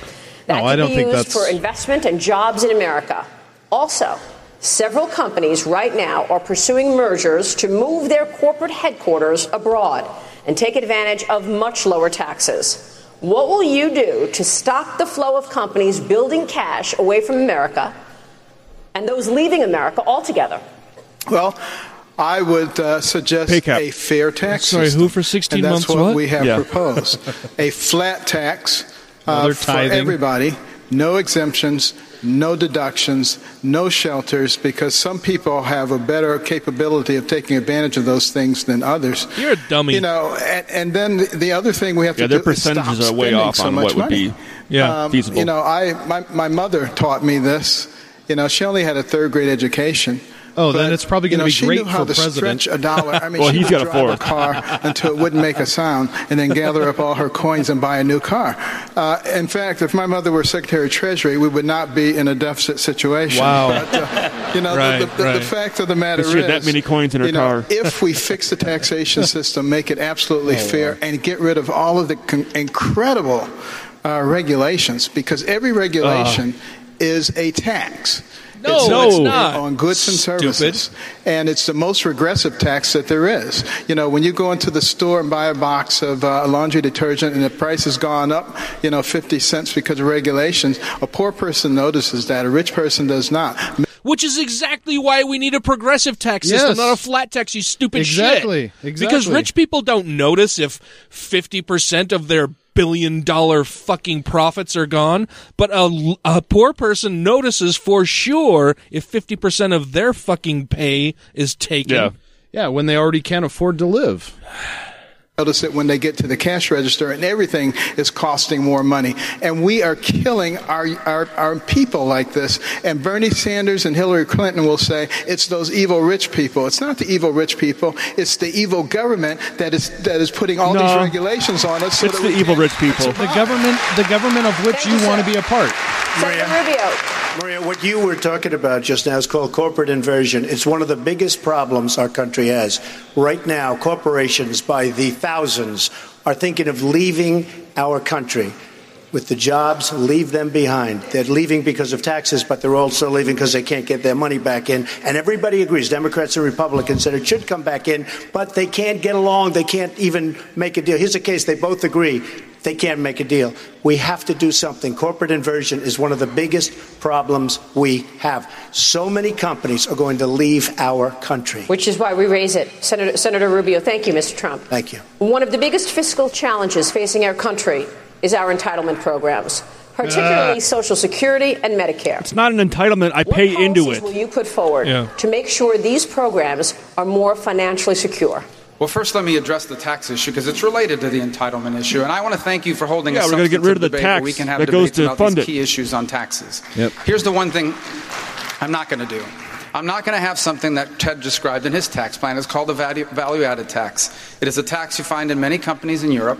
Speaker 6: That
Speaker 10: No,
Speaker 6: could
Speaker 10: I don't
Speaker 6: be
Speaker 10: think
Speaker 6: used
Speaker 10: that's-
Speaker 6: for investment and jobs in America. Also, several companies right now are pursuing mergers to move their corporate headquarters abroad and take advantage of much lower taxes. What will you do to stop the flow of companies building cash away from America and those leaving America altogether?
Speaker 13: Well, I would uh, suggest a fair tax
Speaker 1: Sorry,
Speaker 13: system.
Speaker 1: who for 16
Speaker 13: and that's
Speaker 1: months
Speaker 13: what,
Speaker 1: what?
Speaker 13: we have
Speaker 2: Yeah.
Speaker 13: proposed. a flat tax uh, for everybody, no exemptions, no deductions, no shelters, because some people have a better capability of taking advantage of those things than others.
Speaker 1: You're a dummy.
Speaker 13: You know, and, and then the- the other thing we have
Speaker 2: Yeah,
Speaker 13: to
Speaker 2: their
Speaker 13: do is stop
Speaker 2: are way
Speaker 13: spending
Speaker 2: off
Speaker 13: so
Speaker 2: on
Speaker 13: much
Speaker 2: what would
Speaker 13: money.
Speaker 2: be
Speaker 1: Yeah.
Speaker 13: Um,
Speaker 2: feasible.
Speaker 13: You know, I my, my mother taught me this. You know, she only had a third grade education.
Speaker 10: Oh, then it's probably gonna
Speaker 13: know,
Speaker 10: be
Speaker 13: she
Speaker 10: great
Speaker 13: knew how
Speaker 10: for
Speaker 13: to
Speaker 10: president.
Speaker 13: stretch a dollar. I mean,
Speaker 2: Well,
Speaker 13: she
Speaker 2: he's
Speaker 13: would
Speaker 2: got a
Speaker 13: drive a
Speaker 2: fourth.
Speaker 13: car until it wouldn't make a sound, and then gather up all her coins and buy a new car. Uh, in fact, if my mother were Secretary of Treasury, we would not be in a deficit situation.
Speaker 10: Wow.
Speaker 13: But, uh, you know,
Speaker 1: Right,
Speaker 13: the, the, the,
Speaker 1: right.
Speaker 13: the fact of the matter
Speaker 2: She
Speaker 13: is,
Speaker 2: that many coins in her
Speaker 13: you know,
Speaker 2: car.
Speaker 13: if we fix the taxation system, make it absolutely
Speaker 10: Oh,
Speaker 13: fair, and get rid of all of the con- incredible uh, regulations, because every regulation is a tax.
Speaker 1: No,
Speaker 13: it's,
Speaker 1: it's not.
Speaker 13: on goods and
Speaker 1: Stupid.
Speaker 13: services, and it's the most regressive tax that there is. You know, when you go into the store and buy a box of uh, laundry detergent and the price has gone up, you know, fifty cents because of regulations, a poor person notices that, a rich person does not.
Speaker 1: Which is exactly why we need a progressive tax
Speaker 10: Yes.
Speaker 1: system, not a flat tax, you stupid
Speaker 10: Exactly,
Speaker 1: shit. Because
Speaker 10: exactly.
Speaker 1: Because rich people don't notice if 50% of their billion dollar fucking profits are gone, but a, a poor person notices for sure if 50% of their fucking pay is taken.
Speaker 2: Yeah.
Speaker 10: Yeah, when they already can't afford to live.
Speaker 13: Notice it when they get to the cash register and everything is costing more money and we are killing our, our, our people like this and bernie sanders and hillary clinton will say it's those evil rich people it's not the evil rich people it's the evil government that is that is putting all
Speaker 2: No.
Speaker 13: these regulations on us so
Speaker 2: It's the evil rich people.
Speaker 10: The government, the government of which
Speaker 6: Thank
Speaker 10: you
Speaker 6: you,
Speaker 10: want to be a part.
Speaker 6: Senator Rubio.
Speaker 14: Maria, what you were talking about just now is called corporate inversion. It's one of the biggest problems our country has. Right now, corporations by the thousands are thinking of leaving our country. With the jobs, leave them behind. They're leaving because of taxes, but they're also leaving because they can't get their money back in. And everybody agrees, Democrats and Republicans, that it should come back in, but they can't get along. They can't even make a deal. Here's a case they both agree they can't make a deal. We have to do something. Corporate inversion is one of the biggest problems we have. So many companies are going to leave our country.
Speaker 6: Which is why we raise it. Senator, Senator Rubio, thank you, Mr. Trump.
Speaker 14: Thank you.
Speaker 6: One of the biggest fiscal challenges facing our country is our entitlement programs, particularly
Speaker 2: Ah.
Speaker 6: Social Security and Medicare.
Speaker 2: It's not an entitlement. I pay into
Speaker 6: policies
Speaker 2: it.
Speaker 6: will you put forward
Speaker 2: Yeah.
Speaker 6: to make sure these programs are more financially secure?
Speaker 12: Well, first, let me address the tax issue because it's related to the entitlement issue, and I want to thank you for holding
Speaker 2: Yeah,
Speaker 12: a
Speaker 2: we're gonna get rid of the
Speaker 12: substantive debate where
Speaker 2: tax
Speaker 12: we can have
Speaker 2: that goes
Speaker 12: debates
Speaker 2: to
Speaker 12: about
Speaker 2: fund
Speaker 12: these
Speaker 2: it.
Speaker 12: key issues on taxes.
Speaker 3: Yep.
Speaker 12: Here's the one thing I'm not going to do. I'm not going to have something that Ted described in his tax plan. It's called the value added tax. It is a tax you find in many companies in Europe.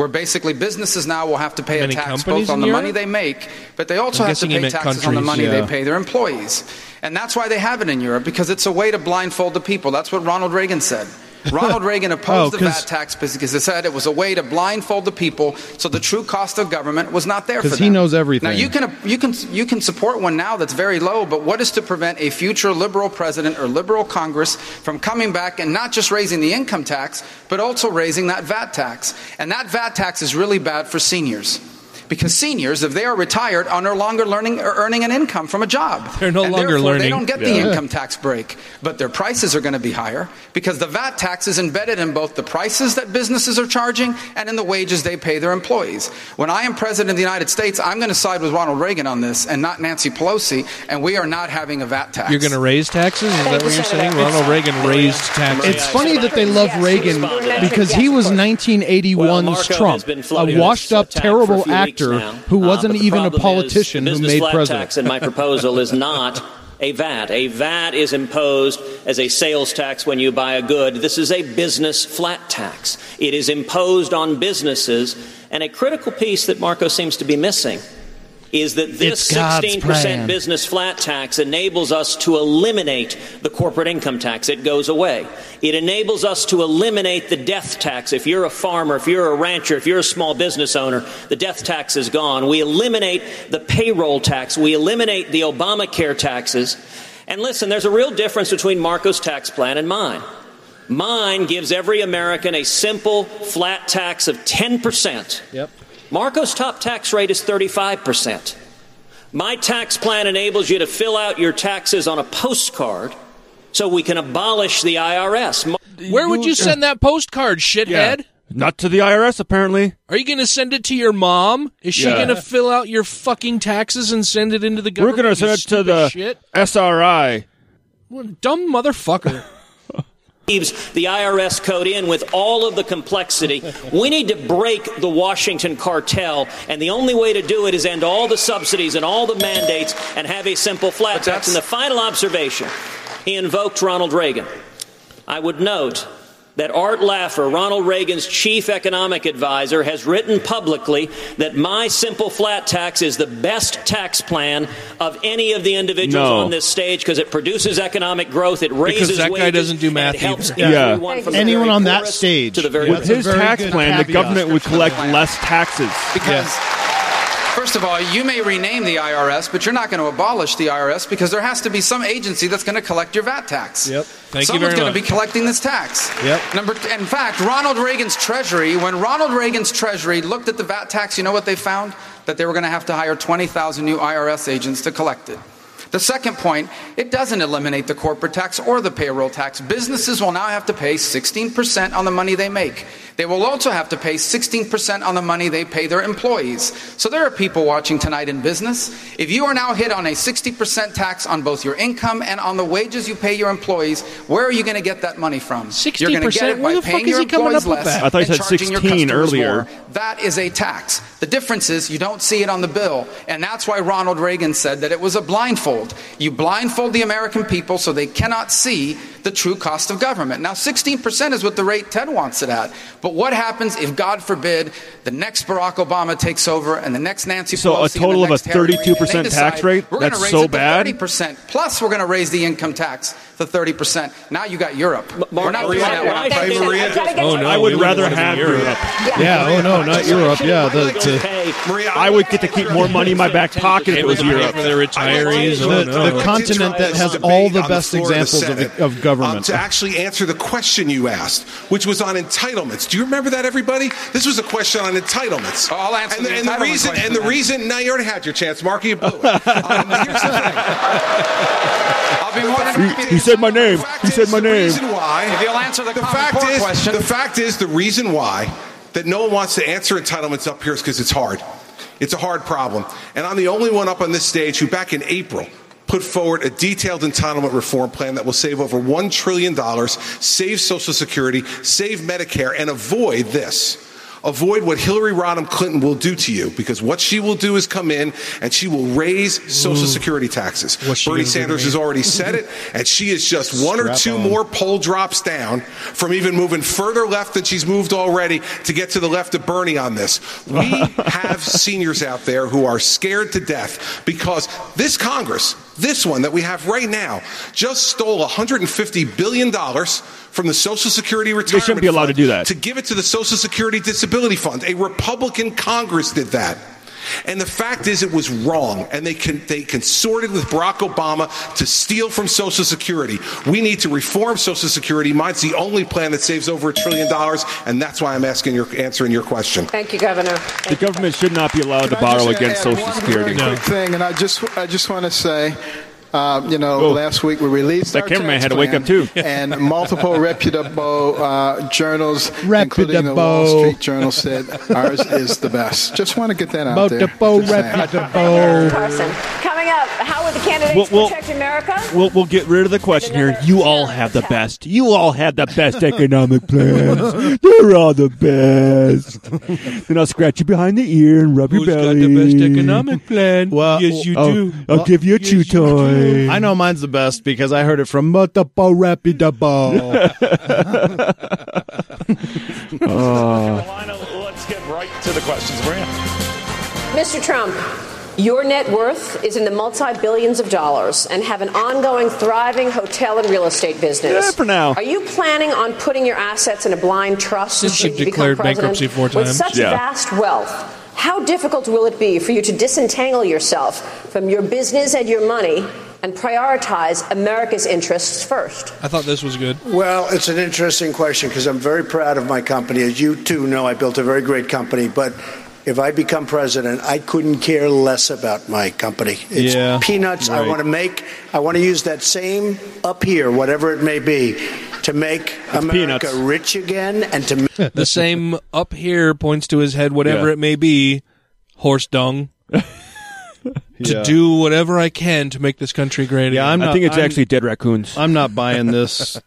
Speaker 12: Where basically businesses now will have to pay
Speaker 1: Many
Speaker 12: a tax both on the
Speaker 1: Europe?
Speaker 12: money they make, but they also
Speaker 1: I'm
Speaker 12: have to pay taxes on the money
Speaker 1: yeah.
Speaker 12: they pay their employees. And that's why they have it in Europe, because it's a way to blindfold the people. That's what Ronald Reagan said. Ronald Reagan opposed
Speaker 3: Oh,
Speaker 12: the VAT tax because it said it was a way to blindfold the people, so the true cost of government was not there for
Speaker 3: 'Cause
Speaker 12: them.
Speaker 3: Because he knows everything.
Speaker 12: Now you can you can you can support one now that's very low, but what is to prevent a future liberal president or liberal Congress from coming back and not just raising the income tax, but also raising that VAT tax? And that VAT tax is really bad for seniors. Because seniors, if they are retired, are no longer learning or earning an income from a job.
Speaker 1: They're no
Speaker 12: And
Speaker 1: longer
Speaker 12: therefore,
Speaker 1: learning.
Speaker 12: They don't get the
Speaker 1: Yeah.
Speaker 12: income tax break, but their prices are going to be higher because the VAT tax is embedded in both the prices that businesses are charging and in the wages they pay their employees. When I am president of the United States, I'm going to side with Ronald Reagan on this and not Nancy Pelosi, and we are not having a VAT tax.
Speaker 1: You're going to raise taxes? Is that what you're saying? Ronald Reagan raised taxes.
Speaker 10: It's funny that they love Reagan because he was 1981's Trump, a washed-up, terrible actor who wasn't
Speaker 7: Uh,
Speaker 10: even a politician who made
Speaker 7: flat
Speaker 10: president.
Speaker 7: Tax in my proposal is not a VAT. A VAT is imposed as a sales tax when you buy a good. This is a business flat tax. It is imposed on businesses, and a critical piece that Marco seems to be missing is that this 16%
Speaker 10: plan.
Speaker 7: business flat tax enables us to eliminate the corporate income tax. It goes away. It enables us to eliminate the death tax. If you're a farmer, if you're a rancher, if you're a small business owner, the death tax is gone. We eliminate the payroll tax. We eliminate the Obamacare taxes. And listen, there's a real difference between Marco's tax plan and mine. Mine gives every American a simple flat tax of 10%.
Speaker 10: Yep.
Speaker 7: Marco's top tax rate is 35%. My tax plan enables you to fill out your taxes on a postcard so we can abolish the IRS.
Speaker 1: Where would you send that postcard, shithead?
Speaker 2: Not to the IRS, apparently.
Speaker 1: Are you going to send it to your mom? Is she
Speaker 2: Yeah.
Speaker 1: going to fill out your fucking taxes and send it into the government?
Speaker 2: We're going to send it to the
Speaker 1: shit?
Speaker 2: SRI.
Speaker 1: What a dumb motherfucker.
Speaker 7: The IRS code in with all of the complexity. We need to break the Washington cartel, and the only way to do it is end all the subsidies and all the mandates and have a simple flat tax. And the final observation, he invoked Ronald Reagan. I would note that Art Laffer, Ronald Reagan's chief economic advisor, has written publicly that my simple flat tax is the best tax plan of any of the individuals
Speaker 2: No.
Speaker 7: on this stage because it produces economic growth, it raises
Speaker 1: that guy
Speaker 7: wages,
Speaker 1: doesn't do math
Speaker 7: it helps
Speaker 1: either.
Speaker 2: Yeah.
Speaker 7: from
Speaker 10: Anyone on that stage
Speaker 7: to the very
Speaker 2: With his tax plan, the government would collect less taxes.
Speaker 12: Because, first of all, you may rename the IRS, but you're not going to abolish the IRS because there has to be some agency that's going to collect your VAT tax.
Speaker 10: Yep.
Speaker 1: Thank you
Speaker 12: Someone's going to be collecting this tax.
Speaker 10: Yep.
Speaker 12: Number, in fact, Ronald Reagan's Treasury, when Ronald Reagan's Treasury looked at the VAT tax, you know what they found? That they were going to have to hire 20,000 new IRS agents to collect it. The second point, it doesn't eliminate the corporate tax or the payroll tax. Businesses will now have to pay 16% on the money they make. They will also have to pay 16% on the money they pay their employees. So there are people watching tonight in business. If you are now hit on a 60% tax on both your income and on the wages you pay your employees, where are you going to get that money from? You're going to get
Speaker 1: 60%?
Speaker 12: it by paying your employees less
Speaker 1: that?
Speaker 2: I thought you
Speaker 12: and
Speaker 2: said
Speaker 12: charging your
Speaker 2: 16
Speaker 12: customers
Speaker 2: earlier.
Speaker 12: more. That is a tax. The difference is you don't see it on the bill. And that's why Ronald Reagan said that it was a blindfold. You blindfold the American people so they cannot see the true cost of government. Now, 16% is what the rate Ted wants it at. But what happens if, God forbid, the next Barack Obama takes over and the next Nancy Pelosi
Speaker 2: So a
Speaker 12: Pelosi and the
Speaker 2: total of a
Speaker 12: next Harry Reid, and
Speaker 2: 32% tax rate?
Speaker 12: We're
Speaker 2: That's
Speaker 12: raise
Speaker 2: so bad?
Speaker 12: 30%. Plus, we're going to raise the income tax to 30%. Now you got Europe. we're not doing that.
Speaker 7: Maria,
Speaker 12: We're not
Speaker 7: Maria,
Speaker 12: doing that.
Speaker 7: Maria.
Speaker 1: Oh, no,
Speaker 2: I would rather have
Speaker 1: want to be
Speaker 2: Europe.
Speaker 10: Yeah, oh no, not Europe. Yeah, the, the,
Speaker 2: Hey, I would get to keep more money in my back pocket if it was Europe.
Speaker 1: for the retirees. Oh,
Speaker 10: The,
Speaker 1: no.
Speaker 10: the continent that has all the best
Speaker 9: floor of the
Speaker 10: examples
Speaker 9: Senate,
Speaker 10: of, of government.
Speaker 9: um, to actually answer the question you asked, which was on entitlements. Do you remember that, everybody? This was a question on entitlements.
Speaker 12: I'll answer
Speaker 9: and the,
Speaker 12: the
Speaker 9: and the reason, and the reason. Now you already had your chance, Marky. You blew it. Um, here's the thing.
Speaker 12: I'll be more than happy
Speaker 2: He said my name. He said my
Speaker 9: The
Speaker 2: name.
Speaker 9: reason why.
Speaker 12: If you'll answer the,
Speaker 9: The fact is,
Speaker 12: question.
Speaker 9: the fact is, the reason why that no one wants to answer entitlements up here is because it's hard. It's a hard problem, and I'm the only one up on this stage who, back in April, put forward a detailed entitlement reform plan that will save over one trillion dollars, save Social Security, save Medicare, and avoid this. Avoid what Hillary Rodham Clinton will do to you, because what she will do is come in and she will raise Social Security taxes. Bernie
Speaker 1: gonna do to
Speaker 9: Sanders has already said it, and she is just one or two
Speaker 10: on.
Speaker 9: more poll drops down from even moving further left than she's moved already to get to the left of Bernie on this. We have seniors out there who are scared to death because this Congress, this one that we have right now, just stole $150 billion from the Social Security retirement They
Speaker 2: shouldn't be allowed
Speaker 9: Fund
Speaker 2: to do that.
Speaker 9: to give it to the Social Security Disability Fund. A Republican Congress did that. And the fact is, it was wrong, and they con- they consorted with Barack Obama to steal from Social Security. We need to reform Social Security. Mine's the only plan that saves over a trillion dollars, and that's why I'm asking your answering your question.
Speaker 6: Thank you, Governor.
Speaker 2: The government should not be allowed to
Speaker 13: Can I
Speaker 2: borrow
Speaker 13: just
Speaker 2: against
Speaker 13: add
Speaker 2: Social
Speaker 13: one
Speaker 2: Security.
Speaker 13: Very quick thing, and I just I just want to say. Uh, you know, last week we released
Speaker 2: That
Speaker 13: our
Speaker 2: cameraman
Speaker 13: tax
Speaker 2: had to wake up, too.
Speaker 13: and multiple reputable uh, journals, including the Wall Street Journal, said ours is the best. Just want to get that out there.
Speaker 10: Multiple
Speaker 13: Just saying.
Speaker 10: reputable.
Speaker 6: Carson. Coming up, how would the candidates
Speaker 2: Well, well-
Speaker 6: protect America?
Speaker 2: We'll, we'll get rid of the question here. You all have the best. You all have the best economic plans. They're all the best. then I'll scratch you behind the ear and rub
Speaker 1: Who's
Speaker 2: your
Speaker 1: got the best economic plan?
Speaker 10: Well,
Speaker 1: yes, you
Speaker 2: Oh,
Speaker 1: do.
Speaker 2: I'll give you a chew toy.
Speaker 10: I know mine's the best because I heard it from multiple reputable. Ah.
Speaker 5: Carolina, let's get right to the questions. Maria.
Speaker 6: Mr. Trump, your net worth is in the multi billions of dollars and have an ongoing, thriving hotel and real estate business.
Speaker 2: Yeah, for now.
Speaker 6: Are you planning on putting your assets in a blind trust
Speaker 1: Since
Speaker 6: if
Speaker 1: you've declared bankruptcy four times.
Speaker 6: With
Speaker 1: times.
Speaker 6: such
Speaker 2: Yeah.
Speaker 6: vast wealth, how difficult will it be for you to disentangle yourself from your business and your money and prioritize America's interests first?
Speaker 1: I thought this was good.
Speaker 14: Well, it's an interesting question because I'm very proud of my company. As you too know, I built a very great company, but if I become president, I couldn't care less about my company. It's
Speaker 10: Yeah,
Speaker 14: peanuts. I want to make, I want to use that same up here, whatever it may be, to make America
Speaker 2: peanuts.
Speaker 14: rich again and to
Speaker 1: The same up here points to his head, whatever
Speaker 2: Yeah.
Speaker 1: it may be, horse dung. to
Speaker 10: Yeah.
Speaker 1: do whatever I can to make this country great
Speaker 10: Yeah,
Speaker 1: again.
Speaker 10: I'm
Speaker 2: I think it's
Speaker 10: I'm-
Speaker 2: actually dead raccoons.
Speaker 10: I'm not buying this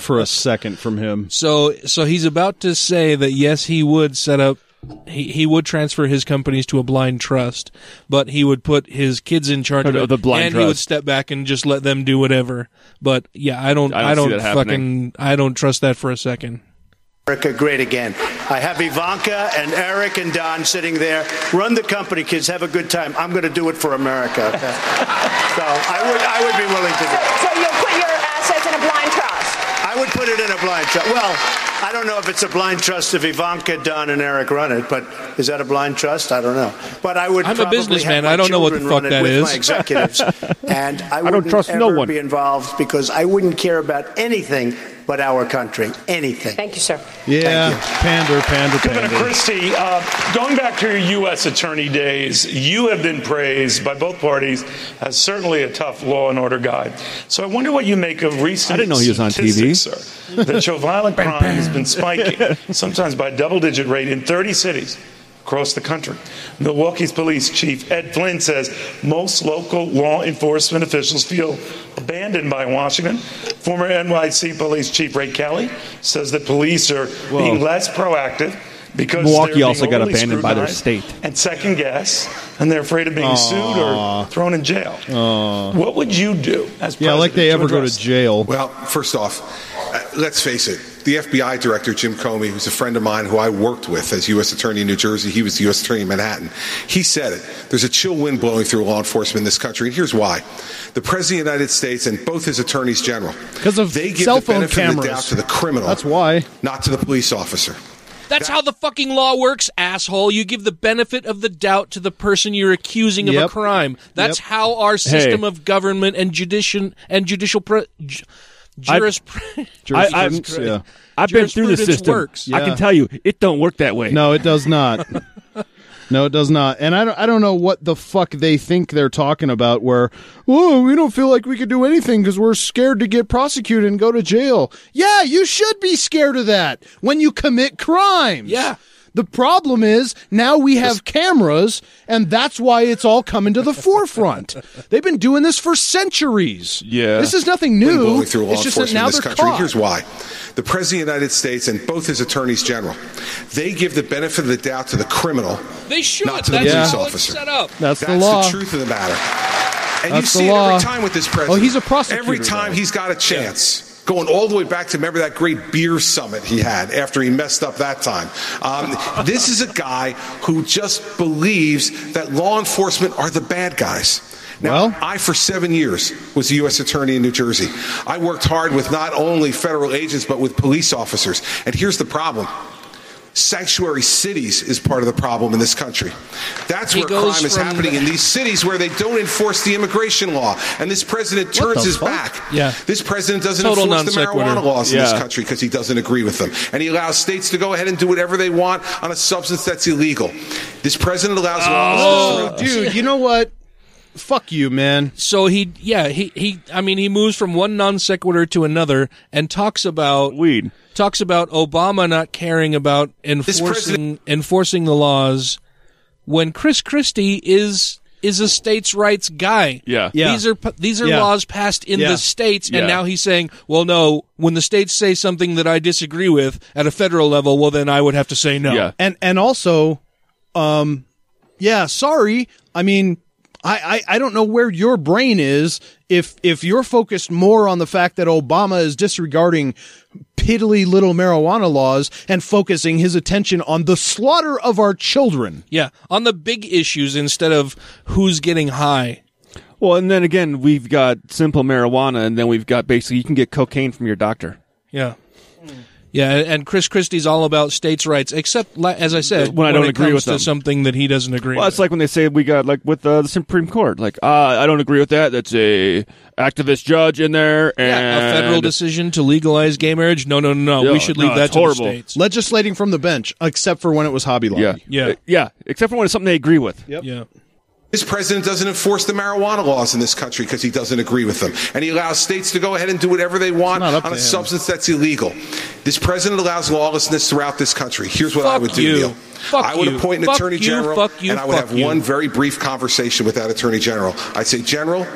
Speaker 10: for a second from him.
Speaker 1: So, so he's about to say that yes, he would set up, he, he would transfer his companies to a blind trust, but he would put his kids in charge of
Speaker 2: Of
Speaker 1: it,
Speaker 2: the blind trust.
Speaker 1: and he would step back and just let them do whatever. But yeah, I don't,
Speaker 2: I
Speaker 1: I
Speaker 2: don't
Speaker 1: don't,
Speaker 2: see that happening.
Speaker 1: fucking, I don't trust that for a second.
Speaker 14: America great again. I have Ivanka and Eric and Don sitting there. Run the company, kids. Have a good time. I'm going to do it for America. okay? so I would, I would be willing to do. it.
Speaker 6: So you'll put your assets in a blind trust?
Speaker 14: I would put it in a blind trust. Well, I don't know if it's a blind trust if Ivanka, Don, and Eric run it, but is that a blind trust? I don't know. But I would.
Speaker 1: I'm a businessman. I don't know what the fuck
Speaker 14: run it
Speaker 1: that
Speaker 14: with
Speaker 1: is.
Speaker 14: My executives, and I,
Speaker 2: don't
Speaker 14: wouldn't
Speaker 2: trust
Speaker 14: ever
Speaker 2: no one.
Speaker 14: be involved because I wouldn't care about anything but our country. Anything.
Speaker 6: Thank you, sir.
Speaker 10: Yeah, pander, pander, pander.
Speaker 5: Governor
Speaker 10: pander.
Speaker 5: Christie, uh, going back to your U.S. attorney days, you have been praised by both parties as certainly a tough law and order guy. So I wonder what you make of recent
Speaker 2: I didn't know he was on TV.
Speaker 5: statistics, Sir, that show violent crime has been spiking, sometimes by a double-digit rate in 30 cities across the country. Milwaukee's police chief Ed Flynn says most local law enforcement officials feel abandoned by Washington. Former NYC police chief Ray Kelly says that police are being less proactive because
Speaker 2: Milwaukee also got abandoned by their state.
Speaker 5: and second guess, and they're afraid of being sued or thrown in jail.
Speaker 10: Aw.
Speaker 5: What would you do as
Speaker 10: Yeah, like they ever go to jail.
Speaker 9: Well, first off, uh, let's face it. The FBI director, Jim Comey, who's a friend of mine who I worked with as U.S. Attorney in New Jersey, he was the U.S. Attorney in Manhattan. He said it. There's a chill wind blowing through law enforcement in this country, and here's why. The President of the United States and both his attorneys general,
Speaker 10: Because of
Speaker 9: they give
Speaker 10: cell
Speaker 9: the
Speaker 10: phone
Speaker 9: benefit of the doubt
Speaker 10: cameras.
Speaker 9: to the criminal,
Speaker 10: That's why.
Speaker 9: not to the police officer.
Speaker 1: That's how the fucking law works, asshole. You give the benefit of the doubt to the person you're accusing of a crime. That's
Speaker 10: Yep.
Speaker 1: how our system of government and judicial and judicial pre- ju-
Speaker 2: I, I've,
Speaker 10: yeah.
Speaker 2: I've been through the system.
Speaker 1: works.
Speaker 2: I can tell you, it don't work that way.
Speaker 10: No, it does not. no, it does not. And I don't, I don't know what the fuck they think they're talking about. Where, oh, we don't feel like we could do anything because we're scared to get prosecuted and go to jail. Yeah, you should be scared of that when you commit crimes.
Speaker 1: Yeah.
Speaker 10: The problem is now we have cameras, and that's why it's all coming to the forefront. They've been doing this for centuries.
Speaker 2: Yeah.
Speaker 10: this is nothing
Speaker 9: been
Speaker 10: new.
Speaker 9: blowing through law
Speaker 10: it's just that
Speaker 9: enforcement
Speaker 10: now
Speaker 9: in this
Speaker 10: they're
Speaker 9: country.
Speaker 10: caught.
Speaker 9: Here's why. The President of the United States and both his attorneys general, they give the benefit of the doubt to the criminal,
Speaker 1: They should.
Speaker 9: not to the
Speaker 1: That's
Speaker 9: police
Speaker 1: how
Speaker 9: officer.
Speaker 1: it's set up.
Speaker 10: That's the
Speaker 9: That's
Speaker 10: law.
Speaker 9: truth of the matter. And
Speaker 10: That's
Speaker 9: you
Speaker 10: the
Speaker 9: see it
Speaker 10: law.
Speaker 9: every time with this president.
Speaker 10: Oh, he's a prosecutor,
Speaker 9: Every time
Speaker 10: though.
Speaker 9: he's got a chance. Going all the way back to remember that great beer summit he had after he messed up that time. Um, this is a guy who just believes that law enforcement are the bad guys. Now, I, for seven years, was the U.S. Attorney in New Jersey. I worked hard with not only federal agents, but with police officers. And here's the problem sanctuary cities is part of the problem in this country. That's where crime is happening
Speaker 1: the-
Speaker 9: in these cities where they don't enforce the immigration law. And this president turns his
Speaker 10: fuck?
Speaker 9: back.
Speaker 1: Yeah.
Speaker 9: This president doesn't
Speaker 1: Total
Speaker 9: enforce the marijuana laws in this country because he doesn't agree with them. And he allows states to go ahead and do whatever they want on a substance that's illegal. This president allows laws.
Speaker 10: Oh, dude, you know what? Fuck you, man.
Speaker 1: So he, yeah, he, he, I mean, he moves from one non sequitur to another and talks about
Speaker 2: Weed.
Speaker 1: talks about Obama not caring about enforcing enforcing the laws when Chris Christie is is a states' rights guy.
Speaker 2: Yeah.
Speaker 10: Yeah.
Speaker 1: These are these are
Speaker 10: Yeah.
Speaker 1: laws passed in
Speaker 10: Yeah.
Speaker 1: the states,
Speaker 2: Yeah.
Speaker 1: and now he's saying, "Well, no. When the states say something that I disagree with at a federal level, well, then I would have to say no."
Speaker 2: Yeah.
Speaker 10: and and also um yeah sorry i mean I, I, I don't know where your brain is if if you're focused more on the fact that Obama is disregarding piddly little marijuana laws and focusing his attention on the slaughter of our children.
Speaker 1: Yeah, on the big issues instead of who's getting high.
Speaker 2: Well, and then again, we've got simple marijuana, and then we've got basically you can get cocaine from your doctor.
Speaker 1: Yeah. Yeah, and Chris Christie's all about states' rights, except as I said,
Speaker 2: When I don't
Speaker 1: it
Speaker 2: agree
Speaker 1: comes
Speaker 2: with
Speaker 1: to something that he doesn't agree.
Speaker 2: Well,
Speaker 1: with.
Speaker 2: it's like when they say we got like with uh, the Supreme Court, like uh, I don't agree with that. That's a activist judge in there, and
Speaker 1: yeah, a federal decision to legalize gay marriage. No, no, no, no.
Speaker 2: Yeah,
Speaker 1: we should
Speaker 2: no,
Speaker 1: leave that to
Speaker 2: horrible.
Speaker 1: the states.
Speaker 10: Legislating from the bench, except for when it was Hobby Lobby.
Speaker 2: Yeah,
Speaker 1: Yeah.
Speaker 2: yeah. Except for when it's something they agree with.
Speaker 10: Yep.
Speaker 1: Yeah.
Speaker 9: This president doesn't enforce the marijuana laws in this country because he doesn't agree with them. And he allows states to go ahead and do whatever they want on a substance that's illegal. This president allows lawlessness throughout this country. Here's what I would do,
Speaker 1: you.
Speaker 9: Neil.
Speaker 1: Fuck
Speaker 9: I would
Speaker 1: you.
Speaker 9: appoint an
Speaker 1: Fuck
Speaker 9: attorney
Speaker 1: you,
Speaker 9: general,
Speaker 1: fuck you,
Speaker 9: and I would
Speaker 1: fuck
Speaker 9: have
Speaker 1: you.
Speaker 9: one very brief conversation with that attorney general. I'd say, General,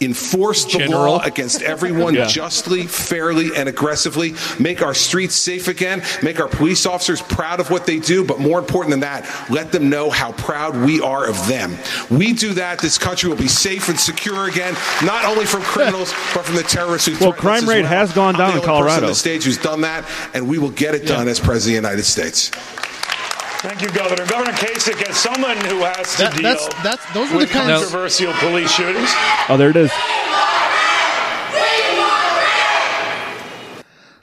Speaker 9: enforce the
Speaker 1: General.
Speaker 9: law against everyone
Speaker 2: Yeah.
Speaker 9: justly, fairly, and aggressively. Make our streets safe again. Make our police officers proud of what they do. But more important than that, let them know how proud we are of them. We do that, this country will be safe and secure again, not only from criminals, but from the terrorists who
Speaker 2: Well, crime rate
Speaker 9: well.
Speaker 2: has gone down
Speaker 9: the
Speaker 2: in Colorado.
Speaker 9: the stage who's done that, and we will get it done as President of the United States.
Speaker 5: Thank you, Governor. Governor Kasich, as someone who has to
Speaker 10: That-
Speaker 5: deal
Speaker 10: that's- that's- those are the
Speaker 5: with
Speaker 10: kinds-
Speaker 5: controversial police shootings,
Speaker 2: Oh, there it is.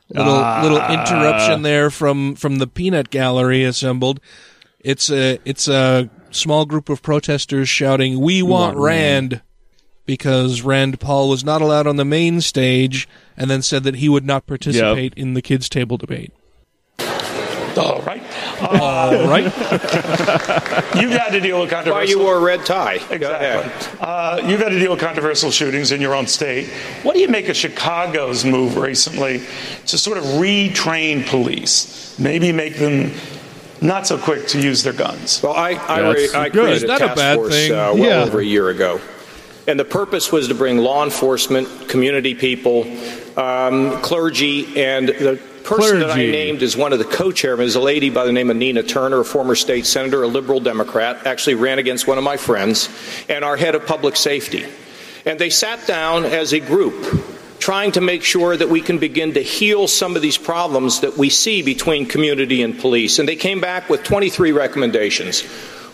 Speaker 1: little
Speaker 2: Ah.
Speaker 1: little interruption there from from the peanut gallery assembled. It's a it's a small group of protesters shouting, "We want,
Speaker 2: want
Speaker 1: Rand," because Rand Paul was not allowed on the main stage, and then said that he would not participate in the kids' table debate.
Speaker 5: All right.
Speaker 1: All right.
Speaker 5: You've had to deal with
Speaker 8: Why
Speaker 5: controversial.
Speaker 8: you wore a red tie? Go
Speaker 5: Exactly.
Speaker 8: ahead.
Speaker 5: Uh, you've had to deal with controversial shootings in your own state. What do you make of Chicago's move recently to sort of retrain police? Maybe make them not so quick to use their guns.
Speaker 8: Well, I, I,
Speaker 2: That's
Speaker 8: I
Speaker 2: good.
Speaker 8: created
Speaker 1: Is that
Speaker 8: a
Speaker 1: a
Speaker 8: task
Speaker 1: bad
Speaker 8: force
Speaker 1: thing?
Speaker 8: Uh, well
Speaker 10: Yeah.
Speaker 8: over a year ago. And the purpose was to bring law enforcement, community people, um, clergy, and the person that I named as one of the co-chairmen is a lady by the name of Nina Turner, a former state senator, a liberal Democrat, actually ran against one of my friends, and our head of public safety. And they sat down as a group trying to make sure that we can begin to heal some of these problems that we see between community and police. And they came back with 23 recommendations.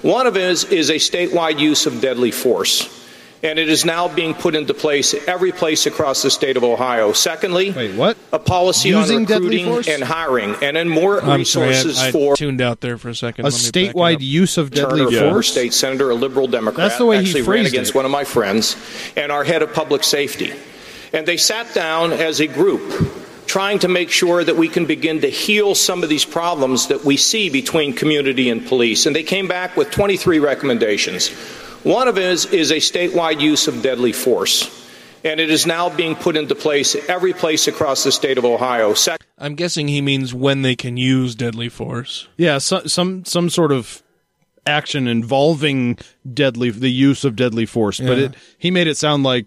Speaker 8: One of it is, is a statewide use of deadly force. And it is now being put into place every place across the state of Ohio. Secondly,
Speaker 3: Wait, what?
Speaker 8: A policy
Speaker 3: Using
Speaker 8: on recruiting and hiring, and then more
Speaker 1: I'm sorry,
Speaker 8: resources
Speaker 1: I, I
Speaker 8: for
Speaker 1: tuned out there for a second.
Speaker 3: A
Speaker 1: Let me
Speaker 3: statewide use of deadly
Speaker 8: Turner, former
Speaker 3: force.
Speaker 8: state senator, a liberal Democrat,
Speaker 3: That's the way he
Speaker 8: actually ran
Speaker 3: phrased
Speaker 8: against
Speaker 3: it.
Speaker 8: one of my friends, and our head of public safety. And they sat down as a group trying to make sure that we can begin to heal some of these problems that we see between community and police. And they came back with 23 recommendations. One of it is, is a statewide use of deadly force. And it is now being put into place every place across the state of Ohio. Second,
Speaker 1: I'm guessing he means when they can use deadly force.
Speaker 3: Yeah, so, some some sort of action involving deadly the use of deadly force. But it he made it sound like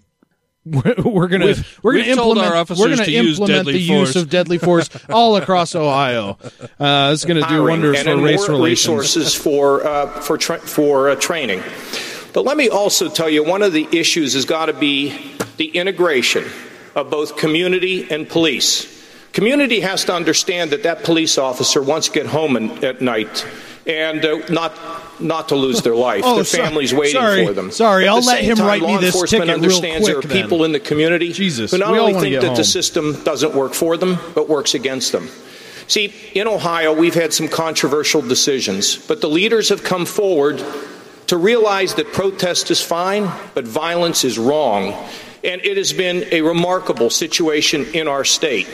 Speaker 3: we're, we're gonna
Speaker 1: We've-
Speaker 3: we're gonna implement
Speaker 1: our officers
Speaker 3: we're gonna
Speaker 1: to
Speaker 3: implement
Speaker 1: deadly
Speaker 3: the
Speaker 1: force.
Speaker 3: use of deadly force all across Ohio. Uh, it's going to do
Speaker 8: hiring
Speaker 3: wonders
Speaker 8: and
Speaker 3: for
Speaker 8: then
Speaker 3: race
Speaker 8: more
Speaker 3: relations.
Speaker 8: resources for uh, for tra- for uh, training. But let me also tell you, one of the issues has got to be the integration of both community and police. Community has to understand that that police officer wants to get home in, at night and uh, not not to lose their life.
Speaker 3: Oh,
Speaker 8: their
Speaker 3: so-
Speaker 8: family's waiting
Speaker 3: sorry,
Speaker 8: for them.
Speaker 3: sorry,
Speaker 8: At
Speaker 3: I'll
Speaker 8: the
Speaker 3: let him
Speaker 8: time,
Speaker 3: write me this
Speaker 8: enforcement
Speaker 3: ticket real
Speaker 8: understands there are
Speaker 3: quick, then.
Speaker 8: people in the community
Speaker 3: Jesus,
Speaker 8: who not
Speaker 3: we all
Speaker 8: only think that
Speaker 3: home.
Speaker 8: the system doesn't work for them, but works against them. See, in Ohio, we've had some controversial decisions, but the leaders have come forward to realize that protest is fine, but violence is wrong. And it has been a remarkable situation in our state.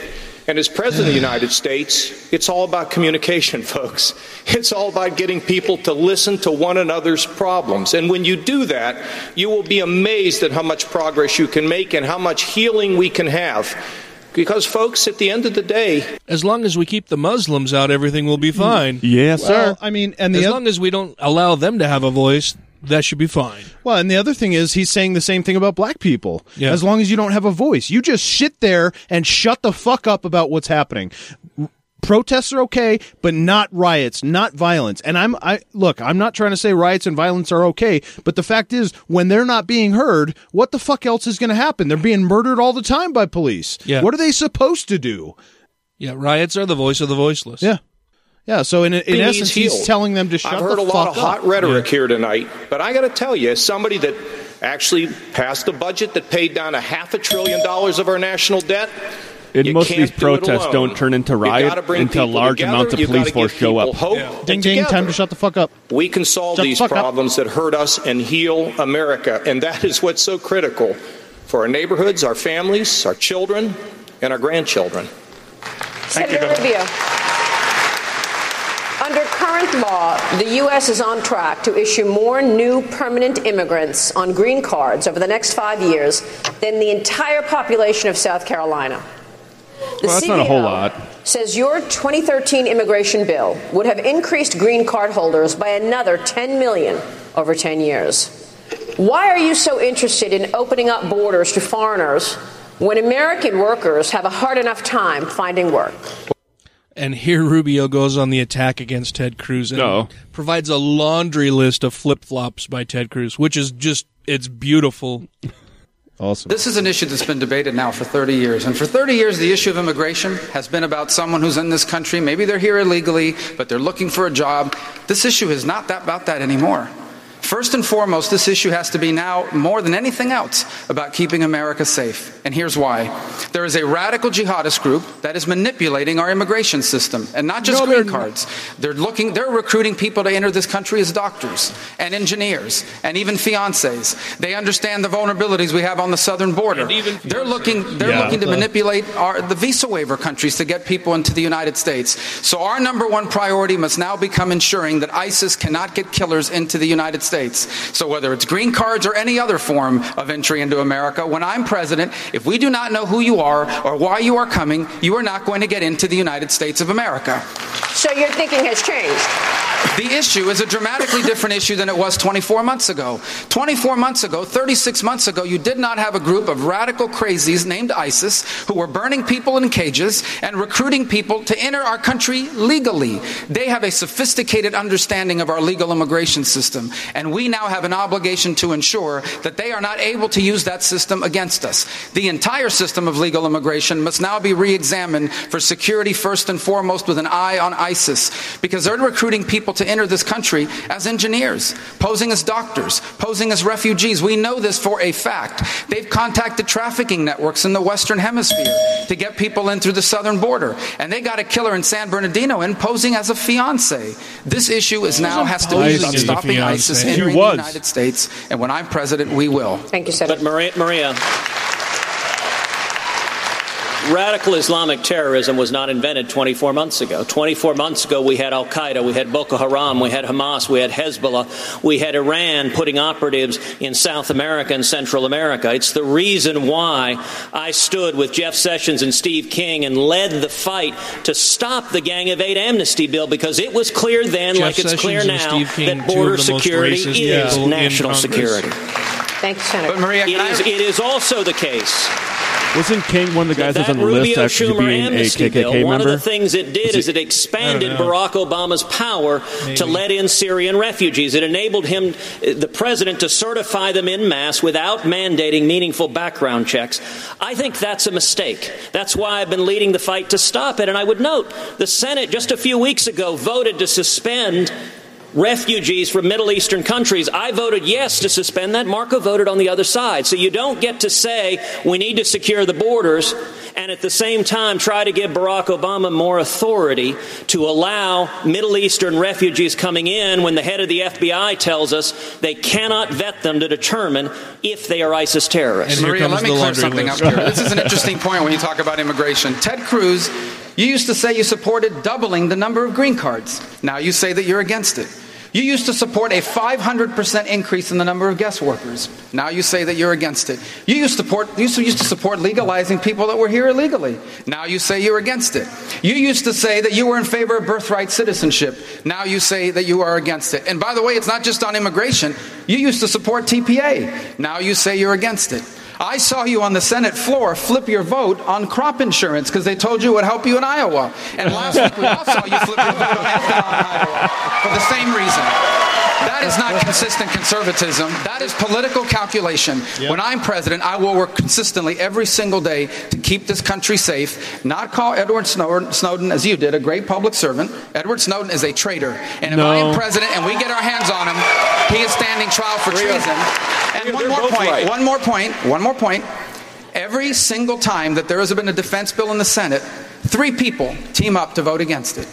Speaker 8: And as President of the United States, it's all about communication, folks. It's all about getting people to listen to one another's problems. And when you do that, you will be amazed at how much progress you can make and how much healing we can have. Because, folks, at the end of the day,
Speaker 1: As long as we keep the Muslims out, everything will be hmm. fine.
Speaker 2: Yes,
Speaker 3: Well, I mean, and the
Speaker 1: as
Speaker 3: oth-
Speaker 1: long as we don't allow them to have a voice, that should be fine.
Speaker 3: Well, and the other thing is he's saying the same thing about black people.
Speaker 1: Yeah.
Speaker 3: As long as you don't have a voice, you just sit there and shut the fuck up about what's happening. R- Protests are okay, but not riots, not violence. And I'm I look, I'm not trying to say riots and violence are okay, but the fact is when they're not being heard, what the fuck else is going to happen? They're being murdered all the time by police.
Speaker 1: Yeah.
Speaker 3: What are they supposed to do?
Speaker 1: Yeah, riots are the voice of the voiceless.
Speaker 3: Yeah. Yeah, so in in
Speaker 8: He needs
Speaker 3: essence he's telling them to shut up.
Speaker 8: I've
Speaker 3: the
Speaker 8: heard a
Speaker 3: fuck
Speaker 8: lot of
Speaker 3: up.
Speaker 8: hot rhetoric here tonight, but I got to tell you, as somebody that actually passed a budget that paid down a half a trillion dollars of our national debt.
Speaker 2: And
Speaker 8: you
Speaker 2: most of these
Speaker 8: can't do
Speaker 2: protests don't turn into
Speaker 8: You
Speaker 2: riot until large
Speaker 8: together.
Speaker 2: amounts of
Speaker 8: You
Speaker 2: police force show up.
Speaker 8: Hope
Speaker 3: Ding ding,
Speaker 8: together,
Speaker 3: time to shut the fuck up.
Speaker 8: we can solve
Speaker 3: Shut the
Speaker 8: these
Speaker 3: up.
Speaker 8: problems that hurt us and heal America, and that is what's so critical for our neighborhoods, our families, our children, and our grandchildren.
Speaker 6: Senator Rubio. Under current law, the U.S. is on track to issue more new permanent immigrants on green cards over the next five years than the entire population of South Carolina. The
Speaker 2: Well, that's not a whole lot.
Speaker 6: Says your 2013 immigration bill would have increased green card holders by another 10 million over 10 years. Why are you so interested in opening up borders to foreigners when American workers have a hard enough time finding work?
Speaker 1: And here Rubio goes on the attack against Ted Cruz and
Speaker 2: No.
Speaker 1: provides a laundry list of flip flops by Ted Cruz, which is just it's beautiful.
Speaker 3: Awesome.
Speaker 12: This is an issue that's been debated now for 30 years. And for 30 years, the issue of immigration has been about someone who's in this country. Maybe they're here illegally, but they're looking for a job. This issue is not that about that anymore. First and foremost, this issue has to be now, more than anything else, about keeping America safe. And here's why. There is a radical jihadist group that is manipulating our immigration system, and not just
Speaker 1: No,
Speaker 12: green
Speaker 1: they're
Speaker 12: cards. They're looking, they're recruiting people to enter this country as doctors and engineers and even fiancés. They understand the vulnerabilities we have on the southern border. they're looking, they're
Speaker 1: Yeah.
Speaker 12: looking to
Speaker 1: The-
Speaker 12: manipulate our, the visa waiver countries to get people into the United States. So our number one priority must now become ensuring that ISIS cannot get killers into the United States. So whether it's green cards or any other form of entry into America, when I'm president, if we do not know who you are or why you are coming, you are not going to get into the United States of America.
Speaker 6: So your thinking has changed.
Speaker 12: The issue is a dramatically different issue than it was 24 months ago. 24 months ago, 36 months ago, you did not have a group of radical crazies named ISIS who were burning people in cages and recruiting people to enter our country legally. They have a sophisticated understanding of our legal immigration system, and we now have an obligation to ensure that they are not able to use that system against us. The entire system of legal immigration must now be re examined for security first and foremost with an eye on ISIS because they're recruiting people to enter this country as engineers, posing as doctors, posing as refugees. We know this for a fact. They've contacted trafficking networks in the Western Hemisphere to get people in through the southern border. And they got a killer in San Bernardino in posing as a fiance. This issue is now has to be about stopping. ISIS
Speaker 1: He
Speaker 12: entering
Speaker 2: was.
Speaker 12: the United States. And when I'm president, we will.
Speaker 6: Thank you, Senator.
Speaker 7: But Maria, Maria, radical Islamic terrorism was not invented 24 months ago. 24 months ago, we had Al Qaeda, we had Boko Haram, we had Hamas, we had Hezbollah, we had Iran putting operatives in South America and Central America. It's the reason why I stood with Jeff Sessions and Steve King and led the fight to stop the Gang of Eight amnesty bill because it was clear then,
Speaker 1: Jeff
Speaker 7: like it's
Speaker 1: Sessions
Speaker 7: clear now,
Speaker 1: King,
Speaker 7: that border
Speaker 1: of the most
Speaker 7: security is national security.
Speaker 6: Thank you, Senator.
Speaker 12: But Maria,
Speaker 7: it,
Speaker 12: I...
Speaker 7: is, it is also the case
Speaker 2: Wasn't King one of the guys that
Speaker 7: that
Speaker 2: was on the list
Speaker 7: Rubio
Speaker 2: after
Speaker 7: Schumer
Speaker 2: being a
Speaker 7: amnesty bill,
Speaker 2: KKK
Speaker 7: one of the things it did is it expanded
Speaker 1: I don't know.
Speaker 7: Barack Obama's power to let in Syrian refugees. It enabled him, the president, to certify them in mass without mandating meaningful background checks. I think that's a mistake. That's why I've been leading the fight to stop it. And I would note the Senate just a few weeks ago voted to suspend refugees from Middle Eastern countries. I voted yes to suspend that. Marco voted on the other side. So you don't get to say we need to secure the borders and at the same time try to give Barack Obama more authority to allow Middle Eastern refugees coming in when the head of the FBI tells us they cannot vet them to determine if they are ISIS terrorists.
Speaker 1: And
Speaker 12: Maria, let me clear something
Speaker 1: list.
Speaker 12: up here. This is an interesting point when you talk about immigration. Ted Cruz, you used to say you supported doubling the number of green cards. Now you say that you're against it. You used to support a 500% increase in the number of guest workers. Now you say that you're against it. You used to support, you used to support legalizing people that were here illegally. Now you say you're against it. You used to say that you were in favor of birthright citizenship. Now you say that you are against it. And by the way, it's not just on immigration. You used to support TPA. Now you say you're against it. I saw you on the Senate floor flip your vote on crop insurance because they told you it would help you in Iowa. And last week we all saw you flip your vote on ethanol in Iowa for the same reason. That is not consistent conservatism. That is political calculation. When I'm president, I will work consistently every single day to keep this country safe, not call Edward Snowden, Snowden as you did, a great public servant. Edward Snowden is a traitor. And if
Speaker 2: No.
Speaker 12: I am president and we get our hands on him, he is standing trial for treason. And one
Speaker 11: they're
Speaker 12: more point.
Speaker 11: right.
Speaker 12: One more point. One more point. Every single time that there has been a defense bill in the Senate, three people team up to vote against it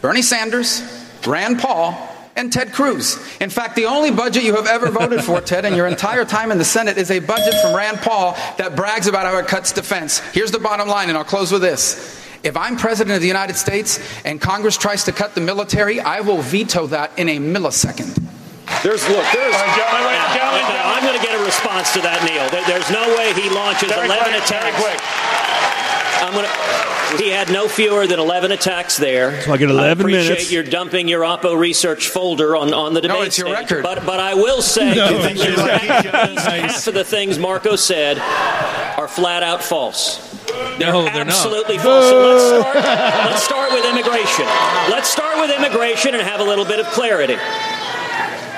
Speaker 12: Bernie Sanders, Rand Paul, and Ted Cruz. In fact, the only budget you have ever voted for, Ted, in your entire time in the Senate is a budget from Rand Paul that brags about how it cuts defense. Here's the bottom line, and I'll close with this. If I'm president of the United States and Congress tries to cut the military, I will veto that in a millisecond.
Speaker 11: There's look, there's
Speaker 7: I'm going to get a response to that, Neil. There- There's no way he launches 11 attacks. Very quick. I'm going to. He had no fewer than 11 attacks there.
Speaker 2: So I get 11
Speaker 7: appreciate
Speaker 2: minutes.
Speaker 7: you're dumping your Oppo research folder on, on the debate
Speaker 12: No, it's your
Speaker 7: stage.
Speaker 12: record.
Speaker 7: But, but I will say
Speaker 12: No,
Speaker 7: that
Speaker 12: it's your
Speaker 7: at least half of the things Marco said are flat out false.
Speaker 1: No, they're not.
Speaker 7: Absolutely false. So let's start, let's start with immigration. Let's start with immigration and have a little bit of clarity.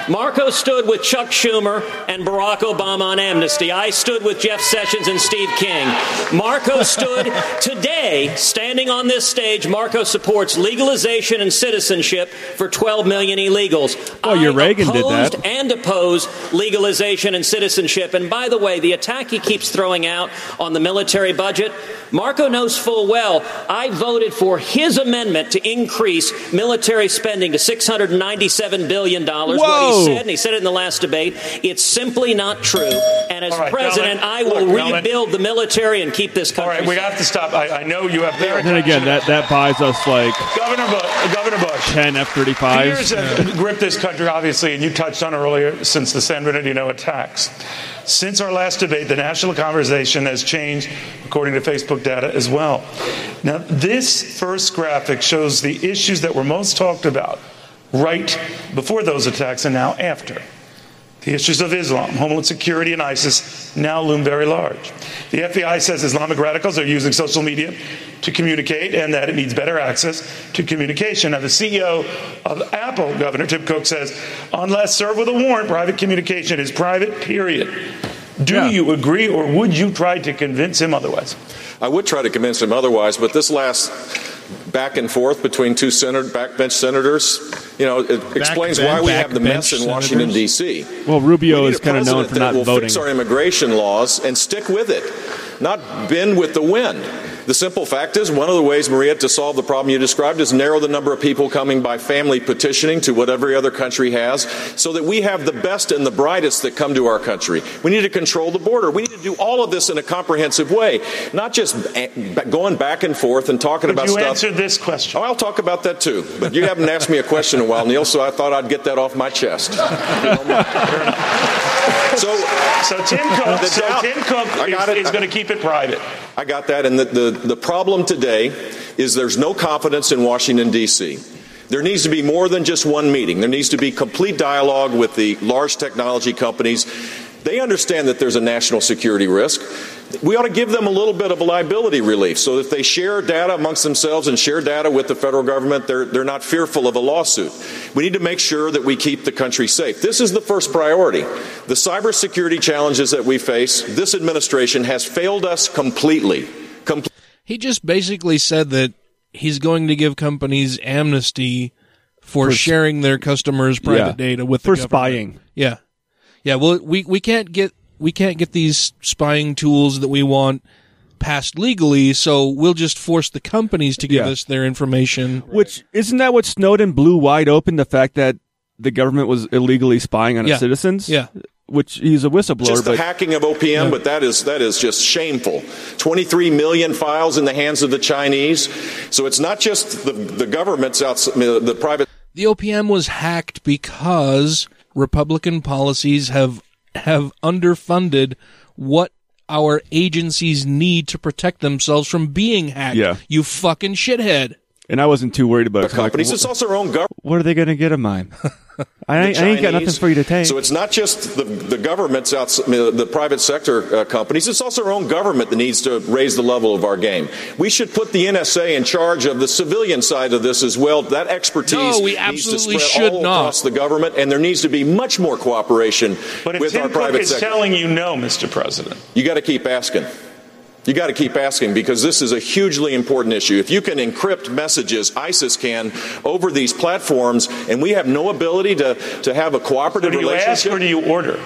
Speaker 7: Marco stood with Chuck Schumer and Barack Obama on amnesty. I stood with Jeff Sessions and Steve King. Marco stood today, standing on this stage. Marco supports legalization and citizenship for 12 million illegals.
Speaker 2: Oh, your
Speaker 7: I
Speaker 2: Reagan did
Speaker 7: opposed
Speaker 2: that.
Speaker 7: and oppose legalization and citizenship. And by the way, the attack he keeps throwing out on the military budget, Marco knows full well I voted for his amendment to increase military spending to $697 billion.
Speaker 5: Whoa.
Speaker 7: He said, and he said it in the last debate, it's simply not true. And as
Speaker 5: All right,
Speaker 7: president,
Speaker 5: gentlemen,
Speaker 7: I will
Speaker 5: look, gentlemen.
Speaker 7: rebuild the military and keep this country
Speaker 5: All right, we have to stop. I, I know you have very
Speaker 2: And then again, that, that buys us like
Speaker 5: Governor Bush, Governor Bush.
Speaker 2: 10 F
Speaker 5: Fears
Speaker 2: 35s.
Speaker 5: have gripped this country, obviously, and you touched on earlier since the San Bernardino attacks. Since our last debate, the national conversation has changed, according to Facebook data as well. Now, this first graphic shows the issues that were most talked about right before those attacks and now after. The issues of Islam, Homeland Security, and ISIS now loom very large. The FBI says Islamic radicals are using social media to communicate and that it needs better access to communication. Now, the CEO of Apple, Governor Tim Cook, says unless served with a warrant, private communication is private, period. Do you agree or would you try to convince him otherwise?
Speaker 11: I would try to convince him otherwise, but this last back and forth between two senator, backbench senators. You know, it explains why we have the mess in Washington D.C.
Speaker 2: Well, Rubio
Speaker 11: We
Speaker 2: is kind of known for
Speaker 11: that
Speaker 2: not
Speaker 11: will
Speaker 2: voting.
Speaker 11: Fix our immigration laws and stick with it, not bend with the wind. The simple fact is, one of the ways, Maria, to solve the problem you described is narrow the number of people coming by family petitioning to what every other country has, so that we have the best and the brightest that come to our country. We need to control the border. We need to do all of this in a comprehensive way, not just going back and forth and talking about
Speaker 5: you
Speaker 11: stuff.
Speaker 5: answer this question?
Speaker 11: Oh, I'll talk about that too. But you haven't asked me a question in a while, Neil, so I thought I'd get that off my chest. So,
Speaker 5: so Tim Cook, so Tim Cook
Speaker 11: I got
Speaker 5: is, going to keep it private.
Speaker 11: I got that. And the, the, the problem today is there's no confidence in Washington, D.C. There needs to be more than just one meeting. There needs to be complete dialogue with the large technology companies. They understand that there's a national security risk. We ought to give them a little bit of a liability relief so if they share data amongst themselves and share data with the federal government, they're, they're not fearful of a lawsuit. We need to make sure that we keep the country safe. This is the first priority. The cybersecurity challenges that we face, this administration has failed us completely. Com-
Speaker 1: He just basically said that he's going to give companies amnesty for,
Speaker 2: For-
Speaker 1: sharing their customers' private
Speaker 2: Yeah.
Speaker 1: data with
Speaker 2: For
Speaker 1: the government.
Speaker 2: spying.
Speaker 1: Yeah, yeah. Well, we we can't get we can't get these spying tools that we want passed legally, so we'll just force the companies to give
Speaker 2: Yeah.
Speaker 1: us their information.
Speaker 2: Which isn't that what Snowden blew wide open? The fact that the government was illegally spying on
Speaker 1: Yeah.
Speaker 2: its citizens.
Speaker 1: Yeah.
Speaker 2: Which he's a whistleblower,
Speaker 11: just the
Speaker 2: but
Speaker 11: hacking of OPM, but that is that is just shameful. 23 million files in the hands of the Chinese. So it's not just the the governments outside the private
Speaker 1: The OPM was hacked because Republican policies have have underfunded what our agencies need to protect themselves from being hacked.
Speaker 2: Yeah.
Speaker 1: You fucking shithead.
Speaker 2: And I wasn't too worried about it. 'cause I'm like,
Speaker 11: companies. It's also our own government.
Speaker 2: what are they going to get of mine? I, ain't- I ain't got nothing for you to take.
Speaker 11: So it's not just the, the governments outside the private sector uh, companies. It's also our own government that needs to raise the level of our game. We should put the NSA in charge of the civilian side of this as well. That expertise
Speaker 1: No, we
Speaker 11: needs to
Speaker 1: absolutely
Speaker 11: spread
Speaker 1: should
Speaker 11: all
Speaker 1: not.
Speaker 11: across the government, and there needs to be much more cooperation
Speaker 5: But if
Speaker 11: with
Speaker 5: Tim
Speaker 11: our
Speaker 5: Cook
Speaker 11: private
Speaker 5: is
Speaker 11: sector.
Speaker 5: telling you no, Mr. President,
Speaker 11: You got to keep asking. You got to keep asking because this is a hugely important issue. If you can encrypt messages, ISIS can, over these platforms, and we have no ability to, to have a cooperative
Speaker 5: do you
Speaker 11: relationship.
Speaker 5: ask or do you order?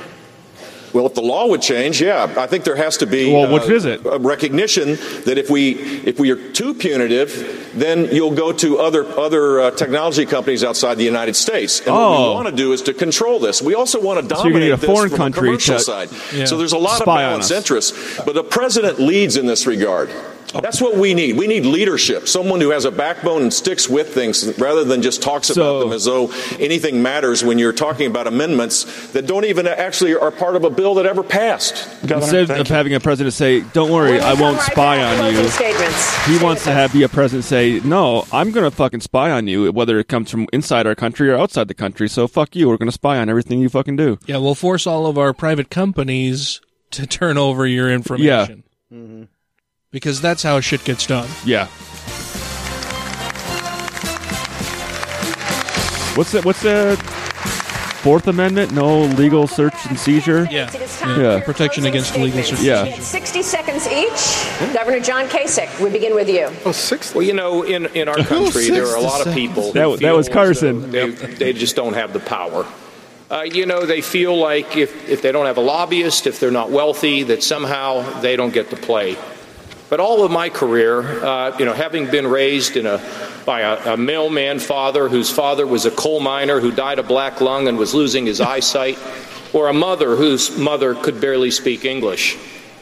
Speaker 11: Well, if the law would change, yeah, I think there has to be
Speaker 2: Well, which is it?
Speaker 11: a recognition that if we if we are too punitive, then you'll go to other other uh, technology companies outside the United States. And what
Speaker 2: Oh.
Speaker 11: we want to do is to control this. We also want to
Speaker 2: So
Speaker 11: dominate
Speaker 2: a
Speaker 11: this
Speaker 2: foreign
Speaker 11: from
Speaker 2: country
Speaker 11: commercial
Speaker 2: to-
Speaker 11: side.
Speaker 2: Yeah.
Speaker 11: So there's a lot of balanced interests, but the president leads in this regard. That's what we need. We need leadership, someone who has a backbone and sticks with things rather than just talks about them as though anything matters when you're talking about amendments that don't even actually are part of a bill that ever passed.
Speaker 2: Instead of having a president say, "Don't worry, I won't spy on you,"
Speaker 6: statements.
Speaker 2: he wants to have be a president say, "No, I'm going to fucking spy on you, whether it comes from inside our country or outside the country. So fuck you. We're going to spy on everything you fucking do."
Speaker 1: Yeah, we'll force all of our private companies to turn over your information. Because that's how shit gets done.
Speaker 2: Yeah. What's the what's the Fourth Amendment? No legal search and seizure.
Speaker 1: Yeah.
Speaker 6: It is time
Speaker 2: Yeah.
Speaker 1: Protection against illegal
Speaker 6: statements.
Speaker 1: search.
Speaker 6: We
Speaker 2: Yeah.
Speaker 6: 60 seconds each. Governor John Kasich, we begin with you.
Speaker 13: Oh, six.
Speaker 8: Well, you know, in, in our country, there are a lot of people.
Speaker 2: That- that was
Speaker 8: feel as though
Speaker 2: Carson.
Speaker 8: They, they just don't have the power. Uh, you know, they feel like if, if they don't have a lobbyist, if they're not wealthy, that somehow they don't get to play. But all of my career, uh, you know, having been raised in a, by a, a mailman father whose father was a coal miner who died of black lung and was losing his eyesight, or a mother whose mother could barely speak English.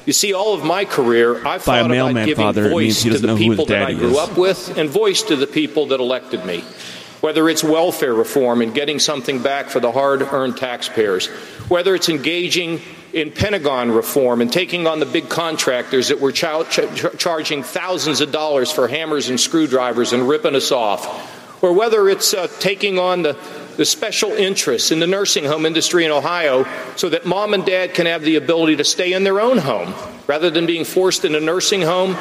Speaker 8: You see, all of my career, I've
Speaker 2: By a
Speaker 8: thought about giving
Speaker 2: father,
Speaker 8: voice to the
Speaker 2: know who his
Speaker 8: people that I grew
Speaker 2: is.
Speaker 8: up with and voice to the people that elected me. Whether it's welfare reform and getting something back for the hard earned taxpayers, whether it's engaging in Pentagon reform and taking on the big contractors that were ch- ch- charging thousands of dollars for hammers and screwdrivers and ripping us off, or whether it's uh, taking on the, the special interests in the nursing home industry in Ohio so that mom and dad can have the ability to stay in their own home rather than being forced in a nursing home.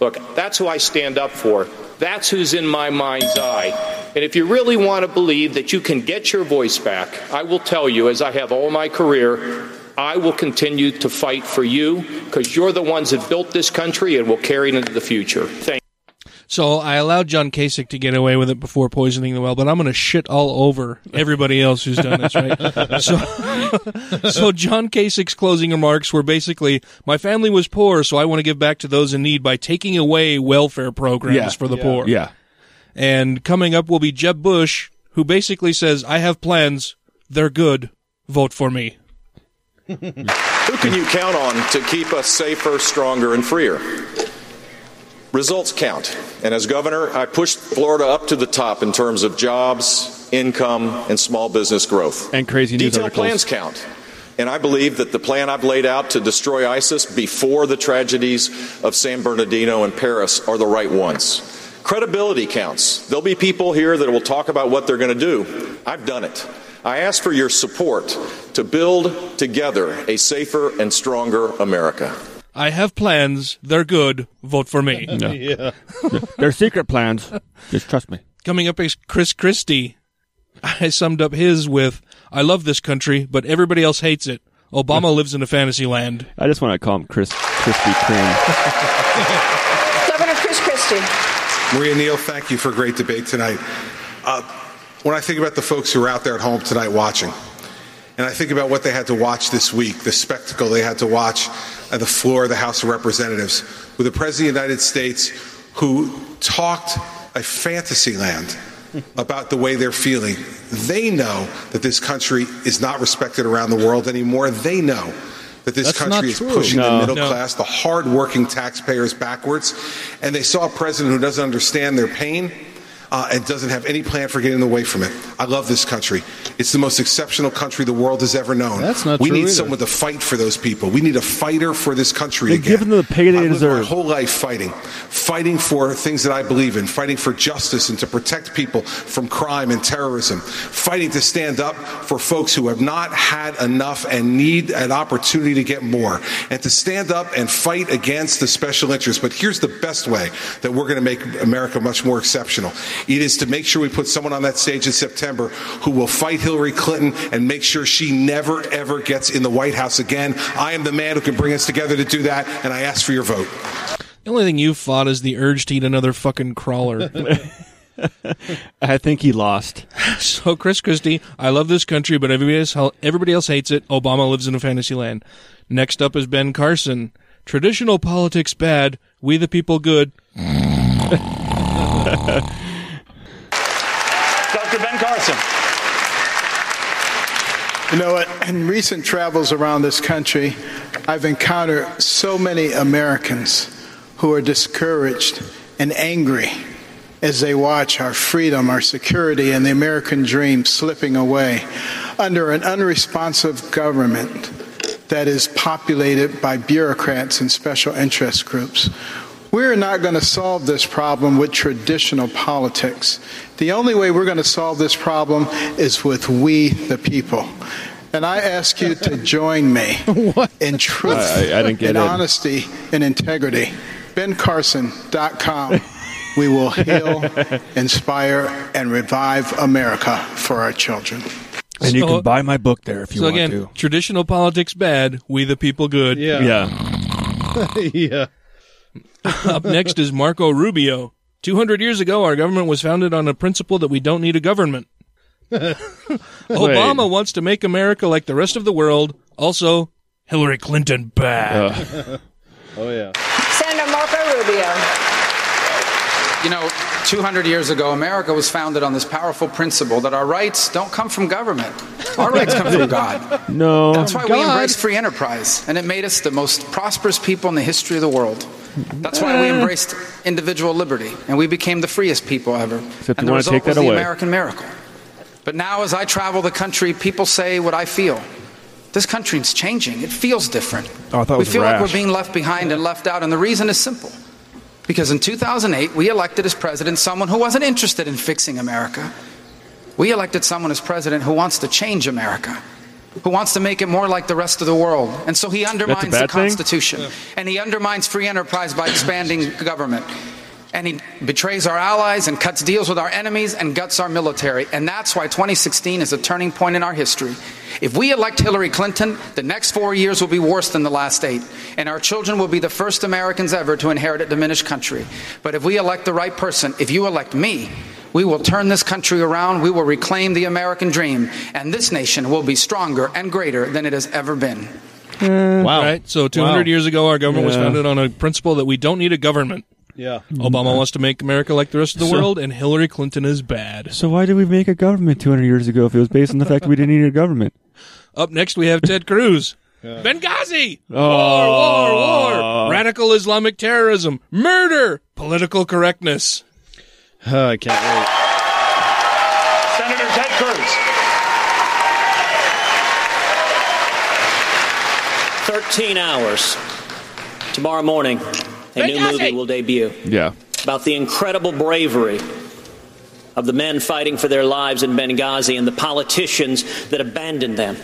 Speaker 8: Look, that's who I stand up for. That's who's in my mind's eye. And if you really want to believe that you can get your voice back, I will tell you, as I have all my career, I will continue to fight for you because you're the ones that built this country and will carry it into the future. Thank
Speaker 1: So I allowed John Kasich to get away with it before poisoning the well, but I'm going to shit all over everybody else who's done this, right? so, so John Kasich's closing remarks were basically, "My family was poor, so I want to give back to those in need by taking away welfare programs
Speaker 2: Yeah.
Speaker 1: for the
Speaker 2: Yeah.
Speaker 1: poor."
Speaker 2: Yeah.
Speaker 1: And coming up will be Jeb Bush, who basically says, "I have plans. They're good. Vote for me."
Speaker 11: Who can you count on to keep us safer, stronger, and freer? Results count. And as governor, I pushed Florida up to the top in terms of jobs, income, and small business growth.
Speaker 2: And crazy news
Speaker 11: Detailed
Speaker 2: articles.
Speaker 11: plans count. And I believe that the plan I've laid out to destroy ISIS before the tragedies of San Bernardino and Paris are the right ones. Credibility counts. There'll be people here that will talk about what they're going to do. I've done it. I ask for your support to build together a safer and stronger America.
Speaker 1: I have plans. They're good. Vote for me.
Speaker 2: Yeah. They're secret plans. Just trust me.
Speaker 1: Coming up is Chris Christie. I summed up his with, I love this country, but everybody else hates it. Obama lives in a fantasy land.
Speaker 2: I just want to call him Chris Krispy Kreme.
Speaker 6: Governor Chris Christie.
Speaker 9: Maria Neil, thank you for a great debate tonight. Uh, when I think about the folks who are out there at home tonight watching, and I think about what they had to watch this week, the spectacle they had to watch at the floor of the House of Representatives, with the President of the United States who talked a fantasy land about the way they're feeling. They know that this country is not respected around the world anymore. They know that this
Speaker 3: That's
Speaker 9: country is pushing
Speaker 2: No.
Speaker 9: the middle
Speaker 2: No.
Speaker 9: class, the hardworking taxpayers backwards. And they saw a president who doesn't understand their pain uh, and doesn't have any plan for getting away from it. I love this country. It's the most exceptional country the world has ever known.
Speaker 3: That's not
Speaker 9: we
Speaker 3: true
Speaker 9: need
Speaker 3: either.
Speaker 9: someone to fight for those people. We need a fighter for this country
Speaker 2: Then
Speaker 9: again.
Speaker 2: give them the pay they
Speaker 9: I've
Speaker 2: deserve.
Speaker 9: My whole life fighting, fighting for things that I believe in, fighting for justice and to protect people from crime and terrorism, fighting to stand up for folks who have not had enough and need an opportunity to get more, and to stand up and fight against the special interests. But here's the best way that we're going to make America much more exceptional. It is to make sure we put someone on that stage in September who will fight Hillary Clinton and make sure she never ever gets in the White House again. I am the man who can bring us together to do that, and I ask for your vote.
Speaker 1: The only thing you've fought is the urge to eat another fucking crawler.
Speaker 2: I think he lost.
Speaker 1: so, Chris Christie, I love this country, but everybody else, everybody else hates it. Obama lives in a fantasy land. Next up is Ben Carson. Traditional politics bad, we the people good.
Speaker 5: Carson.
Speaker 13: You know? In recent travels around this country, I've encountered so many Americans who are discouraged and angry as they watch our freedom, our security, and the American dream slipping away under an unresponsive government that is populated by bureaucrats and special interest groups. We're not going to solve this problem with traditional politics. The only way we're going to solve this problem is with we, the people. And I ask you to join me in truth,
Speaker 2: I- I didn't get
Speaker 13: in
Speaker 2: it.
Speaker 13: honesty, and integrity. BenCarson.com. We will heal, inspire, and revive America for our children.
Speaker 2: And you can buy my book there if you
Speaker 1: so
Speaker 2: want
Speaker 1: again,
Speaker 2: to.
Speaker 1: traditional politics bad, we the people good.
Speaker 3: Yeah.
Speaker 2: Yeah.
Speaker 3: yeah.
Speaker 1: Up next is Marco Rubio. 200 years ago, our government was founded on a principle that we don't need a government. Obama wants to make America like the rest of the world. Also, Hillary Clinton bad.
Speaker 3: Oh yeah.
Speaker 6: Senator Marco Rubio.
Speaker 12: You know, 200 years ago, America was founded on this powerful principle that our rights don't come from government. Our rights come from God.
Speaker 2: No.
Speaker 12: That's why we embraced free enterprise, and it made us the most prosperous people in the history of the world. That's why we embraced individual liberty, and we became the freest people ever.
Speaker 2: Except
Speaker 12: and the result was
Speaker 2: that
Speaker 12: the. American miracle. But now, as I travel the country, people say what I feel. This country's changing. It feels different.
Speaker 2: Oh, I thought it
Speaker 12: we feel like we're being left behind and left out, and the reason is simple. Because in 2008, we elected as president someone who wasn't interested in fixing America. We elected someone as president who wants to change America, who wants to make it more like the rest of the world. And so he undermines the? Constitution and he undermines free enterprise by expanding government. And he betrays our allies and cuts deals with our enemies and guts our military. And that's why 2016 is a turning point in our history. If we elect Hillary Clinton, the next four years will be worse than the last eight, and our children will be the first Americans ever to inherit a diminished country. But if we elect the right person, if you elect me, we will turn this country around, we will reclaim the American dream, and this nation will be stronger and greater than it has ever been. Mm.
Speaker 1: Wow. Right? So 200
Speaker 12: Wow.
Speaker 1: years ago, our government was founded on a principle that we don't need a government.
Speaker 3: Yeah.
Speaker 1: Obama wants to make America like the rest of the
Speaker 2: So-
Speaker 1: world, and Hillary Clinton is bad.
Speaker 2: So why did we make a government 200 years ago if it was based on the fact that we didn't need a government?
Speaker 1: Up next, we have Ted Cruz. Benghazi!
Speaker 2: Oh.
Speaker 1: War, war, war! Radical Islamic terrorism! Murder! Political correctness.
Speaker 3: I can't wait.
Speaker 5: Senator Ted Cruz.
Speaker 7: 13 hours. Tomorrow morning, a new movie will debut
Speaker 2: Yeah.
Speaker 7: about the incredible bravery of the men fighting for their lives in Benghazi and the politicians that abandoned them.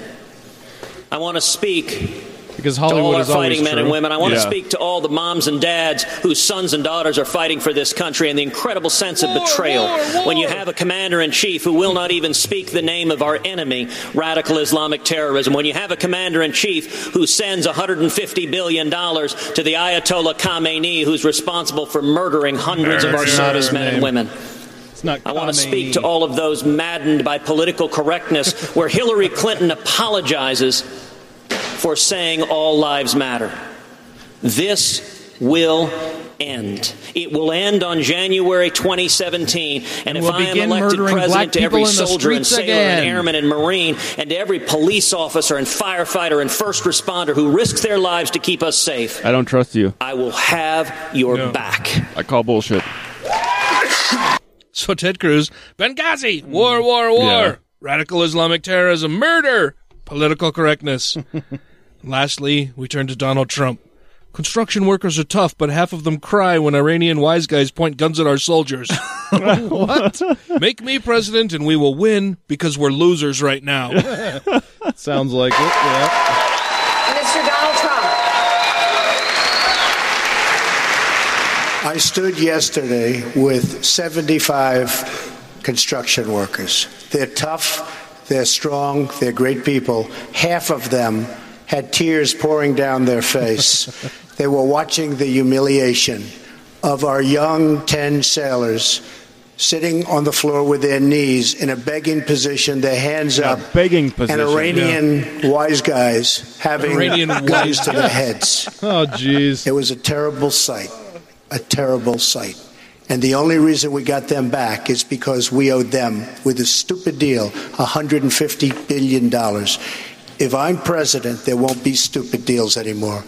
Speaker 7: I want to speak
Speaker 3: Because
Speaker 7: to all
Speaker 3: Hollywood
Speaker 7: our
Speaker 3: is always
Speaker 7: fighting men
Speaker 3: true.
Speaker 7: and women. I want to speak to all the moms and dads whose sons and daughters are fighting for this country and the incredible sense of betrayal when you have a commander in chief who will not even speak the name of our enemy, radical Islamic terrorism. When you have a commander in chief who sends $150 billion to the Ayatollah Khamenei, who's responsible for murdering hundreds of our
Speaker 3: That's not
Speaker 7: men and women. I want to speak to all of those maddened by political correctness where Hillary Clinton apologizes for saying all lives matter. This will end. It will end on January 2017. And if
Speaker 10: we'll
Speaker 7: I am
Speaker 10: begin
Speaker 7: elected
Speaker 10: murdering black
Speaker 7: president to every
Speaker 10: in
Speaker 7: soldier and
Speaker 10: streets
Speaker 7: sailor and airman and marine and to every police officer and firefighter and first responder who risks their lives to keep us safe,
Speaker 2: I don't trust you.
Speaker 7: I will have your back.
Speaker 2: I call bullshit.
Speaker 1: So Ted Cruz, Benghazi, war, war, war,
Speaker 2: Yeah.
Speaker 1: radical Islamic terrorism, murder, political correctness. Lastly, we turn to Donald Trump. Construction workers are tough, but half of them cry when Iranian wise guys point guns at our soldiers.
Speaker 3: what?
Speaker 1: Make me president and we will win because we're losers right now.
Speaker 3: Sounds like it. Yeah.
Speaker 6: Mr. Donald Trump.
Speaker 14: I stood yesterday with 75 construction workers. They're tough, they're strong, they're great people. Half of them had tears pouring down their face. they were watching the humiliation of our young 10 sailors sitting on the floor with their knees in a begging position, their hands up.
Speaker 2: begging position.
Speaker 14: And Iranian wise guys having
Speaker 1: Iranian
Speaker 14: guns
Speaker 1: wise
Speaker 14: to their heads.
Speaker 3: Oh, jeez.
Speaker 14: It was a terrible sight. A terrible sight. And the only reason we got them back is because we owed them, with a stupid deal, $150 billion. If I'm president, there won't be stupid deals anymore.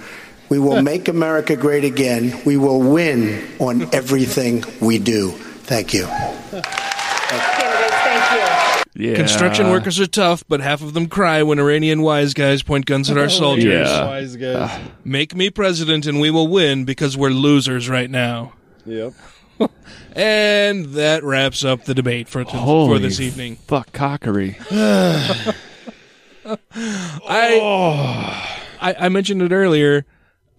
Speaker 14: We will make America great again. We will win on everything we do. Thank you.
Speaker 6: Candidates, thank you.
Speaker 2: Yeah.
Speaker 1: Construction workers are tough, but half of them cry when Iranian wise guys point guns at our soldiers.
Speaker 2: Yeah.
Speaker 3: Wise guys. Ah.
Speaker 1: Make me president and we will win because we're losers right now.
Speaker 3: Yep.
Speaker 1: And that wraps up the debate for, for
Speaker 2: Holy
Speaker 1: this evening.
Speaker 2: Fuck cockery.
Speaker 1: I, oh. I I mentioned it earlier.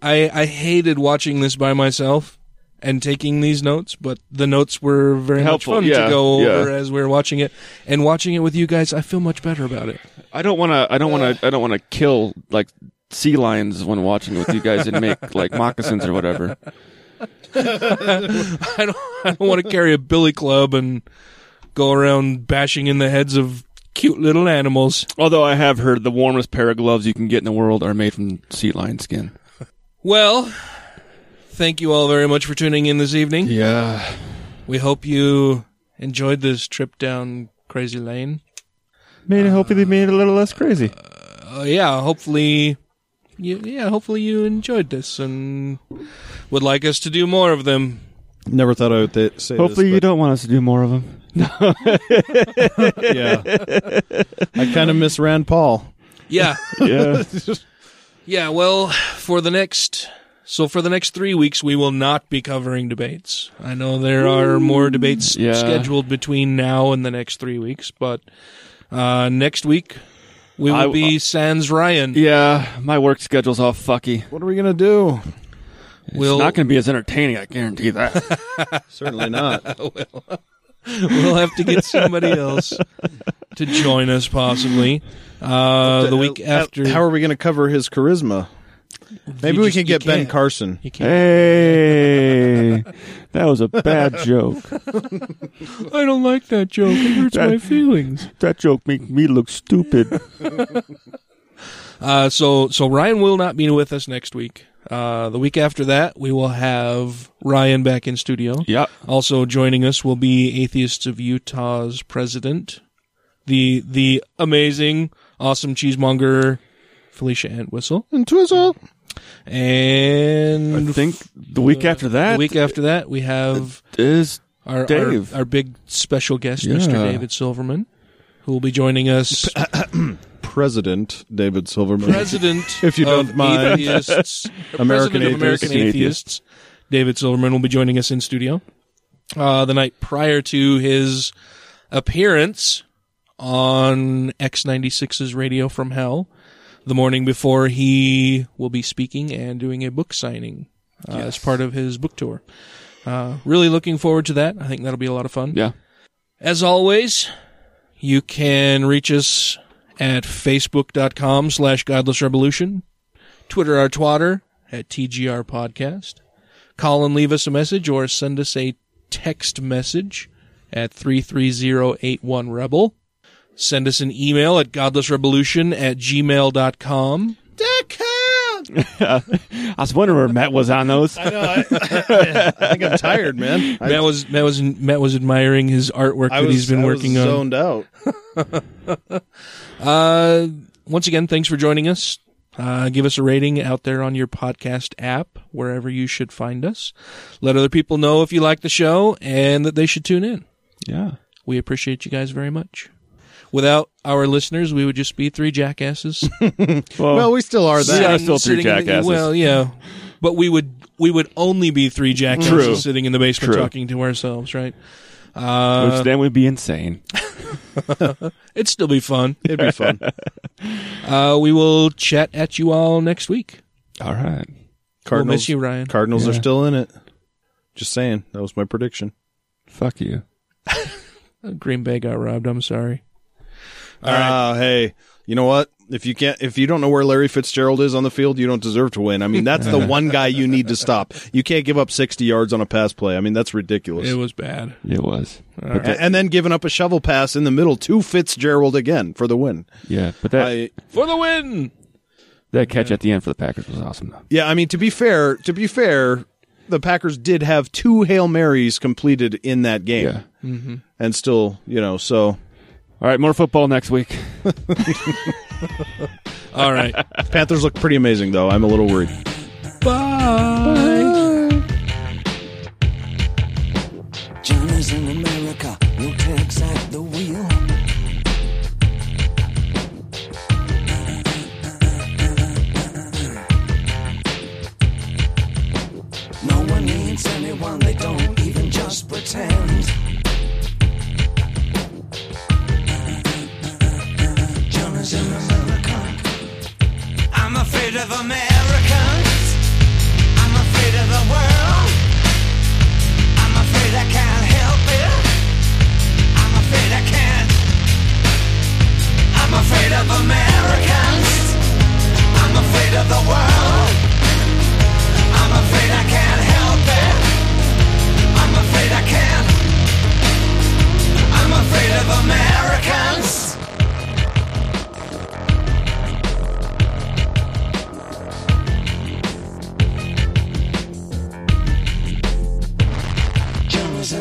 Speaker 1: I I hated watching this by myself and taking these notes, but the notes were very
Speaker 2: Helpful,
Speaker 1: much fun
Speaker 2: yeah,
Speaker 1: to go over
Speaker 2: yeah.
Speaker 1: as we were watching it. And watching it with you guys, I feel much better about it.
Speaker 2: I don't want to. I don't want to. I don't want to kill like sea lions when watching with you guys and make like moccasins or whatever.
Speaker 1: I don't I don't want to carry a billy club and go around bashing in the heads of cute little animals.
Speaker 2: Although I have heard the warmest pair of gloves you can get in the world are made from sea lion skin.
Speaker 1: Well, thank you all very much for tuning in this evening.
Speaker 2: Yeah.
Speaker 1: We hope you enjoyed this trip down crazy lane.
Speaker 2: Made it. Hopefully, made it a little less crazy.
Speaker 1: uh, yeah, hopefully, you, yeah, hopefully you enjoyed this and would like us to do more of them.
Speaker 3: Never thought I would th- say
Speaker 2: Hopefully,
Speaker 3: this.
Speaker 2: you don't want us to do more of them.
Speaker 3: Yeah. I kind of miss Rand Paul.
Speaker 1: Yeah,
Speaker 2: Yeah.
Speaker 1: yeah. Well, for the next, so for the next three weeks, we will not be covering debates. I know there are more debates
Speaker 2: Yeah.
Speaker 1: scheduled between now and the next three weeks, but uh, next week we will
Speaker 2: I-
Speaker 1: be Sans Ryan.
Speaker 2: Yeah, my work schedule's all fucky.
Speaker 3: What are we gonna do?
Speaker 1: We'll
Speaker 2: it's not going to be as entertaining. I guarantee that.
Speaker 10: Certainly not.
Speaker 1: we'll, we'll have to get somebody else to join us, possibly. Uh, the week after.
Speaker 10: How are we going to cover his charisma? Maybe
Speaker 1: You
Speaker 10: we
Speaker 1: just-
Speaker 10: can
Speaker 1: you
Speaker 10: get Ben
Speaker 1: can't.
Speaker 10: Carson.
Speaker 1: You can't.
Speaker 2: hey, that was a bad joke.
Speaker 1: I don't like that joke. It hurts
Speaker 2: That-
Speaker 1: my feelings.
Speaker 2: That joke made me look stupid.
Speaker 1: Uh, so so Ryan will not be with us next week. Uh, the week after that, we will have Ryan back in studio.
Speaker 2: Yeah.
Speaker 1: Also joining us will be Atheists of Utah's president, the the amazing, awesome cheesemonger Felicia Antwistle,
Speaker 10: and Twizzle.
Speaker 1: And
Speaker 2: I think the week after that,
Speaker 1: the week after that, we have
Speaker 2: is
Speaker 1: our our,
Speaker 2: Dave.
Speaker 1: our big special guest, Mr. David Silverman, who will be joining us.
Speaker 10: President David Silverman.
Speaker 1: president
Speaker 10: if you
Speaker 1: of
Speaker 10: don't mind.
Speaker 1: atheists,
Speaker 10: American
Speaker 1: of American
Speaker 10: Atheists.
Speaker 1: Atheists, David Silverman will be joining us in studio uh, the night prior to his appearance on X96's Radio from Hell. The morning before, he will be speaking and doing a book signing uh, as part of his book tour. Uh, really looking forward to that. I think that'll be a lot of fun.
Speaker 2: Yeah.
Speaker 1: As always, you can reach us at facebook.com slash godless revolution, Twitter our twatter at TGR podcast. Call and leave us a message or send us a text message at 33081 rebel. Send us an email at godlessrevolution at gmail.com.
Speaker 2: I was wondering where Matt was on those.
Speaker 10: I know. I, I think I'm tired, man. I,
Speaker 1: Matt was Matt was Matt was admiring his artwork
Speaker 10: I
Speaker 1: that
Speaker 10: was,
Speaker 1: he's been
Speaker 10: I was
Speaker 1: working on.
Speaker 10: zoned out.
Speaker 1: Uh, once again, thanks for joining us. Uh, give us a rating out there on your podcast app, wherever you should find us. Let other people know if you like the show and that they should tune in.
Speaker 2: Yeah.
Speaker 1: We appreciate you guys very much. Without our listeners, we would just be three jackasses.
Speaker 10: Well, we still are that.
Speaker 2: We are still three
Speaker 1: Sitting in the-
Speaker 2: jackasses.
Speaker 1: well, yeah, but we would we would only be three jackasses
Speaker 2: True.
Speaker 1: sitting in the basement
Speaker 2: True.
Speaker 1: talking to ourselves, right? Uh,
Speaker 2: Which then would be insane.
Speaker 1: it'd still be fun.
Speaker 10: It'd be fun.
Speaker 1: Uh, we will chat at you all next week.
Speaker 2: All right.
Speaker 1: We'll miss you, Ryan.
Speaker 10: Cardinals are still in it. Just saying. That was my prediction.
Speaker 2: Fuck you.
Speaker 1: Green Bay got robbed. I'm sorry.
Speaker 10: Ah, hey, you know what? If you can't, if you don't know where Larry Fitzgerald is on the field, you don't deserve to win. I mean, that's the one guy you need to stop. You can't give up 60 yards on a pass play. I mean, that's ridiculous.
Speaker 1: It was bad.
Speaker 2: It was.
Speaker 1: Right.
Speaker 2: that-
Speaker 10: and then giving up a shovel pass in the middle to Fitzgerald again for the win.
Speaker 2: yeah, but that
Speaker 10: I,
Speaker 1: For the win.
Speaker 2: that catch at the end for the Packers was awesome though.
Speaker 10: yeah, I mean, to be fair, to be fair, the Packers did have two Hail Marys completed in that game.
Speaker 2: Yeah.
Speaker 1: Mm-hmm.
Speaker 10: And still, you know, so
Speaker 2: All right, more football next week.
Speaker 1: All right.
Speaker 10: Panthers look pretty amazing, though. I'm a little worried.
Speaker 1: Bye.
Speaker 18: Johnny's in America, no tax at the wheel. No one needs anyone, they don't even just pretend. Johnny's. I'm afraid of Americans. I'm afraid of the world. I'm afraid I can't help it. I'm afraid I can't. I'm afraid of Americans. I'm afraid of the world. I'm afraid I can't help it. I'm afraid I can't. I'm afraid of Americans. Johnny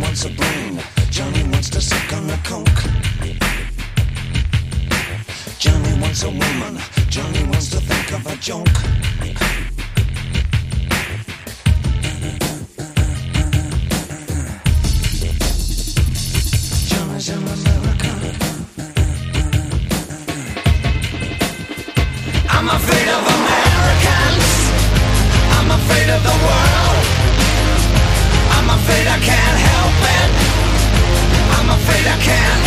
Speaker 18: wants a brain. Johnny wants to suck on a coke. Johnny wants a woman. Johnny wants to think of a joke. Johnny's in America. I'm afraid of Americans. I'm afraid of the world. I'm afraid I can't help it. I'm afraid I can't.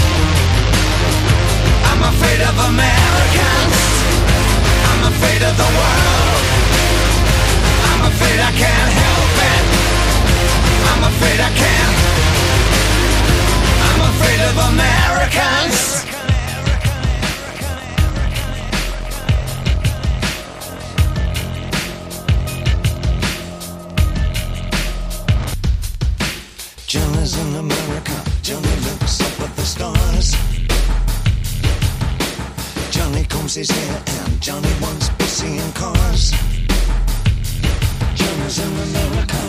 Speaker 18: I'm afraid of Americans. I'm afraid of the world. I'm afraid I can't help it. I'm afraid I can't. I'm afraid of Americans. At the stars. Johnny combs his hair and Johnny wants pussy and cars. Johnny's in America.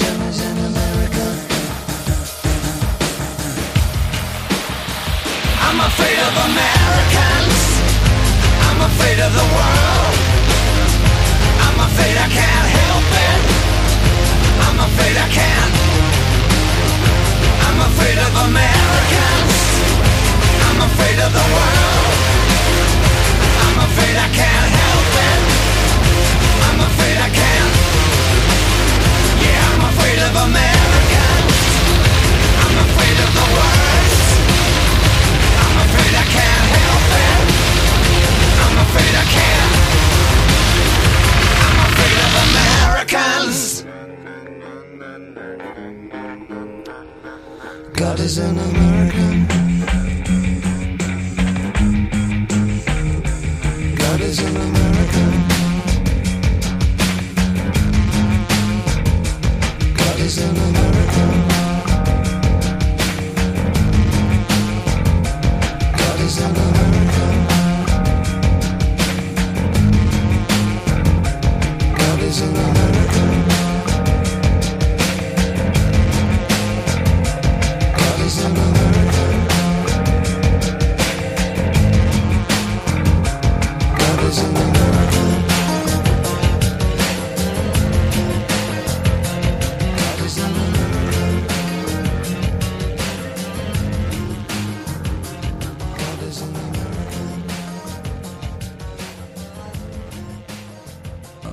Speaker 18: Johnny's in America. I'm afraid of Americans. I'm afraid of the world. I'm afraid I can't help it. I'm afraid I can't. I'm afraid of Americans. I'm afraid of the world. I'm afraid I can't help it. I'm afraid I can't. Yeah, I'm afraid of Americans. I'm afraid of the worst. I'm afraid I can't help it. I'm afraid I can't. I'm afraid of Americans. God is an American. God is an American. God is an American.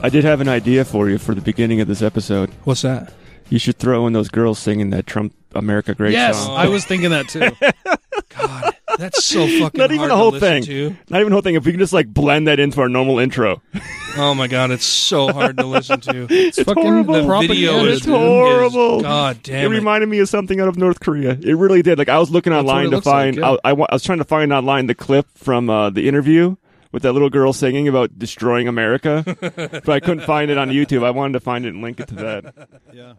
Speaker 2: I did have an idea for you for the beginning of this episode.
Speaker 1: What's that?
Speaker 2: You should throw in those girls singing that Trump America Great
Speaker 10: Yes,
Speaker 2: song.
Speaker 10: I was thinking that too.
Speaker 1: God, that's so fucking
Speaker 2: Not even the whole thing.
Speaker 1: to.
Speaker 2: Not even the whole thing. If we can just like blend that into our normal intro.
Speaker 1: Oh my god, it's so hard to listen to.
Speaker 2: It's, horrible.
Speaker 1: The video is
Speaker 2: it's horrible.
Speaker 1: is- God damn
Speaker 2: it
Speaker 1: it.
Speaker 2: reminded me of something out of North Korea. It really did. Like I was looking
Speaker 1: That's
Speaker 2: online to
Speaker 1: looks like,
Speaker 2: find.
Speaker 1: yeah.
Speaker 2: I, I, I was trying to find online the clip from uh, the interview with that little girl singing about destroying America, but I couldn't find it on YouTube. I wanted to find it and link it to that.
Speaker 10: Yeah.